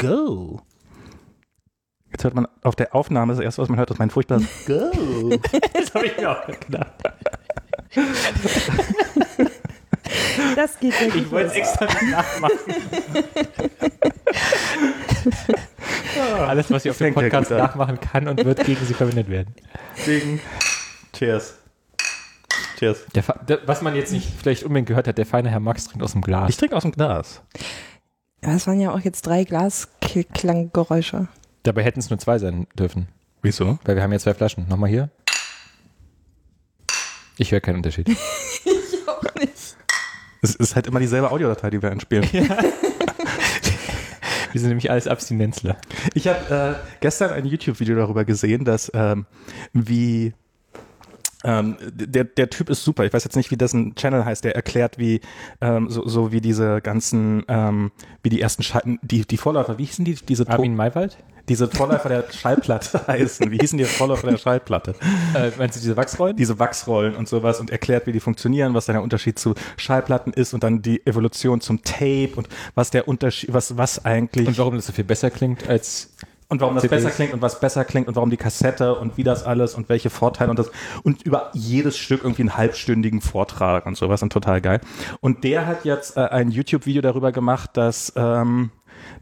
Go. Jetzt hört man auf der Aufnahme das erste, was man hört, ist mein furchtbares Go. Das habe ich mir auch gedacht. Das geht ja Ich wollte es extra nachmachen. Alles, was ich auf dem Podcast nachmachen kann und wird gegen sie verwendet werden. Deswegen. Cheers. Cheers. Der, der, was man jetzt nicht vielleicht unbedingt gehört hat, der feine Herr Max trinkt aus dem Glas. Ich trinke aus dem Glas. Ja, es waren ja auch jetzt drei Glasklanggeräusche. Dabei hätten es nur zwei sein dürfen, Wieso? weil wir haben ja zwei Flaschen. Nochmal hier. Ich höre keinen Unterschied. Ich auch nicht. Es ist halt immer dieselbe Audiodatei, die wir einspielen. Wir sind nämlich alles Abstinenzler. Ich habe äh, gestern ein YouTube-Video darüber gesehen, dass ähm, wie ähm, der, der Typ ist super. Ich weiß jetzt nicht, wie dessen Channel heißt. Der erklärt, wie ähm, so, so wie diese ganzen, ähm, wie die ersten Schall, die die Vorläufer, wie hießen die diese Armin Maywald? diese Vorläufer der Schallplatte heißen? Wie hießen die Vorläufer der Schallplatte? Äh, meinst du diese Wachsrollen? diese Wachsrollen und sowas und erklärt, wie die funktionieren, was der Unterschied zu Schallplatten ist und dann die Evolution zum Tape und was der Unterschied, was, was eigentlich und warum das so viel besser klingt als und warum das CDs. besser klingt und was besser klingt und warum die Kassette und wie das alles und welche Vorteile und das und über jedes Stück irgendwie einen halbstündigen Vortrag und sowas und total geil. Und der hat jetzt äh, ein YouTube-Video darüber gemacht, dass ähm,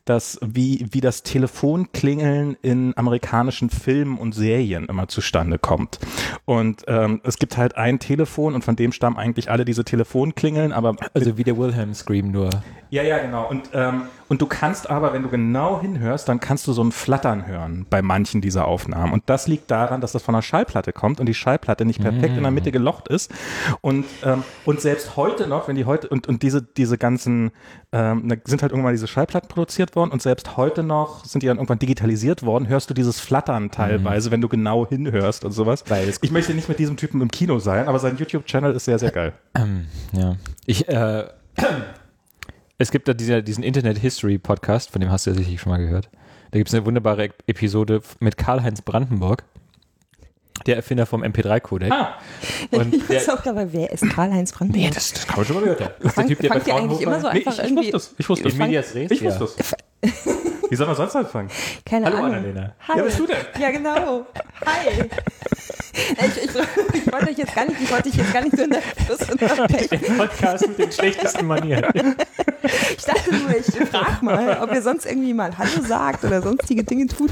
dass wie, wie das Telefonklingeln in amerikanischen Filmen und Serien immer zustande kommt. Und ähm, es gibt halt ein Telefon und von dem stammen eigentlich alle diese Telefonklingeln, aber also wie der Wilhelm Scream nur. ja, ja, genau. Und, ähm, und du kannst aber, wenn du genau hinhörst, dann kannst du so ein Flattern hören bei manchen dieser Aufnahmen. Und das liegt daran, dass das von einer Schallplatte kommt und die Schallplatte nicht perfekt in der Mitte gelocht ist. Und, ähm, und selbst heute noch, wenn die heute, und, und diese, diese ganzen, ähm, da sind halt irgendwann diese Schallplatten produziert worden und selbst heute noch sind die dann irgendwann digitalisiert worden, hörst du dieses Flattern teilweise, wenn du genau hinhörst und sowas. Ich möchte nicht mit diesem Typen im Kino sein, aber sein YouTube-Channel ist sehr, sehr geil. Ähm, ja. Ich, äh, es gibt da dieser, diesen Internet History Podcast, von dem hast du ja sicherlich schon mal gehört. Da gibt es eine wunderbare Episode mit Karl-Heinz Brandenburg, der Erfinder vom MP3-Codec. Ah, Und Ich der, auch gerade, wer ist Karl-Heinz Brandenburg? das, das kann man schon mal gehört haben. das ist der Typ, der bei eigentlich immer so Fraunhofer- Nee, einfach ich, ich wusste es. Ich wusste res? Ich Ja. wusste es. Wie soll man sonst anfangen? Keine Hallo Ahnung. Annalena. Hi. Ja, bist du denn? Ja, genau. Hi. Ich, ich, ich wollte euch jetzt gar nicht, ich wollte dich jetzt gar nicht so in der Fluss unterbrechen. Der Podcast mit den schlechtesten Manieren. Ich dachte nur, ich frage mal, ob ihr sonst irgendwie mal Hallo sagt oder sonstige Dinge tut,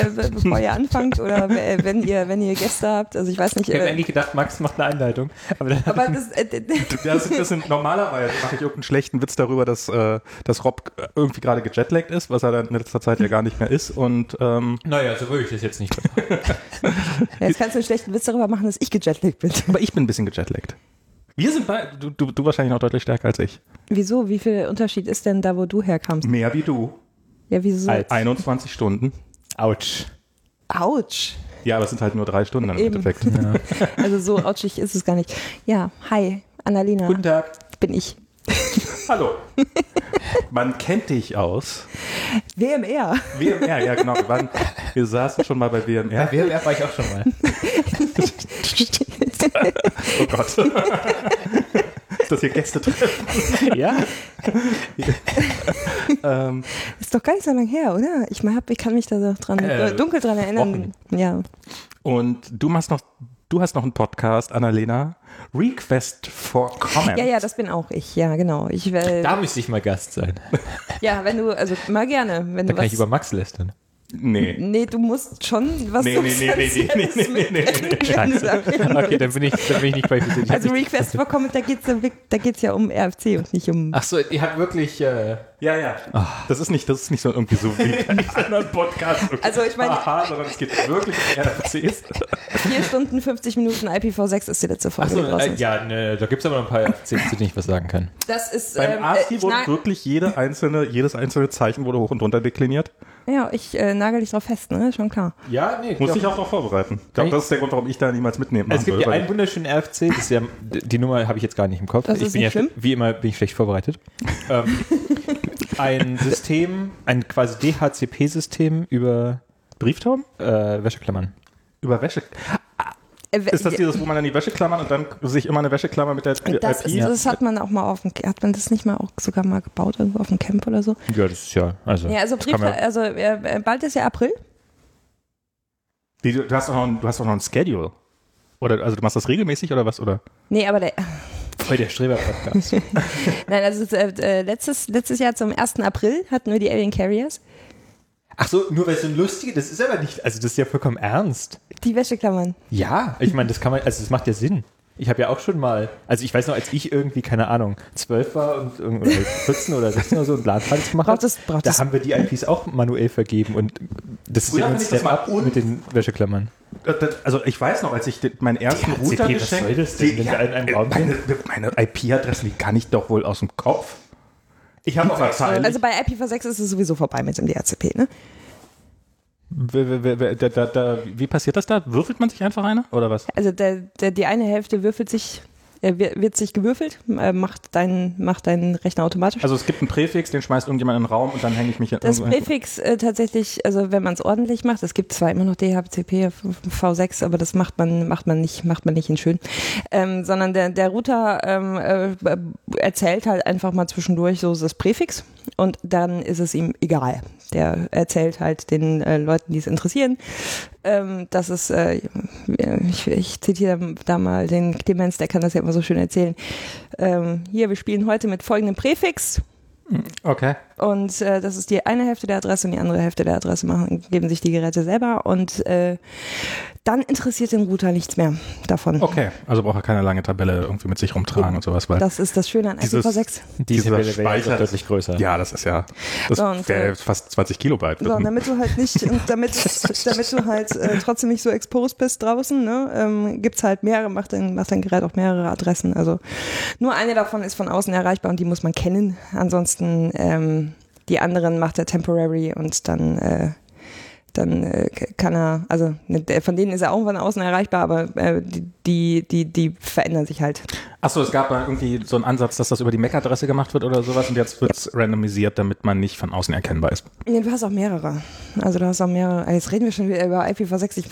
äh, be- bevor ihr anfangt oder äh, wenn ihr, wenn ihr Gäste habt. Also ich weiß nicht. Ich habe Äh, eigentlich gedacht, Max macht eine Einleitung. Aber dann aber das, äh, Das, das sind normalerweise mache ich irgendeinen schlechten Witz darüber, dass, äh, dass Rob irgendwie gerade gejetlaggt ist, was er dann in letzter Zeit ja gar nicht mehr ist. Und ähm, naja, so würde ich das jetzt nicht. jetzt kannst du einen schlechten Witz darüber machen, dass ich gejetlaggt bin. aber ich bin ein bisschen gejetlaggt. Wir sind bei, du, du, du wahrscheinlich noch deutlich stärker als ich. Wieso? Wie viel Unterschied ist denn da, wo du herkamst? Mehr wie du. Ja, wieso? Als- 21 Stunden. Autsch. Autsch. Ja, aber es sind halt nur drei Stunden im Eben. Endeffekt. Also so autschig ist es gar nicht. Ja, hi, Annalena. Guten Tag. Bin ich. Hallo. Man kennt dich aus WMR. WMR, ja genau. Wir, waren, wir saßen schon mal bei WMR. Bei WMR war ich auch schon mal. Oh Gott. Ist das hier Gäste treffen? ja? Ähm, Ist doch gar nicht so lange her, oder? Ich, mein, hab, ich kann mich da so dran, Äh, äh, dunkel dran erinnern. Ja. und du machst noch, du hast noch einen Podcast, Annalena. Request for Comment. ja, ja, das bin auch ich. Ja, genau. Ich, äh, Da müsste ich mal Gast sein. ja, wenn du, also mal gerne. Wenn Da du kann was, ich über Max lästern. Nee. Nee, du musst schon was nee, Substanzielles nee, nee, nee, nee, nee, nee, nee, Scheiße. Okay, dann bin ich, dann bin ich nicht qualifiziert. Also Request for Comment, da geht es da geht's ja um RFC und nicht um... Ach so, ihr habt wirklich... Äh, ja, ja. Oh. Das, ist nicht, das ist nicht so irgendwie so wie in anderen Podcast. Okay. Also ich meine... Aha, sondern es geht wirklich um RFCs. 4 Stunden, 50 Minuten IPv6 ist die letzte Folge. Ach so, äh, ja, ne, da gibt es aber noch ein paar RFCs, zu denen ich was sagen kann. Das ist... Beim ähm, ASCII äh, wurde wirklich jede einzelne, jedes einzelne Zeichen wurde hoch und runter dekliniert ja, ich äh, nagel dich drauf fest, ne? Schon klar. Ja, nee. Muss ich auch darauf vorbereiten. Ich glaube, das ist der Grund, warum ich da niemals mitnehmen Es gibt ja einen wunderschönen RFC, das ist ja, die Nummer habe ich jetzt gar nicht im Kopf. Das ich ist bin nicht ja, schlimm. wie immer bin ich schlecht vorbereitet. ähm, ein System, ein quasi DHCP-System über Brieftauben? äh, Wäscheklammern. Über Wäsche. Äh, Ist das dieses, wo man dann die Wäsche klammern und dann sich immer eine Wäscheklammer mit der das, IP? ist, das hat man auch mal auf dem, hat man das nicht mal auch sogar mal gebaut irgendwo auf dem Camp oder so? Ja, das ist ja, also. Ja, also das Brief, also äh, bald ist ja April. Du, hast doch noch ein, du hast doch noch ein Schedule. Oder, also du machst das regelmäßig oder was? Oder? Nee, aber der, Voll der Streber-Podcast. nein, also äh, äh, letztes, letztes Jahr zum 1. April hatten wir die Alien Carriers. Ach so, nur weil es so ein lustiges, das ist aber nicht, also das ist ja vollkommen ernst. Die Wäscheklammern. Ja, ich meine, das kann man, also das macht ja Sinn. Ich habe ja auch schon mal, also ich weiß noch, als ich irgendwie, keine Ahnung, zwölf war und oder 14 oder 16 oder so und LAN-Partys gemacht Braucht habe, da es- haben wir die IPs auch manuell vergeben und das ist ja ein das Step mal up mit den Wäscheklammern. Äh, das- Also ich weiß noch, als ich den- meinen ersten DHCP, Router was geschenkt das Raum meine, meine IP-Adressen, die kann ich doch wohl aus dem Kopf. Ich habe auch verzeihen. Also bei IPv6 ist es sowieso vorbei mit dem DHCP, ne? Da, da, da, wie passiert das da? Würfelt man sich einfach eine? Oder was? Also der, der, die eine Hälfte würfelt sich, wird, wird sich gewürfelt, äh, macht deinen macht deinen Rechner automatisch. Also es gibt einen Präfix, den schmeißt irgendjemand in den Raum und dann hänge ich mich in Das. Präfix äh, tatsächlich, also wenn man es ordentlich macht, es gibt zwar immer noch DHCP, V6, aber das macht man, macht man nicht, macht man nicht in schön. Ähm, sondern der, der Router ähm, äh, erzählt halt einfach mal zwischendurch so das Präfix und dann ist es ihm egal. Der erzählt halt den äh, Leuten, die es interessieren. Ähm, das ist, äh, ich, ich zitiere da mal den Clemens, der kann das ja immer so schön erzählen. Ähm, hier, wir spielen heute mit folgendem Präfix. Okay. Und äh, das ist die eine Hälfte der Adresse und die andere Hälfte der Adresse machen, geben sich die Geräte selber und äh, dann interessiert den Router nichts mehr davon. Okay, also braucht er keine lange Tabelle irgendwie mit sich rumtragen und sowas, weil Das ist das Schöne an Dieses- IPv6. Die Dieser Tabelle Speicher- doch deutlich größer. ja, das ist ja, das So, wäre äh, fast 20 Kilobyte. So, und damit du halt nicht, damit, damit du halt äh, trotzdem nicht so exposed bist draußen, ne, ähm, gibt's halt mehrere, macht dein, macht dein Gerät auch mehrere Adressen. Also nur eine davon ist von außen erreichbar und die muss man kennen. Ansonsten ähm, die anderen macht er temporary und dann äh, dann äh, kann er, also ne, der- von denen ist er auch von außen erreichbar, aber äh, die, die, die, die verändern sich halt. Achso, es gab mal irgendwie so einen Ansatz, dass das über die MAC-Adresse gemacht wird oder sowas und jetzt wird es randomisiert, damit man nicht von außen erkennbar ist. Nee, du hast auch mehrere. Also du hast auch mehrere. ah, Jetzt reden wir schon wieder über IPv6. Ich,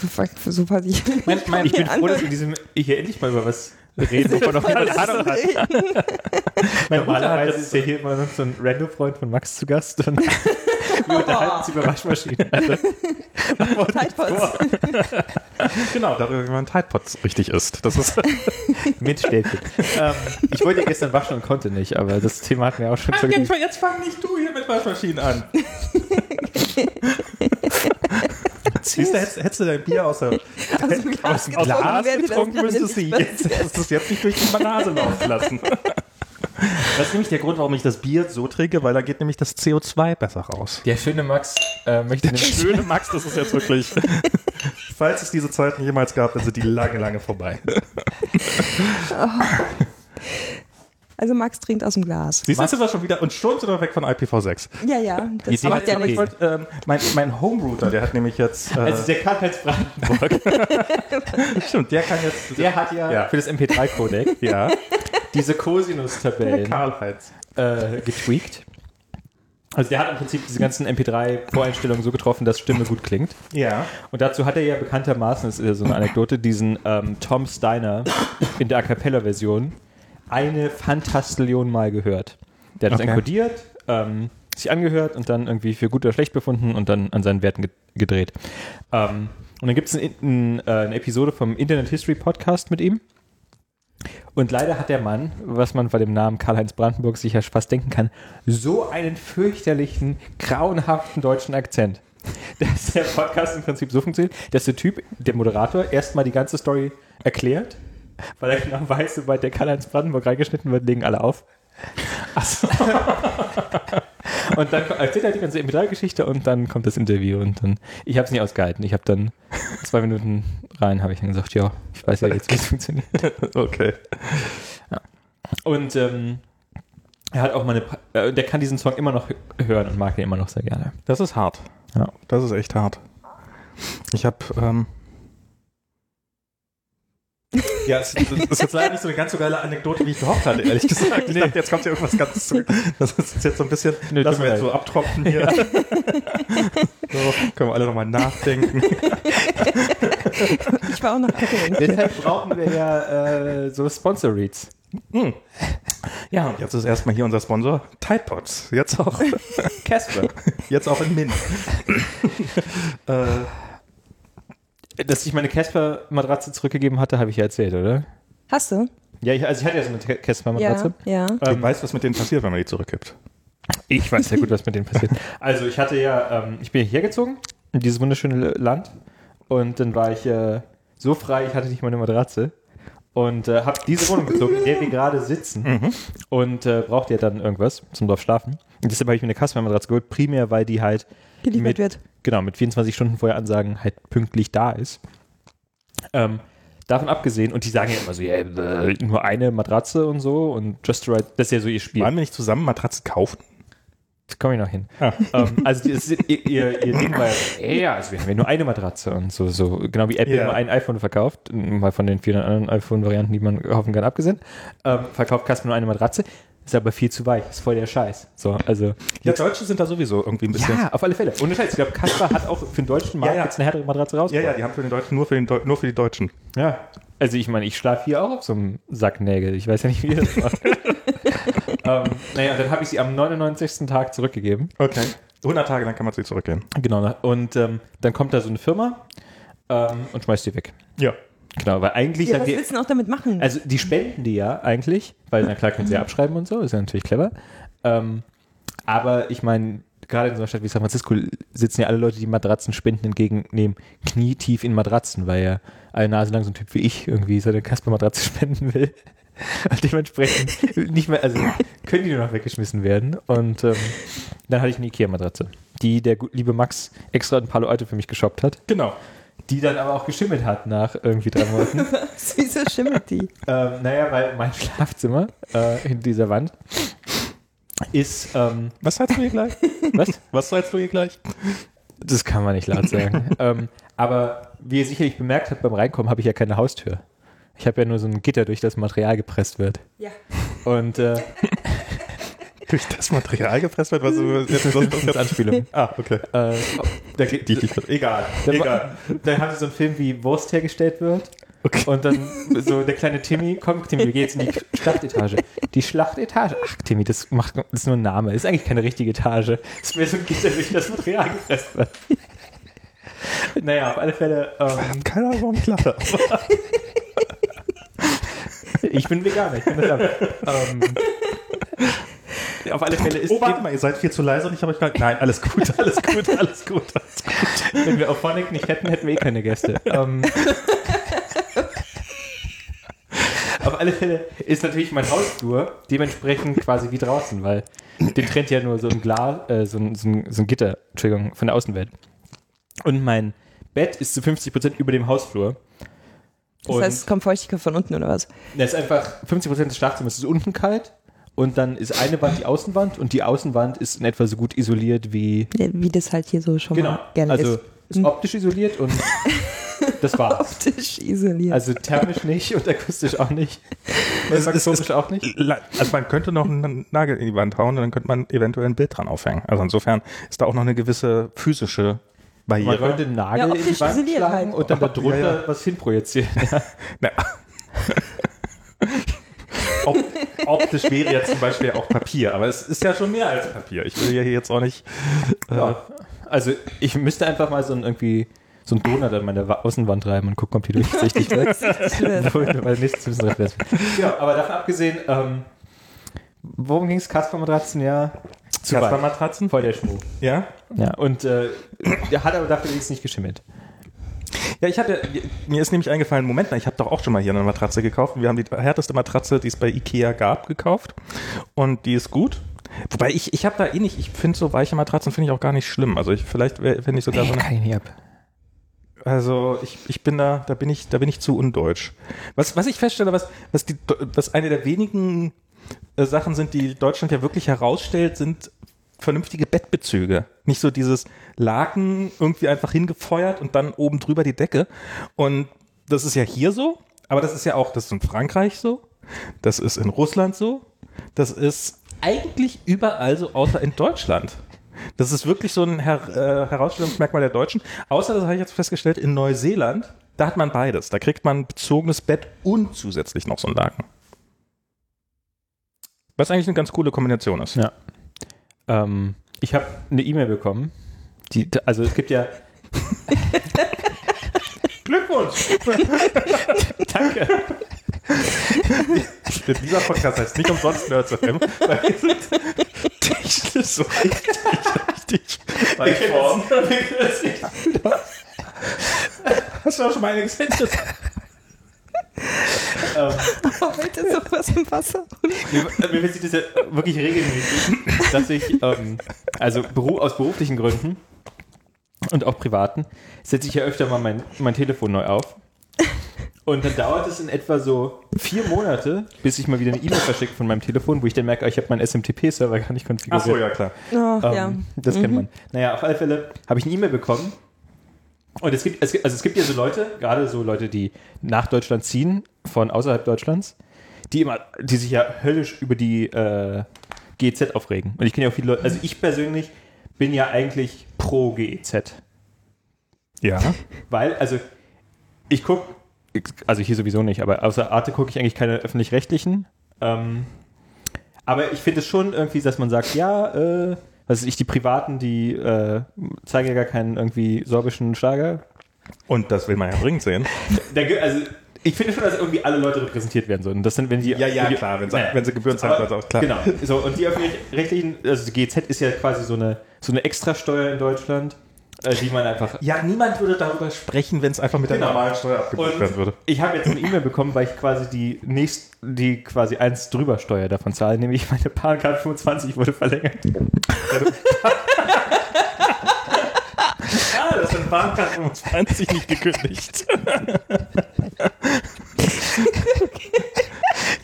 was ich, Mein, mein, Ich bin froh, dass wir diesem, hier endlich mal über was reden, wovon noch jemand Ahnung hat. Normalerweise ist ja hier immer noch so ein Random-Freund von Max zu Gast und wir unterhalten uns über Waschmaschinen. Also, Tidepods. genau, darüber, wie man Tidepods richtig ist. Das ist mit Stäbchen. ähm, ich wollte ja gestern waschen und konnte nicht, aber das Thema hatten wir auch schon jetzt, vergessen. jetzt fang nicht du hier mit Waschmaschinen an. Siehst du, hättest, hättest du dein Bier aus, der, aus dem getrunken, Glas getrunken, müsstest du jetzt, hättest du es jetzt nicht durch die Nase laufen lassen. Das ist nämlich der Grund, warum ich das Bier so trinke, weil da geht nämlich das CO2 besser raus. Der schöne Max äh, möchte nämlich Schöne Max, das ist jetzt wirklich. Falls es diese Zeiten jemals gab, dann sind die lange, lange vorbei. Also Max trinkt aus dem Glas. Siehst du, jetzt wir schon wieder und schon sind wir weg von IPv6. Ja, ja. Das macht ja okay. ich nichts. wollte, ähm, mein, mein Home-Router, der hat nämlich jetzt. Äh, Also der Karl-Heinz Brandenburg, stimmt, der kann jetzt. der hat ja, Ja. für das MP3-Codec ja, diese Cosinus-Tabellen äh, getweakt. Also der hat im Prinzip diese ganzen MP3-Voreinstellungen so getroffen, dass Stimme gut klingt. Ja. Und dazu hat er ja bekanntermaßen, das ist ja so eine Anekdote, diesen ähm, Tom Steiner in der A Cappella-Version eine Fantastillion Mal gehört. Der hat das Okay. enkodiert, ähm, sich angehört und dann irgendwie für gut oder schlecht befunden und dann an seinen Werten ge gedreht. Ähm, und dann gibt es ein, ein, äh, eine Episode vom Internet History Podcast mit ihm. Und leider hat der Mann, was man bei dem Namen Karl-Heinz Brandenburg sich ja fast denken kann, so einen fürchterlichen, grauenhaften deutschen Akzent. Dass der Podcast im Prinzip so funktioniert, dass der Typ, der Moderator, erstmal die ganze Story erklärt, weil er genau weiß, sobald der Karl-Heinz Brandenburg reingeschnitten wird, legen alle auf. Und dann erzählt er die ganze MP3-Geschichte und dann kommt das Interview und dann, ich habe es nicht ausgehalten. Ich habe dann zwei Minuten rein, habe ich dann gesagt, ja, ich weiß ja jetzt, wie es funktioniert. Okay. Und ähm, er hat auch mal eine, äh, der kann diesen Song immer noch hören und mag ihn immer noch sehr gerne. Das ist hart. Ja. Das ist echt hart. Ich habe. Ähm ja, es, das ist jetzt leider nicht so eine ganz so geile Anekdote, wie ich gehofft hatte, ehrlich gesagt. Ich dachte, jetzt kommt ja irgendwas ganz zu. Das ist jetzt so ein bisschen. Nee, lassen wir jetzt so abtropfen hier. so, können wir alle nochmal nachdenken. Ich war auch noch Catering. Deshalb brauchen wir ja äh, so Sponsor-Reads. Ja, und jetzt ist erstmal hier unser Sponsor Tide Pods. Jetzt auch, Casper. jetzt auch in Mint. äh, Dass ich meine Casper-Matratze zurückgegeben hatte, habe ich ja erzählt, oder? Hast du? Ja, ich, also ich hatte ja so eine Ja, Casper-Matratze. ja. du weißt, was mit denen passiert, wenn man die zurückgibt. Ich weiß sehr gut, was mit denen passiert. Also ich hatte ja, ähm, ich bin hierher gezogen, in dieses wunderschöne Land. Und dann war ich äh, so frei, ich hatte nicht meine Matratze. Und äh, habe diese Wohnung gezogen, in der wir gerade sitzen. Und äh, brauchte ja dann irgendwas zum drauf schlafen. Und deshalb habe ich mir eine Casper-Matratze geholt, primär, weil die halt Geliefert mit, wird. Genau, mit 24 Stunden vorher Ansagen halt pünktlich da ist. Ähm, davon abgesehen, und die sagen ja immer so, ja, äh, nur eine Matratze und so und Just Right, das ist ja so ihr Spiel. Wollen wir nicht zusammen Matratzen kaufen? Da komme ich noch hin. Ah. Ähm, also das ist, ihr, ihr, ihr Ding war ja, ja, also wir haben ja nur eine Matratze und so, so genau wie Apple Ja. nur ein iPhone verkauft, mal von den vielen anderen iPhone-Varianten, die man hoffen kann, abgesehen, ähm, verkauft Casper nur eine Matratze, ist aber viel zu weich, ist voll der Scheiß. So, also Ja, Deutsche sind da sowieso irgendwie ein bisschen. ja, auf alle Fälle. Ohne Scheiß, ich glaube, Casper hat auch für den deutschen Markt Ja, ja. jetzt eine härtere Matratze raus. Ja, ja, die haben für den Deutschen nur für, den Deu nur für die Deutschen. Ja. Also ich meine, ich schlafe hier auch auf so einem Sack Nägel. Ich weiß ja nicht, wie ihr das macht. ähm, naja, dann habe ich sie am 99. Tag zurückgegeben. Okay. 100 Tage, dann kann man sie zurückgehen. Genau. Und ähm, dann kommt da so eine Firma ähm, und schmeißt die weg. Ja. Genau, weil eigentlich Ja, was die, willst du denn auch damit machen? also die spenden die ja eigentlich, weil na klar können sie ja abschreiben und so, ist ja natürlich clever. Ähm, aber ich meine, gerade in so einer Stadt wie San Francisco sitzen ja alle Leute, die Matratzenspenden entgegennehmen, knietief in Matratzen, weil ja eine Nase lang so ein Typ wie ich irgendwie seine Kasper-Matratze spenden will. Und dementsprechend nicht mehr, also können die nur noch weggeschmissen werden. Und ähm, dann hatte ich eine Ikea-Matratze, die der liebe Max extra in Palo Alto für mich geshoppt hat, Genau. Die dann aber auch geschimmelt hat nach irgendwie drei Monaten. Wieso schimmelt die? Ähm, naja, weil mein Schlafzimmer äh, hinter dieser Wand ist, ähm, Was sagst du hier gleich? was? Was sagst du hier gleich? Das kann man nicht laut sagen. ähm, aber wie ihr sicherlich bemerkt habt beim Reinkommen, habe ich ja keine Haustür. Ich habe ja nur so ein Gitter, durch das Material gepresst wird. Ja. Und äh, Durch das Material gepresst wird, was jetzt das ist eine Anspielung. Ah, okay. Äh, da geht, Die ich nicht Egal. dann, Egal. dann haben sie so einen Film, wie Wurst hergestellt wird. Okay. Und dann so der kleine Timmy, komm Timmy, wir gehen jetzt in die Schlachtetage. Die Schlachtetage, ach Timmy, das, macht, das ist nur ein Name, ist eigentlich keine richtige Etage. Das ist mehr so ein Gitter, durch das Material gepresst wird. Naja, auf alle Fälle, ähm, Keine Ahnung, warum ich lache. ich bin Veganer, ich bin das ähm, Auf alle Fälle ist, Oh, warte mal, ihr seid viel zu leise und ich habe euch gerade. Nein, alles gut, alles gut, alles gut. Alles gut. wenn wir auf Phonic nicht hätten, hätten wir eh keine Gäste. Ähm, auf alle Fälle ist natürlich mein Hausflur dementsprechend quasi wie draußen, weil den trennt ja nur so ein Glas, äh, so, ein, so, ein, so ein Gitter, Entschuldigung, von der Außenwelt. Und mein Bett ist zu 50% über dem Hausflur. Das heißt, es kommt Feuchtigkeit von unten oder was? Das ist einfach 50% des Schlafzimmers ist unten kalt und dann ist eine Wand die Außenwand und die Außenwand ist in etwa so gut isoliert wie Ja, Wie das halt hier so schon genau. mal gerne also ist. ist optisch isoliert und das war's. Optisch isoliert. Also thermisch nicht und akustisch auch nicht. Es ist- Faktorisch auch nicht. Also man könnte noch einen Nagel in die Wand hauen und dann könnte man eventuell ein Bild dran aufhängen. Also insofern ist da auch noch eine gewisse physische Man Barriere. könnte einen Nagel Ja, in die Wand schlagen halt. und dann darunter Ja, ja. was hinprojizieren. Na, Op optisch wäre jetzt zum Beispiel auch Papier, aber es ist ja schon mehr als Papier. Ich will ja hier jetzt auch nicht. Äh, Ja. Also ich müsste einfach mal so ein irgendwie so ein Donut an meine Wa- Außenwand reiben und gucken, ob die durchsichtig. Weil nichts ist. Ja, aber davon abgesehen, ähm, worum ging es? Kasper-Matratzen, ja. Kasper-Matratzen? Voll der Schmuck. Ja? Ja, und äh, der hat aber dafür wenigstens nicht geschimmelt. Ja, ich hatte, mir ist nämlich eingefallen, Moment mal, ich habe doch auch schon mal hier eine Matratze gekauft. Wir haben die härteste Matratze, die es bei Ikea gab, gekauft. Und die ist gut. Wobei ich, ich habe da eh nicht, ich finde so weiche Matratzen finde ich auch gar nicht schlimm. Also ich, vielleicht finde ich sogar so eine, kann ich nicht ab. also ich, ich bin da, da bin ich, da bin ich zu undeutsch. Was, was ich feststelle, was, was die, was eine der wenigen äh, Sachen sind, die Deutschland ja wirklich herausstellt, sind vernünftige Bettbezüge. Nicht so dieses Laken irgendwie einfach hingefeuert und dann oben drüber die Decke. Und das ist ja hier so, aber das ist ja auch, das ist in Frankreich so, das ist in Russland so, das ist eigentlich überall so, außer in Deutschland. Das ist wirklich so ein Her äh, Herausstellungsmerkmal der Deutschen. Außer, das habe ich jetzt festgestellt, in Neuseeland Da hat man beides. Da kriegt man bezogenes Bett und zusätzlich noch so ein Laken. Was eigentlich eine ganz coole Kombination ist. Ja. Ähm, ich habe eine E-Mail bekommen. Die, also es gibt ja. Glückwunsch! Danke. Dieser Podcast heißt nicht umsonst Nerds FM, weil wir sind technisch so richtig, richtig weit vorn. Hast du auch schon mal eine gesehen? Ähm, Heute sowas im Wasser. mir, mir passiert das ja wirklich regelmäßig, dass ich, ähm, also beru aus beruflichen Gründen und auch privaten, setze ich ja öfter mal mein, mein Telefon neu auf. Und dann dauert es in etwa so vier Monate, bis ich mal wieder eine E-Mail verschicke von meinem Telefon, wo ich dann merke, ah, ich habe meinen SMTP-Server gar nicht konfiguriert. Achso, ja klar. Oh, Ähm, ja. Das kennt man. Naja, auf alle Fälle habe ich eine E-Mail bekommen. Und es gibt, es gibt, also es gibt ja so Leute, gerade so Leute, die nach Deutschland ziehen, von außerhalb Deutschlands, die immer, die sich ja höllisch über die äh, GEZ aufregen. Und ich kenne ja auch viele Leute, also ich persönlich bin ja eigentlich pro GEZ. Ja. Weil, also, ich gucke, also hier sowieso nicht, aber außer Arte gucke ich eigentlich keine öffentlich-rechtlichen. Ähm, aber ich finde es schon irgendwie, dass man sagt, ja, äh, was ich, die Privaten, die äh, zeigen ja gar keinen irgendwie sorbischen Schlager. Und das will man ja dringend sehen. Da, also, ich finde schon, dass irgendwie alle Leute repräsentiert werden sollen. Das sind, wenn die. Ja, ja, wenn die, klar, wenn sie- Naja. wenn sie Gebühren zahlen, Aber- auch, klar. Genau. So, und die öffentlich-rechtlichen, also die GZ ist ja quasi so eine, so eine Extrasteuer in Deutschland, die man einfach Ja, niemand würde darüber sprechen, wenn es einfach mit der Genau. normalen Steuer abgebucht werden würde. ich habe jetzt eine E-Mail bekommen, weil ich quasi die nächst, die quasi eins drüber Steuer davon zahle, nämlich meine Bahncard 25 wurde verlängert. Ah, das sind Bahncard 25 nicht gekündigt.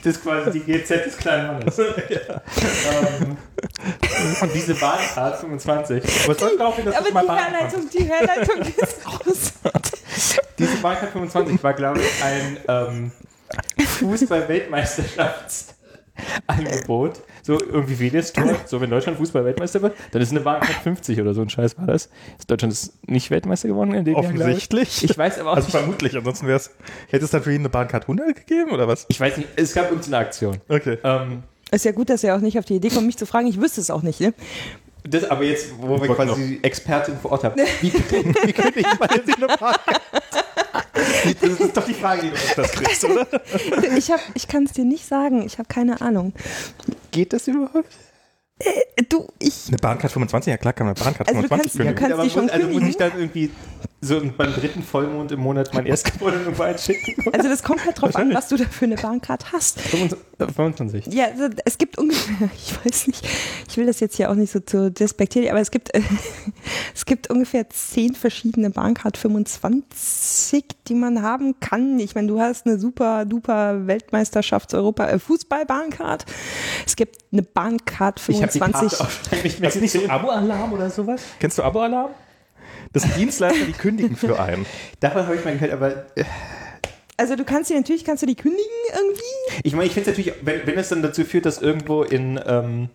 Das ist quasi die GZ des kleinen Mannes. ähm, und diese Bahncard 25, Was soll darauf hin, dass Aber ich mal die Herleitung, die Herleitung ist raus. diese Bahncard 25 war, glaube ich, ein ähm, Fußball-Weltmeisterschaftsangebot. So irgendwie wie das Tor. So, wenn Deutschland Fußball-Weltmeister wird, dann ist eine Bahncard 50 oder so ein Scheiß war das. Deutschland ist nicht Weltmeister geworden in dem Jahr, glaube ich. Offensichtlich. Ich weiß aber auch Also nicht. vermutlich, ansonsten wäre es. Hätte es dann für ihn eine Bahncard 100 gegeben oder was? Ich weiß nicht, es gab irgendeine Aktion. Okay. Ähm, Ist ja gut, dass er auch nicht auf die Idee kommt, mich zu fragen. Ich wüsste es auch nicht, ne? Das, aber jetzt, wo wir quasi noch- die Expertin vor Ort haben, wie, wie könnte ich mal jetzt eine Bahncard? Das ist doch die Frage, die du uns das kriegst, oder? Ich, hab, ich kann es dir nicht sagen. Ich habe keine Ahnung. Geht das überhaupt? Äh, Du, ich. Eine Bahncard 25, ja klar, kann man eine Bahncard Also du 25 kannst- ja, kündigen. kannst aber muss, also muss kündigen? ich dann irgendwie so beim dritten Vollmond im Monat mein Erstgeborenen irgendwo einschicken? Also das kommt halt drauf an, was du da für eine Bahncard hast. 25. Ja, also es gibt ungefähr, ich weiß nicht, ich will das jetzt hier auch nicht so zu despektieren, aber es gibt, äh, es gibt ungefähr zehn verschiedene Bahncard 25, die man haben kann. Ich meine, du hast eine super duper Weltmeisterschafts-Europa äh, Fußball-Bahncard. Es gibt eine Bahncard Ich habe die 25. Karte auch schon nicht mehr Ist nicht so gesehen. Abo-Alarm oder sowas? Kennst du Abo-Alarm? Das sind Dienstleister, die kündigen für einen. Davon habe ich mal gehört, aber äh, Also du kannst die natürlich, kannst du die kündigen irgendwie? ich meine, ich finde es natürlich, wenn, wenn es dann dazu führt, dass irgendwo in ähm,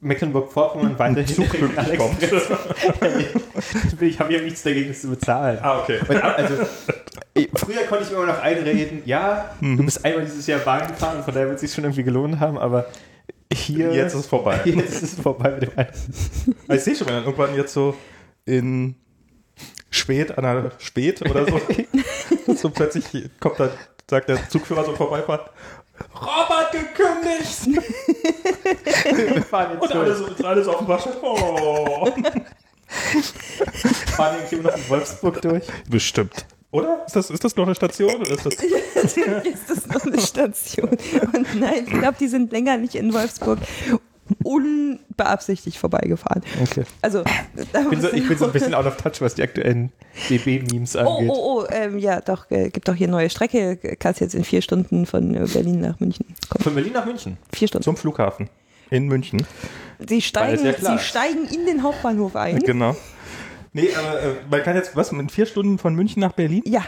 Mecklenburg-Vorpommern weiterhin Zug pünktlich kommt. ich habe ja nichts dagegen, das zu bezahlen. Ah, okay. Und, also, ich, früher konnte ich mir immer noch einreden, ja, du bist einmal dieses Jahr Bahn gefahren, von daher wird es sich schon irgendwie gelohnt haben, aber hier. Jetzt ist es vorbei. Jetzt ist es vorbei mit dem einen. Aber ich sehe schon, wenn dann irgendwann jetzt so in Spät, an der Spät oder so, so plötzlich kommt dann, sagt der Zugführer so vorbeifahrt, Robert gekündigt! Und alles, alles auf dem Waschen. Oh. fahren immer noch in Wolfsburg durch. Bestimmt. Oder? Ist das, ist das noch eine Station? Oder ist das ist das noch eine Station? Und nein, ich glaube, die sind länger nicht in Wolfsburg unbeabsichtigt vorbeigefahren. Okay. Also, Ich bin, so, ich bin so ein bisschen out of touch, was die aktuellen DB-Memes Oh, angeht. oh, oh, ähm, ja, doch, äh, gibt doch hier neue Strecke. Kannst jetzt in vier Stunden von äh, Berlin nach München kommen. Von Berlin nach München. Vier Stunden. zum Flughafen in München? Sie steigen, ja sie steigen in den Hauptbahnhof ein. Genau. Nee, aber äh, man kann jetzt, was, in vier Stunden von München nach Berlin? Ja,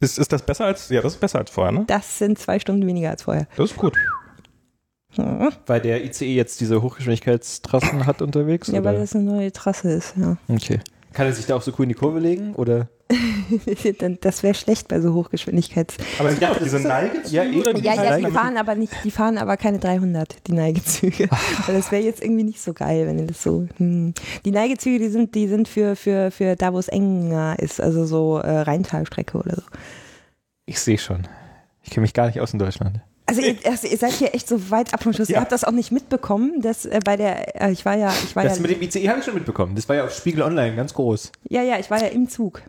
Ist, ist das besser als, ja, das ist besser als vorher, ne? das sind zwei Stunden weniger als vorher. Das ist gut. Ja, Weil der ICE jetzt diese Hochgeschwindigkeitstrassen hat unterwegs? ja weil oder? das eine neue Trasse ist, ja. Okay. Kann er sich da auch so cool in die Kurve legen? Oder? Das wäre schlecht bei so Hochgeschwindigkeits. Aber Ja, auch diese Neigezüge. ja, eben. Ja, ja, die fahren aber nicht, die fahren aber keine 300, die Neigezüge. Weil das wäre jetzt irgendwie nicht so geil, wenn das so. Hm. Die Neigezüge, die sind, die sind für, für, für da, wo es enger ist, also so äh, Rheintalstrecke oder so. Ich sehe schon. Ich kenne mich gar nicht aus in Deutschland. Also ihr, also ihr seid hier echt so weit ab vom Schuss. Ja. Ihr habt das auch nicht mitbekommen, dass äh, bei der, äh, ich war ja, ich war Das ja, mit dem ICE habe ich schon mitbekommen. Das war ja auf Spiegel Online ganz groß. ja, ja, ich war ja im Zug.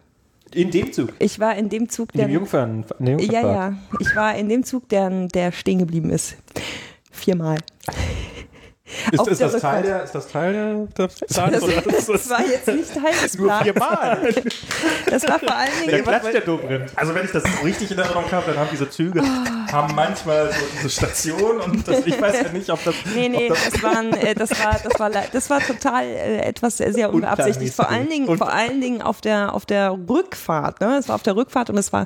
In dem Zug. Ich war in dem Zug, In der, dem Jungfern. In dem ja, ja, ich war in dem Zug, der, der stehen geblieben ist. Viermal. Ist, ist, der das Teil der, ist das Teil der, der Plan? Das, oder ist das war jetzt nicht Teil des Plans. viermal. Das war vor allen Der Dingen. klatscht der Dobrindt. Also wenn ich das richtig in Erinnerung habe, dann haben diese Züge haben manchmal so diese Station und das, ich weiß ja nicht, ob das, Nee, nee, das das, waren, äh, das, war, das, war, das war total äh, etwas sehr, sehr unbeabsichtigt. Vor allen Dingen, vor allen Dingen auf der, auf der Rückfahrt. Ne? Es war auf der Rückfahrt und es war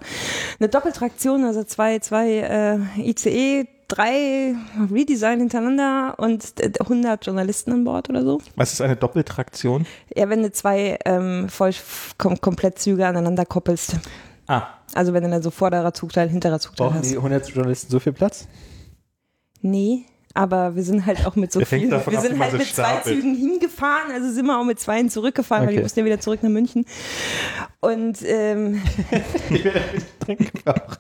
eine Doppeltraktion, also zwei, zwei äh, ICE, drei Redesign hintereinander und äh, 100 Journalisten an Bord oder so. was ist eine Doppeltraktion? Ja, wenn du zwei ähm, voll kom komplett Züge aneinander koppelst. Ah, Also wenn du dann so vorderer Zugteil, hinterer Zugteil Brauchen hast. die 100 Journalisten so viel Platz? Nee, aber wir sind halt auch mit so davon wir ab, sind man halt mit zwei stapelt. Zügen hingefahren, also sind wir auch mit zweien zurückgefahren, weil die Okay. mussten ja wieder zurück nach München. Und ähm, Die werden dringend gebraucht.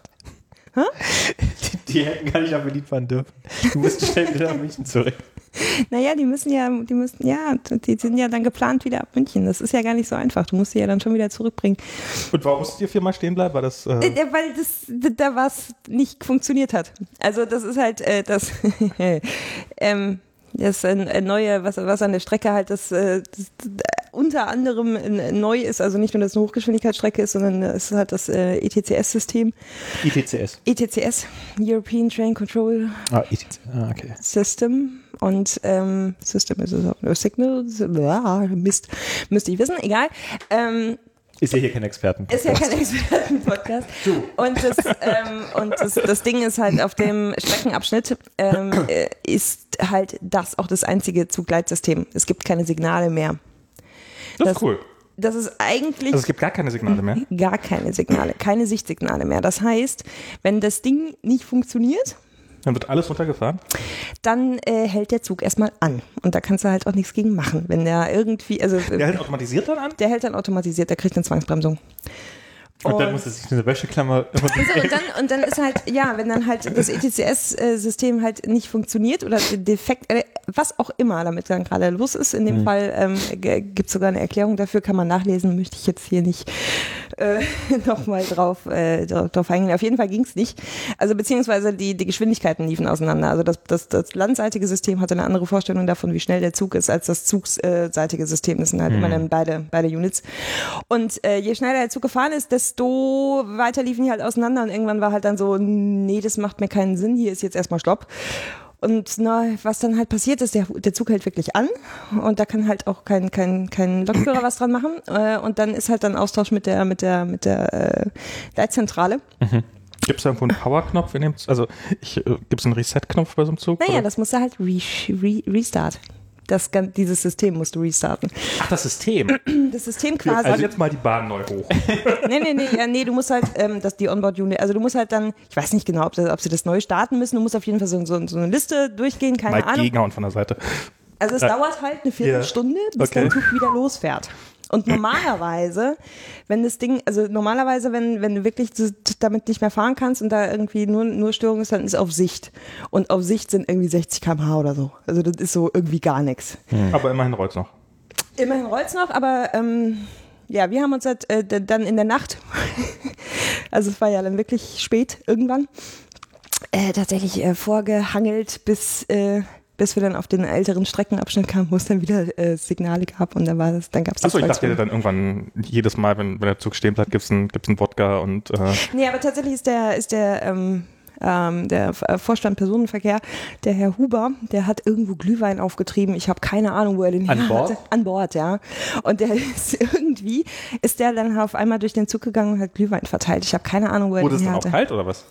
Die, die hätten gar nicht nach Berlin fahren dürfen. Die mussten schnell wieder nach München zurück. naja, die müssen ja, die müssen, ja, die sind ja dann geplant wieder ab München. Das ist ja gar nicht so einfach. Du musst sie ja dann schon wieder zurückbringen. und warum musstet ihr viermal stehen bleiben? War das, äh, Äh, weil das da was nicht funktioniert hat. Also das ist halt äh, das, ähm, das äh, neue, was, was an der Strecke halt das, äh, das unter anderem neu ist, also nicht nur, dass es eine Hochgeschwindigkeitsstrecke ist, sondern es ist halt das äh, ETCS-System. ITCS. ETCS, European Train Control Ah, ITCS. Ah, okay. System und ähm, System ist es auch, Signal, ah, Mist, müsste ich wissen, egal. Ähm, Ist ja hier kein Experten. ist ja kein Experten-Podcast. Und, das, ähm, und das, das Ding ist halt, auf dem Streckenabschnitt ähm, äh, ist halt das auch das einzige Zugleitsystem. Es gibt keine Signale mehr. Das das- ist cool. Das ist eigentlich Also es gibt gar keine Signale mehr. gar keine Signale, keine Sichtsignale mehr. Das heißt, wenn das Ding nicht funktioniert, Dann wird alles runtergefahren. dann äh, hält der Zug erstmal an. Und da kannst du halt auch nichts gegen machen. Wenn der irgendwie, also Der hält automatisiert dann an? der hält dann automatisiert, der kriegt eine Zwangsbremsung. Und dann Und- muss er sich eine Wäscheklammer. So, und, dann, und dann ist halt, ja, wenn dann halt das ETCS-System halt nicht funktioniert oder defekt, äh, was auch immer damit dann gerade los ist, in dem Fall ähm, gibt es sogar eine Erklärung dafür, kann man nachlesen, möchte ich jetzt hier nicht äh, nochmal drauf, äh, drauf eingehen. Auf jeden Fall ging es nicht. Also beziehungsweise die, die Geschwindigkeiten liefen auseinander. Also das, das, das landseitige System hatte eine andere Vorstellung davon, wie schnell der Zug ist, als das zugseitige System. Das sind halt immer dann beide, beide Units. Und äh, je schneller der Zug gefahren ist, desto weiter liefen die halt auseinander und irgendwann war halt dann so, nee, das macht mir keinen Sinn, hier ist jetzt erstmal Stopp. Und na, was dann halt passiert ist, der, der Zug hält wirklich an und da kann halt auch kein, kein, kein Lokführer was dran machen. Äh, und dann ist halt dann Austausch mit der, mit der, mit der äh, Leitzentrale. Gibt es da irgendwo einen Power-Knopf in dem Also ich, äh, gibt es einen Reset-Knopf bei so einem Zug? Naja, oder? das musst du halt re, re, restart. Das, dieses System musst du restarten. Ach, das System. Das System quasi. fahren jetzt mal die Bahn neu hoch. nee, nee, nee, ja, nee, du musst halt, ähm, das die Onboard-Unit, also du musst halt dann, ich weiß nicht genau, ob, das, ob sie das neu starten müssen, du musst auf jeden Fall so, so, so eine Liste durchgehen, keine Mike Ahnung. gegenhauen von der Seite. Also es Äh, dauert halt eine Viertelstunde, bis Okay. der Zug wieder losfährt. Und normalerweise, wenn das Ding, also normalerweise, wenn, wenn du wirklich damit nicht mehr fahren kannst und da irgendwie nur, nur Störung ist, dann ist auf Sicht. Und auf Sicht sind irgendwie 60 km/h oder so. Also das ist so irgendwie gar nichts. Aber immerhin rollt's noch. Immerhin rollt's noch, aber ähm, ja, wir haben uns halt, äh, dann in der Nacht, also es war ja dann wirklich spät irgendwann, äh, tatsächlich äh, vorgehangelt, bis, äh, bis wir dann auf den älteren Streckenabschnitt kamen, wo es dann wieder äh, Signale gab und dann war das, dann gab es Achso, ich dachte dann irgendwann jedes Mal, wenn, wenn der Zug stehen bleibt, gibt's einen, gibt's einen Wodka und äh, Nee, aber tatsächlich ist der, ist der, ähm, ähm, der äh, Vorstand Personenverkehr, der Herr Huber, der hat irgendwo Glühwein aufgetrieben. Ich habe keine Ahnung, wo er den An her Bord? hatte. An Bord, ja. Und der ist irgendwie, ist der dann auf einmal durch den Zug gegangen und hat Glühwein verteilt. Ich habe keine Ahnung, wo er wurde den es dann her auch hatte. kalt oder was?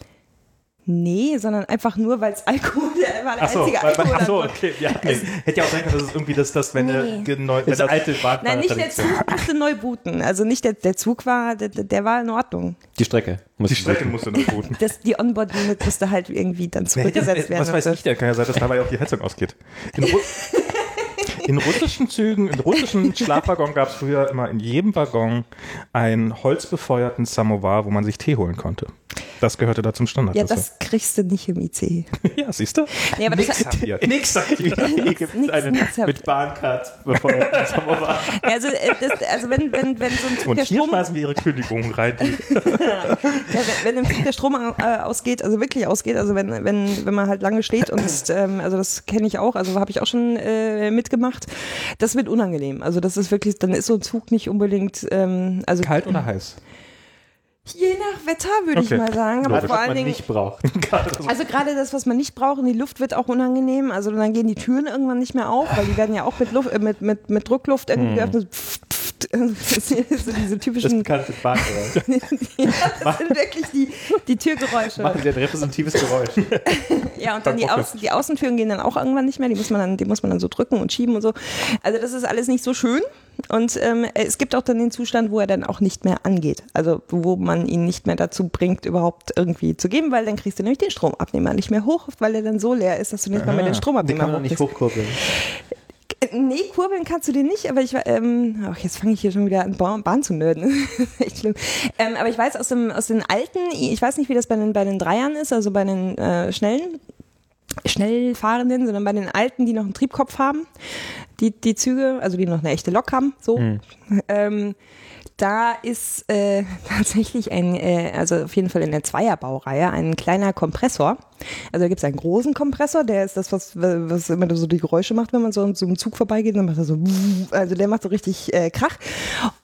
Nee, sondern einfach nur, weil es Alkohol, der war der Achso, einzige weil, Alkohol. ach so, okay. Ja, nee. Hätte ja auch sein können, dass es irgendwie das, das wenn, Nee. der, neu, wenn der alte Bahn Nein, nicht der Zug musste neu booten. Also nicht der, der Zug war, der, der war in Ordnung. Die Strecke. Muss Die ich Strecke musste noch booten. Das, die Onboard-Unit musste halt irgendwie dann zurückgesetzt werden. Was weiß ich, da kann ja sein, dass dabei auch die Heizung ausgeht. In, Ru in russischen Zügen, in russischen Schlafwaggon gab es früher immer in jedem Waggon einen holzbefeuerten Samovar, wo man sich Tee holen konnte. Das gehörte da zum Standard. Ja, das kriegst du nicht im ICE. ja siehst du? Nee, aber Nix habt ihr. Nix sagt ihr. Hier gibt es Nix, einen nix mit Bahncard befeuerten Samovar. Also, äh, das, also wenn, wenn, wenn so ein Zug Und der hier Strom, schmeißen wir ihre Kündigungen rein. Ja, wenn, wenn im Zug der Strom äh, ausgeht, also wirklich ausgeht, also wenn, wenn, wenn man halt lange steht und ist, ähm, also das kenne ich auch, also habe ich auch schon äh, mitgemacht, das wird unangenehm. Also das ist wirklich, dann ist so ein Zug nicht unbedingt, ähm, also kalt oder heiß? Je nach Wetter würde Okay. ich mal sagen, aber Was vor allen man Dingen nicht braucht. Also gerade das, was man nicht braucht, und die Luft wird auch unangenehm. Also dann gehen die Türen irgendwann nicht mehr auf, weil die werden ja auch mit, Luft, äh, mit, mit, mit Druckluft irgendwie geöffnet. Pft, Das sind so diese Das typischen, bekannte Bahngeräusch. das sind wirklich die, die Türgeräusche. Machen Sie ein repräsentatives Geräusch. Ja, und dann die, Außen, die Außentüren gehen dann auch irgendwann nicht mehr. Die muss man dann, die muss man dann so drücken und schieben und so. Also das ist alles nicht so schön. Und ähm, es gibt auch dann den Zustand, wo er dann auch nicht mehr angeht. Also wo man ihn nicht mehr dazu bringt, überhaupt irgendwie zu geben, weil dann kriegst du nämlich den Stromabnehmer nicht mehr hoch, weil er dann so leer ist, dass du nicht mal mehr den Den Stromabnehmer kann man nicht hochkurbeln. Nee, kurbeln kannst du den nicht, aber ich ähm, ach, jetzt fange ich hier schon wieder an, Bahn, Bahn zu nörden. Echt schlimm. Ähm, aber ich weiß aus, dem, aus den alten, ich weiß nicht, wie das bei den, bei den Dreiern ist, also bei den äh, schnellen, schnell fahrenden, sondern bei den alten, die noch einen Triebkopf haben, die, die Züge, also die noch eine echte Lok haben, so. Ähm, da ist äh, tatsächlich ein, äh, also auf jeden Fall in der Zweierbaureihe, ein kleiner Kompressor. Also da gibt es einen großen Kompressor, der ist das, was, was immer so die Geräusche macht, wenn man so, so einem Zug vorbeigeht, dann macht er so, also der macht so richtig äh, Krach.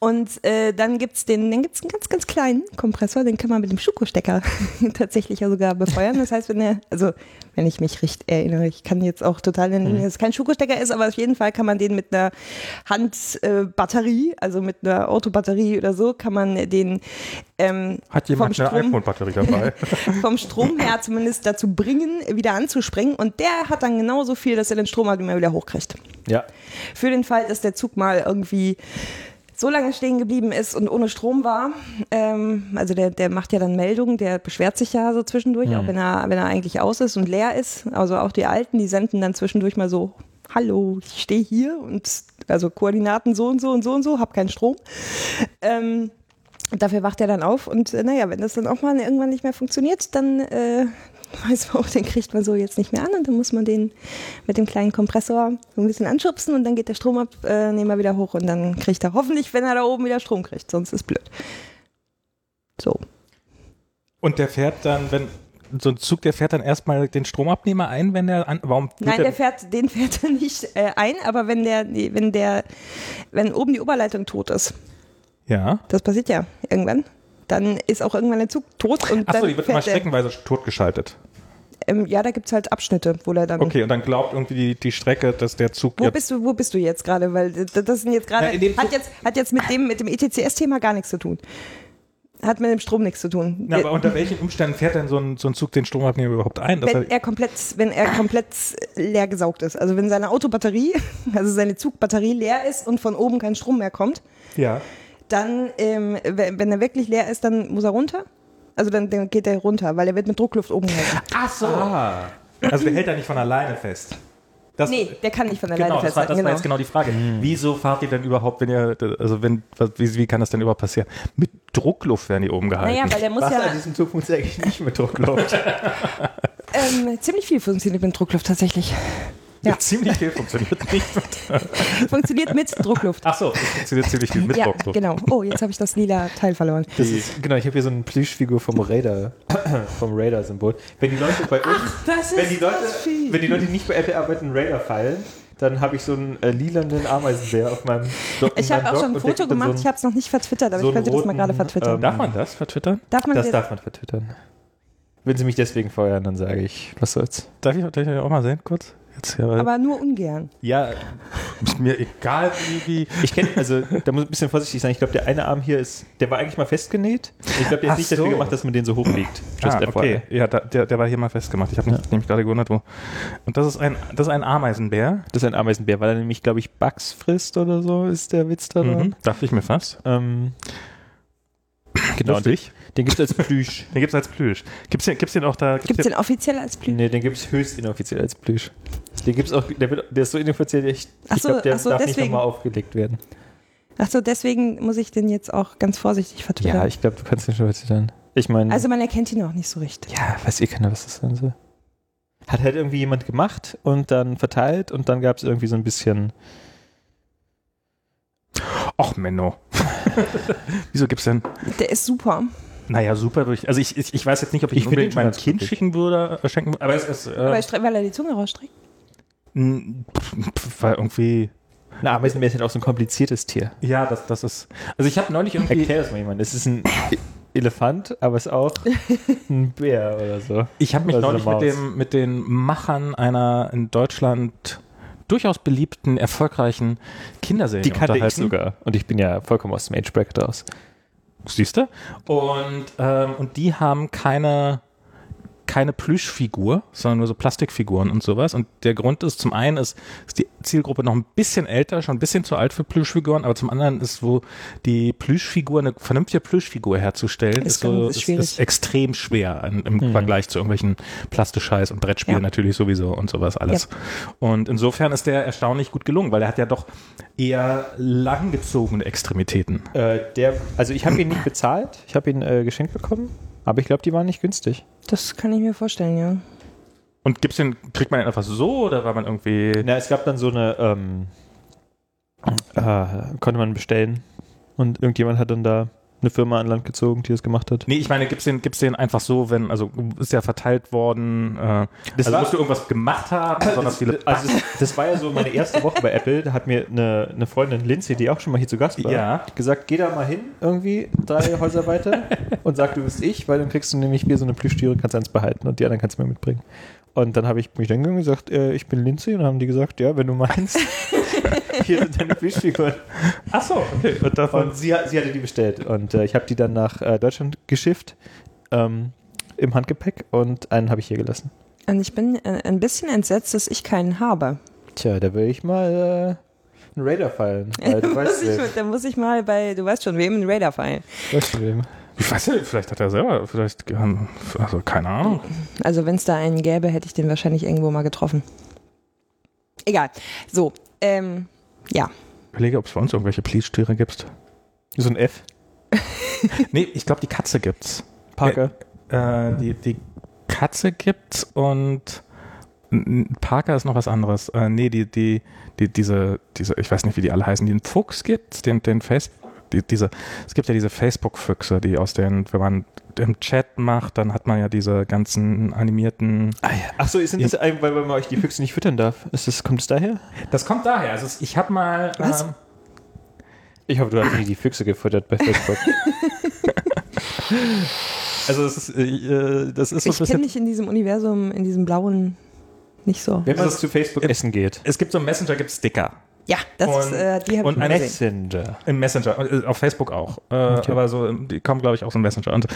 Und äh, dann gibt's den, dann gibt's einen ganz, ganz kleinen Kompressor, den kann man mit dem Schuko-Stecker tatsächlich ja sogar befeuern. Das heißt, wenn er, also wenn ich mich richtig erinnere, ich kann jetzt auch total nennen, dass es kein Schuko-Stecker ist, aber auf jeden Fall kann man den mit einer Handbatterie, Batterie, also mit einer Autobatterie oder so, kann man den ähm, Hat jemand vom eine Strom- iPhone-Batterie dabei? vom Strom her zumindest dazu bringen, wieder anzuspringen. Und der hat dann genauso viel, dass er den Strom halt immer wieder hochkriegt. Ja. Für den Fall, dass der Zug mal irgendwie so lange stehen geblieben ist und ohne Strom war. Ähm, also der, der macht ja dann Meldungen, der beschwert sich ja so zwischendurch, auch wenn er, wenn er eigentlich aus ist und leer ist. Also auch die Alten, die senden dann zwischendurch mal so, hallo, ich stehe hier und also Koordinaten so und so und so und so, hab keinen Strom. Ähm, Dafür wacht er dann auf und äh, naja, wenn das dann auch mal irgendwann nicht mehr funktioniert, dann äh, weiß man auch, den kriegt man so jetzt nicht mehr an und dann muss man den mit dem kleinen Kompressor so ein bisschen anschubsen und dann geht der Stromabnehmer wieder hoch und dann kriegt er hoffentlich, wenn er da oben wieder Strom kriegt, sonst ist blöd. So. Und der fährt dann, wenn so ein Zug, der fährt dann erstmal den Stromabnehmer ein, wenn der an, warum Nein, der, fährt, den fährt er nicht äh, ein, aber wenn der, wenn der, wenn oben die Oberleitung tot ist, ja. das passiert ja irgendwann, dann ist auch irgendwann der Zug tot und Achso, die wird immer streckenweise totgeschaltet. ähm, ja, da gibt's halt Abschnitte, wo er dann Okay, und dann glaubt irgendwie die, die Strecke, dass der Zug Wo bist du, wo bist du jetzt gerade? Weil das sind jetzt gerade, hat jetzt, hat jetzt mit dem, mit dem ETCS-Thema gar nichts zu tun. Hat mit dem Strom nichts zu tun. Na, aber unter welchen Umständen fährt denn so ein, so ein Zug den Stromabnehmer überhaupt ein? Wenn er, er komplett, wenn er komplett leer gesaugt ist. Also wenn seine Autobatterie, also seine Zugbatterie leer ist und von oben kein Strom mehr kommt, ja. dann, ähm, wenn wenn er wirklich leer ist, dann muss er runter. Also dann, dann geht er runter, weil er wird mit Druckluft oben gehalten. Ach so. Ah. Also der hält da nicht von alleine fest. Das, Nee, der kann nicht von Genau, alleine das, war, festhalten. das war Genau. jetzt genau die Frage. Wieso fahrt ihr denn überhaupt, wenn ihr, also wenn, was- wie, wie kann das denn überhaupt passieren? Mit Druckluft werden die oben gehalten. Naja, weil der muss Was ja an diesem Zug funktioniert eigentlich nicht mit Druckluft. ähm, ziemlich viel funktioniert mit Druckluft tatsächlich. Ja. Ziemlich viel funktioniert nicht. Funktioniert mit Druckluft. Ach so, das funktioniert ziemlich viel mit ja, Druckluft. genau. Oh, jetzt habe ich das lila Teil verloren. Das ist, genau, ich habe hier so eine Plüschfigur vom Radar, vom Radar-Symbol. Wenn die Leute bei uns, das wenn die Leute, wenn die Leute nicht bei Apple arbeiten, Radar feilen, dann habe ich so einen äh, lilanen Ameisenbär auf meinem Dock. Ich habe auch schon ein Foto gemacht, ich habe es noch nicht vertwittert, aber so ich könnte einen das mal gerade roten, vertwittern. ähm, Darf man das vertwittern? darf man Das darf man vertwittern. Wenn sie mich deswegen feuern, dann sage ich, was soll's. Darf ich, darf ich auch mal sehen, kurz? Jetzt hier. Aber nur ungern. Ja, ist mir egal, wie. wie ich kenne, also da muss ich ein bisschen vorsichtig sein. Ich glaube, der eine Arm hier ist, der war eigentlich mal festgenäht. Ich glaube, der ist Ach nicht dafür so. gemacht, dass man den so hochlegt. Just Ah, okay. Ja, da, der, der war hier mal festgemacht. Ich habe mich nämlich gerade gewundert, wo. Und das ist ein, das ist ein Ameisenbär. Das ist ein Ameisenbär, weil er nämlich, glaube ich, Bugs frisst oder so, ist der Witz da Mhm. Dachte ich mir fast. Ähm, genau, Lustig. Den gibt es als Plüsch. Den gibt's als Plüsch. Gibt's den, gibt's den auch da? Gibt es den offiziell als Blüten? nee, den gibt es höchst inoffiziell als Plüsch. Den gibt's auch, der, wird, der ist so inoffiziell, ich, Ach ich so, glaube, der so, darf nicht deswegen. nochmal aufgelegt werden. Achso, deswegen muss ich den jetzt auch ganz vorsichtig vertwittern. Ja, ich glaube, du kannst den schon verzittern. Ich meine, also man erkennt ihn auch nicht so richtig. ja, weiß eh keiner, was das sein soll. Hat halt irgendwie jemand gemacht und dann verteilt und dann gab es irgendwie so ein bisschen. Och, Menno. Wieso gibt's denn? Der ist super. Naja, super. würde ich- Also ich, ich, ich weiß jetzt nicht, ob ich, Ich unbedingt meinem Kind glücklich. schicken würde, äh, schenken würde. Aber es ist, Weil, äh, stre- weil er die Zunge rausstreckt. weil irgendwie, Na, Ameisenbär ist halt auch so ein kompliziertes Tier. ja, das, das ist, also ich habe neulich irgendwie, Erklär das mal jemand. Es ist ein E- Elefant, aber es ist auch ein Bär oder so. ich habe mich Also neulich eine mit, dem, mit den Machern einer in Deutschland durchaus beliebten, erfolgreichen Kinderserie Die kannte ich unterhalten. sogar. Und ich bin ja vollkommen aus dem Age Bracket raus. Siehst du? Und, ähm, und die haben keine, keine Plüschfigur, sondern nur so Plastikfiguren und sowas. Und der Grund ist, zum einen ist, ist die Zielgruppe noch ein bisschen älter, schon ein bisschen zu alt für Plüschfiguren, aber zum anderen ist, wo die Plüschfigur, eine vernünftige Plüschfigur herzustellen, Ist ist, so, ist ist, extrem schwer im, im Mhm. Vergleich zu irgendwelchen Plastischeiß und Brettspielen Ja. natürlich sowieso und sowas alles. Und insofern ist der erstaunlich gut gelungen, weil er hat ja doch eher langgezogene Extremitäten. Äh, der, also ich habe ihn nicht bezahlt. Ich habe ihn äh, geschenkt bekommen. Aber ich glaube, die waren nicht günstig. Das kann ich mir vorstellen, ja. Und gibt's den, kriegt man den einfach so oder war man irgendwie. Na, es gab dann so eine, ähm, äh, konnte man bestellen. Und irgendjemand hat dann da eine Firma an Land gezogen, die das gemacht hat. Nee, ich meine, gibt's den, gibt's den einfach so, wenn, also ist ja verteilt worden, äh, Das also war- musst du irgendwas gemacht haben, besonders viele. Also das, das war ja so meine erste Woche bei Apple. Da hat mir eine, eine Freundin Lindsay, die auch schon mal hier zu Gast war, Ja. gesagt, geh da mal hin, irgendwie drei Häuser weiter und sag, du bist ich, weil dann kriegst du nämlich wieder so eine Plüschtiere, kannst eins behalten und die anderen kannst du mir mitbringen. Und dann habe ich mich dann gegangen und gesagt, äh, ich bin Lindsay und dann haben die gesagt, ja, wenn du meinst, hier sind deine Plüschfiguren. Ach so, okay. Und davon. Und sie, sie hatte die bestellt und äh, ich habe die dann nach äh, Deutschland geschifft ähm, im Handgepäck und einen habe ich hier gelassen. Und ich bin äh, ein bisschen entsetzt, dass ich keinen habe. Tja, da will ich mal äh, einen Raider fallen. Weil Da muss, weißt, ich, da muss ich mal bei, du weißt schon, wem einen Radar fallen. weißt du, wem. Ich weiß nicht, vielleicht hat er selber, vielleicht, ähm, also keine Ahnung. Also wenn es da einen gäbe, hätte ich den wahrscheinlich irgendwo mal getroffen. Egal. So, ähm, ja. Ich überlege, ob es bei uns irgendwelche Plüschtiere gibt. So ein F. Nee, ich glaube, die Katze gibt's. Parker. Äh, die, die Katze gibt's und Parker ist noch was anderes. Äh, nee, die, die, die, diese, diese, ich weiß nicht, wie die alle heißen, den Fuchs gibt's, den, den Face, die, diese, es gibt ja diese Facebook-Füchse, die aus den, wenn man im Chat macht, dann hat man ja diese ganzen animierten. Ah, ja. Ach so, sind das, ein- weil man euch die Füchse nicht füttern darf? Ist das, kommt es daher? Das kommt daher. Also ich habe mal. Was? Ähm, Ich hoffe, du hast nie die Füchse gefüttert bei Facebook. also es ist, äh, das ist Ich kenne mich in diesem Universum, in diesem blauen nicht so. Wenn man Also es- zu Facebook essen geht. Es gibt so im Messenger gibt Sticker. Ja, das Und- ist, äh, die habe ich und mal gesehen. Messenger. Im Messenger, äh, auf Facebook auch. Äh, Okay. Aber so, die kommen, glaube ich, auch so im Messenger. Und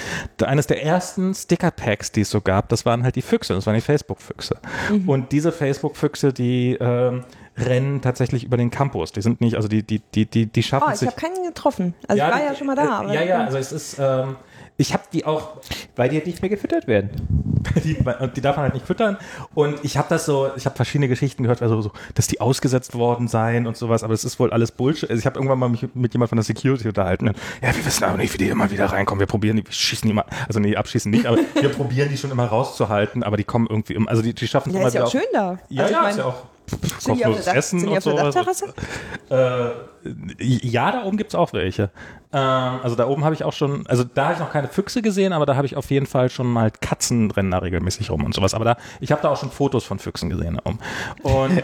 eines der ersten Sticker-Packs, die es so gab, das waren halt die Füchse. Das waren die Facebook-Füchse. Mhm. Und diese Facebook-Füchse, die ähm, rennen tatsächlich über den Campus. Die sind nicht, also die, die, die, die, die schaffen Oh, ich sich. habe keinen getroffen. Also ich war die- ja schon mal da. Äh, aber ja, ja, also es ist, ähm, ich habe die auch, Weil die halt nicht mehr gefüttert werden. die, und die darf man halt nicht füttern. Und ich habe das so, ich habe verschiedene Geschichten gehört, also so, dass die ausgesetzt worden seien und sowas, aber es ist wohl alles Bullshit. Also ich habe irgendwann mal mich mit jemand von der Security unterhalten. Und, ja, wir wissen aber nicht, wie die immer wieder reinkommen. Wir probieren die, wir schießen die mal, also nee, abschießen nicht, aber wir probieren die schon immer rauszuhalten, aber die kommen irgendwie, im, also die, die schaffen es ja, immer ist ja wieder auch schön da. Ja, also ja, ich ist ja meine, auch sind die auf kostenloses Essen sind und auf der sowas. Dachterrasse? Äh, ja, da oben gibt's auch welche. Ähm, also da oben habe ich auch schon, also da habe ich noch keine Füchse gesehen, aber da habe ich auf jeden Fall schon mal Katzen rennen da regelmäßig rum und sowas. Aber da, ich habe da auch schon Fotos von Füchsen gesehen da oben. Und,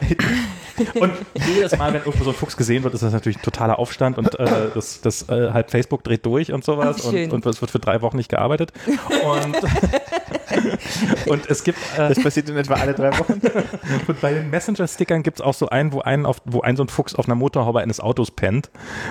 und jedes Mal, wenn irgendwo so ein Fuchs gesehen wird, ist das natürlich ein totaler Aufstand und äh, das, das äh, halt Facebook dreht durch und sowas Ach, und, und es wird für drei Wochen nicht gearbeitet. Und, und es gibt äh, Das passiert in etwa alle drei Wochen. und bei den Messenger-Stickern gibt es auch so einen, wo einen auf, wo ein so ein Fuchs auf einer Motorhaube eines Autos pennt.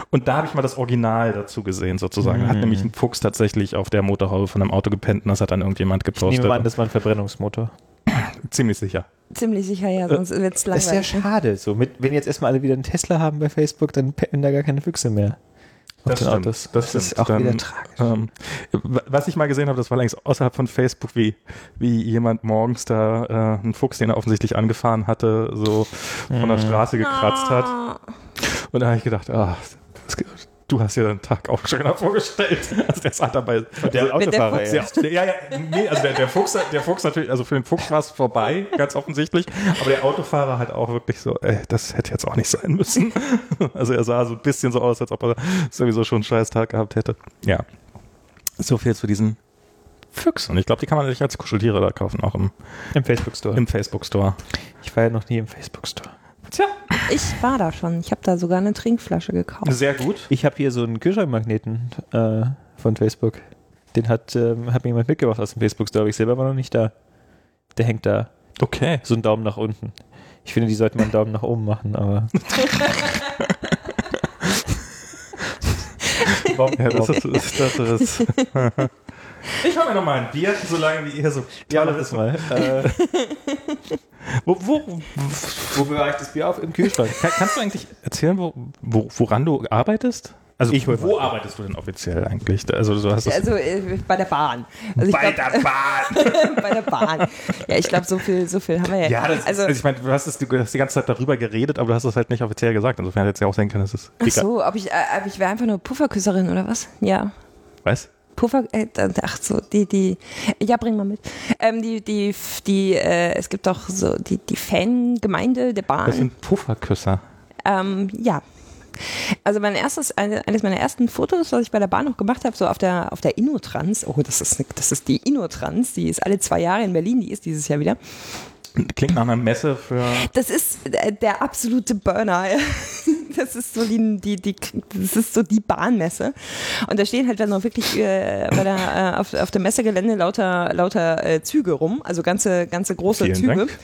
Und da habe ich mal das Original dazu gesehen, sozusagen. Da Hat nämlich ein Fuchs tatsächlich auf der Motorhaube von einem Auto gepennt und das hat dann irgendjemand Ich gepostet. nehme mal an, das war ein Verbrennungsmotor. Ziemlich sicher. Ziemlich sicher, ja, sonst wird's Das ist ja langweilig. schade. So, mit, wenn jetzt erstmal alle wieder einen Tesla haben bei Facebook, dann pennen da gar keine Füchse mehr. Den Autos. Das, ist stimmt. auch Dann, wieder tragisch. Ähm, was ich mal gesehen habe, das war längst außerhalb von Facebook, wie, wie jemand morgens da äh, einen Fuchs, den er offensichtlich angefahren hatte, so von der Straße gekratzt hat. Und da habe ich gedacht, ah, das, du hast dir deinen Tag auch schöner vorgestellt. Also der sah dabei. Der also, Autofahrer, Fuchs ja. der, der, ja, ja, nee, also der, der Fuchs, der Fuchs natürlich, also für den Fuchs war es vorbei, ganz offensichtlich. Aber der Autofahrer halt auch wirklich so, ey, das hätte jetzt auch nicht sein müssen. Also er sah so ein bisschen so aus, als ob er sowieso schon einen scheiß Tag gehabt hätte. Ja. So viel zu diesen Füchsen. Und ich glaube, die kann man sich als Kuscheltiere da kaufen, auch im, Im Facebook-Store. im Facebook-Store. Ich war ja noch nie im Facebook-Store. Tja, Ich war da schon. Ich habe da sogar eine Trinkflasche gekauft. sehr gut. Ich habe hier so einen Kühlschrankmagneten äh, von Facebook. Den hat, ähm, hat mir jemand mitgebracht aus dem Facebook-Store, aber ich selber war noch nicht da. Der hängt da. Okay. So ein Daumen nach unten. Ich finde, die sollten mal einen Daumen nach oben machen, aber. warum, Ja, das warum? ist, das ist. Ich hol mir noch mal ein Bier, solange wie ihr so. Ja, das ist mal. Äh, Wo, wo, wo bewahre ich das Bier auf? Im Kühlschrank. kann, kannst du eigentlich erzählen, wo, wo, woran du arbeitest? Also Ich wo arbeitest du denn offiziell eigentlich? Also du hast Also äh, bei der Bahn. Also ich bei glaub, der Bahn. bei der Bahn. Ja, ich glaube, so viel, so viel haben wir ja. Ja, das also, ist, also ich meine, du hast, es, du hast die ganze Zeit darüber geredet, aber du hast es halt nicht offiziell gesagt. Insofern hätte es ja auch sein können, dass es ach so, ob ich, äh, ob ich wäre einfach nur Pufferküsserin oder was? Ja. Was? Puffer, äh, ach so, die, die, ja, bring mal mit. Ähm, die, die, die, äh, es gibt doch so die, die Fangemeinde der Bahn. Das sind Pufferküsser. Ähm, ja. Also mein erstes, eine, eines meiner ersten Fotos, was ich bei der Bahn noch gemacht habe, so auf der auf der Innotrans. Oh, das ist das ist die Innotrans, die ist alle zwei Jahre in Berlin, die ist dieses Jahr wieder. Klingt nach einer Messe für. Das ist der, der absolute Burner. Das ist so die, die, die, das ist so die Bahnmesse. Und da stehen halt dann auch wirklich äh, bei der, äh, auf, auf dem Messegelände lauter, lauter äh, Züge rum, also ganze, ganze große Vielen Züge. Dank.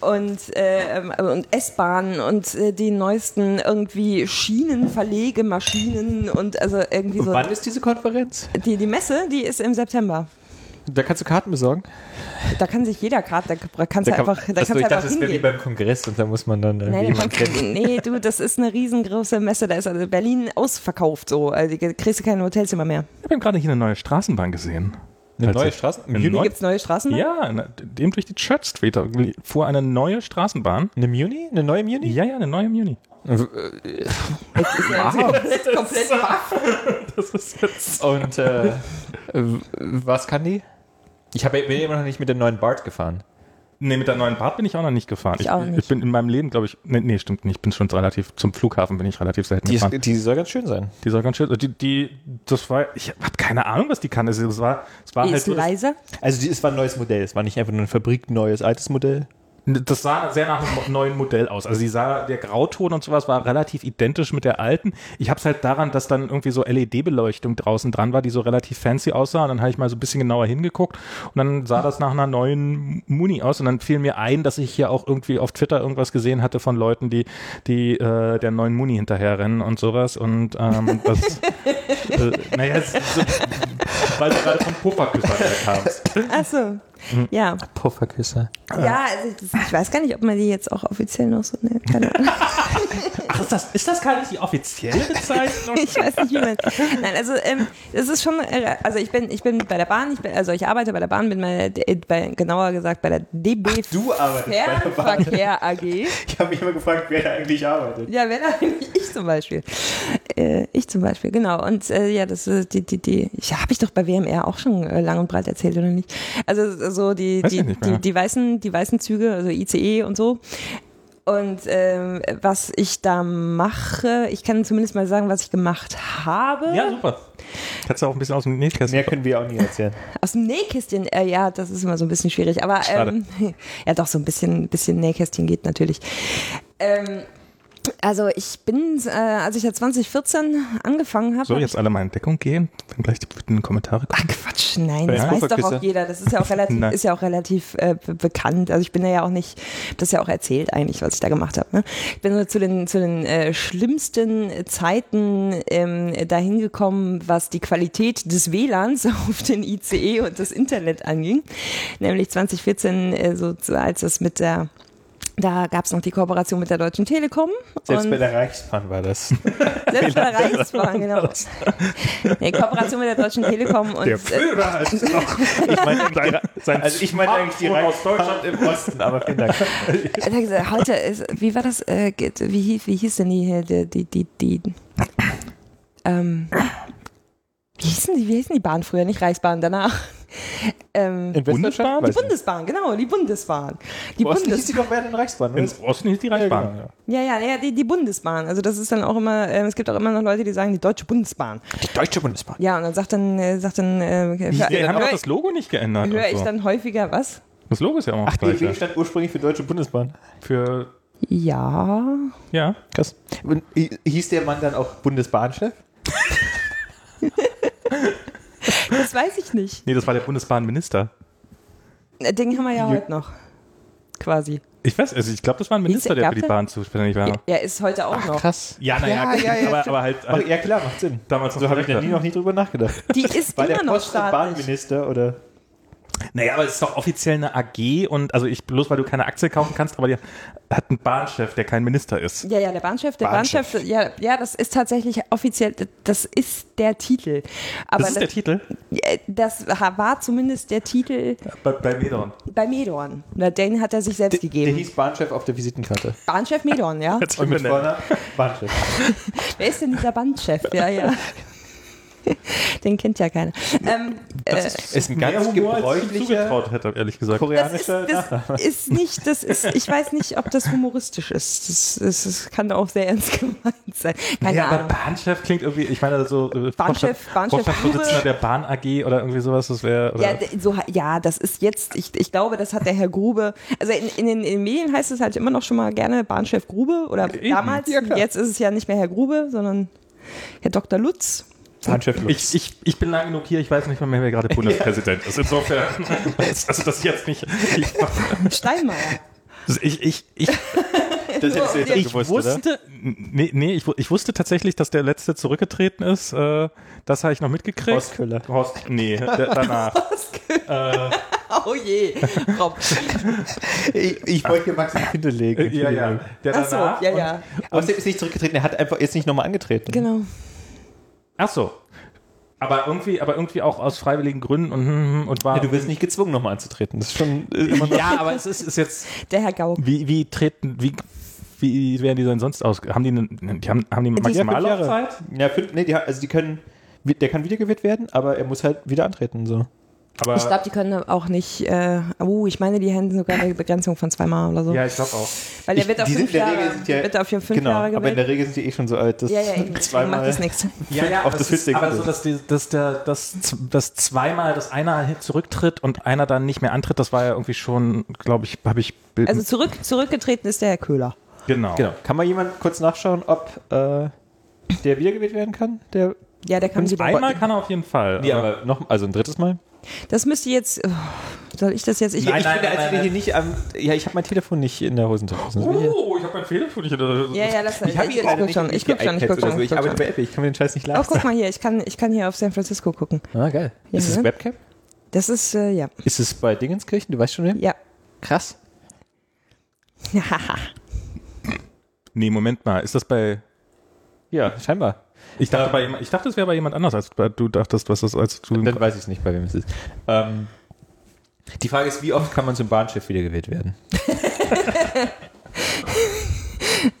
Und, äh, ähm, und S-Bahnen und äh, die neuesten irgendwie Schienenverlegemaschinen und also irgendwie so. Wann ist diese Konferenz? Die, die Messe, die ist im September. Da kannst du Karten besorgen. Da kann sich jeder Karte, da kannst du kann- einfach, da kannst du ich dachte, das wäre wie beim Kongress und da muss man dann irgendwie da jemanden kennen. nee, du, das ist eine riesengroße Messe. Da ist also Berlin ausverkauft so. Also kriegst du keine Hotelzimmer mehr. Ich habe eben gerade hier eine neue Straßenbahn gesehen. Eine neue Tatsächlich. Straße? Im Eine Juni? neue- Gibt es neue Straßen? Ja, dem durch die Church Street da fuhr eine neue Straßenbahn. Eine Muni? Eine neue Muni? Ja, ja, eine neue im Juni. komplett, komplett baff. Das ist jetzt. Und äh, was kann die? Ich hab, bin immer noch nicht mit dem neuen BART gefahren. Nee, mit der neuen Bart bin ich auch noch nicht gefahren. Ich auch nicht. Ich bin in meinem Leben, glaube ich, nee, nee, stimmt nicht. Ich bin schon relativ, zum Flughafen bin ich relativ selten Die, gefahren. ist, die soll ganz schön sein. Die soll ganz schön, die, die, das war, ich habe keine Ahnung, was die kann. Also, das war, es war Die halt ist so, leiser. Also die, es war ein neues Modell. Es war nicht einfach nur ein fabrikneues, altes Modell. Das sah sehr nach einem neuen Modell aus. Also die sah, der Grauton und sowas war relativ identisch mit der alten. Ich habe es halt daran, dass dann irgendwie so LED-Beleuchtung draußen dran war, die so relativ fancy aussah. Und dann habe ich mal so ein bisschen genauer hingeguckt und dann sah das nach einer neuen Muni aus. Und dann fiel mir ein, dass ich hier auch irgendwie auf Twitter irgendwas gesehen hatte von Leuten, die, die äh, der neuen Muni hinterherrennen und sowas. Und ähm, das, äh, naja, so, weil du gerade vom Pufferküsser kamst. Ach so. Ja. Pufferküsse. Ja, also das, ich weiß gar nicht, ob man die jetzt auch offiziell noch so nennt. Keine Ahnung. Ach, ist das, ist das gar nicht die offizielle Bezeichnung? Ich weiß nicht, wie man. Nein, also ähm, das ist schon. äh, Also ich bin, ich bin bei der Bahn. Ich bin, also ich arbeite bei der Bahn. Bin bei, bei genauer gesagt bei der DB Du arbeitest bei der Bahn. Fernverkehr AG. Ich habe mich immer gefragt, wer da eigentlich arbeitet. Ja, wer da eigentlich? Ich zum Beispiel. Äh, ich zum Beispiel, genau. Und äh, ja, das ist die, die, die. Ja, habe ich doch bei WMR auch schon äh, lang und breit erzählt, oder nicht? Also so die, Weiß die, die, die weißen, die weißen Züge, also ICE und so. Und ähm, was ich da mache, ich kann zumindest mal sagen, was ich gemacht habe. Ja, super. Kannst du auch ein bisschen aus dem Nähkästchen. Mehr können wir auch nie erzählen. Aus dem Nähkästchen, äh, ja, das ist immer so ein bisschen schwierig. Aber ähm, ja, doch, so ein bisschen, bisschen Nähkästchen geht natürlich. Ähm, also ich bin, äh, als ich ja 2014 angefangen habe. So, jetzt alle mal in Deckung gehen, dann gleich die, die Kommentare Ach kommen. Quatsch, nein, das Ja. weiß doch auch jeder. Das ist ja auch relativ, ist ja auch relativ äh, be- bekannt. Also ich bin ja auch nicht, das ist ja auch erzählt eigentlich, was ich da gemacht habe. Ne? Ich bin so zu den zu den äh, schlimmsten Zeiten ähm, dahin gekommen, was die Qualität des WLANs auf den ICE und das Internet anging. Nämlich 2014, äh, so als es mit der da gab es noch die Kooperation mit der Deutschen Telekom. Selbst und bei der Reichsbahn war das. selbst bei der Reichsbahn, genau. Nee, Kooperation mit der Deutschen Telekom und äh, Führer als noch. Ich meine, also ich meine eigentlich die Smartphone aus Reichsbahn im Osten, aber vielen Dank. Heute ist, wie war das, äh, wie, hieß- wie hieß denn die, hier, die, die, die, die ähm, wie hießen die, wie hießen die Bahn früher, nicht Reichsbahn, danach? Ähm, In Bundesbahn? Die. Bundesbahn, genau, die Bundesbahn. Die Im Osten hieß die doch während Reichsbahn. oder? Im Osten ist die Ja, Reichsbahn. ja. ja, ja, ja, die, die Bundesbahn. Also das ist dann auch immer, äh, es gibt auch immer noch Leute, die sagen, die Deutsche Bundesbahn. Die Deutsche Bundesbahn. Ja, und dann sagt dann, äh, sagt dann, äh, Die haben höre doch das Logo nicht geändert. hör und ich so. dann häufiger was? Das Logo ist ja auch noch Ach, das DB stand ursprünglich für Deutsche Bundesbahn. Für, Ja. ja. Krass. Hieß der Mann dann auch Bundesbahnchef? Das weiß ich nicht. Nee, das war der Bundesbahnminister. Äh, Den haben wir ja heute noch. Quasi. Ich weiß, also ich glaube, das war ein Minister, der für die der? Bahn zuständig war. Er ist heute auch noch. Krass. Ja, naja, Ja, ja, ja, aber, aber halt, Ach, halt ja, klar, macht Sinn. damals noch So habe ich da nie noch nie drüber nachgedacht. Die ist War der immer noch Post- und staatlich. Bahnminister oder? Naja, aber es ist doch offiziell eine AG und also ich, bloß weil du keine Aktie kaufen kannst, aber die hat einen Bahnchef, der kein Minister ist. Ja, ja, der Bahnchef, der Bahnchef. Bahnchef, ja, ja, das ist tatsächlich offiziell, das ist der Titel. Aber Das ist der Titel das war zumindest der Titel bei, bei Medon. bei Medorn. Na, Den hat er sich selbst Der gegeben. hieß Bahnchef auf der Visitenkarte. Bahnchef Medorn, ja. Und mit Bahnchef. Wer ist denn dieser Bahnchef? Ja, ja. Den kennt ja keiner. Ähm, äh, Ist ein ganz gebräuchlicher zugetraut hätte, ehrlich gesagt. das, ist, koreanischer das ist nicht, das ist, ich weiß nicht, ob das humoristisch ist. Das, das, das kann auch sehr ernst gemeint sein. Keine ja, aber Ahnung. Bahnchef klingt irgendwie, ich meine so äh, Bahnchef- Bahnchef Vorstandsvorsitzender der Bahn AG oder irgendwie sowas, das wäre Ja, so, ja, das ist jetzt, ich, ich glaube, das hat der Herr Grube, also in, in, den, in den Medien heißt es halt immer noch schon mal gerne Bahnchef Grube oder Eben. damals, Ja, jetzt ist es ja nicht mehr Herr Grube, sondern Herr Dr. Lutz. Lutz. ich, ich, ich bin lang genug hier, ich weiß nicht mal mehr, wer gerade Bundespräsident ist. Insofern, also das jetzt nicht. Ich, Steinmeier. ich, ich, ich, das hättest du jetzt Ich gewusst, oder? wusste, nee, nee ich, ich wusste tatsächlich, dass der letzte zurückgetreten ist. Äh, das habe ich noch mitgekriegt. Horst Köhler. Horst, nee, der, danach. äh, Oh je, Rob. Ich, ich wollte hier Max in die Pinte legen. ja, ja. Der Ach so, danach. ja, ja. Außerdem ist nicht zurückgetreten, er hat einfach jetzt nicht nochmal angetreten. Genau. Ach so. Aber irgendwie, aber irgendwie auch aus freiwilligen Gründen und, hm, hm, und war. Ja, du wirst nicht gezwungen, nochmal anzutreten. Das ist schon äh, immer noch. ja, aber es ist, ist jetzt. Der Herr Gauck. Wie, wie treten, wie, wie werden die denn sonst aus? Haben die, eine, die haben, haben die Maximallaufzeit? Ja, fünf, nee, die, also die können, der kann wiedergewählt werden, aber er muss halt wieder antreten. So. Aber Ich glaube, die können auch nicht, äh, oh, ich meine, die hätten sogar eine Begrenzung von zweimal oder so. ja, ich glaube auch. Weil der Ich- wird auf die sind fünf in der Jahre, ja- wird auf fünf genau, Jahre aber in gewählt. der Regel sind die eh schon so alt, dass Ja, ja, eben. Zweimal macht das nichts. Ja, ja, auf aber das ist aber so, dass, die, dass der, das, das zweimal, dass einer zurücktritt und einer dann nicht mehr antritt, das war ja irgendwie schon, glaube ich, habe ich Bild. Also zurück, zurückgetreten ist der Herr Köhler. genau. Genau. Kann mal jemand kurz nachschauen, ob äh, der wiedergewählt werden kann? Der, Ja, der kann wieder. Einmal kann er auf jeden Fall. nee, aber- aber noch, also ein drittes Mal? Das müsste jetzt. Oh, soll ich das jetzt? Ich, Nein, ich nein, finde, nein, als wir nein, hier nicht am, ja, ich habe mein Telefon nicht in der Hosentasche. Oh, ich habe mein Telefon nicht. in der- ja, ja, das Ich ich, gerade guck nicht, schon. Ich guck schon. Ich die guck schon. so. Ich Ich guck arbeite schon. bei Apple, ich kann mir den Scheiß nicht Oh, leisten. guck mal hier. Ich kann, ich kann hier auf San Francisco gucken. Ah, geil. Ja, ist es ne? Webcam? Das ist äh, ja, Ist es bei Dingenskirchen? Du weißt schon, wer? ja. Krass. Nee, Moment mal. Ist das bei. Ja, scheinbar. Ich dachte, bei, jemand- ich dachte es wäre bei jemand anders, als bei, du dachtest, was das als du. Dann weiß ich es nicht, bei wem es ist. Ähm, die Frage ist, wie oft kann man zum Bahnchef wiedergewählt werden?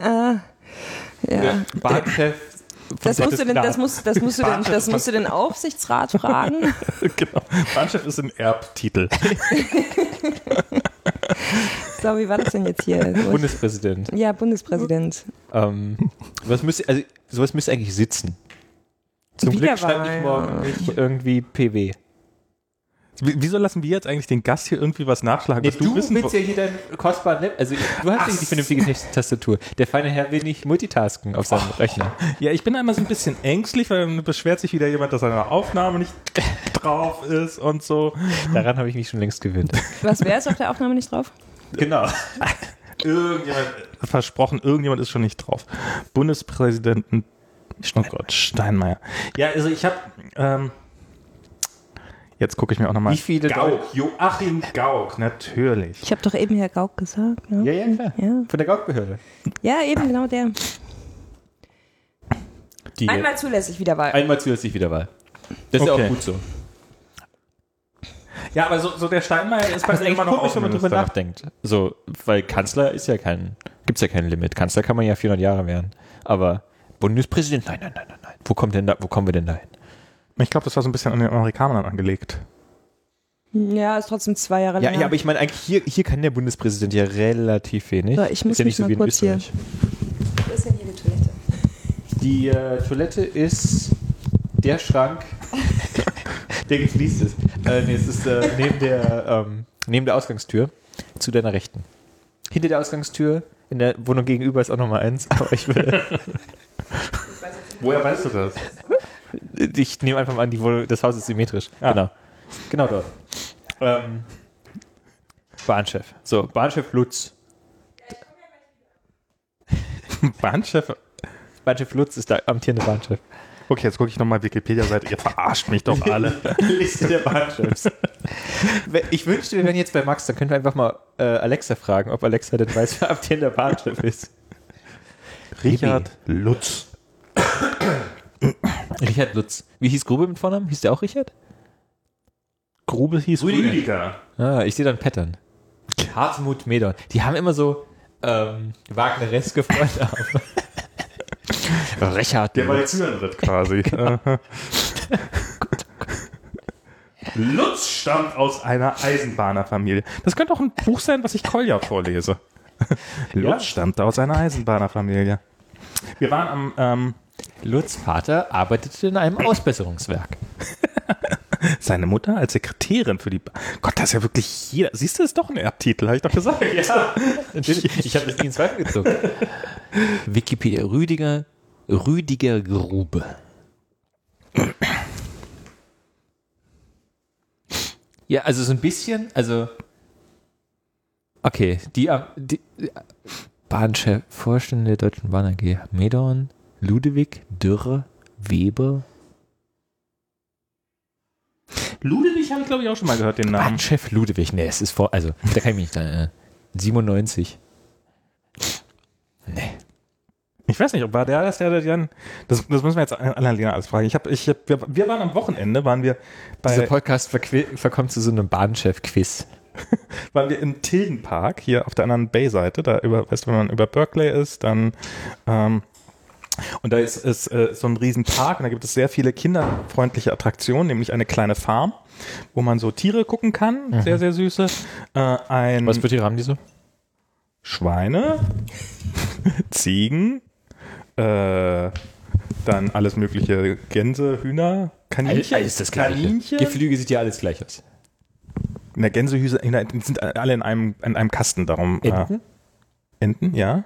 ja. Der Bahnchef Das musst, du denn, das, musst, das, musst du denn, das musst du den Aufsichtsrat fragen. genau. Bahnchef ist ein Erbtitel. So, wie war das denn jetzt hier? So, Bundespräsident. ja, Bundespräsident. Ähm, was müsste, also, sowas müsste eigentlich sitzen. Zum Glück schreibe ich morgen ja. nicht irgendwie PW. Wie- Wieso lassen wir jetzt eigentlich den Gast hier irgendwie was nachschlagen, was du, wissen willst ja hier deinen kostbaren Lab, also du hast nicht die vernünftige Tast- Tastatur. Der feine Herr will nicht multitasken auf seinem Rechner. Ja, ich bin immer so ein bisschen ängstlich, weil dann beschwert sich wieder jemand, dass seine Aufnahme nicht drauf ist und so. Daran habe ich mich schon längst gewöhnt. Was wäre es auf der Aufnahme nicht drauf? Genau. Irgendjemand, versprochen, irgendjemand ist schon nicht drauf. Bundespräsidenten, oh Gott, Steinmeier. Ja, also ich habe, ähm, jetzt gucke ich mir auch nochmal. Wie viele Gauck, Joachim Gauck, natürlich. Ich habe doch eben Herr Gauck gesagt. Ne? Ja, ja, klar. Ja. Von der Gaukbehörde. ja, eben genau der. Die Einmal zulässig Wiederwahl. einmal zusätzlich Wiederwahl. Das ist ja Okay. auch gut so. Ja, aber so, so der Steinmeier ist bei Das ist mir immer noch komisch, wenn man drüber nachdenkt. So, weil Kanzler ist ja kein, gibt's ja kein Limit. Kanzler kann man ja 400 Jahre werden. Aber Bundespräsident, nein, nein, nein, nein, nein. Wo kommt denn da, wo kommen wir denn da hin? Ich glaube, das war so ein bisschen an den Amerikanern angelegt. Ja, ist trotzdem zwei Jahre Ja, länger. ja, aber ich meine, eigentlich hier, hier kann der Bundespräsident ja relativ wenig. So, ich muss ist ja nicht mich so wie in kurz hier- Österreich. Wo ist denn hier die Toilette? Die äh, Toilette ist der Schrank, der gefliest ist. Äh, nee, es ist äh, neben, der, ähm, neben der Ausgangstür zu deiner Rechten. Hinter der Ausgangstür, in der Wohnung gegenüber ist auch nochmal eins, aber ich würde, Woher weißt du das? ich nehme einfach mal an, die Wohnung, das Haus ist symmetrisch. Ah. Genau. Genau dort. Ähm, Bahnchef. So, Bahnchef Lutz. Bahnchef. Bahnchef Lutz ist der amtierende Bahnchef. Okay, jetzt gucke ich nochmal Wikipedia-Seite. Ihr verarscht mich doch alle. Liste der Bahnchefs. Ich wünschte, wir wären jetzt bei Max, dann können wir einfach mal äh, Alexa fragen, ob Alexa denn weiß, wer amtierender Bahnchef ist. Richard Lutz. Richard Lutz. Wie hieß Grube mit Vornamen? Hieß der auch Richard? Grube hieß Rüdiger. Rüdiger. Ah, ich sehe dann Pattern. Hartmut Medon. Die haben immer so ähm, Wagnereske Vornamen. Richard Der war jetzt Zürenritt quasi. Aha. Lutz stammt aus einer Eisenbahnerfamilie. Das könnte auch ein Buch sein, was ich Kolja vorlese. Lutz Ja. stammte aus einer Eisenbahnerfamilie. Wir waren am, ähm, Lutz Vater arbeitete in einem Ausbesserungswerk. seine Mutter als Sekretärin für die. Ba Gott, das ist ja wirklich jeder. Siehst du, das ist doch ein Erbtitel, habe ich doch gesagt. Ja, natürlich. Ich habe das nie in Zweifel gezogen. Wikipedia Rüdiger, Rüdiger Grube. Ja, also so ein bisschen, also okay, die, die Bahnchef, Vorstände der Deutschen Bahn AG, Medorn, Ludewig, Dürre, Weber, Ludwig habe ich, glaube ich, auch schon mal gehört, den Namen. Bahnchef Ludewig, nee, es ist vor, also da kann ich mich nicht dran erinnern. 97. Nee. Ich weiß nicht, ob war der das, der, der, der das, das müssen wir jetzt Annalena alles fragen. Ich hab, ich, hab- wir, wir waren am Wochenende, waren wir Dieser bei, Podcast verqui- verkommt zu so einem Bahnchef-Quiz. waren wir im Tildenpark, hier auf der anderen Bay-Seite, da über, weißt du, wenn man über Berkeley ist, dann, ähm, und da ist, ist äh, so ein riesen Park und da gibt es sehr viele kinderfreundliche Attraktionen, nämlich eine kleine Farm, wo man so Tiere gucken kann, sehr, sehr süße, äh, ein Was für Tiere haben die so? Schweine, Ziegen, äh, dann alles mögliche Gänse, Hühner, Kaninchen. Kaninchen. Geflügel sieht ja alles gleich aus. In der Gänsehüse, sind alle in einem, in einem Kasten, darum. Enten? Äh, Enten, ja.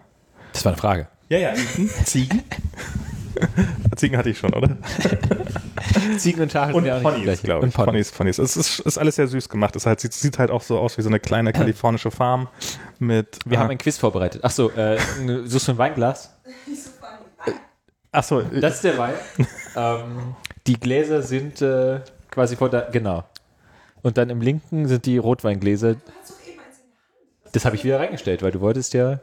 Das war eine Frage. Ja, ja, Enten. Ziegen. Ziegen hatte ich schon, oder? Ziegen und Schafe Und sind Ponys, glaube ich. Und Ponys, Ponys. Es ist, ist alles sehr süß gemacht. Es halt, sieht, sieht halt auch so aus wie so eine kleine kalifornische Farm mit. Wir äh, haben ein Quiz vorbereitet. Achso, äh, suchst du ein Weinglas? Achso, Das ist der Wein. ähm, die Gläser sind äh, quasi vor der, genau. Und dann im linken sind die Rotweingläser. Das habe ich wieder reingestellt, weil du wolltest ja.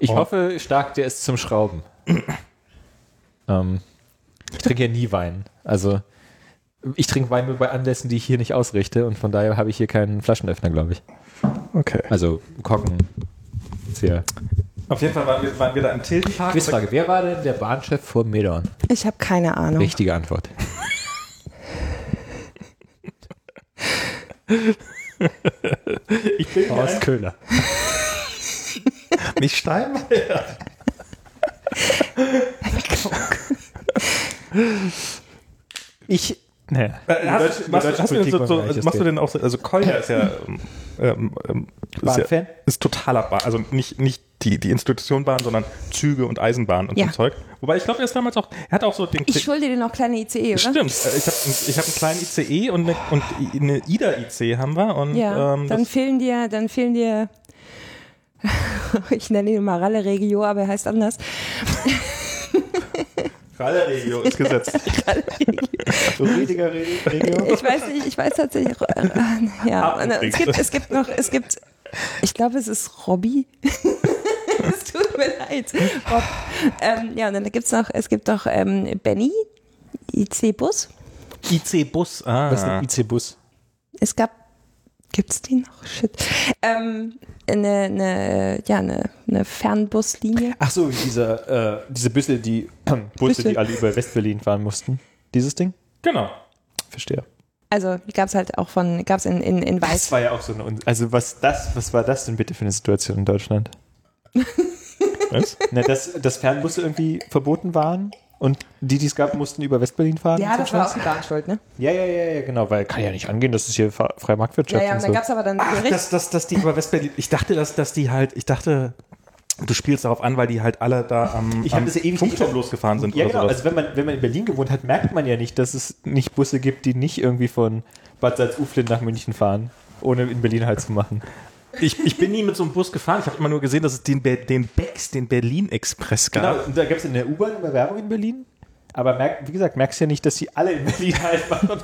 Ich Oh. hoffe stark, der ist zum Schrauben. ähm, ich trinke ja nie Wein. Also ich trinke Wein nur bei Anlässen, die ich hier nicht ausrichte und von daher habe ich hier keinen Flaschenöffner, glaube ich. okay. Also Korken. Sehr. Auf jeden Fall waren wir, waren wir da im Tildenpark. Quizfrage: Wer war denn der Bahnchef vor Medorn? Ich habe keine Ahnung. Richtige Antwort. Ich bin Horst Köhler. nicht Steinmeier. Ich. Naja. Äh, machst, hast du denn so, so, also machst du denn auch so, also Kolja ist ja, ähm, ähm, ist, ja ist totaler Bahn, also nicht, nicht die, die Institution Bahn, sondern Züge und Eisenbahn und Ja. so Zeug. Wobei ich glaube, er ist damals auch, er hat auch so den Ich schulde dir noch kleine ICE, oder? Stimmt, äh, ich habe ich hab einen kleinen ICE und eine, und eine IDA-IC haben wir und Ja, ähm, dann fehlen dir, dann fehlen dir, ich nenne ihn mal Ralle Regio, aber er heißt anders. Regio ist gesetzt. Rediger Regio. Ich weiß nicht, ich weiß tatsächlich, äh, ja, Ah, und es gibt, es gibt noch, es gibt, ich glaube, es ist Robby. es tut mir leid, Rob. Ähm, ja, und dann gibt's noch, es gibt noch ähm, Benny, IC-Bus. IC-Bus, ah. Was ist ein IC-Bus? Es gab, gibt's die noch? Shit. Ähm, eine, eine, ja, eine, eine Fernbuslinie. Ach so, diese, äh, diese Busse, die Busse, Busse. die alle über Westberlin fahren mussten. Dieses Ding? Genau. Verstehe. Also die gab's halt auch von, gab's in, in, in Weiß. Das war ja auch so eine, also was das, was war das denn bitte für eine Situation in Deutschland? Was? Na, dass, dass Fernbusse irgendwie verboten waren und die, die es gab, mussten über Westberlin fahren? Ja, das war auch die Bahnschuld, ne? Ja, ja, ja, ja, genau, weil kann ja nicht angehen, das ist hier freie Marktwirtschaft Ja, ja, und und so. dann gab's aber dann Ach, Gericht. dass, dass, dass die über Westberlin, ich dachte, dass, dass die halt, ich dachte, du spielst darauf an, weil die halt alle da am, Ich am das ja ewig Funkturm nicht- losgefahren sind ja, oder genau. sowas. Also wenn man, wenn man in Berlin gewohnt hat, merkt man ja nicht, dass es nicht Busse gibt, die nicht irgendwie von Bad Salzuflen nach München fahren, ohne in Berlin halt zu machen. Ich, ich bin nie mit so einem Bus gefahren. Ich habe immer nur gesehen, dass es den, Be den Bex, den Berlin Express gab. Genau, und da gab es in der U-Bahn immer Werbung in Berlin. Aber merk, wie gesagt, merkst ja nicht, dass sie alle in Berlin halt waren,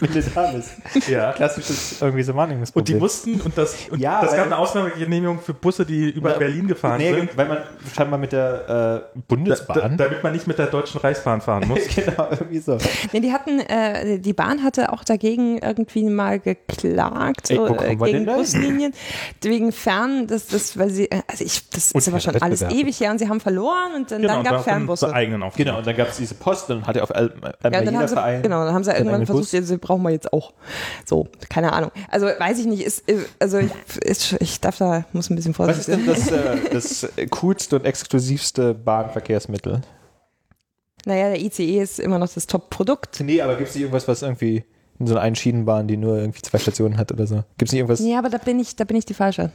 wenn du da bist. Ja. Klassisches irgendwie so Und Wahrnehmungsproblem. die mussten, und das, und Ja, das gab eine Ausnahmegenehmigung für Busse, die über Na, Berlin gefahren nee, sind. weil man scheinbar mit der äh, Bundesbahn. da, damit man nicht mit der Deutschen Reichsbahn fahren muss. genau, irgendwie so. Nee, die hatten, äh, die Bahn hatte auch dagegen irgendwie mal geklagt, Ey, so, äh, wir gegen? Buslinien, wegen Fern, das, das, weil sie, äh, also ich, das ist aber schon alles ewig her und sie haben verloren und dann, Genau, dann gab es Fernbusse. Eigenen. Genau, und dann gab es diese Post dann hatte auf einmal Ja, jeder sie, Verein. genau, dann haben sie irgendwann versucht, jetzt brauchen wir jetzt auch. So, keine Ahnung. Also weiß ich nicht, ist, also ich, ist, ich darf da, muss ein bisschen Was ist vorsichtig denn sein. das, äh, das coolste und exklusivste Bahnverkehrsmittel? Naja, der ICE ist immer noch das Top-Produkt. Nee, aber gibt es irgendwas, was irgendwie in so einer Einschienenbahn, die nur irgendwie zwei Stationen hat oder so? Gibt es nicht irgendwas? Ja, aber da bin ich, da bin ich die Falsche.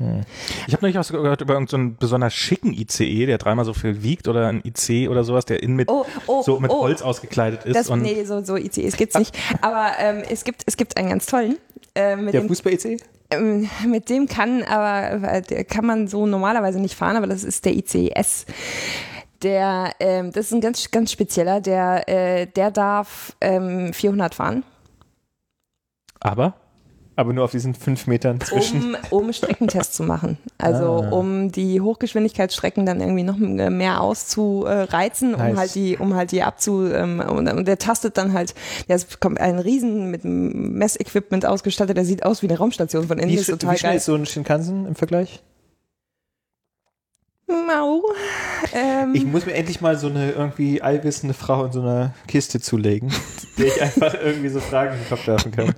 Ich habe neulich was gehört über irgendeinen so besonders schicken ICE, der dreimal so viel wiegt oder ein IC oder sowas, der innen mit, Oh, oh, so mit oh. Holz ausgekleidet ist. Das, und nee, so, so ICEs gibt's nicht. Aber ähm, es, gibt, es gibt einen ganz tollen. Äh, mit, Der dem, Fußball-EC? ähm, mit dem kann aber äh, der kann man so normalerweise nicht fahren, aber das ist der ICES. Der, ähm, das ist ein ganz, ganz spezieller, der, äh, der darf ähm, 400 fahren, aber Aber nur auf diesen fünf Metern zwischen. um, um Streckentests zu machen. Also Ah. um die Hochgeschwindigkeitsstrecken dann irgendwie noch mehr auszureizen, um Nice. halt die, um halt die abzu ähm, und, und der tastet dann halt, der ist kommt ein Riesen mit Messequipment ausgestattet, der sieht aus wie eine Raumstation von innen, Wie, ist total wie schnell geil. ist so ein Shinkansen im Vergleich? Mau. Ähm, Ich muss mir endlich mal so eine irgendwie allwissende Frau in so einer Kiste zulegen, der ich einfach irgendwie so Fragen in den Kopf werfen kann.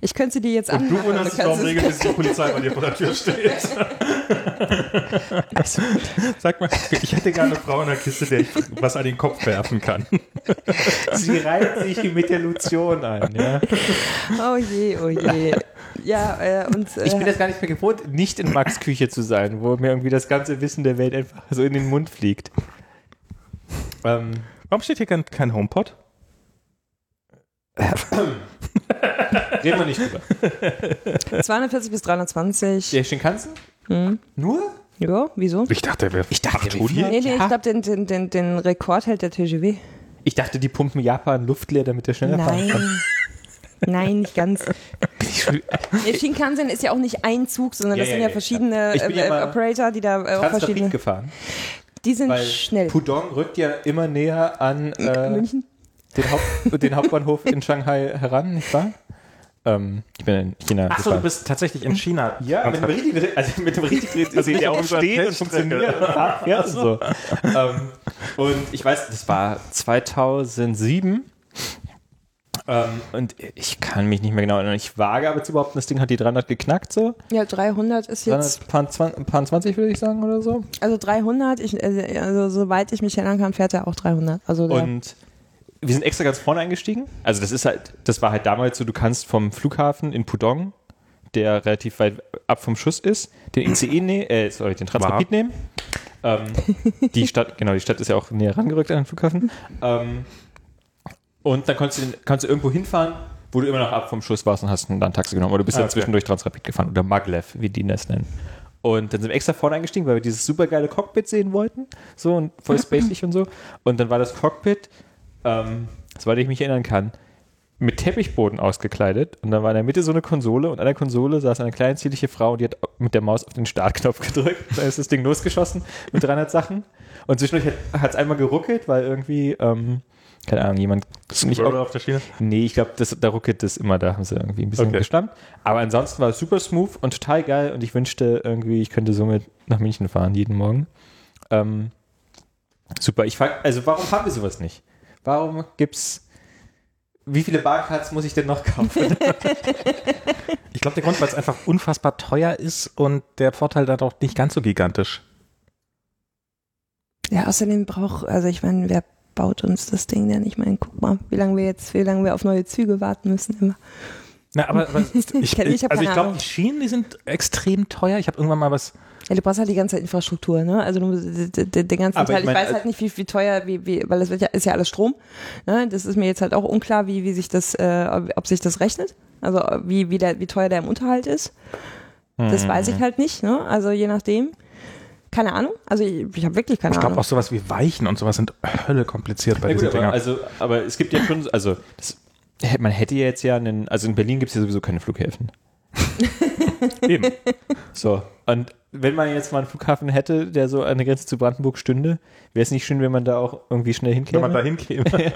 ich könnte die jetzt du anmachen. wunderst dich, warum regelmäßig die Polizei bei dir vor der Tür steht. Sag mal, ich hätte gerne eine Frau in der Kiste, der ich was an den Kopf werfen kann. Sie reiht sich mit der Lotion ein, ja. Oh je, oh je. Ja, äh, und äh, Ich bin das gar nicht mehr gewohnt, nicht in Max Küche zu sein, wo mir irgendwie das ganze Wissen der Welt einfach so in den Mund fliegt. Ähm, Warum steht hier kein, kein HomePod? reden wir nicht drüber. 240 bis 320. Der Shinkansen? Hm. Nur? Ja, wieso? Ich dachte, der wäre Ich dachte, 800. viel. Nee, nee, ich glaube, den, den, den, den Rekord hält der TGW. Ich dachte, die pumpen Japan Luft leer, damit der schneller fahren kann. Nein. Nein, nicht ganz. Der Shinkansen ist ja auch nicht ein Zug, sondern Ja, das ja, sind ja ja, verschiedene äh, Operator, die da äh, auch verschiedene. Gefahren. Die sind Weil schnell. Pudong rückt ja immer näher an äh, München? den, Haupt, den Hauptbahnhof in Shanghai heran, nicht wahr? Ähm, ich bin in China. Achso, du bist tatsächlich in China. Ja, mit dem richtigen, also mit dem richtigen, also der auch steht und funktioniert und so. ähm, und ich weiß, das war 2007 Ähm, und ich kann mich nicht mehr genau erinnern. Ich wage aber zu behaupten, das Ding hat die 300 geknackt so. Ja, 300 ist jetzt, 300, paar, 20, paar 20 würde ich sagen oder so. also 300, ich, äh, also soweit ich mich erinnern kann, fährt er auch 300. Also der, Und wir sind extra ganz vorne eingestiegen. Also das ist halt, das war halt damals so, du kannst vom Flughafen in Pudong, der relativ weit ab vom Schuss ist, den ICE nehmen, äh, sorry, den Transrapid nehmen. Ähm, die Stadt, genau, die Stadt ist ja auch näher rangerückt an den Flughafen. Ähm, und dann kannst du, kannst du irgendwo hinfahren, wo du immer noch ab vom Schuss warst und hast dann ein Taxi genommen. Oder du bist Ah, dann okay. zwischendurch Transrapid gefahren oder Maglev, wie die das nennen. Und dann sind wir extra vorne eingestiegen, weil wir dieses super geile Cockpit sehen wollten. So und voll spacig und so. Und dann war das Cockpit, ähm, soweit ich mich erinnern kann, mit Teppichboden ausgekleidet. Und dann war in der Mitte so eine Konsole und an der Konsole saß eine kleine zierliche Frau und die hat mit der Maus auf den Startknopf gedrückt. Dann ist das Ding losgeschossen mit 300 Sachen. Und zwischendurch hat es einmal geruckelt, weil irgendwie, ähm, keine Ahnung, jemand nicht Scroller auf der Schiene. Nee, ich glaube, da ruckelt das immer, da haben sie irgendwie ein bisschen Okay. gestammt. Aber ansonsten war es super smooth und total geil und ich wünschte irgendwie, ich könnte somit nach München fahren jeden Morgen. Ähm, super, ich frag, also warum haben wir sowas nicht? Warum gibt's, wie viele Barcards muss ich denn noch kaufen? Ich glaube, der Grund, weil es einfach unfassbar teuer ist und der Vorteil dann auch nicht ganz so gigantisch. ja, außerdem braucht, also ich meine, wer baut uns das Ding denn? Ich meine, guck mal, wie lange wir jetzt, wie lange wir auf neue Züge warten müssen immer. Na, aber, aber ich, Ich ich hab also ich glaube, die Schienen, die sind extrem teuer. Ich habe irgendwann mal was. Ja, du brauchst halt die ganze Infrastruktur, ne? Also du, den, den ganzen Aber Teil. ich Ich, mein, weiß äh, halt nicht, wie, wie teuer, wie, wie, weil das wird ja, ist ja alles Strom. Ne? Das ist mir jetzt halt auch unklar, wie, wie sich das, äh, ob, sich das rechnet. Also wie, wie, der, wie teuer der im Unterhalt ist. Das Mhm. weiß ich halt nicht, ne? Also je nachdem. Keine Ahnung. Also ich, ich habe wirklich keine Ich glaube Ahnung. auch sowas wie Weichen und sowas sind Hölle kompliziert bei Ja, gut, diesen aber, Dingern. also, aber es gibt ja schon, also das, man hätte ja jetzt ja einen, also in Berlin gibt es ja sowieso keine Flughäfen. Eben. So, und wenn man jetzt mal einen Flughafen hätte, der so an der Grenze zu Brandenburg stünde, wäre es nicht schön, wenn man da auch irgendwie schnell Wenn hinkäme? man da hinkäme.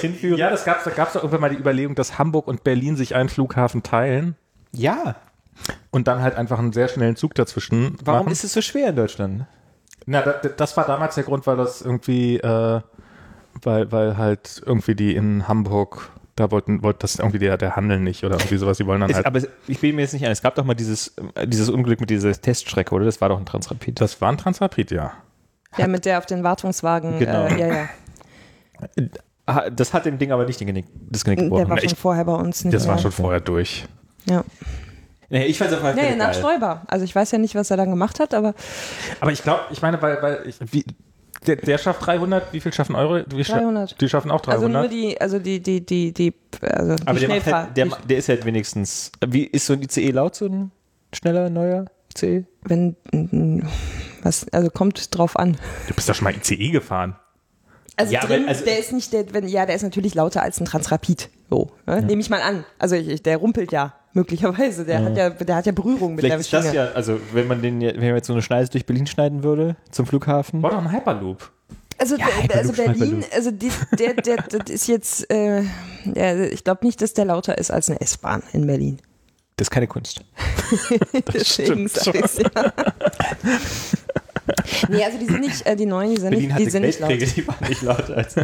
Hinführe? Ja, das gab's, da gab es doch irgendwann mal die Überlegung, dass Hamburg und Berlin sich einen Flughafen teilen ja. und dann halt einfach einen sehr schnellen Zug dazwischen Warum machen. ist es so schwer in Deutschland? Na, da, das war damals der Grund, weil das irgendwie, äh, weil, weil halt irgendwie die in Hamburg, da wollten, wollte das irgendwie der, der Handel nicht oder irgendwie sowas, die wollen dann Es, halt. aber es- ich bin mir jetzt nicht ein. Es gab doch mal dieses, äh, dieses Unglück mit dieser Teststrecke, oder? Das war doch ein Transrapid. Das war ein Transrapid, ja. Ja, mit der auf den Wartungswagen. Genau. Äh, ja, ja. Ah, Das hat dem Ding aber nicht den Genick, das Genick Der gebrochen. war Na, schon ich- vorher bei uns. Nicht Das war mehr. schon vorher durch. Ja. Nee, ich fand es auf jeden Nee, nach. Stoiber. Also ich weiß ja nicht, was er dann gemacht hat, aber Aber ich glaube, ich meine, weil, weil ich, wie, der, der schafft 300, wie viel schaffen Euro? Wie scha- 300. Die schaffen auch also 300. nur die, also die, die, die, die, also die Aber der, halt, der, der ist halt wenigstens. Wie ist so ein ICE laut, so ein schneller, neuer ICE? wenn was, also kommt drauf an. du bist doch schon mal ICE gefahren. Also Ja, drin, wenn- also- der ist nicht, der, wenn, ja, der ist natürlich lauter als ein Transrapid. So, ne? nehme ich mal an. Also ich, ich, der rumpelt ja möglicherweise. Der hat ja, der hat ja Berührung mit Vielleicht der ist das ja, also wenn man den, wenn man jetzt so eine Schneise durch Berlin schneiden würde zum Flughafen. War doch ein Hyperloop. Also, Ja, der- also Hyperloop, Berlin, Hyperloop. also die, der, der, das ist jetzt, äh, der, ich glaube nicht, dass der lauter ist als eine S-Bahn in Berlin. Das ist keine Kunst. Deswegen stimmt sag ich's ja. nee, also die sind nicht, äh, die neuen, die sind Berlin nicht, die sind nicht laut. Weltkriege, die waren nicht lauter als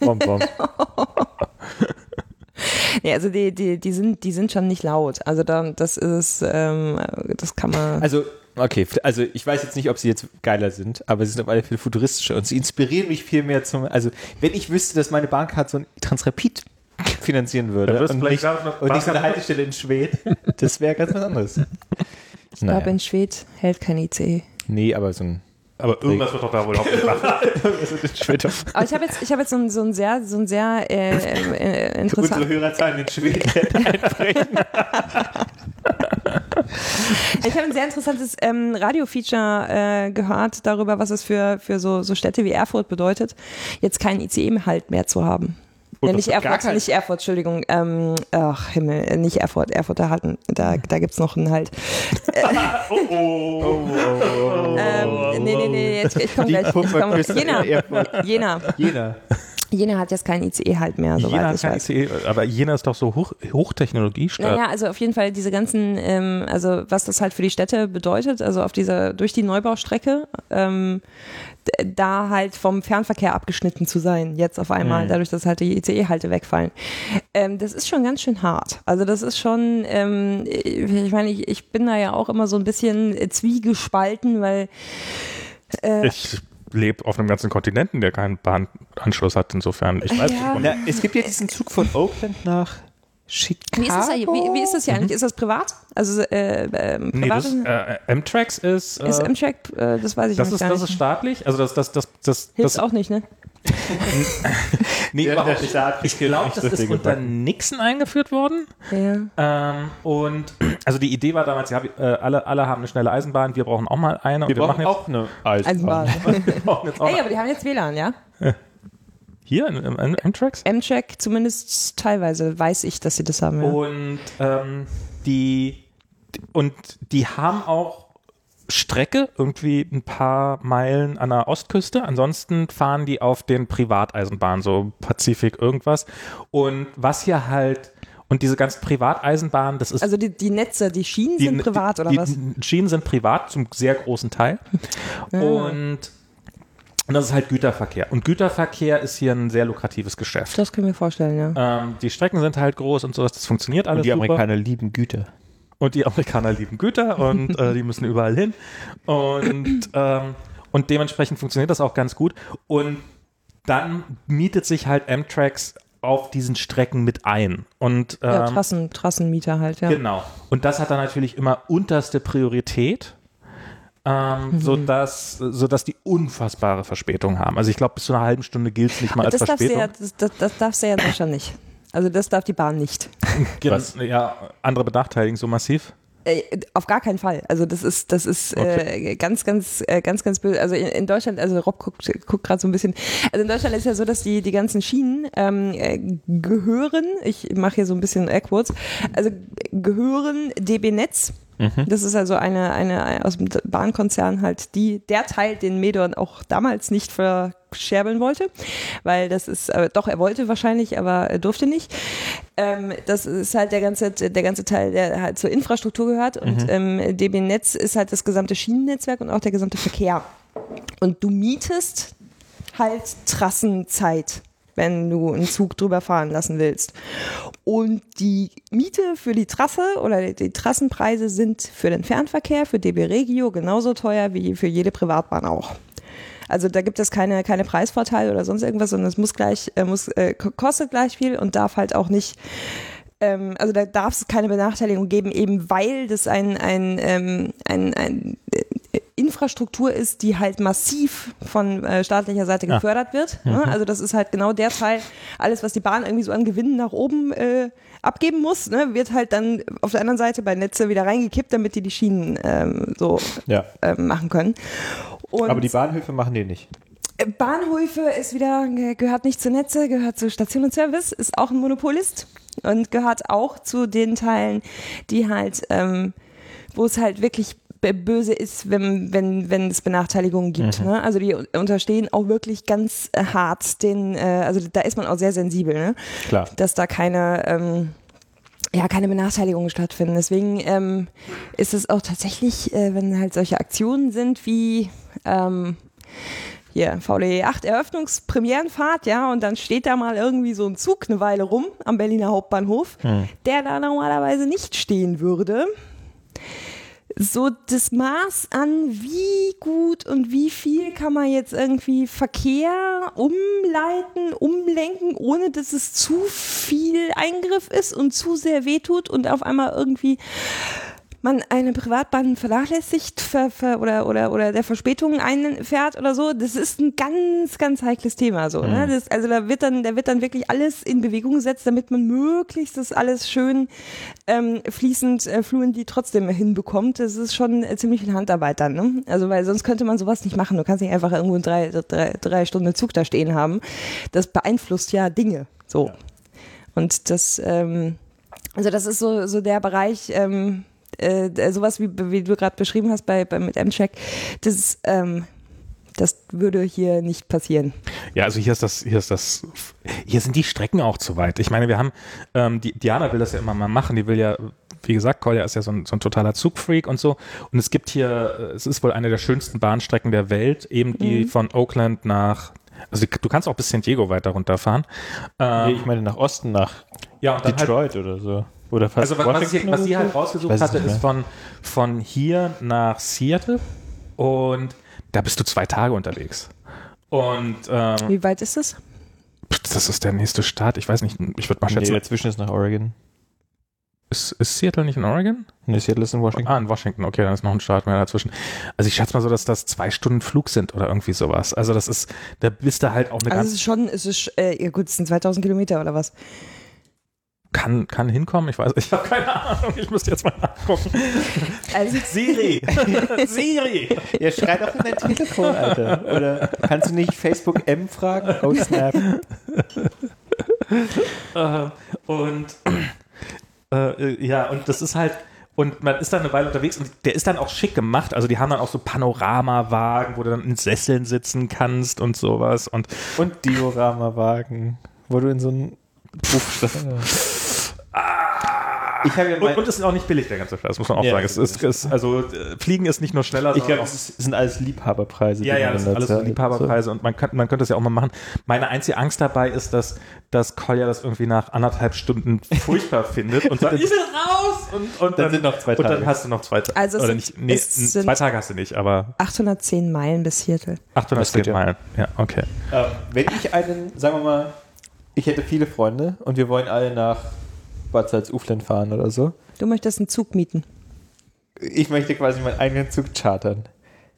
Bom, bom. Nee, also die, die, die sind, die sind schon nicht laut. Also da, das ist, ähm, das kann man. Also, okay, also ich weiß jetzt nicht, ob sie jetzt geiler sind, aber sie sind auf alle Fälle futuristischer und sie inspirieren mich viel mehr zum, also wenn ich wüsste, dass meine Bahncard so ein Transrapid finanzieren würde du und vielleicht nicht, und nicht so eine Haltestelle in Schwedt, das wäre ganz was anderes. ich glaube, in Schwedt hält kein ICE. nee, aber so ein Aber irgendwas wird doch da wohl machen. Schwedt. Aber ich habe jetzt, ich habe jetzt so ein, so ein sehr, so ein sehr äh, äh, interessant. Unsere Hörerzahlen in Schwedt einbrechen. Ich habe ein sehr interessantes ähm, Radio-Feature äh, gehört darüber, was es für, für so, so Städte wie Erfurt bedeutet, jetzt keinen ICE-Halt mehr zu haben. Ja, nicht Erfurt, kein- nicht Erfurt, Entschuldigung. Ähm, ach, Himmel, äh, nicht Erfurt. Erfurt, da, hatten, da, da gibt's noch einen Halt. oh, oh. Ähm, nee, nee, nee, jetzt, ich komme gleich. Ich komm, Jena. Jena. Jena. Jena hat jetzt keinen ICE halt mehr, soweit Jena hat ich kein weiß. ICE, aber Jena ist doch so Hoch, Hochtechnologiestadt. Naja, also auf jeden Fall diese ganzen, ähm, also was das halt für die Städte bedeutet, also auf dieser, durch die Neubaustrecke, ähm, da halt vom Fernverkehr abgeschnitten zu sein, jetzt auf einmal, dadurch, dass halt die ICE-Halte wegfallen. Ähm, das ist schon ganz schön hart. Also das ist schon, ähm, ich meine, ich, ich bin da ja auch immer so ein bisschen äh, zwiegespalten, weil äh, Ich lebe auf einem ganzen Kontinenten, der keinen Bahnanschluss hat, insofern. Ich weiß Ja. nicht. Na, es gibt ja diesen Zug von Oakland nach Chicago. wie ist das, ja, wie, wie ist das hier eigentlich? Ist das privat? Also äh, ähm, Nee, privat das, äh, M-Trax ist, äh, ist Amtrak, äh, das weiß ich das, ist, gar das nicht. ist staatlich. Also das, das, das, das, Hilft das auch nicht, ne? nee, Der- überhaupt nicht. Staat Ich glaube, das ist unter. Nixon eingeführt worden. Ja. Ähm, und also die Idee war damals, ja, wir, äh, alle, alle haben eine schnelle Eisenbahn, wir brauchen auch mal eine. Wir und brauchen jetzt, auch eine Eisenbahn. Eisenbahn. wir brauchen jetzt auch Ey, aber die haben jetzt WLAN, ja? hier in, in, in M-Tracks. Amtrak zumindest teilweise weiß ich, dass sie das haben. Ja. Und ähm, die und die haben auch Strecke, irgendwie ein paar Meilen an der Ostküste. Ansonsten fahren die auf den Privateisenbahnen, so Pazifik irgendwas. Und was hier halt, und diese ganzen Privateisenbahnen, das ist Also die, die Netze, die Schienen die, sind privat oder die, was? Die Schienen sind privat zum sehr großen Teil. Und, und das ist halt Güterverkehr. Und Güterverkehr ist hier ein sehr lukratives Geschäft. Das können wir vorstellen, ja. Ähm, die Strecken sind halt groß und so, das funktioniert alles Und die super. Amerikaner lieben Güter. Und die Amerikaner lieben Güter und äh, die müssen überall hin. Und, ähm, und dementsprechend funktioniert das auch ganz gut. Und dann mietet sich halt Amtrax auf diesen Strecken mit ein. Und ja, ähm, Trassen, Trassenmieter halt, ja. Genau. Und das hat dann natürlich immer unterste Priorität, ähm, Mhm. sodass, sodass die unfassbare Verspätung haben. Also ich glaube, bis zu einer halben Stunde gilt es nicht mal als Das darfst, du Verspätung. ja, das, das, darfst du ja in Deutschland nicht. Also das darf die Bahn nicht. Was? Ja, andere benachteiligen so massiv. Äh, auf gar keinen Fall. Also das ist, das ist äh, ganz, ganz, äh, ganz, ganz böse. Also in, in Deutschland, also Rob guckt, guckt gerade so ein bisschen. Also in Deutschland ist ja so, dass die die ganzen Schienen ähm, äh, gehören. Ich mache hier so ein bisschen Airquotes. Also gehören DB Netz. Das ist also eine, eine aus dem Bahnkonzern halt die, der Teil, den Medon auch damals nicht verscherbeln wollte, weil das ist, äh, doch, er wollte wahrscheinlich, aber er durfte nicht. Ähm, das ist halt der ganze, der ganze Teil, der halt zur Infrastruktur gehört und ähm, DB Netz ist halt das gesamte Schienennetzwerk und auch der gesamte Verkehr. Und du mietest halt Trassenzeit, wenn du einen Zug drüber fahren lassen willst. Und die Miete für die Trasse oder die Trassenpreise sind für den Fernverkehr, für DB Regio genauso teuer wie für jede Privatbahn auch. Also da gibt es keine, keine Preisvorteile oder sonst irgendwas, sondern es muss gleich, äh, muss, äh, ko- kostet gleich viel und darf halt auch nicht ähm, also da darf es keine Benachteiligung geben, eben weil das ein, ein, ähm, ein, ein Infrastruktur ist, die halt massiv von äh, staatlicher Seite Ja. gefördert wird. Ne? Also das ist halt genau der Teil, alles, was die Bahn irgendwie so an Gewinnen nach oben äh, abgeben muss, ne, wird halt dann auf der anderen Seite bei Netze wieder reingekippt, damit die die Schienen ähm, so Ja. ähm, machen können. Und Aber die Bahnhöfe machen die nicht. Bahnhöfe ist wieder, gehört nicht zu Netze, gehört zu Station und Service, ist auch ein Monopolist und gehört auch zu den Teilen, die halt, ähm, wo es halt wirklich böse ist, wenn, wenn, wenn es Benachteiligungen gibt. Ne? Also die unterstehen auch wirklich ganz äh, hart den, äh, also da ist man auch sehr sensibel, ne? Klar. dass da keine, ähm, ja, keine Benachteiligungen stattfinden. Deswegen ähm, ist es auch tatsächlich, äh, wenn halt solche Aktionen sind wie ähm, hier, VDE 8 Eröffnungspremierenfahrt, ja, und dann steht da mal irgendwie so ein Zug eine Weile rum am Berliner Hauptbahnhof, der da normalerweise nicht stehen würde. So das Maß an, wie gut und wie viel kann man jetzt irgendwie Verkehr umleiten, umlenken, ohne dass es zu viel Eingriff ist und zu sehr wehtut und auf einmal irgendwie man eine Privatbahn vernachlässigt ver, ver, oder, oder, oder der Verspätung einfährt oder so, das ist ein ganz, ganz heikles Thema. So, ne? das, also da wird dann, da wird dann wirklich alles in Bewegung gesetzt, damit man möglichst das alles schön ähm, fließend, äh, die trotzdem hinbekommt. Das ist schon äh, ziemlich viel Handarbeit dann. Ne? Also weil sonst könnte man sowas nicht machen. Du kannst nicht einfach irgendwo einen drei, drei, drei Stunden Zug da stehen haben. Das beeinflusst ja Dinge. So. Und das, ähm, also das ist so, so der Bereich, ähm, äh, sowas wie, wie du gerade beschrieben hast bei, bei mit M-Check, das ähm, Das würde hier nicht passieren. Ja, also hier ist das, hier ist das, hier sind die Strecken auch zu weit. Ich meine, wir haben, ähm, die, Diana will das ja immer mal machen, die will ja, wie gesagt, Kolja ist ja so ein, so ein totaler Zugfreak und so. Und es gibt hier, äh, es ist wohl eine der schönsten Bahnstrecken der Welt, eben die von Oakland nach, also du kannst auch bis San Diego weiter runterfahren. Ähm, Nee, ich meine nach Osten, nach ja, halt, Detroit oder so. Oder fast also was, was, sie, was sie halt rausgesucht Ich hatte, ist von, von hier nach Seattle und da bist du zwei Tage unterwegs. Und ähm, Wie weit ist es? das ist der nächste Staat. Ich weiß nicht, ich würde mal Nee, schätzen, dazwischen ist nach Oregon. ist, ist Seattle nicht in Oregon? Nee, Seattle ist in Washington. Ah, in Washington, okay, dann ist noch ein Staat mehr dazwischen. Also ich schätze mal so, dass das zwei Stunden Flug sind oder irgendwie sowas. Also das ist, da bist du halt auch eine Also es ganz, ist schon, es ist, äh, ja gut, es sind 2000 Kilometer oder was? Kann, kann hinkommen, ich weiß, ich habe keine Ahnung, ich müsste jetzt mal nachgucken. Also, Siri, Siri. Ja, schrei doch in dein Telefon, Alter. Oder kannst du nicht Facebook M fragen? Oh, Snap. Äh, und äh, ja, und das ist halt, und man ist dann eine Weile unterwegs und der ist dann auch schick gemacht. Also die haben dann auch so Panoramawagen, wo du dann in Sesseln sitzen kannst und sowas. Und Und Diorama-Wagen, wo du in so einen Ich ja Und, und es ist auch nicht billig, der ganze Scheiß, muss man auch Ja, sagen. Es ist, es, also äh, Fliegen ist nicht nur schneller, ich sondern glaube, es sind alles Liebhaberpreise. ja, ja, man das dann sind alles so. Liebhaberpreise und man, kann, man könnte das ja auch mal machen. Meine einzige Angst dabei ist, dass, dass Kolja das irgendwie nach anderthalb Stunden furchtbar findet und sagt, ich will raus! Und, und Dann sind noch zwei Und dann Tage. hast du noch zwei Tage. Also es Oder nicht, nee, es sind- zwei Tage hast du nicht, aber 810 Meilen bis Seattle. 810 ja. Meilen. Ja, okay. Ähm, wenn ich einen, sagen wir mal, ich hätte viele Freunde und wir wollen alle nach Bad Salzuflen fahren oder so. Du möchtest einen Zug mieten. Ich möchte quasi meinen eigenen Zug chartern.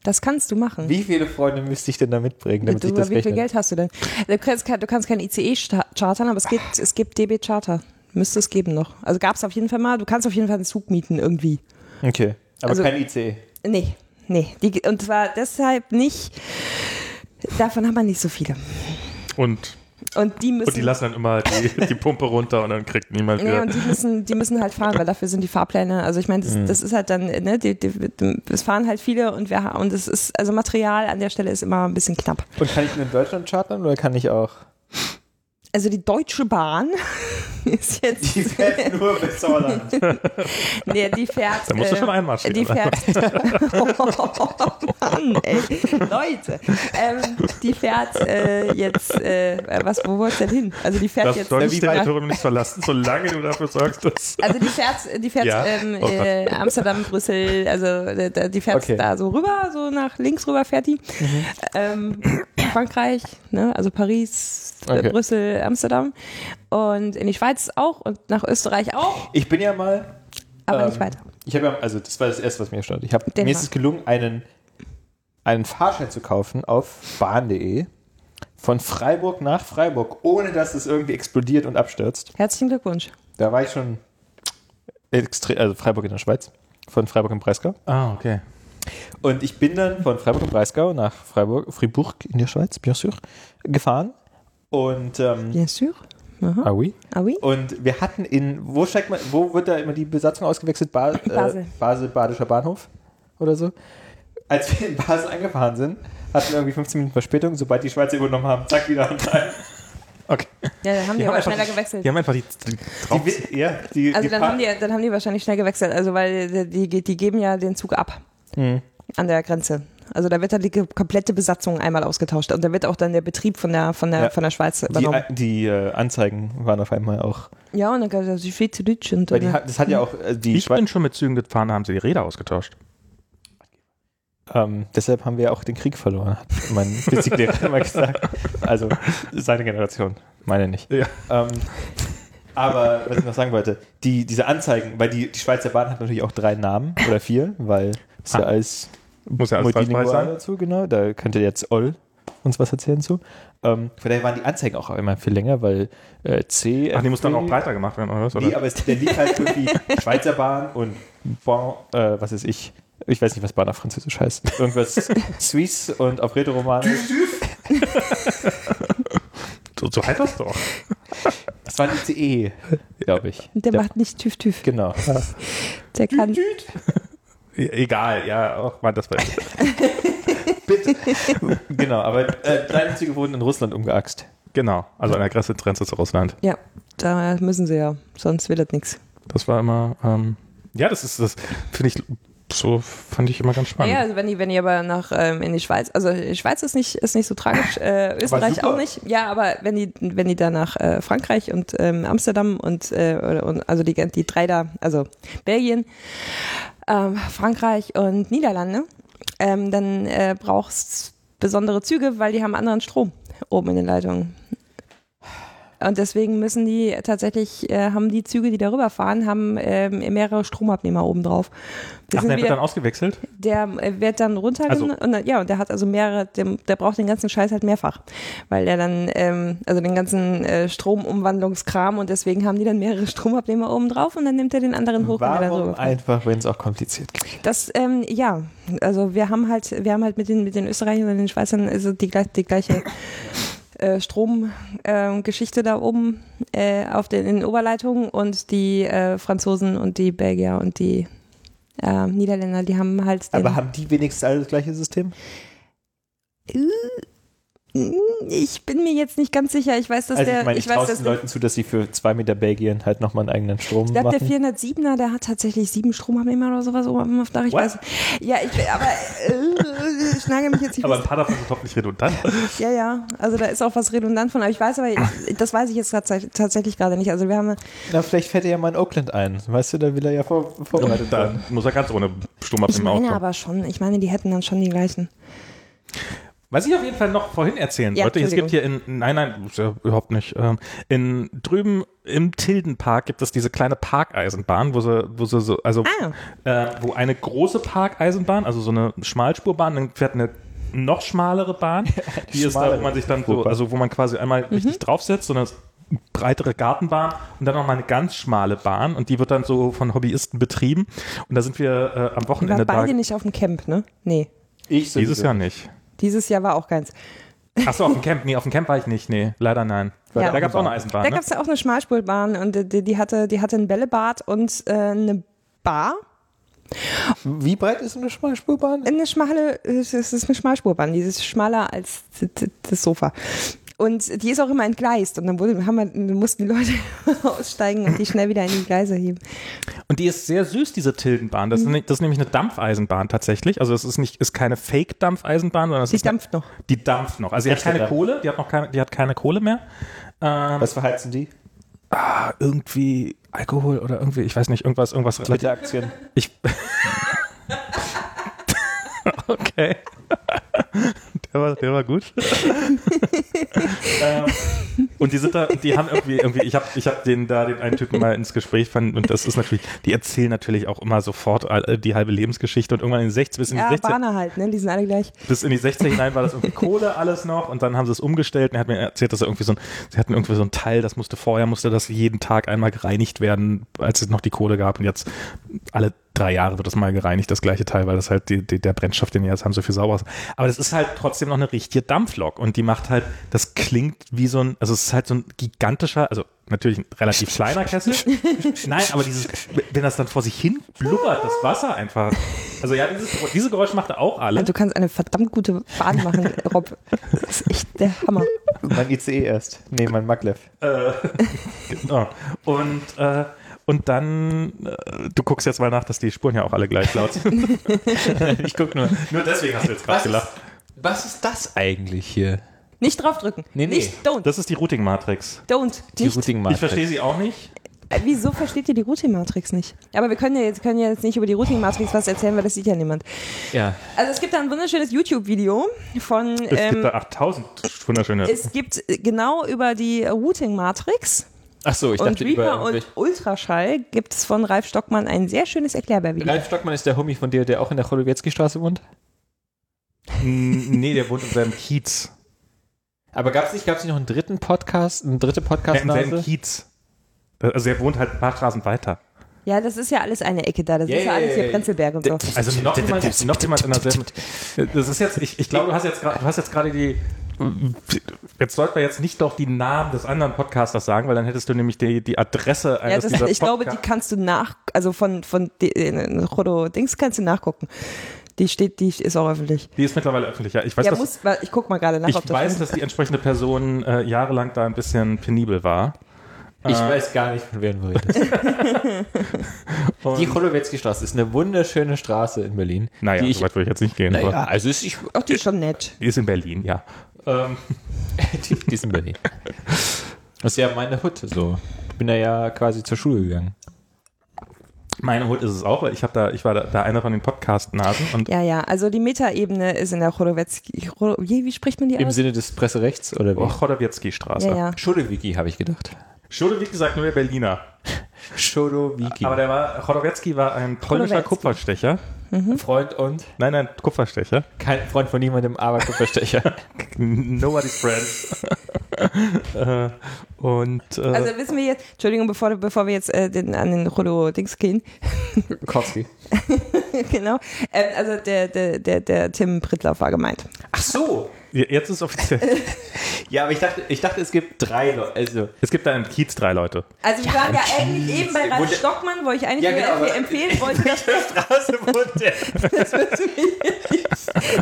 Das kannst du machen. Wie viele Freunde müsste ich denn da mitbringen, damit du, sich das wie viel? Geld hast du denn? Du kannst, kein- du kannst kein ICE chartern, aber es gibt, es gibt DB Charter. Müsste es geben noch. Also gab es auf jeden Fall mal. Du kannst auf jeden Fall einen Zug mieten irgendwie. Okay, aber Also- kein ICE. Nee, nee. Die, und zwar deshalb nicht. Davon haben wir nicht so viele. Und, Und die müssen. und die lassen dann immer die, die Pumpe runter und dann kriegt niemand Nee, wieder. und die müssen, die müssen halt fahren, weil dafür sind die Fahrpläne. Also ich meine, das, das ist halt dann, ne, die, die, es fahren halt viele und wir und es ist, also Material an der Stelle ist immer ein bisschen knapp. Und kann ich nur in Deutschland chartern oder kann ich auch? Also die Deutsche Bahn ist jetzt. fährt nur bis Holland. Nee, die fährt. Da musst du äh, schon einmarschieren. Die fährt. oh Mann, ey. Leute. Ähm, die fährt äh, jetzt. Äh, was, wo wollt's denn hin? Also die fährt Das jetzt. du weit- den Touren nicht verlassen, solange du dafür sorgst, dass. Also die fährt, die fährt Ja. ähm, Oh äh, Amsterdam, Brüssel, also äh, die fährt Okay. da so rüber, so nach links rüber fährt die. Ähm, Frankreich, ne? also Paris, äh, Okay. Brüssel, Amsterdam und in die Schweiz auch und nach Österreich auch, Ich bin ja mal. aber ähm, nicht weiter. Ich habe ja, also das war das erste, was mir stand. Ich habe mir ist es gelungen, einen, einen Fahrschein zu kaufen auf bahn.de von Freiburg nach Freiburg, ohne dass es irgendwie explodiert und abstürzt. Herzlichen Glückwunsch. Da war ich schon extrem, also Freiburg in der Schweiz, von Freiburg im Breisgau. Ah, okay. Und ich bin dann von Freiburg im Breisgau nach Freiburg, Fribourg in der Schweiz, bien sûr, gefahren. Und, ähm, Bien sûr. Aha. ah oui. Ah oui? Und wir hatten in, wo steigt man, wo wird da immer die Besatzung ausgewechselt? Ba äh, Basel. Basel, Badischer Bahnhof oder so. Als wir in Basel angefahren sind, hatten wir irgendwie 15 Minuten Verspätung. Sobald die Schweizer übernommen haben, zack, wieder am Teil. Okay. Ja, dann haben die, Die haben aber einfach- schneller gewechselt. Die haben einfach die, die drauf. Die, ja, die, also die dann haben, die, dann haben die wahrscheinlich schnell gewechselt, also weil die, die, geben ja den Zug ab Hm. an der Grenze. Also da wird dann die komplette Besatzung einmal ausgetauscht und da wird auch dann der Betrieb von der von der Ja. von der Schweiz die, übernommen. die äh, Anzeigen waren auf einmal auch. ja, und dann gab es die Weil die, äh, hat- das hat ja auch äh, die ich Schweiz. bin schon mit Zügen gefahren, da haben sie die Räder ausgetauscht. Ähm, deshalb haben wir auch den Krieg verloren, hat mein Physiklehrer immer gesagt. Also seine Generation, meine nicht. Ja. Ähm, aber was ich noch sagen wollte, die, diese Anzeigen, weil die, die Schweizer Bahn hat natürlich auch drei Namen oder vier, weil es ja Ah. alles Muss ja alles falsch sein. dazu, genau. Da könnte jetzt Oll uns was erzählen zu. Ähm, von daher waren die Anzeigen auch immer viel länger, weil äh, C. Ach, die muss dann auch breiter gemacht werden, oder was? Oder? Nee, aber es, der liegt halt irgendwie Schweizer Bahn und Bon, äh, was ist ich? Ich weiß nicht, was Bahn auf Französisch heißt. Irgendwas Suisse und auf Rätoromanisch. so, so heißt das doch. Das war ein ICE, glaube ich. der macht nicht TÜV TÜV. Genau. Der kann Egal, ja, auch mal das war Bitte. genau, aber äh, Züge wurden in Russland umgeaxt. Genau, also an der Grenze zu Russland. Ja, da müssen sie ja, sonst wird das nichts. Das war immer, ähm, ja, das ist, das finde ich, so fand ich immer ganz spannend. Ja, also wenn die, wenn die aber nach ähm, in die Schweiz, also die Schweiz ist nicht, ist nicht so tragisch, äh, Österreich auch nicht. Ja, aber wenn die, wenn die da nach äh, Frankreich und ähm, Amsterdam und, äh, oder, und also die, die drei da, also Belgien, ähm, Frankreich und Niederlande, ähm, dann äh, brauchst besondere Züge, weil die haben anderen Strom oben in den Leitungen. Und deswegen müssen die tatsächlich, äh, haben die Züge, die darüber fahren, haben ähm, mehrere Stromabnehmer oben drauf. Ach, der wir- wird dann ausgewechselt? der äh, wird dann runtergenommen Also- und ja und der hat also mehrere der, der braucht den ganzen Scheiß halt mehrfach weil der dann ähm, also den ganzen äh, Stromumwandlungskram und deswegen haben die dann mehrere Stromabnehmer oben drauf und dann nimmt er den anderen hoch Warum einfach, wenn es auch kompliziert geht? das ähm, ja also wir haben halt wir haben halt mit den mit den Österreichern und den Schweizern also die, die gleiche äh, Stromgeschichte da oben äh, auf den, in den Oberleitungen und die äh, Franzosen und die Belgier und die äh, Niederländer, die haben halt Aber haben die wenigstens alle das gleiche System? Ich bin mir jetzt nicht ganz sicher. Ich weiß, dass also der. ich meine, ich weiß, traue dass den Leuten zu, dass sie für zwei Meter Belgien halt nochmal einen eigenen Strom ich glaube, der machen. 407er, der hat tatsächlich sieben Stromabnehmer oder sowas oben auf dem Dach. Ich What? weiß. Ja, ich aber äh, ich nagel mich jetzt nicht Aber ein paar davon sind hoffentlich redundant. Ja, ja. Also da ist auch was redundant von. Aber ich weiß aber, ich, das weiß ich jetzt tats- tatsächlich gerade nicht. Also wir haben Na, vielleicht fährt er ja mal in Oakland ein. Weißt du, da will er ja vor, vorbereitet Da sein. muss er ganz ohne Sturm ich abnehmen meine auskommen. aber schon. Ich meine, die hätten dann schon die gleichen. Was ich auf jeden Fall noch vorhin erzählen Ja, wollte, es gibt hier in, nein, nein, ist ja überhaupt nicht, ähm, in drüben im Tildenpark gibt es diese kleine Parkeisenbahn, wo sie, wo sie so, also, Ah. äh, wo eine große Parkeisenbahn, also so eine Schmalspurbahn, dann fährt eine noch schmalere Bahn, die ist da, wo man sich dann so, also wo man quasi einmal richtig draufsetzt, so eine breitere Gartenbahn und dann noch mal eine ganz schmale Bahn und die wird dann so von Hobbyisten betrieben und da sind wir äh, am waren Wochenende da. beide nicht auf dem Camp, ne? Nee. Ich Dieses Jahr nicht. Dieses Jahr war auch keins. Achso, auf dem Camp. Nee, auf dem Camp war ich nicht. Nee, leider nein. Ja. Da gab es auch eine Eisenbahn. Da ne? gab es ja auch eine Schmalspurbahn und die, die, hatte, die hatte ein Bällebad und äh, eine Bar. Wie breit ist eine Schmalspurbahn? Eine schmale, es ist eine Schmalspurbahn, die ist schmaler als das Sofa. Und die ist auch immer entgleist und dann wurde, haben wir, mussten die Leute aussteigen und die schnell wieder in die Gleise heben. Und die ist sehr süß, diese Tildenbahn. Das, ist, nicht, das ist nämlich eine Dampfeisenbahn tatsächlich. Also es ist nicht, ist keine Fake-Dampfeisenbahn, sondern es Die ist eine, dampft noch. die dampft noch. Also die hat keine Dampf. Kohle, die hat noch keine, die hat keine Kohle mehr. Ähm, Was verheizen die? ah, irgendwie Alkohol oder irgendwie, ich weiß nicht, irgendwas, irgendwas. Twitter-Aktien. Ich. okay. Der war, der war gut. ähm, und die sind da, die haben irgendwie, irgendwie ich habe ich hab den da, den einen Typen mal ins Gespräch fand und das ist natürlich, die erzählen natürlich auch immer sofort all- die halbe Lebensgeschichte und irgendwann in den 60 bis in die Ja, 60 Bahner halt, ne? Die sind alle gleich. bis in die 60 hinein war das irgendwie Kohle alles noch und dann haben sie es umgestellt und er hat mir erzählt, dass er irgendwie so ein, sie hatten irgendwie so ein Teil, das musste vorher, musste das jeden Tag einmal gereinigt werden, als es noch die Kohle gab und jetzt alle drei Jahre wird das mal gereinigt, das gleiche Teil, weil das halt die, die, der Brennstoff, den die jetzt haben, so viel sauber ist. Aber das ist halt trotzdem noch eine richtige Dampflok und die macht halt, das klingt wie so ein, also es ist halt so ein gigantischer, also natürlich ein relativ kleiner Kessel. Nein, aber dieses, wenn das dann vor sich hin blubbert, das Wasser einfach. Also ja, dieses, diese Geräusche macht er auch alle. Also du kannst eine verdammt gute Bahn machen, Rob. Das ist echt der Hammer. Mein ICE erst. Nee, mein Maglev. Äh, genau. Und, äh, und dann, äh, du guckst jetzt mal nach, dass die Spuren ja auch alle gleich laut sind. ich guck nur. Nur deswegen hast du jetzt gerade ist, gelacht. was ist das eigentlich hier? Nicht draufdrücken. Nee, nee. Nicht, don't, Das ist die Routing-Matrix. don't. Die Nicht. Routing Ich verstehe sie auch nicht. Äh, Wieso versteht ihr die Routing-Matrix nicht? Aber wir können ja jetzt, können ja jetzt nicht über die Routing-Matrix was erzählen, weil das sieht ja niemand. Ja. Also es gibt da ein wunderschönes YouTube-Video von, Es ähm, gibt da 8000 wunderschöne. es gibt äh, genau über die Routing-Matrix Ach so, ich und dachte über. Reaper und Ultraschall gibt es von Ralf Stockmann ein sehr schönes Erklärbär-Video. Ralf Stockmann ist der Homie von dir, der auch in der Cholowiecki-Straße wohnt? Nee, der wohnt in seinem Kiez. Aber gab es nicht, gab's nicht noch einen dritten Podcast, eine dritte Ja, in seinem? Kiez. Also er wohnt halt ein paar Straßen weiter. Ja, das ist ja alles eine Ecke da. Das Ja, ist ja alles hier ja. Prenzlberg und so. Also noch jemand, noch jemand in derselben. Das ist jetzt, ich, ich glaube, du hast jetzt gerade, du hast jetzt gerade die. Jetzt sollten wir jetzt nicht doch die Namen des anderen Podcasters sagen, weil dann hättest du nämlich die, die Adresse Ja, eines das, dieser ich glaube, die Podca- kannst du nach, also von, von äh, Rodo Dings kannst du nachgucken. Die steht, die ist auch öffentlich. Die ist mittlerweile öffentlich, ja. Ich weiß, Ja, dass, muss, ich guck mal gerade nach, ich ob das weiß dass die entsprechende Person äh, jahrelang da ein bisschen penibel war. Ich Äh, weiß gar nicht, von wem du redest. die Cholowetzki-Straße ist eine wunderschöne Straße in Berlin. Naja, die ich, so weit würde ich jetzt nicht gehen. naja, aber also ist, ich, Ach, die ist schon nett. die ist in Berlin, ja. Ähm, die, die ist in Berlin. Das ist ja meine Hut, so. Ich bin da ja quasi zur Schule gegangen. meine Hut ist es auch, weil ich habe da, ich war da, da einer von den Podcast-Nasen und Ja, ja, also die Metaebene ist in der Cholowetzki, Cholo- wie, wie spricht man die Im aus? Sinne des Presserechts oder wie? oh, Chodowiecki-Straße. Ja, ja. Habe ich gedacht. Schode, wie gesagt, nur der Berliner. Chodowiki. Aber der war, Chodowiecki war ein polnischer. Kupferstecher. Freund und Nein, nein, Kupferstecher. kein Freund von niemandem, aber Kupferstecher. Nobody's friend. äh, und äh, Also wissen wir jetzt, Entschuldigung, bevor, bevor wir jetzt äh, den, an den Cholo-Dings gehen, Kowski. genau, ähm, also der, der, der, der Tim Prittlauf war gemeint. Ach so. Jetzt ist offiziell. Ja, aber ich dachte, ich dachte, es gibt drei Leute. Also, es gibt da im Kiez drei Leute. Also wir waren ja eigentlich eben bei Ralf der- Stockmann, wo ich eigentlich Ja, nur genau, empfehlen wollte, dass Straße wohnt der. das wird zu mir.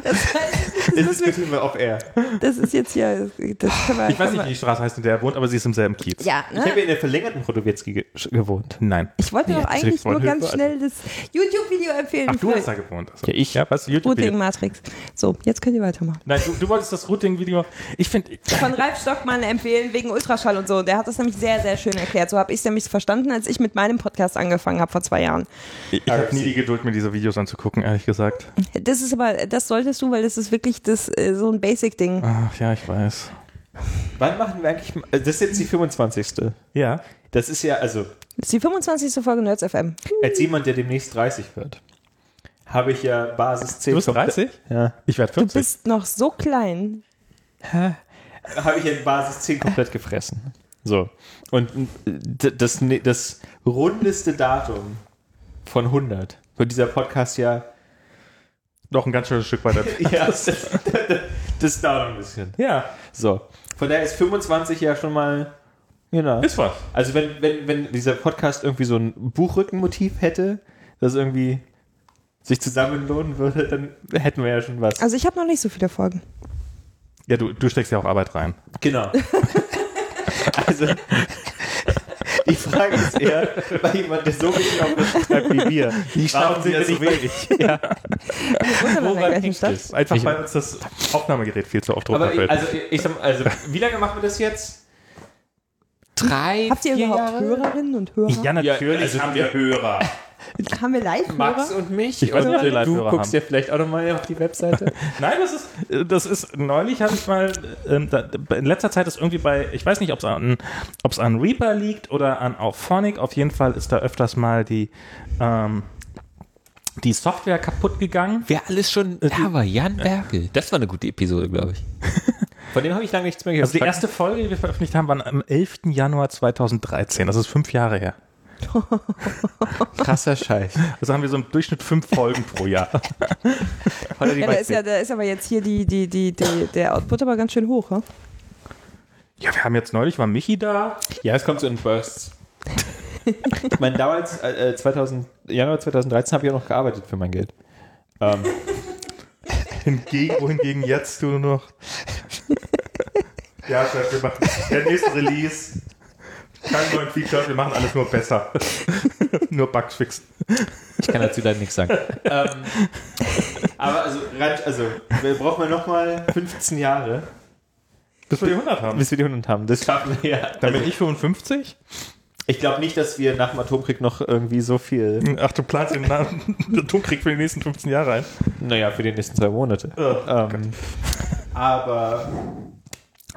Das, heißt, Das diskutieren wir off-air. das ist jetzt hier, das können wir, Ich weiß nicht, wie die Straße heißt, in der er wohnt, aber sie ist im selben Kiez. Ja, Ich habe ne? in der verlängerten Chodowiecki ge gewohnt. Nein. Ich wollte doch eigentlich nur ganz schnell das YouTube-Video empfehlen. Ach, du hast da gewohnt. Also. Ja, ich. Ja, was? YouTube Routing Matrix. So, jetzt könnt ihr weitermachen. Nein, du, du wolltest das Routing-Video. Ich finde, Von Ralf Stockmann empfehlen wegen Ultraschall und so. Der hat das nämlich sehr, sehr schön erklärt. So habe ich es nämlich verstanden, als ich mit meinem Podcast angefangen habe vor zwei Jahren. ich, ich habe nie die Geduld, mir diese Videos anzugucken, ehrlich gesagt. Das ist aber, das solltest du, weil das ist wirklich das, äh, so ein Basic-Ding. Ach, ja, ich weiß. Wann machen wir eigentlich. Das ist jetzt die 25. Ja. Das ist ja, also, Das ist die 25. Folge Nerds FM. als jemand, der demnächst 30 wird, habe ich ja Basis 10. Du bist 30? Ja. Ich werde Du 50. bist noch so klein. Habe ich ja Basis 10 komplett gefressen. So. Und d- das, ne- das rundeste Datum von 100 wird dieser Podcast ja. Noch ein ganz schönes Stück weiter. ja das, das dauert ein bisschen. ja, So. Von daher ist 25 ja schon mal. Genau. ist was. Also wenn, wenn, wenn dieser Podcast irgendwie so ein Buchrückenmotiv hätte, das irgendwie sich zusammenlohnen würde, dann hätten wir ja schon was. Also ich habe noch nicht so viele Folgen. Ja, du, du steckst ja auch Arbeit rein. Genau. also die Frage ist eher, bei jemand, der so wenig Aufwand schreibt wie wir. Warum sind wir nicht wenig? Ja, woran Stadt. es? Einfach Ich- weil uns das Aufnahmegerät viel zu oft runterfällt. also, ich sag mal, also, wie lange machen wir das jetzt? Drei, Habt ihr vier überhaupt Jahre? Hörerinnen und Hörer? ja, natürlich also haben wir Hörer. Haben wir Live-Hörer? Max und mich. Ich weiß nicht, ob wir du Live-Hörer guckst haben. ja vielleicht auch nochmal auf die Webseite. Nein, das ist, das ist, neulich habe ich mal, ähm, da, in letzter Zeit ist irgendwie bei, ich weiß nicht, ob es an, ob es an Reaper liegt oder an Auphonic, auf jeden Fall ist da öfters mal die, ähm, die Software kaputt gegangen. Wer alles schon da war, Jan Berkel. Das war eine gute Episode, glaube ich. Von dem habe ich lange nichts mehr gehört. Also die erste Folge, die wir veröffentlicht haben, war am 11. Januar 2013. Das ist fünf Jahre her. krasser Scheiß. Also haben wir so im Durchschnitt fünf Folgen pro Jahr. Ja, da ist, ja, da ist aber jetzt hier die, die, die, die, der Output aber ganz schön hoch. Ne? Ja, wir haben jetzt neulich, war Michi da. Ja, es kommt so in Bursts. ich meine, damals, äh, 2000, Januar 2013 habe ich auch noch gearbeitet für mein Geld. Ähm, Hingegen, wohingegen jetzt du noch. ja, Chef, wir machen der nächste Release. Kein neuen Feature, wir machen alles nur besser. nur Bugs fixen. ich kann dazu leider nichts sagen. ähm, aber also, also wir brauchen wir nochmal 15 Jahre, Bis wir die 100 haben. bis wir die 100 haben. Das schaffen wir ja. Dann bin ich 55. Ich glaube nicht, dass wir nach dem Atomkrieg noch irgendwie so viel, Ach, du planst den Atomkrieg für die nächsten 15 Jahre ein. naja, für die nächsten zwei Monate. ähm, aber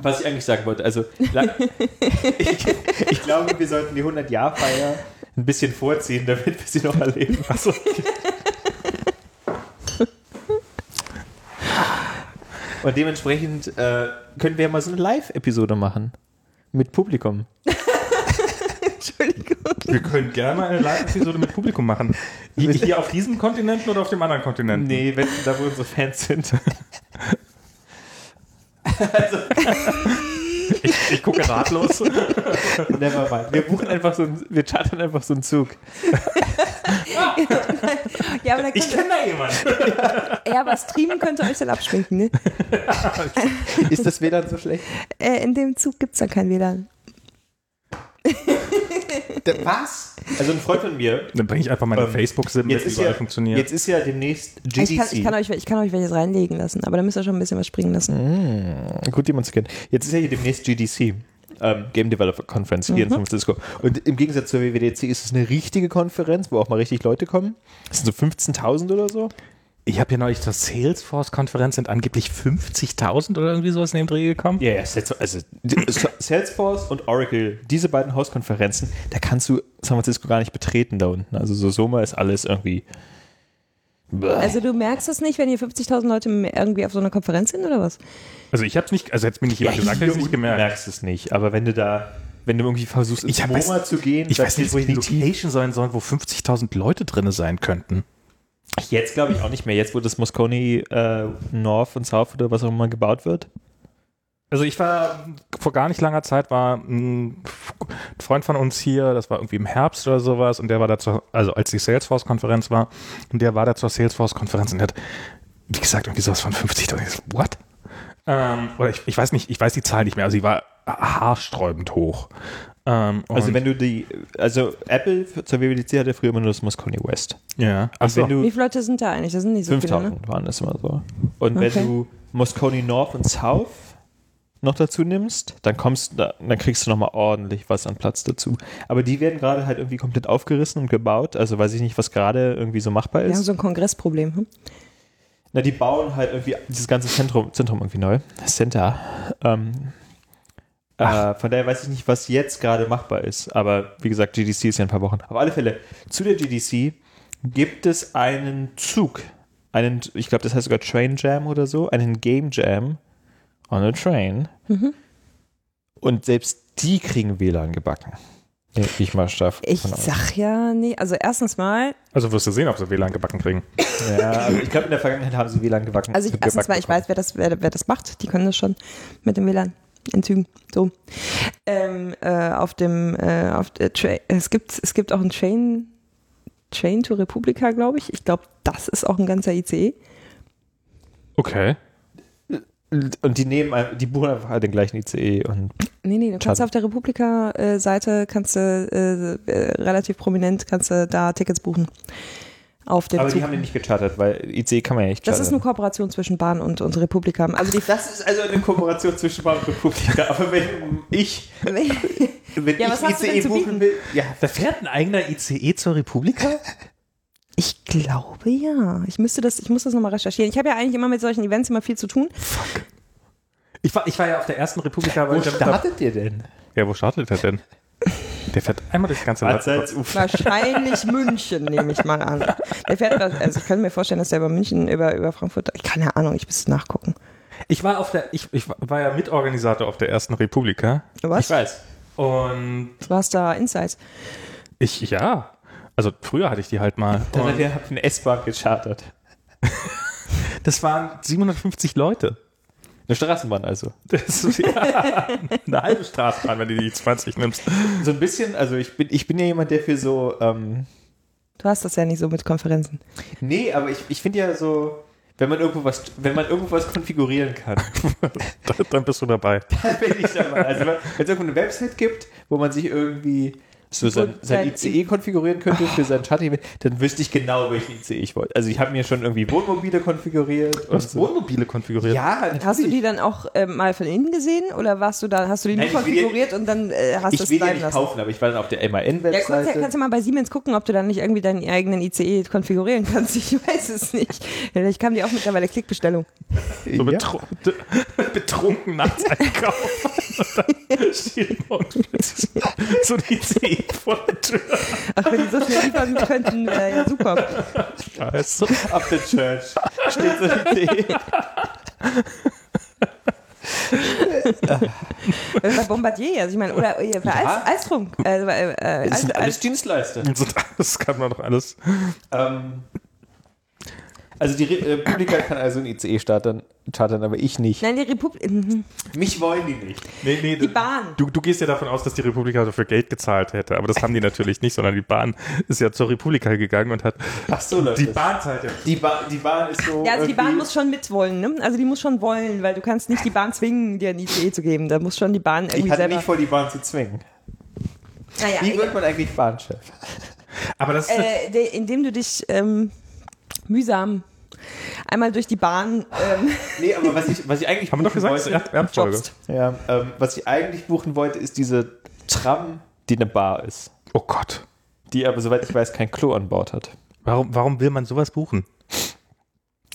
was ich eigentlich sagen wollte, also ich, ich glaube, wir sollten die 100-Jahr-Feier ein bisschen vorziehen, damit wir sie noch erleben. Achso. Und dementsprechend äh, können wir ja mal so eine Live-Episode machen. Mit Publikum. Entschuldigung. Wir können gerne mal eine Live-Episode mit Publikum machen. Hier, auf diesem Kontinenten oder auf dem anderen Kontinenten? Nee, wenn da wo unsere Fans sind. Ich gucke ratlos. Never mind. Wir buchen einfach so einen, wir chartern einfach so einen Zug. ja, aber, Ich könnte, kenne da jemanden. ja, aber streamen könnte euch dann abschminken, ne? Ist das WLAN so schlecht? Äh, in dem Zug gibt es da kein WLAN. Was? Also ein Freund von mir. Dann bringe ich einfach meine Ähm, Facebook-Sim mit, Jetzt die ist, überall ja, funktioniert. jetzt ist ja demnächst GDC. Ich kann, ich, kann euch, ich kann euch welches reinlegen lassen, aber da müsst ihr schon ein bisschen was springen lassen. Mm, gut, jemand zu kennen. Jetzt ist ja hier demnächst GDC. Ähm, Game Developer Conference hier in San Francisco. Und im Gegensatz zur WWDC ist es eine richtige Konferenz, wo auch mal richtig Leute kommen. Das sind so 15.000 oder so. Ich habe hier neulich zur Salesforce-Konferenz sind angeblich 50.000 oder irgendwie sowas in dem Dreh gekommen. Ja, ja, Salesforce, also die- Salesforce und Oracle, diese beiden Hauskonferenzen, da kannst du San Francisco gar nicht betreten da unten. Also so Sommer ist alles irgendwie. Also du merkst es nicht, wenn hier 50.000 Leute irgendwie auf so einer Konferenz sind oder was? Also ich habe es nicht, also hätte es mir nicht jemand gesagt, hätte ich es nicht Du gemerkt. merkst es nicht, aber wenn du da, wenn du irgendwie versuchst, ins Ich hab- MoMA weiß- zu gehen, Ich weiß nicht, wo die Location sein soll, wo 50.000 Leute drin sein könnten. Jetzt glaube ich auch nicht mehr. Jetzt, wo das Moscone äh, North und South oder was auch immer gebaut wird. Also ich war vor gar nicht langer Zeit war ein Freund von uns hier, das war irgendwie im Herbst oder sowas und der war da zur, also als die Salesforce-Konferenz war und der war da zur Salesforce-Konferenz und der hat, wie gesagt, irgendwie sowas von 50.000. Ich so, What? Ähm, oder ich, ich weiß nicht, ich weiß die Zahl nicht mehr, also die war haarsträubend hoch. Ähm, Also wenn du die, also Apple für- zur WWDC hatte früher immer nur das Moscone West. ja, also wenn du Wie viele Leute sind da eigentlich? Das sind nicht so viele, ne? 5000 waren das immer so. Und Okay. wenn du Moscone North und South noch dazu nimmst, dann kommst da, dann kriegst du nochmal ordentlich was an Platz dazu. Aber die werden gerade halt irgendwie komplett aufgerissen und gebaut. Also weiß ich nicht, was gerade irgendwie so machbar Wir haben ist. so ein Kongressproblem. Hm? Na, die bauen halt irgendwie dieses ganze Zentrum, Zentrum irgendwie neu. Center. Ähm, äh, von daher weiß ich nicht, was jetzt gerade machbar ist. Aber wie gesagt, GDC ist ja in ein paar Wochen. Auf alle Fälle, zu der GDC gibt es einen Zug. Einen, ich glaube, das heißt sogar Train Jam oder so. Einen Game Jam on a Train. Und selbst die kriegen WLAN gebacken. Ich mal stark. Ich sag ja, nee, also erstens mal, also wirst du sehen, ob sie WLAN gebacken kriegen. Ja, aber ich glaube, in der Vergangenheit haben sie WLAN gebacken. also ich, erstens mal, ich weiß, wer das, wer, wer das macht. Die können das schon mit dem WLAN in Zügen. So. Ähm, äh, auf dem, äh, auf der Tra es gibt, es gibt auch einen Train, Train to Republica, glaube ich. Ich glaube, das ist auch ein ganzer ICE. Okay. Und die nehmen, ein- die buchen einfach halt den gleichen ICE und Nee, nee, du kannst auf der Republika-Seite, kannst du äh, äh, relativ prominent, kannst du da Tickets buchen. Auf dem Aber Zug. die haben den nicht gechartert, weil ICE kann man ja nicht das chartern. ist eine Kooperation zwischen Bahn und, und Republika. Also die das ist also eine Kooperation zwischen Bahn und Republika. Aber wenn ich, wenn Ja, ich was hast du denn ICE zu buchen will, ja, Da fährt ein eigener ICE zur Republika? Ich glaube ja. Ich müsste das, ich muss das nochmal recherchieren. Ich habe ja eigentlich immer mit solchen Events immer viel zu tun. Ich war, ich war ja auf der ersten Republika. weil wo startet ihr denn? Ja, wo startet der denn? Der fährt einmal durch das ganze Land. Wahrscheinlich München, nehme ich mal an. Der fährt, also ich könnte mir vorstellen, dass der über München, über, über Frankfurt, ich keine Ahnung, ich müsste nachgucken. Ich war auf der, ich, ich war ja Mitorganisator auf der ersten Republika. Was? Ich weiß. Und Du warst da Insights. ich, ja. Also früher hatte ich die halt mal. Dann hat Und ihr habt eine S-Bahn gechartert. das waren 750 Leute. Eine Straßenbahn also. Das ist ja eine halbe Straßenbahn, wenn du die 20 nimmst. So ein bisschen, also ich bin, ich bin ja jemand, der für so, ähm, Du hast das ja nicht so mit Konferenzen. nee, aber ich, ich finde ja so, wenn man irgendwo was, wenn man irgendwo was konfigurieren kann, Dann bist du dabei. dann bin ich dabei. Also wenn es irgendwo eine Website gibt, wo man sich irgendwie so sein, sein ICE konfigurieren könnte für sein Charting, dann wüsste ich genau, welchen ICE ich wollte. Also ich habe mir schon irgendwie Wohnmobile konfiguriert. Du hast Wohnmobile konfiguriert. Ja, Hast du die natürlich. dann auch äh, mal von innen gesehen oder warst du da, hast du die Nein, nur ich konfiguriert und dann äh, hast du Ich es will ja bleiben nicht lassen? kaufen, aber ich war dann auf der Ja, kannst, ja, MAN-Webseite. kannst du mal bei Siemens gucken, ob du dann nicht irgendwie deinen eigenen ICE konfigurieren kannst. Ich weiß es nicht. Vielleicht kam die auch mittlerweile Klickbestellung. So betru betrunken nachts einkaufen. So die ICE vor der Tür. Ach, wenn die so schnell liefern könnten, wäre ja super. Scheiße. Up the church. Steht so eine Idee. Äh, Bei Bombardier, also ich meine, oder äh, bei Ja. Alstrom. Also, äh, äh, Das Alst, sind alles Dienstleister. Das kann man doch alles. Ähm, Also die Re Republika kann also ein ICE starten, chartern, aber ich nicht. Nein, die Republik. Mhm. Mich wollen die nicht. Nee, nee, Die Bahn. Du, du gehst ja davon aus, dass die Republika dafür Geld gezahlt hätte, aber das haben die natürlich nicht, sondern die Bahn ist ja zur Republika gegangen und hat Ach so, Leute. die Bahn zahlt ja. Die, ba die Bahn ist so. Ja, also die Bahn muss schon mitwollen, ne? Also die muss schon wollen, weil du kannst nicht die Bahn zwingen, dir ein ICE zu geben. Da muss schon die Bahn Ich irgendwie hatte selber. nicht vor, die Bahn zu zwingen. naja, Wie wird man eigentlich Bahnchef? Aber das ist äh, de, indem du dich ähm, mühsam einmal durch die Bahn ähm, Nee, aber was ich, was ich eigentlich haben wir doch gesagt, wollte, ja, Ernstfolge. jobst. ja, ähm, was ich eigentlich buchen wollte, ist diese Tram, die eine Bar ist. Oh Gott. Die aber, soweit ich weiß, kein Klo an Bord hat. Warum, warum will man sowas buchen?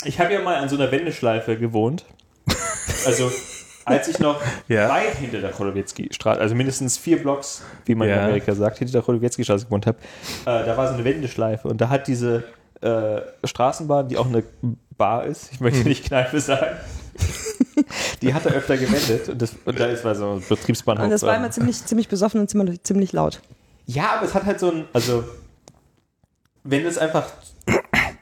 Ich habe ja mal an so einer Wendeschleife gewohnt. Also, als ich noch Ja. weit hinter der Cholowiecki-Straße, also mindestens vier Blocks, wie man in Ja. Amerika sagt, hinter der Cholowiecki-Straße gewohnt habe, äh, da war so eine Wendeschleife und da hat diese äh, Straßenbahn, die auch eine Bar ist, ich möchte nicht Kneipe sagen, die hat da öfter gewendet und, das, und da ist war so ein Betriebsbahnhof. und das war immer ziemlich, ziemlich besoffen und ziemlich, ziemlich laut. ja, aber es hat halt so ein, also wenn es einfach,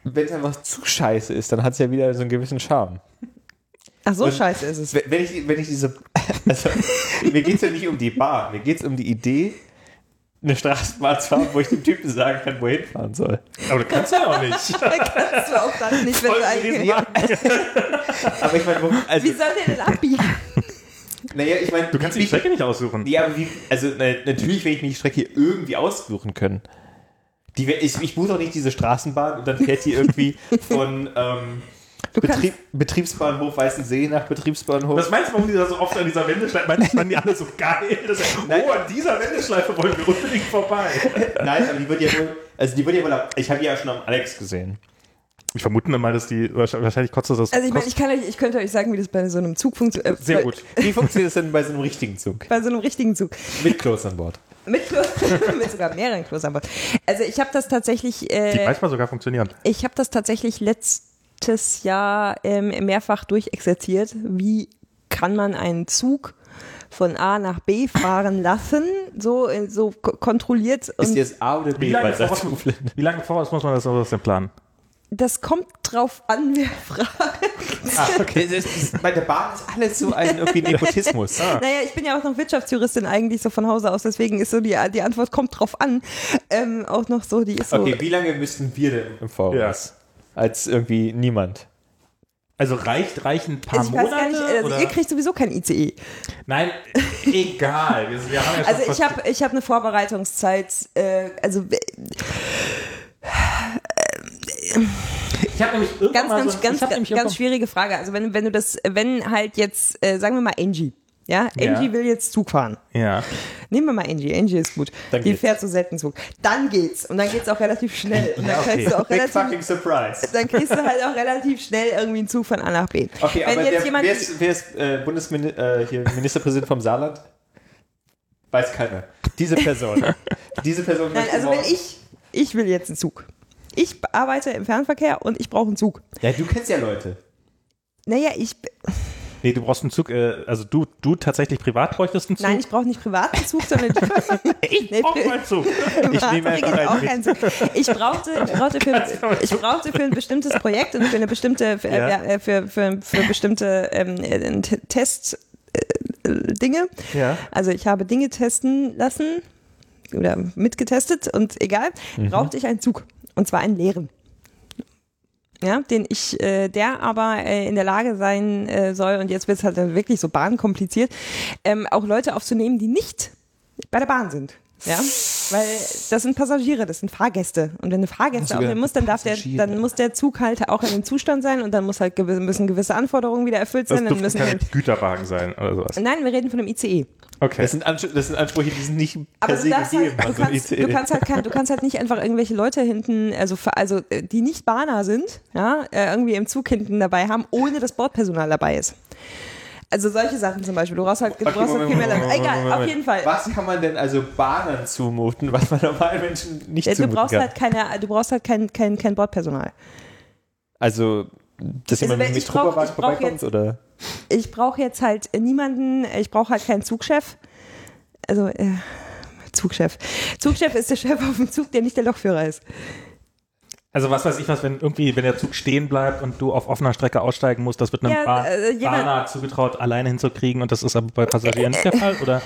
wenn es einfach zu scheiße ist, dann hat es ja wieder so einen gewissen Charme. Ach so Und- scheiße ist es. Wenn wenn ich, wenn ich diese, also mir geht es ja nicht um die Bar, mir geht es um die Idee, eine Straßenbahn zu haben, wo ich dem Typen sagen kann, wohin fahren soll. Aber du kannst ja auch nicht. Das war auch dann nicht, wenn du eigentlich. Aber ich meine, wo, also, Wie soll der denn abbiegen? naja, ich meine, Du kannst die Strecke nicht aussuchen. Ja, aber wie, also na, natürlich werde ich mir die Strecke irgendwie aussuchen können. Die, ich, ich buche doch nicht diese Straßenbahn und dann fährt die irgendwie von ähm, Betrieb, Betriebsbahnhof Weißensee nach Betriebsbahnhof. Was meinst du, warum die da so oft an dieser Wendeschleife, meinst du, die alle so geil? Das ist, Nein. oh, an dieser Wendeschleife wollen wir unbedingt vorbei. Nein, aber die wird ja wohl, also die wird ja wohl, ich habe die ja schon am Alex gesehen. Ich vermute mal, dass die, wahrscheinlich kostet das. also ich meine, ich, kann euch, ich könnte euch sagen, wie das bei so einem Zug funktioniert. Äh, sehr gut. Wie funktioniert das denn bei so einem richtigen Zug? Bei so einem richtigen Zug. Mit Klos an Bord. Mit, Klo mit sogar mehreren Klos an Bord. Also ich habe das tatsächlich, Die äh, manchmal sogar funktionieren. ich habe das tatsächlich letztes Jahr ähm, mehrfach durchexerziert. Wie kann man einen Zug von A nach B fahren lassen, so, äh, so ko- kontrolliert. Ist jetzt A oder B Wie lange, voraus, wie lange voraus muss man das sowas denn planen? das kommt drauf an, wer fragt. Ah, okay. Das ist, bei der Bahn ist alles so ein irgendwie Nepotismus. Naja, ich bin ja auch noch Wirtschaftsjuristin eigentlich so von Hause aus, deswegen ist so die, die Antwort kommt drauf an. Ähm, auch noch so, die ist so. Okay, wie lange müssten wir denn im Voraus? Als irgendwie niemand. Also reicht, reichen ein paar Also ich weiß Monate? gar nicht, also oder? ihr kriegt sowieso kein ICE. Nein, egal. Wir, wir haben ja Also ich habe ich hab eine Vorbereitungszeit, äh, also ich habe nämlich irgendwann ganz, mal ganz, so, ganz, ich hab nämlich ganz irgendwann- schwierige Frage. Also wenn, wenn du das, wenn halt jetzt, äh, sagen wir mal Angie, ja, Angie Ja. will jetzt Zug fahren. Ja. Nehmen wir mal Angie, Angie ist gut. Dann die geht's. fährt so selten Zug. Dann geht's und dann geht's auch relativ schnell. Und dann Ja, okay. kriegst du auch Big relativ, fucking surprise. dann kriegst du halt auch relativ schnell irgendwie einen Zug von A nach B. Okay, Wenn aber jetzt der, jemand wer ist, wer ist äh, Bundesminister, äh, hier, Ministerpräsident vom Saarland? Weiß keiner. Diese Person. Diese Person Nein, also wenn ich, ich will jetzt einen Zug. Ich arbeite im Fernverkehr und ich brauche einen Zug. Ja, du kennst ja Leute. Naja, ich, Nee, du brauchst einen Zug, äh, also du, du tatsächlich privat bräuchtest einen Zug? nein, ich brauche nicht privaten Zug, sondern ich, nee, brauch mal einen Zug. Ich nehme einen auch keinen Zug. Ich brauchte, ich brauchte, für, ich brauchte für ein bestimmtes Projekt und für eine bestimmte, für, Ja. äh, für, für, für bestimmte ähm, äh, Test äh, äh, Dinge. Ja. Also ich habe Dinge testen lassen oder mitgetestet und egal, brauchte ich einen Zug. Und zwar einen leeren. Ja, den ich, äh, der aber äh, in der Lage sein äh, soll, und jetzt wird es halt wirklich so bahnkompliziert, ähm, auch Leute aufzunehmen, die nicht bei der Bahn sind. Ja, weil das sind Passagiere, das sind Fahrgäste. Und wenn du Fahrgäste aufnehmen musst, dann darf der, dann muss der Zug halt auch in dem Zustand sein und dann muss halt gew müssen gewisse Anforderungen wieder erfüllt Das sein. Dann dürften müssen keine wir, Güterwagen sein oder sowas. nein, wir reden von einem ICE. Okay. Das sind, Anspr das sind Ansprüche, die sind nicht per Aber du, se gegeben. halt, du, an so ein kannst, ICE. du, kannst halt kein, du kannst halt nicht einfach irgendwelche Leute hinten, also, ver- also äh, die nicht Bahner sind, ja, äh, irgendwie im Zug hinten dabei haben, ohne dass Bordpersonal dabei ist. Also solche Sachen zum Beispiel. Du brauchst halt, du Okay, brauchst halt Moment, viel mehr Moment, Egal, Moment, auf jeden Fall. Was kann man denn also Bahnern zumuten, was man normalen Menschen nicht Ja, du zumuten brauchst kann? halt keine, du brauchst halt kein, kein, kein Bordpersonal. also, dass jemand wenn- mit brauch- Trupperwagen ich brauch vorbeikommt, jetzt- oder? Ich brauche jetzt halt niemanden, ich brauche halt keinen Zugchef. Also, äh, Zugchef. Zugchef ist der Chef auf dem Zug, der nicht der Lokführer ist. Also was weiß ich was, wenn irgendwie, wenn der Zug stehen bleibt und du auf offener Strecke aussteigen musst, das wird einem Ja, Bahn, äh, jemand- Bahner zugetraut, alleine hinzukriegen und das ist aber bei Passagieren nicht der Fall, oder?